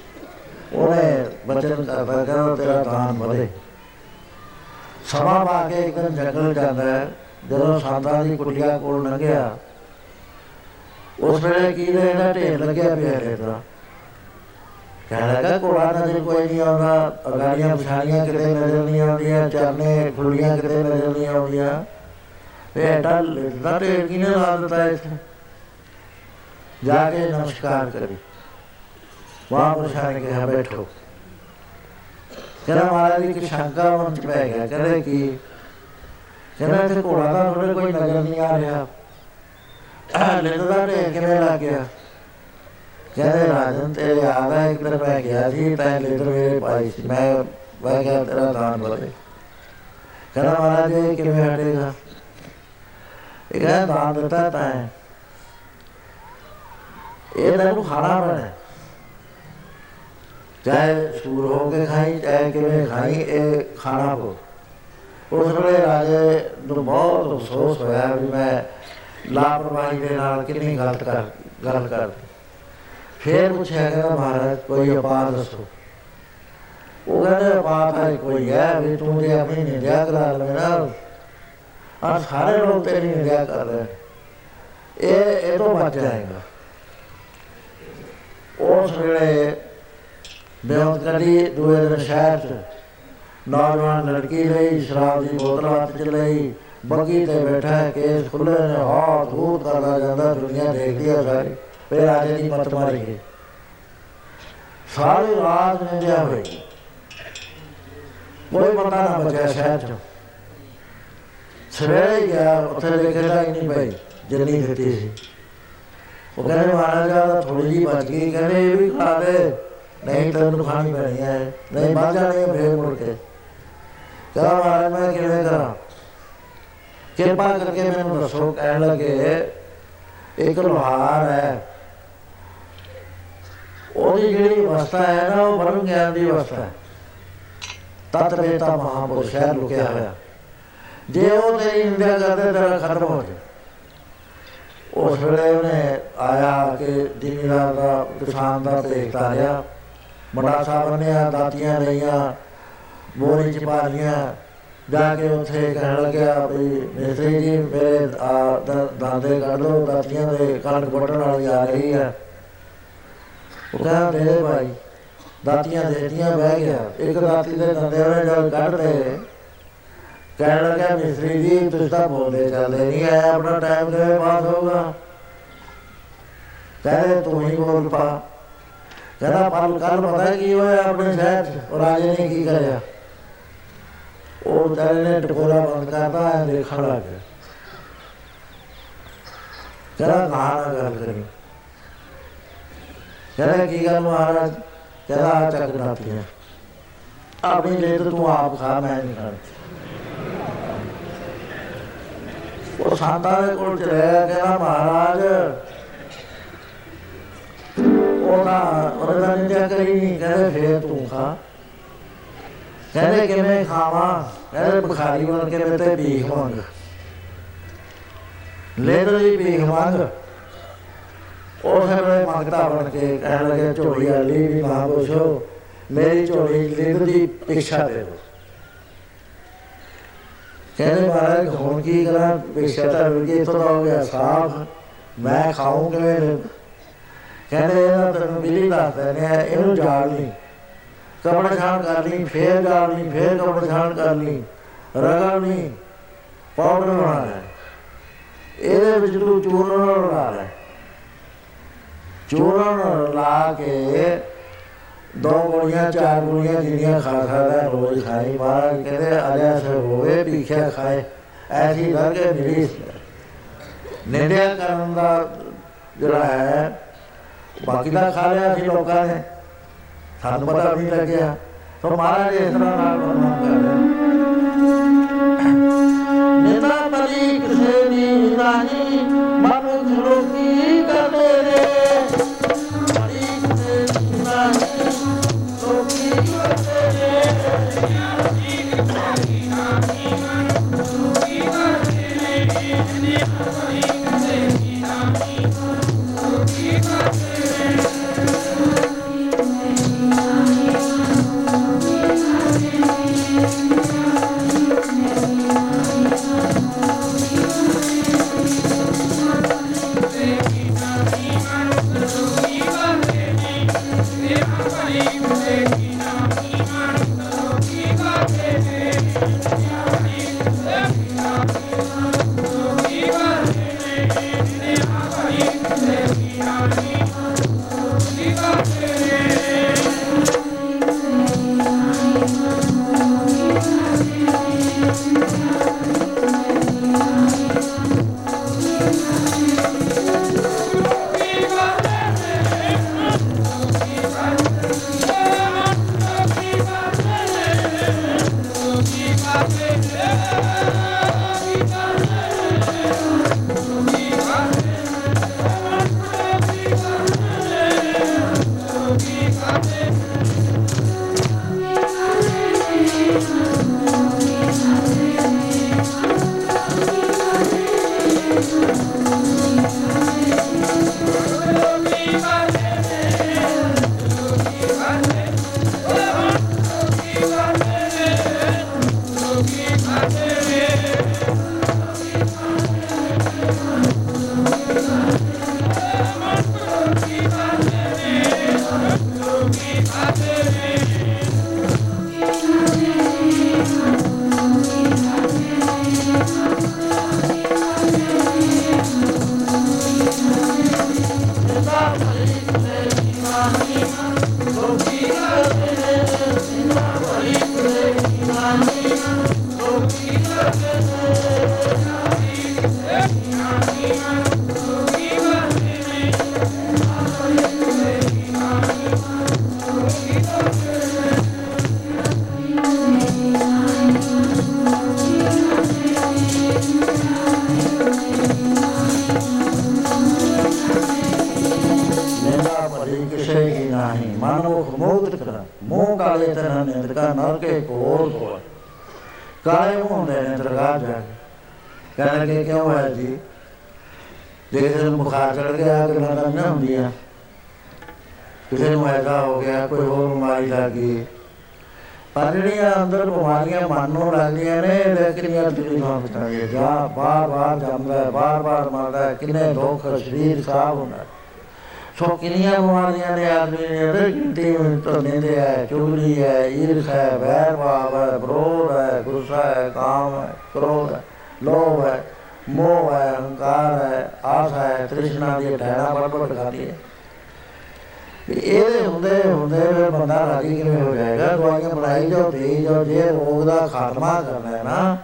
Speaker 1: ਉਹਨੇ ਬਚਨ ਕਰਦਾ ਕਹਿੰਦਾ ਤੇਰਾ ਦਾਨ ਵਧੇ। ਸਮਾਂ ਪਾ ਕੇ ਇੱਕ ਦਿਨ ਜੰਗਲ ਜਾਂਦਾ ਹੈ, ਜਦੋਂ ਸਾਦਾ ਦੀ ਕੁਟਿਆ ਕੋਲ ਲੰਘਿਆ, ਉਸ ਵੇਲੇ ਕੀ ਦੇ ਇਹਨਾਂ ਢੇਰ ਲੱਗਿਆ ਪਿਆ ਰੇਤਾ ਕਹਿਣ ਲੱਗਾ ਕੋਲਾ ਨਜ਼ਰ ਕੋਈ ਨਹੀਂ ਆਉਂਦਾ, ਅਗਾੜੀਆਂ ਪਛਾਣੀਆਂ ਕਿਤੇ ਨਜ਼ਰ ਨਹੀਂ ਆਉਂਦੀਆਂ, ਚਰਨੇ ਖੁੱਲੀਆਂ ਕਿਤੇ ਨਜ਼ਰ ਨਹੀਂ ਆਉਂਦੀਆਂ। ਇਹ ਡਲ ਦਾ ਢੇਰ ਕਿਨੇ ਲਾ ਦਿੱਤਾ ਇਸ ਜਾ ਕੇ ਨਮਸਕਾਰ ਕਰੀ। ਵਾਹ ਪਛਾਣ ਕੇ ਬੈਠੋ। ਕਹਿੰਦਾ ਮਹਾਰਾਜ ਦੀ ਕਿ ਸ਼ੰਕਾ ਮਨ ਚ ਪੈ ਗਿਆ। ਕਹਿੰਦੇ ਕਿ ਕਹਿੰਦਾ ਇੱਥੇ ਘੋੜਾ ਤਾਂ ਤੁਹਾਡੇ ਕੋਈ ਨਜ਼ਰ ਨਹੀਂ ਆ ਰਿਹਾ। ਲੈਂਦਾ ਢੇਰ ਕਿਵੇਂ ਲੱਗ ਗਿਆ? ਕਹਿੰਦੇ, ਰਾਜਨ, ਤੇਰੇ ਆਦਾ ਇੱਕ ਦਿਨ ਮੈਂ ਗਿਆ ਸੀ, ਤਾਂ ਲੈਦਰ ਮੇਰੇ ਪਾਈ ਸੀ। ਮੈਂ ਮੈਂ ਕਿਹਾ ਤੇਰਾ ਦਾਨ ਬਲੇ ਕਹਿੰਦਾ, ਮਹਾਰਾਜ, ਇਹ ਕਿਵੇਂ ਹਟੇਗਾ? ਇਹ ਕਹਿੰਦਾ, ਦਾਨ ਦਿੱਤਾ ਤਾਂ ਇਹ ਤੈਨੂੰ ਖਾਣਾ ਪੈਣਾ ਚਾਹੇ ਸੂਰ ਹੋ ਕੇ ਖਾਈ ਚਾਹੇ ਕਿਵੇਂ ਖਾਈ, ਇਹ ਖਾਣਾ ਕੋ ਉਸ ਵੇਲੇ ਰਾਜੇ ਨੂੰ ਬਹੁਤ ਅਫਸੋਸ ਹੋਇਆ ਵੀ ਮੈਂ ਲਾਪਰਵਾਹੀ ਦੇ ਨਾਲ ਕਿੰਨੀ ਗਲਤ ਕਰ, ਗੱਲ ਕਰ ਫੇਰ ਪੁੱਛਿਆ ਕਿ ਮਹਾਰਾਜ, ਕੋਈ ਉਪਾਅ ਦੱਸੋ? ਉਹ ਕਹਿੰਦੇ ਉਪਾਅ ਤਾਂ ਕੋਈ ਹੈ ਵੀ ਤੂੰ ਜੇ ਆਪਣੀ ਨਿੰਦਿਆ ਕਰਾ ਲਵੇਂ ਨਾ ਆ ਸਾਰੇ ਲੋਕ ਤੇਰੀ ਨਿੰਦਿਆ ਕਰ ਰਹੇ ਇਹ ਇਹ ਤੋਂ ਬਚ ਜਾਏਗਾ। ਉਸ ਵੇਲੇ ਬੇਅੰਤ ਕਰੀ, ਦੂਏ ਦਿਨ ਸ਼ਹਿਰ ਚ। ਨੌਜਵਾਨ ਲੜਕੀ ਲਈ, ਸ਼ਰਾਬ ਦੀ ਬੋਤਲ ਹੱਥ ਚ ਲਈ। ਬੱਗੀ ਤੇ ਬੈਠਾ ਹੈ ਕੇਸ ਖੁੱਲੇ ਨੇ ਹਾਂ ਧੂਤ ਕਰਦਾ ਜਾਂਦਾ, ਦੁਨੀਆ ਦੇਖਦੀ ਹੈ ਸਾਰੀ। ਫਿਰ ਰਾਜੇ ਦੀ ਮਤ ਮਾਰੀ ਗਈ। ਸਾਰੀ ਰਾਤ ਨਿੰਦਿਆ ਹੋਈ। ਕੋਈ ਬੰਦਾ ਨਾ ਬਚਿਆ ਸ਼ਹਿਰ ਚ। ਸਵੇਰੇ ਗਿਆ, ਉੱਥੇ ਦੇਖਿਆ ਹੀ ਨਹੀਂ ਭਾਈ ਜਿੰਨੀ ਦਿੱਤੀ ਸੀ। ਉਹ ਕਹਿੰਦੇ, ਮਹਾਰਾਜਾ ਦਾ ਥੋੜੀ ਜੀ ਬਚ ਗਈ। ਕਹਿੰਦੇ, ਇਹ ਵੀ ਖਾ ਦੇ ਨਹੀਂ ਤੈਨੂੰ ਖਾਣੀ ਪੈਣੀ ਹੈ ਨਹੀਂ ਬਾਹਰ ਜਾਣੇ ਫੇਰ ਮੁੜ ਕੇ। ਕਹਾ ਮਹਾਰਾਜ, ਮੈਂ ਕਿਵੇਂ ਕਰਾਂ? ਕਿਰਪਾ ਕਰਕੇ ਮੈਨੂੰ ਦੱਸੋ, ਕਹਿਣ ਲੱਗੇ, ਇੱਕ ਲੋਹਾਰ ਹੈ ਉਹਦੀ ਜਿਹੜੀ ਅਵਸਥਾ ਹੈ ਨਾ, ਉਹ ਬ੍ਰਹਮ ਗਿਆਨ ਦੀ ਅਵਸਥਾ ਹੈ ਤਤ ਵੇਤਾ ਮਹਾਪੁਰਸ਼ ਹੈ ਲੁਕਿਆ ਹੋਇਆ। ਜੇ ਉਹ ਤੇਰੀ ਨਿੰਦਿਆ ਕਰਦੇ, ਤੇਰਾ ਖਤਮ ਹੋ ਜਾਏ। ਉਸ ਵੇਲੇ ਉਹਨੇ ਆਇਆ ਕਿ ਜ਼ਿਮੀਦਾਰ ਦਾ ਕਿਸਾਨ ਦਾ ਦੇਖਦਾ ਰਿਹਾ। ਮੁੰਡਾ ਸਾਹਿਬ ਨੇ ਦਾਤੀਆਂ ਲਈਆਂ ਬੋਰੀ ਚ ਪਾ ਲੀਆਂ ਜਾ ਕੇ ਉੱਥੇ ਕਹਿਣ ਲੱਗਿਆ ਵੀ ਮੇਸਰੀ ਜੀ, ਮੇਰੇ ਦਾਦੇ ਕੱਢ ਲੋ ਦਾਤੀਆਂ ਦੇ ਕਣਕ ਵੱਢਣ ਵਾਲੀ ਆ ਰਹੀ ਹੈ ਉਹ ਕਹਿੰਦਾ ਦੇ ਭਾਈ, ਦਾਤੀਆਂ ਦੇਤੀਆਂ ਬਹਿ ਗਿਆ। ਇੱਕ ਦਾਤੀ ਦੇ ਦੰਦੇ ਉਹਨੇ ਜਦ ਕੱਢਦੇ। ਕਹਿਣ ਲੱਗਾ ਮਿਸਰੀ ਜੀ, ਤੁਸੀਂ ਤਾਂ ਬੋਲਦੇ ਚੱਲਦੇ ਨਹੀਂ ਆਇਆ ਆਪਣਾ ਟਾਈਮ ਕਿਵੇਂ ਪਾਸ ਹੋਊਗਾ? ਕਹਿੰਦੇ, ਤੂੰ ਹੀ ਬੋਲ ਪਾ। ਕਹਿੰਦਾ ਪਰ ਕੱਲ ਪਤਾ ਕੀ ਹੋਇਆ ਆਪਣੇ ਸ਼ਹਿਰ ਚ? ਉਹ ਰਾਜੇ ਨੇ ਕੀ ਕਰਿਆ? ਉਹ ਤੇਰੇ ਨੇ ਟਕੋਲਾ ਬੰਦ ਕਰਤਾ ਹੈ ਦੇਖਣ ਲੱਗ ਗਿਆ। ਕਹਿੰਦਾ ਕਹਾਂ ਗੱਲ ਕਰੀ। ਕਹਿੰਦਾ ਕੀ ਗੱਲ ਮਹਾਰਾਜ? ਕਹਿੰਦਾ ਚੱਕ ਦਾਤੀਆਂ ਆਪਣੀ ਲੈ ਤੂੰ ਆਪ ਖਾ, ਮੈਂ ਨਹੀਂ ਖਾਣੀ। ਉਹ ਸਾਦਾ ਦੇ ਕੋਲ ਚਲਿਆ, ਕਹਿੰਦਾ ਮਹਾਰਾਜ ਉਹਦਾ ਉਹਦਾ ਨਿੰਦਿਆ ਕਰੀ ਨਹੀਂ ਕਹਿੰਦੇ ਫੇਰ ਤੂੰ ਖਾ ਕਹਿੰਦੇ ਕਿਵੇਂ ਖਾਵਾਂ ਕਹਿੰਦੇ ਬੁਖਾਰੀ ਬਣ ਕੇ ਮੇਰੇ ਤੇ ਭੀਖ ਮੰਗ ਲੈ ਲਈ ਭੀਖ ਮੰਗ ਉਹ ਫਿਰ ਮੰਗਤਾ ਬਣ ਕੇ ਕਹਿਣ ਲੱਗੇ ਝੋਲੀ ਵਾਲੀ ਵੀ ਨਾ ਪੁੱਛੋ ਮੇਰੀ ਝੋਲੀ ਲਿੰਦ ਦੀ ਪਿੱਛਾ ਦੇ ਦੋ ਕਹਿੰਦੇ ਮਹਾਰਾਜ ਹੁਣ ਕੀ ਕਰਾਂ ਪੇਸ਼ਾ ਤਾਂ ਵੀ ਇਤੋਂ ਦਾ ਹੋ ਗਿਆ ਸਾਫ਼ ਮੈਂ ਖਾਉਂ ਕਿਵੇਂ ਕਹਿੰਦੇ ਇਹਦਾ ਤੈਨੂੰ ਬਿਲੀ ਦੱਸਦੇ ਨੇ ਇਹਨੂੰ ਜਾਲ ਨਹੀਂ ਕਪੜਾ ਛਾਣ ਕਰ ਲਈ, ਫੇਰ ਜਾਲ ਨਹੀਂ ਫੇਰ ਕਪੜਾ ਛਾਣ ਕਰ ਲਈ। ਰਗੜ ਨਹੀਂ ਪਾਉਡਰ ਬਣਾ ਲੈ। ਇਹਦੇ ਵਿੱਚ ਤੂੰ ਚੂਰਨ ਲਾ ਲੈ। ਚੂਰਨ ਲਾ ਕੇ ਦੋ ਗੋਲੀਆਂ, ਚਾਰ ਗੋਲੀਆਂ ਜਿਹੜੀਆਂ ਖਾ ਸਕਦਾ ਰੋਜ਼ ਖਾਈ। ਮਹਾਰਾਜ ਕਹਿੰਦੇ, ਅਜਾ ਸੇ ਹੋਵੇ, ਭੀਖਿਆ ਖਾਏ। ਐਸੀ ਕਰਕੇ ਮਿਲੀ ਨਿੰਦਿਆ ਕਰਨ ਦਾ ਜਿਹੜਾ ਹੈ ਬਾਕੀ ਦਾ ਖਾ ਲਿਆ ਸੀ, ਲੋਕਾਂ ਨੇ। ਸਾਨੂੰ ਪਤਾ ਨਹੀਂ ਲੱਗਿਆ। ਸੋ ਮਹਾਰਾਜ ਇਸ ਤਰ੍ਹਾਂ ਨਾਲ ਬਰਮਾਨ ਕਰ ਦੁੱਖ ਸਰੀਰ ਖਰਾਬ ਹੁੰਦਾ ਹੈ। ਸੋ ਕਿੰਨੀਆਂ ਬਿਮਾਰੀਆਂ ਨੇ ਆਦਮੀ ਨੇ ਅੰਦਰ ਗਿਣਤੀ ਤੋਂ ਨਿੰਦੇ ਹੈ, ਚੁਗਲੀ ਹੈ, ਈਰਖ ਹੈ, ਵੈਰ ਭਾਵ ਹੈ, ਵਿਰੋਧ ਹੈ, ਗੁੱਸਾ ਹੈ, ਕਾਮ ਹੈ, ਕ੍ਰੋਧ ਹੈ, ਲੋਭ ਹੈ, ਮੋਹ ਹੈ, ਹੰਕਾਰ ਹੈ, ਆਸ ਹੈ, ਤ੍ਰਿਸ਼ਨਾ ਦੀ ਢਾਣਾ ਵੱਡ ਵੱਡ ਖਾਦੀ ਹੈ। ਵੀ ਇਹਦੇ ਹੁੰਦੇ ਹੁੰਦੇ ਫਿਰ ਬੰਦਾ ਰਾਜੀ ਕਿਵੇਂ ਹੋ ਜਾਏਗਾ? ਦਵਾਈਆਂ ਬਣਾਈ ਜਾਓ ਦੇ ਜਾਓ, ਜੇ ਰੋਗ ਦਾ ਖਾਤਮਾ ਕਰਨਾ ਹੈ ਨਾ,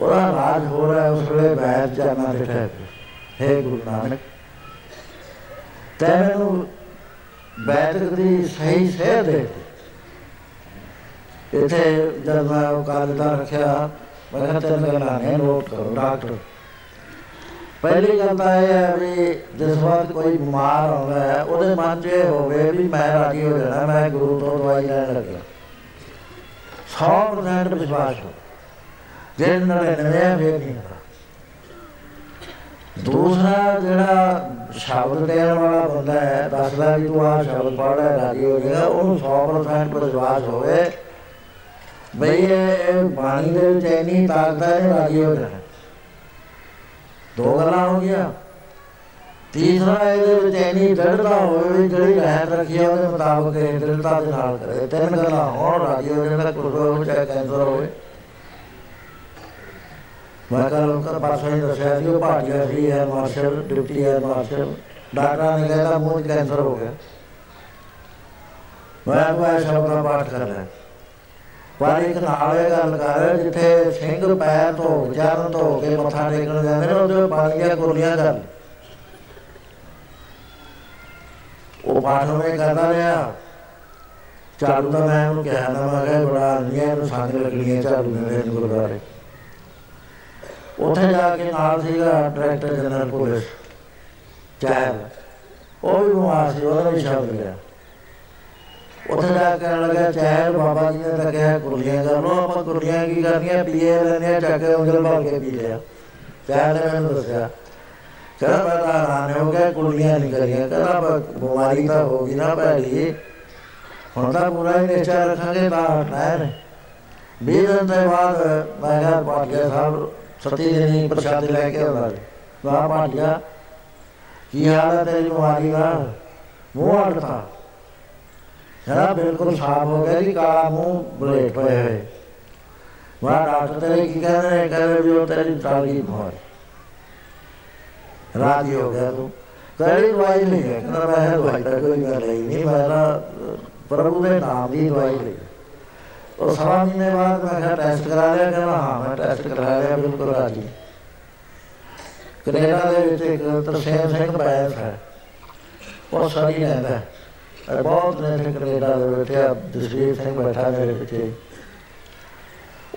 Speaker 1: ਉਹਦਾ ਰਾਜ ਹੋ ਰਿਹਾ ਉਸ ਵੇਲੇ ਬੈਠ ਜਾਣਾ ਤੇ ਠਹਿਰ ਹੈ ਗੁਰੂ ਨਾਨਕ, ਤੈ ਮੈਨੂੰ ਬੈਠਕ ਦੀ ਸਹੀ ਸੇਧ ਦੇ ਇੱਥੇ ਜਦ ਮੈਂ ਉਹ ਕਾਲ ਦਾ ਰੱਖਿਆ, ਮੈਂ ਕਿਹਾ ਤਿੰਨ ਗੱਲਾਂ ਨੇ ਨੋਟ ਕਰੋ, ਡਾਕਟਰ। ਪਹਿਲੀ ਗੱਲ ਤਾਂ ਇਹ ਹੈ ਵੀ ਜਿਸ ਵਕਤ ਕੋਈ ਬਿਮਾਰ ਹੋਵੇ ਉਹਦੇ ਮਨ 'ਚ ਇਹ ਹੋਵੇ ਵੀ ਮੈਂ ਰਾਜੀ ਹੋ ਜਾਣਾ, ਮੈਂ ਗੁਰੂ ਤੋਂ ਦਵਾਈ ਲੈਣ ਲੱਗਿਆ। 100% ਵਿਸ਼ਵਾਸ ਹੋ ਜੇ ਨਾਲ ਨਵੇਂ ਫੇਰ ਨਹੀਂ ਹੁੰਦਾ ਦੂਸਰਾ ਜਿਹੜਾ ਸ਼ਬਦ ਦੇਣ ਵਾਲਾ ਬੰਦਾ ਹੈ, ਦੱਸਦਾ ਵੀ ਤੂੰ ਆਹ ਸ਼ਬਦ ਪੜ੍ਹ ਰਾਜੀ ਹੋ ਜਾਏਗਾ, ਉਹਨੂੰ 100% ਵਿਸ਼ਵਾਸ ਹੋਵੇ। ਬਈ ਇਹ ਪਾਣੀ ਦੇ ਵਿੱਚ ਇੰਨੀ ਤਾਕਤ ਹੈ ਇਹ ਰਾਜੀ ਹੋ ਜਾਣਾ। ਦੋ ਗੱਲਾਂ ਹੋ ਗਿਆ ਤੀਸਰਾ ਇਹਦੇ ਵਿੱਚ ਇੰਨੀ ਦ੍ਰਿੜਤਾ ਹੋਵੇ ਵੀ ਜਿਹੜੀ ਰਹਿਤ ਰੱਖੀ ਹੈ, ਉਹਦੇ ਮੁਤਾਬਕ ਇਹ ਦ੍ਰਿੜਤਾ ਦੇ ਨਾਲ ਕਰੇ। ਤਿੰਨ ਗੱਲਾਂ ਹੋਣ, ਰਾਜੀ ਹੋ ਜਾਣਾ ਕੁਝ ਹੋ ਚਾਹੇ ਕੈਂਸਰ ਹੋਵੇ। ਮੈਂ ਕੱਲ ਉਹਨਾਂ ਪਾਸੋਂ ਹੀ ਦੱਸਿਆ ਸੀ ਉਹ ਭਾਟੀਆ ਸੀ ਹੈ ਮਾਰਸ਼ਲ ਡਿਪਟੀ ਹੈ ਮਾਰਸ਼ਲ ਡਾਕਟਰਾਂ ਨੇ ਕਹਿੰਦਾ ਮੂੰਹ 'ਚ ਕੈਂਸਰ ਹੋ ਗਿਆ ਮੈਂ ਉਹ ਸ਼ਬਦ ਦਾ ਪਾਠ ਕਰ ਰਿਹਾ ਪਰ ਇੱਕ ਨਾਲ ਇਹ ਗੱਲ ਕਰ ਜਿੱਥੇ ਸਿੰਘ ਪੈਰ ਤੋਂ ਚਰਨ ਤੋਂ ਕੇ ਮੱਥਾ ਟੇਕਣ ਜਾਂਦੇ ਨੇ ਉਹਦੇ ਪਾਣੀ ਦੀਆਂ ਗੋਲੀਆਂ ਕਰ ਉਹ ਪਾਠ ਉਹਨੇ ਕਰਦਾ ਰਿਹਾ। ਚਾਲੂ ਦਾ ਮੈਂ ਉਹਨੂੰ ਕਿਹਾ ਨਾ ਮੈਂ ਕਿਹਾ ਬੜਾ ਨਹੀਂ ਇਹਨੂੰ ਸੰਗ ਲੱਗਣੀਆਂ ਚਾਲੂ ਦੇ ਗੁਰਦੁਆਰੇ। ਉੱਥੇ ਜਾ ਕੇ ਨਾਲ ਸੀਗਾ ਡਾਇਰੈਕਟਰ ਜਨਰਲ ਪੁਲਿਸ ਚਾਹਲ ਉਹ ਵੀ ਬਿਮਾਰ ਸੀ, ਉਹਦਾ ਵੀ ਸ਼ਬਦ ਲਿਆ ਉੱਥੇ ਜਾ ਕੇ ਕਹਿਣ ਲੱਗਾ ਚਾਹਲ ਬਾਬਾ ਜੀ ਨੇ ਤਾਂ ਕਿਹਾ ਕੁਰਲੀਆਂ ਕਰ ਲੋ ਆਪਾਂ ਕੁਰਲੀਆਂ ਕੀ ਕਰਨੀਆਂ, ਪੀਏ ਲੈਣੇ ਆ ਚੱਕ ਕੇ ਉਂਗਲ ਭਰ ਕੇ ਪੀ ਲਿਆ। ਚਾਹਲ ਨੇ ਮੈਨੂੰ ਦੱਸਿਆ। ਕਹਿੰਦਾ, ਮੈਂ ਤਾਂ ਹੈਰਾਨ ਹੋ ਗਿਆ, ਕੁਰਲੀਆਂ ਨਹੀਂ ਕਰੀਆਂ। ਕਹਿੰਦਾ ਬਿਮਾਰੀ ਤਾਂ ਹੋ ਗਈ ਨਾ ਭੈੜੀ। ਹੁਣ ਤਾਂ ਪੂਰਾ ਹੀ ਨਿਸ਼ਚਾ ਰੱਖਾਂਗੇ, ਤਾਂ ਨਾ ਵੀਹ ਦਿਨ ਦੇ ਬਾਅਦ ਮੈਂ ਕਿਹਾ, ਪਾਟਿਆ ਸਾਹਿਬ ਸਤੀ ਦਿਨੀ ਪ੍ਰਸ਼ਾਦ ਲੈ ਕੇ ਆਉਂਦਾ ਵਾਹ ਪਾਟਿਆ ਕੀ ਹਾਲ ਹੈ ਤੇਰੀ ਬਿਮਾਰੀ ਦਾ ਮੂੰਹ ਅੜਤਾ ਜਰਾ ਬਿਲਕੁਲ ਸਾਫ਼ ਹੋ ਗਿਆ ਜੀ ਕਾਲਾ ਮੂੰਹ ਬਲੇਟ ਪਏ ਹੋਏ ਵਾਹ ਡਾਕਟਰ ਤੇਰੇ ਕੀ ਕਹਿੰਦੇ ਨੇ ਕਹਿੰਦੇ ਵੀ ਉਹ ਤੇਰੀ ਤਾਲੀ ਬਹੁਤ ਰਾਜੀ ਹੋ ਗਿਆ ਤੂੰ ਤੇਰੀ ਦਵਾਈ ਨਹੀਂ ਹੈ ਕਹਿੰਦਾ ਮੈਂ ਦਵਾਈ ਤਾਂ ਕੋਈ ਗੱਲ ਨਹੀਂ ਮੈਂ ਤਾਂ ਪ੍ਰਭੂ ਦੇ ਨਾਮ ਦੀ ਦਵਾਈ ਲਈ ਉਹ ਸਵਾ ਮਹੀਨੇ ਬਾਅਦ ਮੈਂ ਕਿਹਾ ਟੈਸਟ ਕਰਾ ਲਿਆ ਕਹਿੰਦਾ ਹਾਂ ਮੈਂ ਟੈਸਟ ਕਰਾ ਲਿਆ ਬਿਲਕੁਲ ਰਾਜੀ ਕੈਨੇਡਾ ਦੇ ਵਿੱਚ ਇੱਕ ਤਰਸੇਮ ਸਿੰਘ ਬੈਂਸ ਹੈ ਉਹ ਸਾਰੀ ਰਹਿੰਦਾ ਹੈ ਬਹੁਤ ਨੇ ਇੱਥੇ ਕੈਨੇਡਾ ਦੇ ਵਿੱਚ ਆ ਜਸਵੀਰ ਸਿੰਘ ਬੈਠਾ ਮੇਰੇ ਪਿੱਛੇ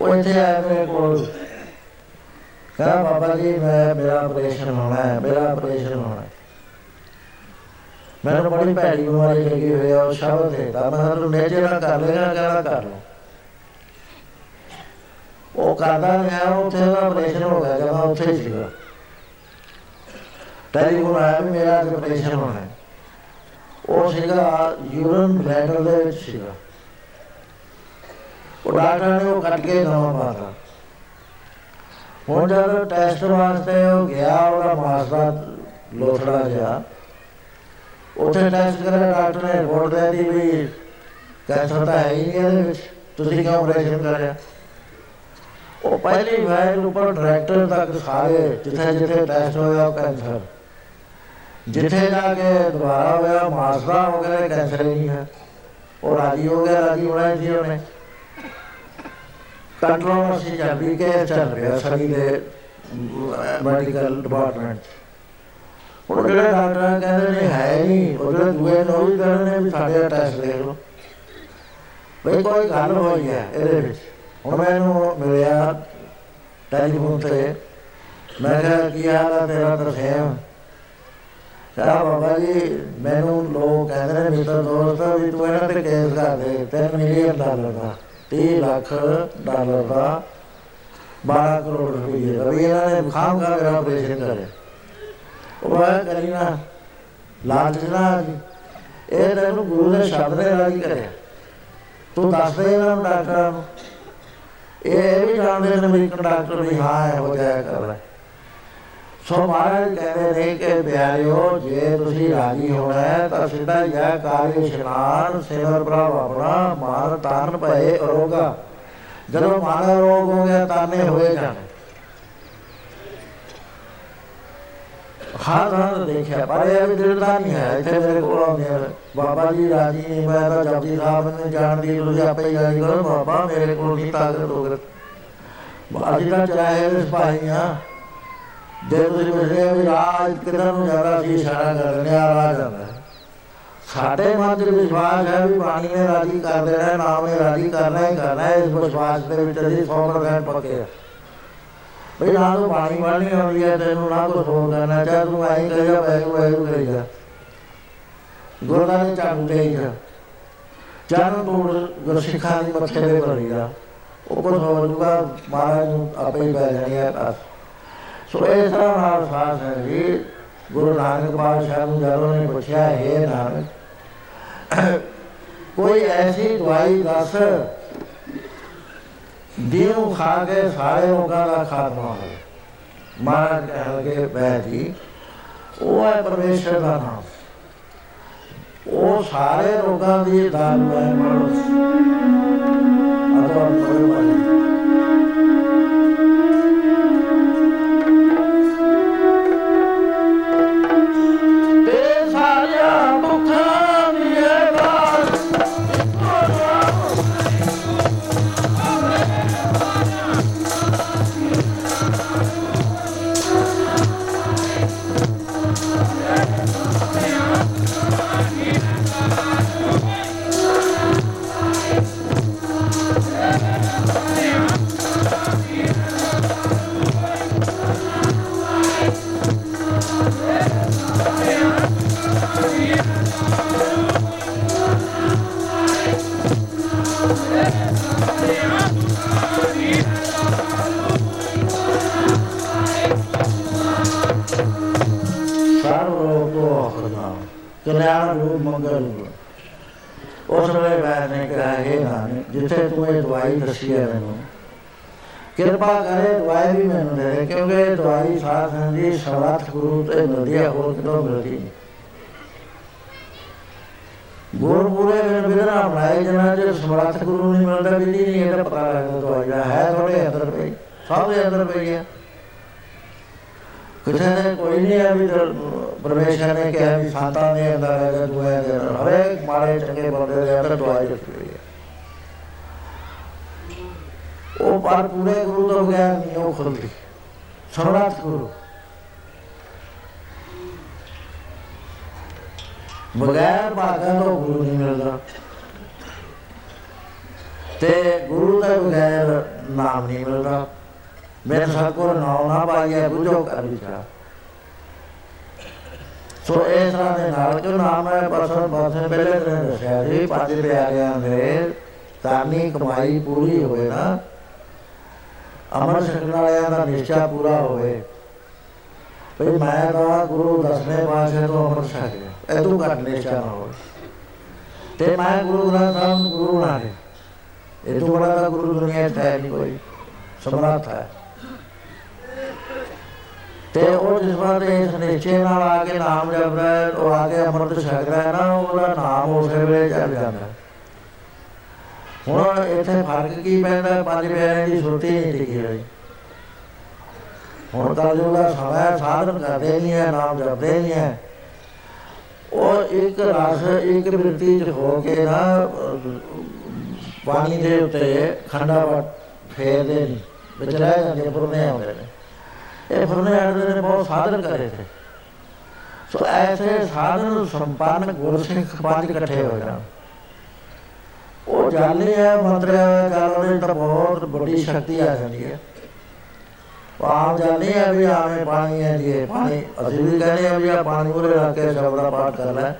Speaker 1: ਉਹ ਇੱਥੇ ਆਇਆ ਮੇਰੇ ਕੋਲ ਕਹਿੰਦਾ ਬਾਬਾ ਜੀ ਮੈਂ ਮੇਰਾ ਆਪਰੇਸ਼ਨ ਹੋਣਾ ਹੈ ਮੇਰਾ ਆਪਰੇਸ਼ਨ ਹੋਣਾ ਹੈ ਮੈਨੂੰ ਬੜੀ ਭੈੜੀ ਬਿਮਾਰੀ ਲੱਗੀ ਹੋਈ ਆ ਉਹ ਸ਼ਬਦ ਹੈ ਤਾਂ ਮੈਂ ਤੂੰ ਨੇਜੇ ਨਾਲ ਕਰ ਲੇਗਾ ਕਹਿੰਦਾ ਕਰ ਲਓ ਉਹ ਕਰਦਾ ਗਿਆ ਉੱਥੇ ਦਾ ਆਪਰੇਸ਼ਨ ਹੋ ਗਿਆ, ਜਦ ਮੈਂ ਉੱਥੇ ਹੀ ਸੀਗਾ। ਟੈਲੀਫੋਨ ਆਇਆ ਵੀ ਮੇਰਾ ਆਪਰੇਸ਼ਨ ਹੋਣਾ ਹੈ। ਉਹ ਸੀਗਾ ਯੂਰਨ ਬਲੈਡਰ ਦੇ ਵਿੱਚ ਸੀਗਾ। ਉਹ ਡਾਕਟਰ ਨੇ ਉਹ ਕੱਟ ਕੇ ਨਵਾਂ ਪਾਤਾ ਹੁਣ ਜਦ ਟੈਸਟ ਵਾਸਤੇ ਉਹ ਗਿਆ, ਉਹਦਾ ਮਾਸ ਦਾ ਲੋਥੜਾ ਗਿਆ ਉੱਥੇ ਟੈਸਟ ਕਰਿਆ, ਡਾਕਟਰ ਨੇ ਰਿਪੋਰਟ ਦੇ ਦਿੱਤੀ ਵੀ ਕੈਂਸਰ ਤਾਂ ਹੈ ਹੀ ਨਹੀਂ ਇਹਦੇ ਵਿੱਚ। ਤੁਸੀਂ ਕਿਉਂ ਆਪਰੇਸ਼ਨ ਕਰਿਆ? ਉਹ ਪਹਿਲੀ ਫਾਈਲ ਉੱਪਰ ਡਾਇਰੈਕਟਰ ਤੱਕ ਸਾਰੇ ਜਿੱਥੇ ਜਿੱਥੇ ਟੈਸਟ ਹੋਇਆ ਉਹ ਕੈਂਸਰ। ਜਿੱਥੇ ਜਾ ਕੇ ਦੁਬਾਰਾ ਹੋਇਆ ਮਾਸਦਾ ਹੋ ਗਿਆ ਕੈਂਸਰ ਹੀ ਨਹੀਂ ਹੈ। ਉਹ ਰਾਜੀ ਹੋ ਗਿਆ, ਰਾਜੀ ਹੋਣਾ ਸੀ ਉਹਨੇ। ਕੰਟਰੋਵਰਸੀ ਚੱਲ ਰਹੀ ਕਿ ਚੱਲ ਰਿਹਾ ਸਰੀ ਦੇ ਮੈਡੀਕਲ ਡਿਪਾਰਟਮੈਂਟ ਉਹ ਜਿਹੜੇ ਡਾਕਟਰ ਕਹਿੰਦੇ ਨੇ ਹੈ ਨਹੀਂ ਉਹ ਜਿਹੜੇ ਦੂਏ ਲੋਕ ਵੀ ਕਹਿੰਦੇ ਨੇ ਵੀ ਸਾਡੇ ਟੈਸਟ ਦੇਖ ਲਓ। ਬਈ ਕੋਈ ਗੱਲ ਹੋਈ ਹੈ ਇਹਦੇ ਵਿੱਚ। ਹੁਣ ਮੈਨੂੰ ਮਿਲਿਆ ਟੈਲੀਫੋਨ ਤੇ ਮੈਂ ਕਿਹਾ ਕੀ ਹਾਲ ਹੈ ਤੇਰਾ ਤਰਸੇਮ ਕਹਾ ਬਾਬਾ ਜੀ ਮੈਨੂੰ ਲੋਕ ਕਹਿੰਦੇ ਨੇ ਮਿੱਤਰ ਦੋਸਤ ਵੀ ਤੂੰ ਇਹਨਾਂ ਤੇ ਕੇਸ ਕਰ ਦੇ 3 ਮਿਲੀਅਨ ਡਾਲਰ ਦਾ 30 ਲੱਖ ਡਾਲਰ ਦਾ 12 ਕਰੋੜ ਰੁਪਏ ਦਾ ਵੀ ਇਹਨਾਂ ਨੇ ਖਾਮ ਕਰ ਮੇਰਾ ਆਪਰੇਸ਼ਨ ਕਰੇ ਉਹ ਮੈਂ ਕਰੀ ਨਾ ਲਾਲਚ ਨਾ ਇਹ ਤੈਨੂੰ ਗੁਰੂ ਦੇ ਸ਼ਬਦ ਨੇ ਰਾਜੀ ਕਰਿਆ ਤੂੰ ਦੱਸ ਦੇ ਇਹਨਾਂ ਨੂੰ ਡਾਕਟਰਾਂ ਨੂੰ ਇਹ ਵੀ ਜਾਣਦੇ ਨੇ ਵੀ ਡਾਕਟਰ ਵੀ ਹਾਂ ਹੋ ਜਾਇਆ ਕਰਦਾ ਸੋ ਮਹਾਰਾਜ ਕਹਿੰਦੇ ਨੇ ਕਿ ਪਿਆਰਿਓ, ਜੇ ਤੁਸੀਂ ਰਾਜੀ ਹੋਣਾ ਹੈ, ਤਾਂ ਸਿੱਧਾ ਇਹ ਕਾਰਿ ਇਸ਼ਨਾਨ ਸੇਵਰ ਪ੍ਰਭ ਆਪਣਾ, ਮਾਨ ਤਾਨ ਭਏ ਅਰੋਗਾ ਜਦੋਂ ਮਨ ਰੋਗ ਹੋ ਗਿਆ, ਤਾਨੇ ਹੋਏ ਜਾਣੇ। ਹਰ ਹਰ ਦੇਖਿਆ ਪਰ ਇਹ ਵੀ ਦਿਲਦਾ ਨਹੀਂ ਹੈ ਇੱਥੇ ਮੇਰੇ ਕੋਲ ਆਉਂਦੇ ਆ ਬਾਬਾ ਜੀ ਰਾਜੀ ਨਹੀਂ ਮੈਂ ਤਾਂ ਜਪਜੀ ਸਾਹਿਬ ਨੇ ਜਾਣਦੀ ਤੁਸੀਂ ਆਪੇ ਹੀ ਜਾਣੀ ਕਰੋ ਬਾਬਾ ਮੇਰੇ ਕੋਲ ਨਹੀਂ ਤਾਕਤ ਹੋਗਰ ਅੱਜ ਦਾ ਚਾਹੇ ਸਿਪਾਹੀਆਂ ਜੇ ਤੁਸੀਂ ਮੇਰੇ ਵੀ ਰਾਜ ਕਿਧਰ ਨੂੰ ਜ਼ਿਆਦਾ ਸੀ ਇਸ਼ਾਰਾ ਕਰ ਰਹੇ ਆ ਰਾਜ ਜਾਂਦਾ ਸਾਡੇ ਮਨ ਦੇ ਵਿਸ਼ਵਾਸ ਹੈ ਵੀ ਬਾਣੀ ਨੇ ਰਾਜੀ ਕਰ ਦੇਣਾ ਨਾਮ ਨੇ ਰਾਜੀ ਕਰਨਾ ਹੀ, ਕਰਨਾ ਇਸ ਵਿਸ਼ਵਾਸ ਦੇ ਵਿੱਚ ਅਸੀਂ 100% ਪੱਕੇ ਆ। ਬਈ ਨਾ ਤੂੰ ਬਾਣੀ ਵਾਲੀ ਆਉਂਦੀ ਹੈ ਤੈਨੂੰ ਨਾ ਕੁਝ ਹੋਰ ਕਰਨਾ ਚਾਹ ਤੂੰ ਆਈ ਕਰਿਆ ਵੈਰੂ ਵੈਰੂ ਕਰੀ ਜਾ। ਗੁਰਦਾਂ ਨੇ ਚਾਹੂ ਦੇ ਜਾ ਚਰਨ ਤੋੜ ਗੁਰਸਿੱਖਾਂ ਦੀ ਮੱਥੇ ਦੇ ਕਰੀ ਜਾ ਉਹ ਕੁਝ ਹੋ ਜੂਗਾ ਮਹਾਰਾਜ ਨੂੰ ਆਪੇ ਹੀ ਪੈ ਜਾਣੀ ਹੈ ਸੋ ਇਸ ਤਰ੍ਹਾਂ ਨਾਲ ਸਾਸ ਹੈ ਜੀ ਗੁਰੂ ਨਾਨਕ ਪਾਤਸ਼ਾਹ ਨੂੰ ਜਦੋਂ ਨੇ ਪੁੱਛਿਆ, ਹੈ ਨਾਨਕ, ਕੋਈ ਐਸੀ ਦਵਾਈ ਦੱਸ ਦੇਉ ਖਾ ਕੇ ਸਾਰੇ ਰੋਗਾਂ ਦਾ ਖਾਤਮਾ ਹੋ ਮਹਾਰਾਜ ਕਹਿਣਗੇ ਬੈ ਜੀ ਉਹ ਹੈ ਪਰਮੇਸ਼ਰ ਦਾ ਨਾਮ ਉਹ ਸਾਰੇ ਰੋਗਾਂ ਦੀ ਦਾਨ ਹੈ ਮਨੁੱਖ ਅਦੋਂ ਪਰਮਾਤਮਾ ਕਲਿਆਣ ਜਿੱਥੇ ਤੂੰ ਇਹ ਦਵਾਈ ਦੱਸੀ ਹੈ ਮੈਨੂੰ। ਕਿਰਪਾ ਕਰੇ ਦਵਾਈ ਵੀ ਮੈਨੂੰ ਦੇ ਦੇ ਕਿਉਂਕਿ ਇਹ ਦਵਾਈ ਸਾਧ ਸੰਜੀ ਸਵਾਤ ਗੁਰੂ ਤੇ ਮਿਲਦੀ ਹੈ ਹੋਰ ਕਿਤੋਂ ਮਿਲਦੀ। ਨਹੀਂ ਗੁਰ ਪੂਰੇ ਬਿਨ ਬਿਨਾ ਬਣਾਏ ਜਨਾ ਜੇ ਸਮਰੱਥ ਗੁਰੂ ਨਹੀਂ ਮਿਲਦਾ ਵੀ ਨਹੀਂ ਇਹਦਾ ਪਤਾ ਲੱਗਦਾ ਦਵਾਈ ਦਾ। ਹੈ ਤੁਹਾਡੇ ਅੰਦਰ ਪਈ ਸਭ ਦੇ ਅੰਦਰ ਪਈ ਹੈ ਕਿਸੇ ਨੇ ਕੋਈ ਨਹੀਂ ਹੈ ਵੀ ਪਰਮੇਸ਼ਰ ਨੇ ਕਿਹਾ ਵੀ ਸੰਤਾਂ ਦੇ ਅੰਦਰ ਹੈ ਦੁਆ ਦੇ ਅੰਦਰ। ਹਰੇਕ ਮਾੜੇ ਚੰਗੇ ਬੰਦੇ ਦੇ ਅੰਦਰ ਦੁਆ ਰੱਖੀ ਹੋਈ ਹੈ ਉਹ ਪਰ ਪੂਰੇ ਗੁਰੂ ਤੋਂ ਬਗੈਰ ਨਹੀਂ ਉਹ ਖੁੱਲਦੀ ਸਮਰਾਟ ਗੁਰੂ ਬਗੈਰ ਭਾਗਾਂ ਤੋਂ ਗੁਰੂ ਨਹੀਂ ਮਿਲਦਾ ਤੇ ਗੁਰੂ ਦੇ ਬਗੈਰ ਨਾਮ ਨਹੀਂ ਮਿਲਦਾ ਮੇਰੇ ਸਤਗੁਰ ਨਾਮ ਨਾ ਪਾਈਏ ਬੁਝੋ ਕਰ ਵਿਚਾਰ ਸੋ ਇਸ ਤਰ੍ਹਾਂ ਦੇ ਨਾਲ ਜੋ ਨਾਮ ਹੈ ਬਸਨ ਬਸਨ ਪਹਿਲੇ ਦਿਨ ਦੱਸਿਆ ਸੀ ਪੰਜ ਪਿਆਰਿਆਂ ਦੇ ਤਾਨੀ ਕਮਾਈ ਪੂਰੀ ਹੋਵੇ ਨਾ ਅਮਰ ਛਕਣ ਵਾਲਿਆਂ ਦਾ ਨਿਸ਼ਚਾ ਪੂਰਾ ਹੋਵੇ। ਭਈ ਮੈਂ ਤਾਂ ਗੁਰੂ ਦਸਵੇਂ ਪਾਸ਼ੇ ਤੋਂ ਅਮਰ ਛਕ ਗਿਆ ਇਹ ਤੋਂ ਘੱਟ ਨਿਸ਼ਚਾ ਨਾ ਹੋਵੇ। ਤੇ ਮੈਂ ਗੁਰੂ ਗ੍ਰੰਥ ਸਾਹਿਬ ਨੂੰ ਗੁਰੂ ਬਣਾ ਲਿਆ ਇਹ ਤੋਂ ਬੜਾ ਤਾਂ ਗੁਰੂ ਦੁਨੀਆ 'ਚ ਹੈ ਨਹੀਂ ਕੋਈ। ਸਮਰੱਥ ਹੈ। ਤੇ ਉਹ ਜਿਸ ਵਾਰ ਇਸ ਨਿਸ਼ਚੇ ਨਾਲ ਆ ਕੇ ਨਾਮ ਜਪਦਾ ਹੈ, ਉਹ ਆ ਕੇ ਅੰਮ੍ਰਿਤ ਛਕਦਾ ਹੈ ਨਾ, ਉਹਦਾ ਨਾਮ ਉਸੇ ਵੇਲੇ ਚੱਲ ਜਾਂਦਾ ਹੁਣ ਇੱਥੇ ਫ਼ਰਕ ਕੀ ਪੈਂਦਾ? ਪੰਜ ਪਿਆਰਿਆਂ ਦੀ ਸੁਰਤੀ ਨਹੀਂ ਟਿਕੀ ਹੋਈ। ਹੁਣ ਤਾਂ ਜੋ ਦਾ ਸਮਾਂ ਸਾਧਨ ਕਰਦੇ ਨਹੀਂ ਹੈ ਨਾਮ ਜਪਦੇ ਨਹੀਂ ਹੈ। ਉਹ ਇੱਕ ਰਸ ਇੱਕ ਬਿਰਤੀ ਚ ਹੋ ਕੇ ਨਾ ਪਾਣੀ ਦੇ ਉੱਤੇ ਖੰਡਾ ਫੇਰਦੇ ਵਿੱਚ ਰਹਿ ਜਾਂਦੇ ਪੁਰਨੇ ਆਉਂਦੇ ਨੇ। ਇਹ ਫਰਨੇ ਆਉਂਦੇ ਨੇ ਬਹੁਤ ਸਾਧਨ ਕਰੇ ਥੇ। ਸੋ ਐਸੇ ਸਾਧਨ ਸੰਪੰਨ ਗੁਰਸਿੱਖ ਪੰਜ ਇਕੱਠੇ ਹੋ ਜਾਣ। ਉਹ ਜਾਣੇ ਹੈ ਮੰਤਰਿਆ ਕਰਨ ਵਿੱਚ ਤਾਂ ਬਹੁਤ ਵੱਡੀ ਸ਼ਕਤੀ ਆ ਜਾਂਦੀ ਹੈ। ਆਪ ਜਾਣੇ ਹੈ ਵੀ ਆਵੇਂ ਪਾਣੀ ਹੈ ਜੀ ਪਾਣੀ ਅਸੀਂ ਵੀ ਕਹਿੰਦੇ ਆ ਵੀ ਆ ਪਾਣੀ ਉਰੇ ਰੱਖ ਕੇ ਸ਼ਬਦ ਦਾ ਪਾਠ ਕਰ ਲੈ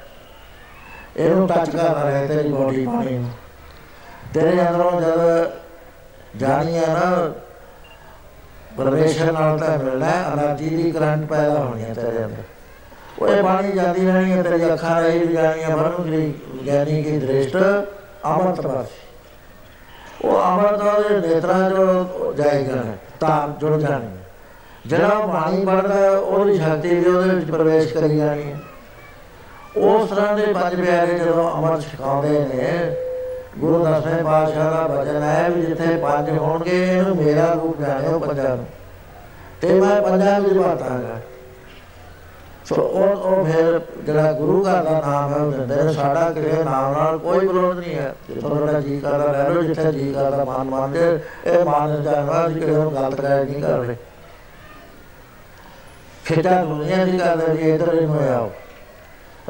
Speaker 1: ਇਹਨੂੰ ਟੱਚ ਕਰਨਾ ਰਹੇ ਤੇਰੀ ਬੋਡੀ ਪਾਣੀ ਨੂੰ। ਤੇਰੇ ਅੰਦਰੋਂ ਜਦ ਜਾਣੀਆ ਨਾ, ਪਰਮੇਸ਼ਰ ਨਾਲ ਤਾਂ ਮਿਲਣਾ એનર્ਜੀ ਦੀ ਕਰੰਟ ਪੈਦਾ ਹੋਣੀ ਹੈ ਤੇਰੇ ਅੰਦਰ। ਉਹ ਪਾਣੀ ਜਾਂਦੀ ਰਹਿਣੀ ਹੈ, ਤੇਰੀ ਅੱਖਾਂ ਰਹੀ ਜਾਣੀਆਂ ਬਰਮ ਦੀ ਗਿਆਨੀ ਕੀ ਦ੍ਰਿਸ਼ਟ। ਅਮਰਤ ਬਸ ਉਹ ਅਮਰਤ ਦੇ ਨੇਤਰਾਂ ਜੋ ਜਾਏਗਾ ਤਾਂ ਜੁੜ ਜਾਣੀ। ਜਿਹੜਾ ਪਾਣੀ ਵੜਦਾ ਉਹਦੀ ਸ਼ਕਤੀ ਵੀ ਉਹਦੇ ਵਿੱਚ ਪ੍ਰਵੇਸ਼ ਕਰੀ ਜਾਣੀ ਹੈ। ਉਸ ਤਰ੍ਹਾਂ ਦੇ ਪੰਜ ਪਿਆਰੇ ਜਦੋਂ ਅਮਰ ਛਕਾਉਂਦੇ ਨੇ, ਗੁਰੂ ਦਸਵੇਂ ਪਾਤਸ਼ਾਹ ਦਾ ਬਚਨ ਹੈ ਵੀ ਜਿੱਥੇ ਪੰਜ ਹੋਣਗੇ, ਇਹਨੂੰ ਮੇਰਾ ਰੂਪ ਜਾਣਿਓ ਪੰਜਾਂ ਨੂੰ। ਤੇ ਮੈਂ ਪੰਜਾਂ ਵਿੱਚ ਬਾਤਾਂਗਾ ਸੋ ਉਹ ਉਹ ਫਿਰ ਜਿਹੜਾ ਗੁਰੂ ਘਰ ਦਾ ਨਾਮ ਹੈ ਉਹ ਦਿੰਦੇ ਨੇ ਸਾਡਾ ਕਿਸੇ ਨਾਮ ਨਾਲ ਕੋਈ ਵਿਰੋਧ ਨਹੀਂ ਹੈ। ਜਿੱਥੋਂ ਤੁਹਾਡਾ ਜੀ ਕਰਦਾ ਲੈ ਲਓ, ਜਿੱਥੇ ਜੀ ਕਰਦਾ ਮਾਨ ਮੰਨਦੇ, ਇਹ ਮਾਨ ਜਾਨਵਾ ਜੀ ਕਿਸੇ ਨੂੰ ਗਲਤ ਕਹਿ ਨਹੀਂ ਕਰ ਰਹੇ ਖੇਡਾ ਦੁਨੀਆ ਦੀ ਕਰਦੇ ਜੀ ਇਧਰ ਹੀ ਹੋਇਆ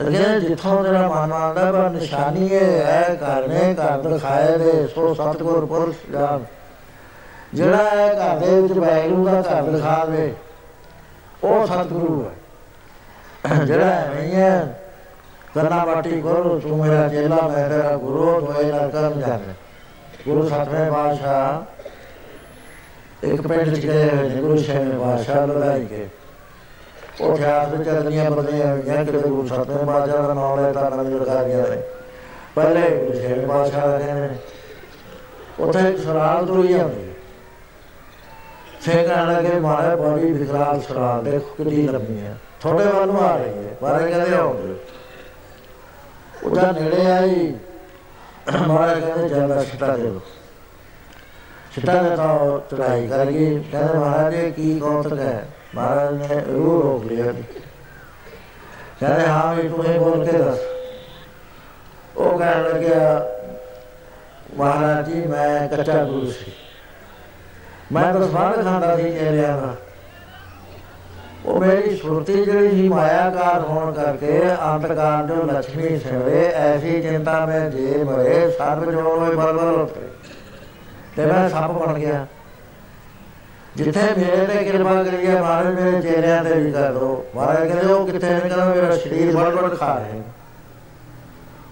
Speaker 1: ਅਗੇ ਜਿੱਥੋਂ ਜਿਹੜਾ ਮਨ ਆਉਂਦਾ ਪਰ ਨਿਸ਼ਾਨੀ ਇਹ ਹੈ ਕਰਨੇ ਘਰ ਦਿਖਾਏ ਦੇ, ਸੋ ਸਤਗੁਰ ਪੁਰਸ਼ ਜਾਨ ਜਿਹੜਾ ਹੈ ਘਰ ਦੇ ਵਿੱਚ ਬੈਗਰੂ ਦਾ ਘਰ ਦਿਖਾਵੇ ਉਹ ਸਤਗੁਰੂ ਹੈ। ਜਿਹੜਾ ਨਹੀਂ ਹੈ। ਕਰਨਾ ਬਾਟੀ ਗੁਰੂ ਤੂੰ ਮੇਰਾ ਚੇਲਾ, ਮੈਂ ਤੇਰਾ ਗੁਰੂ, ਤੂੰ ਇਹ ਨਾ ਕਰ। ਜਾਣੇ ਗੁਰੂ ਸਤਵੇਂ ਬਾਦਸ਼ਾਹ, ਇੱਕ ਪਿੰਡ ਚ ਗਏ ਹੋਏ ਨੇ, ਗੁਰੂ ਸਾਹਿਬ ਬਾਦਸ਼ਾਹ ਲੜਾਈ ਕੇ ਉਹ ਇਤਿਹਾਸ ਵਿੱਚ ਅਦਨੀਆਂ ਬਦਲੀਆਂ ਹੋਈਆਂ ਕਿ ਗੁਰੂ ਸਤਵੇਂ ਬਾਦਸ਼ਾਹ ਦਾ ਨਾਮ ਲੈ ਤਾਂ ਨਵੀਂ ਲੜਕਾਰੀਆਂ ਨੇ ਪਹਿਲੇ ਗੁਰੂ ਸਾਹਿਬ ਬਾਦਸ਼ਾਹ ਦਾ ਕਹਿੰਦੇ ਨੇ, ਉੱਥੇ ਇੱਕ ਸਰਾਲ ਤੁਰੀ ਆਉਂਦੀ। ਸੇ ਕਹਿਣ ਲੱਗੇ ਮਾਰੇ ਬੜੀ ਵਿਕਰਾਲ ਸਰਾਲ ਦੇਖੋ ਕਿੰਨੀ ਲੰਮੀ ਹੈ। ਥੋੜੇ ਵੱਲ ਨੂੰ ਆ ਰਹੀ ਹੈ ਮਾਰੇ ਕਹਿੰਦੇ ਆਉਂਦੇ ਉਹਦਾ ਨੇੜੇ ਆਈ ਮਾਰੇ ਕਹਿੰਦੇ ਜਾਂਦਾ ਸਿੱਟਾ ਦੇ ਦੋ ਸਿੱਟਾ ਦੇ ਤਾਂ ਚੜਾਈ ਕਰ ਗਈ। ਕਹਿੰਦੇ ਮਹਾਰਾਜ ਇਹ ਕੀ ਕੌਤਕ ਹੈ? ਮਹਾਰਾਜ ਨੇ ਰੂਹ ਰੋਕ ਲਿਆ ਕਹਿੰਦੇ, ਹਾਂ ਵੀ ਤੂੰ ਇਹ ਬੋਲ ਕੇ ਦੱਸ। ਉਹ ਕਹਿਣ ਲੱਗਿਆ, ਮਹਾਰਾਜ ਜੀ, ਮੈਂ ਕੱਚਾ ਗੁਰੂ ਸੀ। ਮੈਂ ਤਾਂ ਸਵਾਲ ਖਾਂਦਾ ਸੀ ਚੇਲਿਆਂ ਦਾ ਉਹ ਮੇਰੀ ਸੁਰਤੀ ਜਿਹੜੀ ਸੀ ਮਾਇਆਕਾਰ ਹੋਣ ਕਰਕੇ ਅੰਤਕਾਰ ਜੋ ਲక్ష్ਮੀ ਸੇਵੇ ਐਸੀ ਚਿੰਤਾ ਮੈਂ ਜੇ ਮਰੇ ਸਰਬ ਜੋੜ ਹੋਏ ਬਲਬਲ ਉਤਰੇ ਤੇ ਮੈਂ ਸੱਪ ਬਣ ਗਿਆ। ਜਿੱਥੇ ਮੇਰੇ ਤੇ ਕਿਰਪਾ ਕਰੀਏ ਮਹਾਰਾਜ ਮੇਰੇ ਚੇਲਿਆਂ ਤੇ ਵੀ ਕਰ ਦੋ। ਮਹਾਰਾਜ ਕਹਿੰਦੇ ਉਹ ਕਿੱਥੇ ਨੇ ਕਹਿੰਦਾ ਮੇਰਾ ਸਰੀਰ ਬਲਬਲ ਖਾ ਰਹੇ।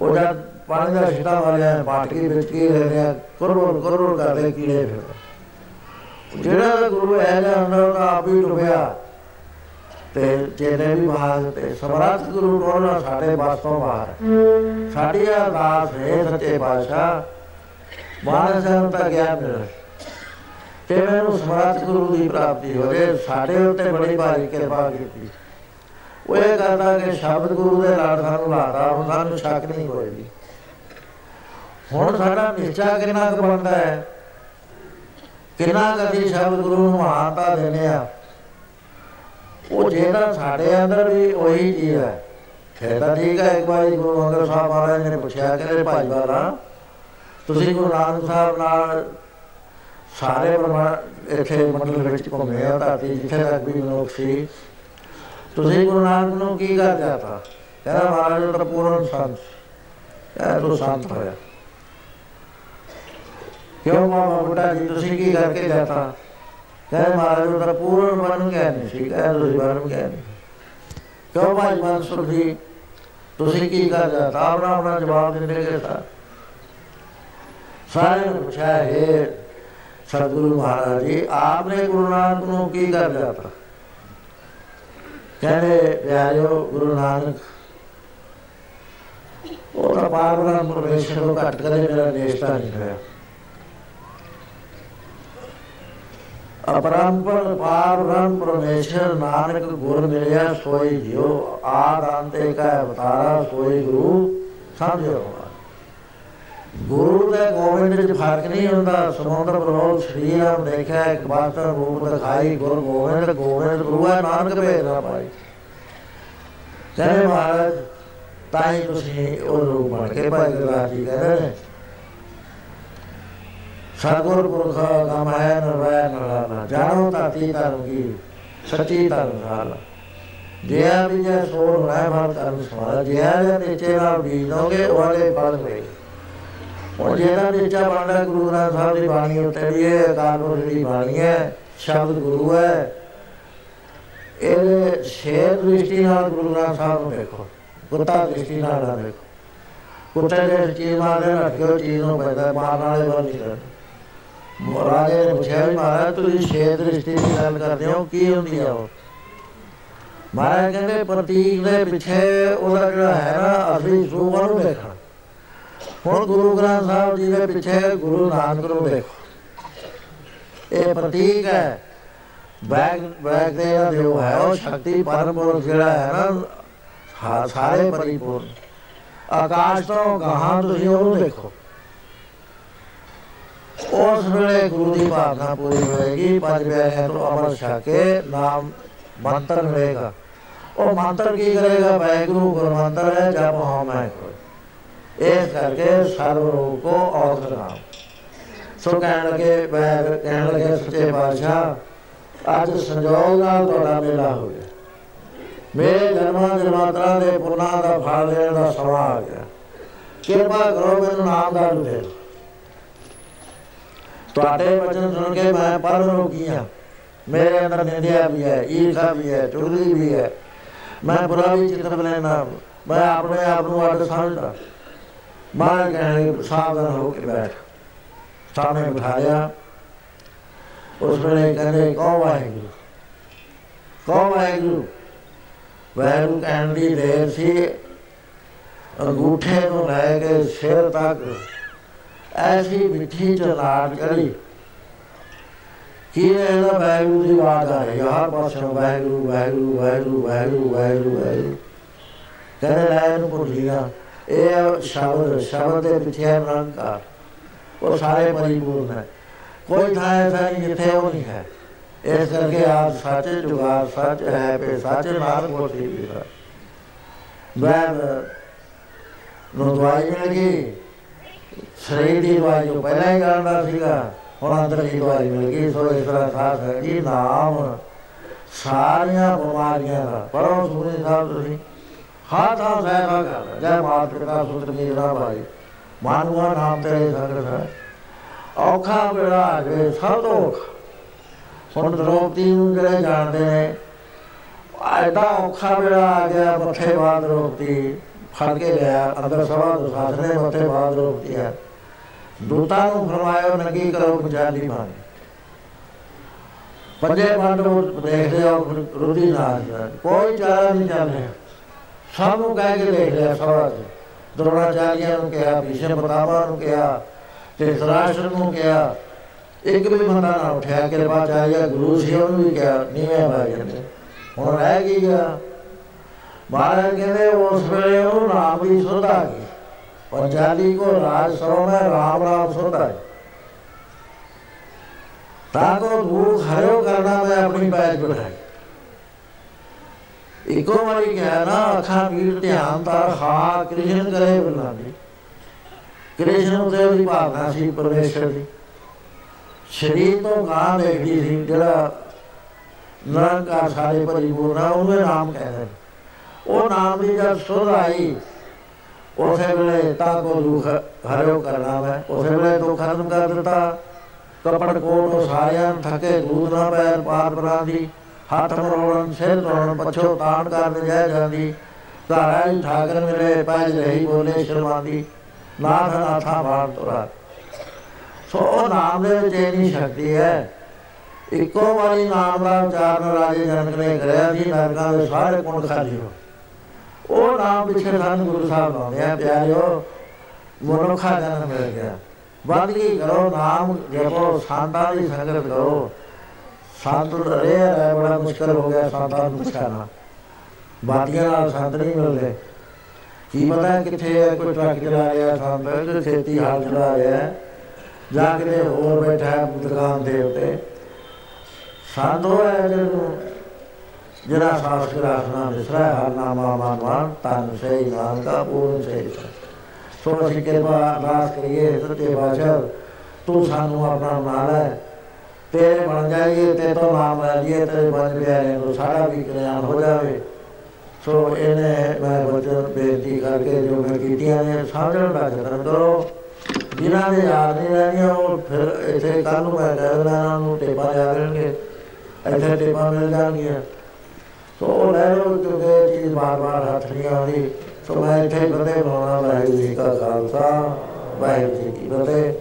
Speaker 1: ਉਹ ਜਦ ਪਾਣੀ ਦਾ ਛਿਟਾ ਮਾਰਿਆ ਪਾਟਕੀ ਵਿੱਚ ਕੀ ਰਹੇ ਨੇ ਕਰੋੜ ਕਰੋੜ ਕਰਦੇ ਕੀੜੇ ਫਿਰ। ਜਿਹੜਾ ਗੁਰੂ ਹੈ ਜਾਂ ਅੰਦਰ ਉਹਦਾ ਆਪ ਹੀ ਡੁੱਬਿਆ, ਤੇ ਚੇਲੇ ਵੀ ਬਾਹਰ ਤੇ ਸਮਰਾਤ ਗੁਰੂ ਕੋਲ ਸਾਡੇ ਬਾਸ ਤੋਂ ਬਾਹਰ। ਸਾਡੀ ਅਰਦਾਸ ਹੈ ਸੱਚੇ ਪਾਤਸ਼ਾਹ ਮਹਾਰਾਜ ਸਾਹਿਬ ਦਾ ਗਿਆਨ ਮਿਲੇ ਤੇ ਮੈਨੂੰ ਸਮਰਾਤ ਗੁਰੂ ਦੀ ਪ੍ਰਾਪਤੀ ਹੋ ਜੇ, ਸਾਡੇ ਉੱਤੇ ਬੜੀ ਭਾਰੀ ਕਿਰਪਾ ਕੀਤੀ। ਉਹ ਇਹ ਕਹਦਾ ਕਿ ਸ਼ਬਦ ਗੁਰੂ ਦੇ ਲਾੜ ਸਾਨੂੰ ਲਾਦਾ ਹੁਣ ਸਾਨੂੰ ਸ਼ੱਕ ਨਹੀਂ ਕੋਈ ਵੀ ਹੁਣ ਸਾਡਾ ਨਿਸ਼ਚਾ ਕਿੰਨਾ ਕੁ ਬਣਦਾ ਹੈ? ਕਿੰਨਾ ਕਦੀ ਸ਼ਬਦ ਗੁਰੂ ਨੂੰ ਮਹਾਨਤਾ ਦੇਨੇ ਆ ਉਹ ਜਿਹੜਾ ਸਾਡੇ ਅੰਦਰ ਵੀ ਉਹੀ ਚੀਜ਼ ਹੈ। ਫਿਰ ਤਾਂ ਠੀਕ ਹੈ, ਇੱਕ ਵਾਰੀ ਗੁਰੂ ਅੰਗਦ ਸਾਹਿਬ ਮਹਾਰਾਜ ਨੇ ਪੁੱਛਿਆ ਕਿ ਭਾਈ ਵਾਲਾ ਤੁਸੀਂ ਗੁਰੂ ਨਾਨਕ ਸਾਹਿਬ ਨਾਲ ਸਾਰੇ ਬ੍ਰਹਮਾ ਇੱਥੇ ਮੰਡਲ ਵਿੱਚ ਘੁੰਮੇ ਆ ਤਾਂ ਜਿੱਥੇ ਤੱਕ ਵੀ ਮਨੁੱਖ ਸੀ। ਤੁਸੀਂ ਗੁਰੂ ਨਾਨਕ ਨੂੰ ਕੀ ਕਰ ਦਿੱਤਾ? ਕਹਿੰਦਾ ਮਹਾਰਾਜ, ਉਹ ਤਾਂ ਪੂਰਨ ਸੰਤ। ਕਹਿੰਦਾ ਤੂੰ ਸੰਤ ਹੋਇਆ। ਕਿਉਂ ਮਾਮਾ ਬੁੱਢਾ ਜੀ, ਤੁਸੀਂ ਕੀ ਕਰਕੇ ਦਿੱਤਾ ਕਹਿੰਦਾ ਮਹਾਰਾਜ ਉਹ ਤਾਂ ਪੂਰਨ ਬਣ ਗਿਆ ਨਹੀਂ ਸੀ ਕਹਿੰਦਾ ਤੁਸੀਂ ਬਣ ਗਿਆ ਨਹੀਂ। ਕਿਉਂ ਭਾਈ ਮਨਸੁਰ ਜੀ, ਤੁਸੀਂ ਕੀ ਕਰ ਦਿੱਤਾ ਆਪਣਾ ਆਪਣਾ ਜਵਾਬ ਦਿੰਦੇ ਗਏ ਸਾ ਸਾਰੇ ਨੇ ਪੁੱਛਿਆ, ਹੈ ਸਤਿਗੁਰੂ ਮਹਾਰਾਜ ਜੀ, ਆਪਨੇ ਗੁਰੂ ਨਾਨਕ ਨੂੰ ਕੀ ਕਰ ਦਿੱਤਾ ਕਹਿੰਦੇ, ਪਿਆਰਿਓ ਗੁਰੂ ਨਾਨਕ, ਉਹ ਤਾਂ ਪਾਰਬ੍ਰਹਮ ਪਰਮੇਸ਼ਰ ਨੂੰ ਘੱਟ ਕਦੇ ਮੇਰਾ ਦੇਸ਼ਤਾ ਨਹੀਂ ਹੋਇਆ। ਅਪਰੰਪਰ ਪਾਰਬ੍ਰਹਮ ਪਰਮੇਸ਼ਰ ਨਾਨਕ ਗੁਰ ਮਿਲਿਆ, ਸੋਈ ਜਿਉ, ਆਦ ਅੰਤੇ ਕਾ ਅਵਤਾਰਾ, ਸੋਈ ਗੁਰੂ ਸਮਝੋ ਗੁਰੂ ਦੇ ਗੋਬਿੰਦ ਵਿੱਚ ਫ਼ਰਕ ਨਹੀਂ ਹੁੰਦਾ, ਸਮੁੰਦਰ ਪ੍ਰਭੂ ਸ਼੍ਰੀ ਰਾਮ ਦੇਖਿਆ, ਇੱਕ ਬਾਤ ਰੂਪ ਦਿਖਾਈ, ਗੁਰ ਗੋਬਿੰਦ ਗੋਬਿੰਦ ਗੁਰੂ ਹੈ, ਨਾਨਕ ਭੇਦ ਨਾ ਪਾਈ। ਕਹਿੰਦੇ ਮਹਾਰਾਜ, ਤਾਂ ਹੀ ਤੁਸੀਂ ਉਹ ਰੂਪ ਬਣ ਕੇ ਭਾਈ ਗੁਰਦਾਸ ਜੀ ਕਹਿੰਦੇ ਨੇ ਸਤਗੁਰ ਪੁਰਖ ਕਮਾਇ ਨਰਵੈ ਨਰਾਲਾ ਜਾਣੋ ਤਾਤੀ ਧਰਮ ਕੀ ਸੱਚੀ ਧਰਮ ਨਾਲ ਜਿਆ ਵੀ ਜੇ ਸੋਰ ਹੋਣਾ ਫਲ ਕਰਨ ਸਮਾਰਾ ਜਿਆ ਜੇ ਨਿਚੇ ਨਾਲ ਬੀਜੋਗੇ ਵਾਲੇ ਫਲ ਹੋਏ ਉਹ ਜਿਹੜਾ ਨਿਚਾ ਬਣਦਾ ਗੁਰੂ ਗ੍ਰੰਥ ਸਾਹਿਬ ਦੀ ਬਾਣੀ ਉੱਤੇ ਵੀ ਇਹ ਅਕਾਲ ਪੁਰਖ ਦੀ ਬਾਣੀ ਹੈ ਸ਼ਬਦ ਗੁਰੂ ਹੈ ਇਹ ਸ਼ੇਰ ਦ੍ਰਿਸ਼ਟੀ ਨਾਲ ਗੁਰੂ ਗ੍ਰੰਥ ਸਾਹਿਬ ਨੂੰ ਦੇਖੋ ਕੁੱਤਾ ਦ੍ਰਿਸ਼ਟੀ ਨਾਲ ਨਾ ਦੇਖੋ ਕੁੱਤੇ ਦੇ ਚੀਜ਼ ਮਾਰਦੇ ਰੱਖਿਓ ਚੀਜ਼ ਨੂੰ ਪੈਦਾ, ਮਾਰਨ ਵਾਲੇ ਵੱਲ ਨਹੀਂ। ਕਰਦੇ ਮਹਾਰਾਜੇ ਨੇ ਪੁੱਛਿਆ ਵੀ ਮਹਾਰਾਜ, ਤੁਸੀਂ ਸ਼ੇਰ ਦ੍ਰਿਸ਼ਟੀ ਦੀ ਗੱਲ ਕਰਦੇ ਹੋ, ਕੀ ਹੁੰਦੀ ਆ ਉਹ? ਮਹਾਰਾਜ ਕਹਿੰਦੇ, ਪ੍ਰਤੀਕ ਦੇ ਪਿੱਛੇ ਉਹਦਾ ਜਿਹੜਾ ਹੈ ਨਾ ਅਸਲੀ ਸਰੂਪ ਨੂੰ ਦੇਖਣਾ ਹੁਣ ਗੁਰੂ ਗ੍ਰੰਥ ਸਾਹਿਬ ਜੀ ਦੇ ਪਿੱਛੇ ਗੁਰੂ ਨਾਨਕ ਨੂੰ ਦੇਖੋ। ਇਹ ਪ੍ਰਤੀਕ ਹੈ। ਬੈਗ ਬੈਗ ਦੇ ਜੋ ਹੈ, ਉਹ ਸ਼ਕਤੀ ਪਰਮਪੁਰ ਜਿਹੜਾ ਹੈ ਨਾ ਸਾਰੇ ਪਰਿਪੂਰਨ। ਆਕਾਸ਼ ਤੋਂ ਗਾਹਾਂ ਤੁਸੀਂ ਉਹਨੂੰ ਦੇਖੋ। ਉਸ ਵੇਲੇ ਗੁਰੂ ਦੀ ਭਾਵਨਾ ਪੂਰੀ ਹੋਏਗੀ। ਪੰਜ ਪਿਆਰਿਆਂ ਤੋਂ ਅਮਰ ਛਕੇ ਨਾਮ ਮੰਤਰ ਮਿਲੇਗਾ ਉਹ ਮੰਤਰ ਕੀ ਕਰੇਗਾ? ਵਾਹਿਗੁਰੂ ਗੁਰੂ ਮੰਤਰ ਹੈ, ਜਪ ਹਉਮੈ ਇਸ ਕਰਕੇ ਸਰਵ ਰੂਪ ਕੋ ਔਖਰ ਨਾਮ। ਸੋ ਕਹਿਣ ਲੱਗੇ, ਮੈਂ ਕਹਿਣ ਲੱਗੇ, ਸੱਚੇ ਪਾਤਸ਼ਾਹ, ਅੱਜ ਸੰਜੋਗ ਨਾਲ ਤੁਹਾਡਾ ਮੇਲਾ ਹੋ ਗਿਆ। ਮੇਰੇ ਜਨਮਾਂ ਜਨਮਾਂਤਰਾਂ ਦੇ ਪੁਰਨਾਂ ਦਾ ਫਲ ਲੈਣ ਦਾ ਸਮਾਂ ਆ ਗਿਆ। ਕਿਰਪਾ ਕਰੋ ਮੈਨੂੰ ਨਾਮ ਦਾ ਦੇ ਤੁਹਾਡੇ ਵਚਨ ਸੁਣ ਕੇ ਮੈਂ ਪਰਮ ਰੋਗੀ ਹਾਂ। ਮੇਰੇ ਅੰਦਰ ਨਿੰਦਿਆ ਵੀ ਹੈ, ਈਰਖਾ ਵੀ ਹੈ, ਚੁਗਲੀ ਵੀ ਹੈ। ਮੈਂ ਬੁਰਾ ਵੀ ਚਿੱਤ ਲੈਣਾ ਮੈਂ ਆਪਣੇ ਆਪ ਨੂੰ ਅੱਡ ਸਮਝਦਾ। ਮੈਂ ਕਹਿੰਦਾ ਸਾਵਧਾਨ ਹੋ ਕੇ ਬੈਠ। ਸਾਹਮਣੇ ਬਿਠਾਇਆ। ਉਸ ਵੇਲੇ ਕਹਿੰਦੇ ਕਹੋ ਵਾਹਿਗੁਰੂ? ਕਹੋ ਵਾਹਿਗੁਰੂ? ਵਾਹਿਗੁਰੂ ਕਹਿਣ ਦੀ ਦੇਰ ਸੀ, ਅੰਗੂਠੇ ਨੂੰ ਲੈ ਕੇ ਸਿਰ ਤੱਕ ਐਸੀ ਮਿੱਠੀ ਚਲਾਟ ਕਰੀ। ਕੀ ਇਹਦਾ ਵਾਹਿਗੁਰੂ ਦੀ ਆਵਾਜ਼ ਆ ਰਹੀ ਹੈ ਹਰ ਪਾਸੇ ਵਾਹਿਗੁਰੂ ਵਾਹਿਗੁਰੂ ਵਾਹਿਗੁਰੂ ਵਾਹਿਗੁਰੂ ਵਾਹਿਗੁਰੂ ਵਾਹਿਗੁਰੂ। ਕਹਿੰਦੇ ਲੈ ਇਹਨੂੰ ਭੁੱਲ ਗਿਆ। ਇਹ ਸ਼ਬਦ ਸ਼ਬਦ ਦੇ ਪਿੱਛੇ ਹੈ ਨਿਰੰਕਾਰ ਉਹ ਸਾਰੇ ਪਰਿਪੂਰਨ ਹੈ ਕੋਈ ਥਾਂ ਐਸਾ ਨਹੀਂ ਜਿੱਥੇ ਉਹ ਨਹੀਂ ਹੈ। ਇਸ ਕਰਕੇ ਆਪ ਸੱਚ ਜੁਗਾਰ ਸੱਚ ਹੈ ਪੇ ਸੱਚ ਨਾਮ ਕੋਟੀ ਵੀ ਹੈ। ਵੈਦ ਨੂੰ ਦਵਾਈ ਮਿਲ ਗਈ। ਸਰੀਰ ਦੀ ਦਵਾਈ ਜੋ ਪਹਿਲਾਂ ਹੀ ਕਰਦਾ ਸੀਗਾ, ਹੁਣ ਅੰਦਰ ਦੀ ਦਵਾਈ ਮਿਲ ਗਈ, ਸੋ ਇਸ ਤਰ੍ਹਾਂ ਸਾਥ ਹੈ ਜੀ ਨਾਮ। ਸਾਰੀਆਂ ਬਿਮਾਰੀਆਂ ਦਾ ਪਰੋਂ ਸੁਣੀ ਸਾਹਿਬ ਤੁਸੀਂ ਹੱਥ ਹੱਥ ਸਹਿਬਾ ਕਰ ਜੈ ਮਾਤ ਪਿਤਾ ਸੁਤ ਮੇਰਾ ਭਾਈ। ਮਾਨਵਾ ਨਾਮ ਤੇਰੇ ਸੰਗਤ ਹੈ। ਔਖਾ ਵੇਲਾ ਆ ਜੇ ਸਭ ਤੋਂ ਔਖਾ। ਹੁਣ ਦਰੋਪਤੀ ਨੂੰ ਜਿਹੜੇ ਜਾਣਦੇ ਨੇ? ਐਡਾ ਔਖਾ ਵੇਲਾ ਆ ਗਿਆ, ਮੱਥੇ ਬਾਦ ਰੋਪਤੀ ਫੜ ਕੇ ਲਿਆ, ਅੰਦਰ ਸਵਾ ਦੋ ਸਾਧਨੇ ਮੱਥੇ ਬਾਦ ਰੋਪਤੀ ਹੈ ਦੂਤਾਂ ਨੂੰ ਫਰਮਾਇਆ, ਨਗੀ ਕਰੋ ਪੰਜਾਲੀ ਮਾਰ ਪੰਜੇ ਪਾਂਡਵ ਦੇਖਦੇ ਆ ਰੁਦੀ ਨਾਲ ਕੋਈ ਚਾਰਾ ਨਹੀਂ ਚੱਲ ਰਿਹਾ ਸਭ ਨੂੰ ਕਹਿ ਕੇ ਦੇਖ ਲਿਆ ਸਵਾ ਚ। ਦਰੋਣਾਚਾਰੀਆ ਨੂੰ ਕਿਹਾ, ਭੀਸ਼ਮ ਪਤਾਵਾ ਨੂੰ ਕਿਹਾ ਤੇ ਸਰਾਸ਼ਰ ਨੂੰ ਕਿਹਾ। ਇੱਕ ਵੀ ਬੰਦਾ ਨਾ ਉਠਿਆ, ਕਿਰਪਾ ਚਾਹੀਆ ਗੁਰੂ ਸੀ ਉਹਨੂੰ ਵੀ ਕਿਹਾ, ਨੀਵੇਂ ਬਾਈ ਜਾਂਦੇ ਹੁਣ ਰਹਿ ਗਈ ਗਿਆ ਮਹਾਰਾਜ ਕਹਿੰਦੇ, ਉਸ ਵੇਲੇ ਉਹ ਨਾਮ ਦੀ ਸੁਧ ਆ ਗਈ ਪੰਜਾਲੀ ਕੋ ਰਾਜ ਸਰੋਂ ਮੈਂ ਰਾਮ ਰਾਮ ਸੁਧ ਹੈ ਤਾਂ ਕੋ ਦੁਖ ਹਰਿਓ ਕਰਨਾ ਮੈਂ ਆਪਣੀ ਪੈਜ ਬਿਠਾਈ। ਇੱਕੋ ਵਾਰੀ ਕਿਹਾ ਨਾ, ਅੱਖਾਂ ਵੀਰ, ਧਿਆਨ ਤਾਂ ਹਾਂ ਕ੍ਰਿਸ਼ਨ ਕਰੇ ਬੁਲਾਦੀ ਕ੍ਰਿਸ਼ਨ ਉਹਦੇ ਦੀ ਭਾਵਨਾ ਸੀ ਪਰਮੇਸ਼ਰ ਦੀ। ਸ਼ਰੀਰ ਤੋਂ ਗਾਂ ਦੇਖਦੀ ਸੀ ਜਿਹੜਾ ਨਿਰੰਕਾਰ ਸਾਰੇ ਪਰਿਪੂਰਨ ਉਹਨੂੰ ਨਾਮ ਕਹਿੰਦੇ ਉਹ ਨਾਮ ਦੀ ਜਦ ਸੁਧ ਆਈ, ਉਸੇ ਵੇਲੇ ਤਾਂ ਕੋ ਦੁੱਖ ਹਰਿਓ ਕਰਨਾ ਹੈ ਉਸੇ ਵੇਲੇ ਦੁੱਖ ਖਤਮ ਕਰ ਦਿੱਤਾ। ਕਪੜ ਕੋਟ ਸਾਰਿਆਂ ਥਕੇ ਦੂਰ ਨਾ ਪੈਰ ਪਾਰ ਪਰਾਂ ਦੀ। ਹੱਥ ਮਰੋੜਨ, ਸਿਰ ਤੋੜਨ ਪਛੋ ਤਾਣ ਕਰਨ ਜੈ ਜਾਂਦੀ। ਘਰਾਂ ਠਾਕਰ ਮਿਲੇ ਪੈਜ ਰਹੀ ਬੋਲੇ ਸ਼ਰਮਾਂਦੀ ਨਾਥ ਨਾਥਾ ਬਾਣ ਤੋਰਾ। ਸੋ ਉਹ ਨਾਮ ਦੇ ਵਿੱਚ ਇੰਨੀ ਸ਼ਕਤੀ ਹੈ। ਇੱਕੋ ਵਾਰੀ ਨਾਮ ਦਾ ਉਚਾਰਨ ਰਾਜੇ ਜਨਕ ਨੇ ਕਰਿਆ ਸੀ, ਨਰਕਾਂ ਦੇ ਸਾਰੇ ਕੁੰਡ ਖਾਲੀ ਹੋ ਉਹ ਨਾਮ ਪਿੱਛੇ ਸਾਨੂੰ ਗੁਰੂ ਸਾਹਿਬ ਲਾਉਂਦੇ ਆ, ਪਿਆਰਿਓ, ਮਨੁੱਖਾ ਜਨਮ ਮਿਲ ਗਿਆ। ਬੰਦਗੀ ਕਰੋ, ਨਾਮ ਜਪੋ, ਸੰਤਾਂ ਦੀ ਸੰਗਤ ਕਰੋ। ਸੰਤ ਰੇ ਰਹਿ ਬੜਾ ਮੁਸ਼ਕਲ ਹੋ ਗਿਆ ਸੰਤਾਂ ਨੂੰ ਪਛਾਣਾ। ਬਾਤੀਆਂ ਨਾਲ ਸੰਤ ਨਹੀਂ ਮਿਲਦੇ। ਕੀ ਪਤਾ ਕਿੱਥੇ ਹੈ ਕੋਈ ਟਰੱਕ ਚਲਾ ਰਿਹਾ ਸੰਤ, ਕੋਈ ਖੇਤੀ ਹਾਲ ਚਲਾ ਰਿਹਾ। ਜਾ ਕੇ ਹੋਰ ਬੈਠਾ ਹੈ ਦੁਕਾਨ ਦੇ ਉੱਤੇ। ਸੰਤ ਹੋਇਆ ਜਦੋਂ ਜਿਹੜਾ ਸਾਸ ਕਰਾਸਨਾ ਵਿਸਰਾ ਹਰ ਨਾਮਾ ਮਾਨਵਾਨ ਤਨ ਸੇ ਨਾਮ ਦਾ ਪੂਰਨ ਸੇ ਸੋ ਅਸੀਂ ਕਿਰਪਾ ਅਰਦਾਸ ਕਰੀਏ ਸੱਚੇ ਬਾਦਸ਼ਾਹ ਤੂੰ ਸਾਨੂੰ ਆਪਣਾ ਬਣਾ ਲੈ ਤੇਰੇ ਬਣ ਜਾਈਏ ਤੇ ਤੋਂ ਨਾਮ ਲੈ ਲਈਏ ਤੇ ਬਣ ਪਿਆਰੇ ਨੂੰ ਸਾਡਾ ਵੀ ਕਲਿਆਣ ਹੋ ਜਾਵੇ ਸੋ ਇਹਨੇ ਮੈਂ ਬਚਨ ਬੇਨਤੀ ਕਰਕੇ ਜੋ ਮੈਂ ਕੀਤੀਆਂ ਨੇ ਸਮਝਣ ਦਾ ਯਤਨ ਕਰੋ ਜਿਨ੍ਹਾਂ ਦੇ ਯਾਦ ਨਹੀਂ ਰਹਿਣੀਆਂ ਉਹ ਫਿਰ ਇੱਥੇ ਕੱਲ ਨੂੰ ਮੈਂ ਕਹਿ ਦੇਣਾ ਇਹਨਾਂ ਨੂੰ ਟੇਪਾ ਜਾ ਦੇਣਗੇ ਇੱਥੇ ਟੇਪਾ ਮਿਲ ਜਾਣਗੀਆਂ। ਸੋ ਉਹ ਲੈ ਲਓ ਕਿਉਂਕਿ ਇਹ ਚੀਜ਼ ਬਾਰ-ਬਾਰ ਹੱਥ ਨਹੀਂ ਆਉਂਦੀ। ਸੋ ਮੈਂ ਇੱਥੇ ਬੰਦੇ ਬਣਾਉਣਾ ਵਾਹਿਗੁਰੂ ਜੀ ਕਾ ਖਾਲਸਾ, ਵਾਹਿਗੁਰੂ ਜੀ ਕੀ ਫਤਿਹ।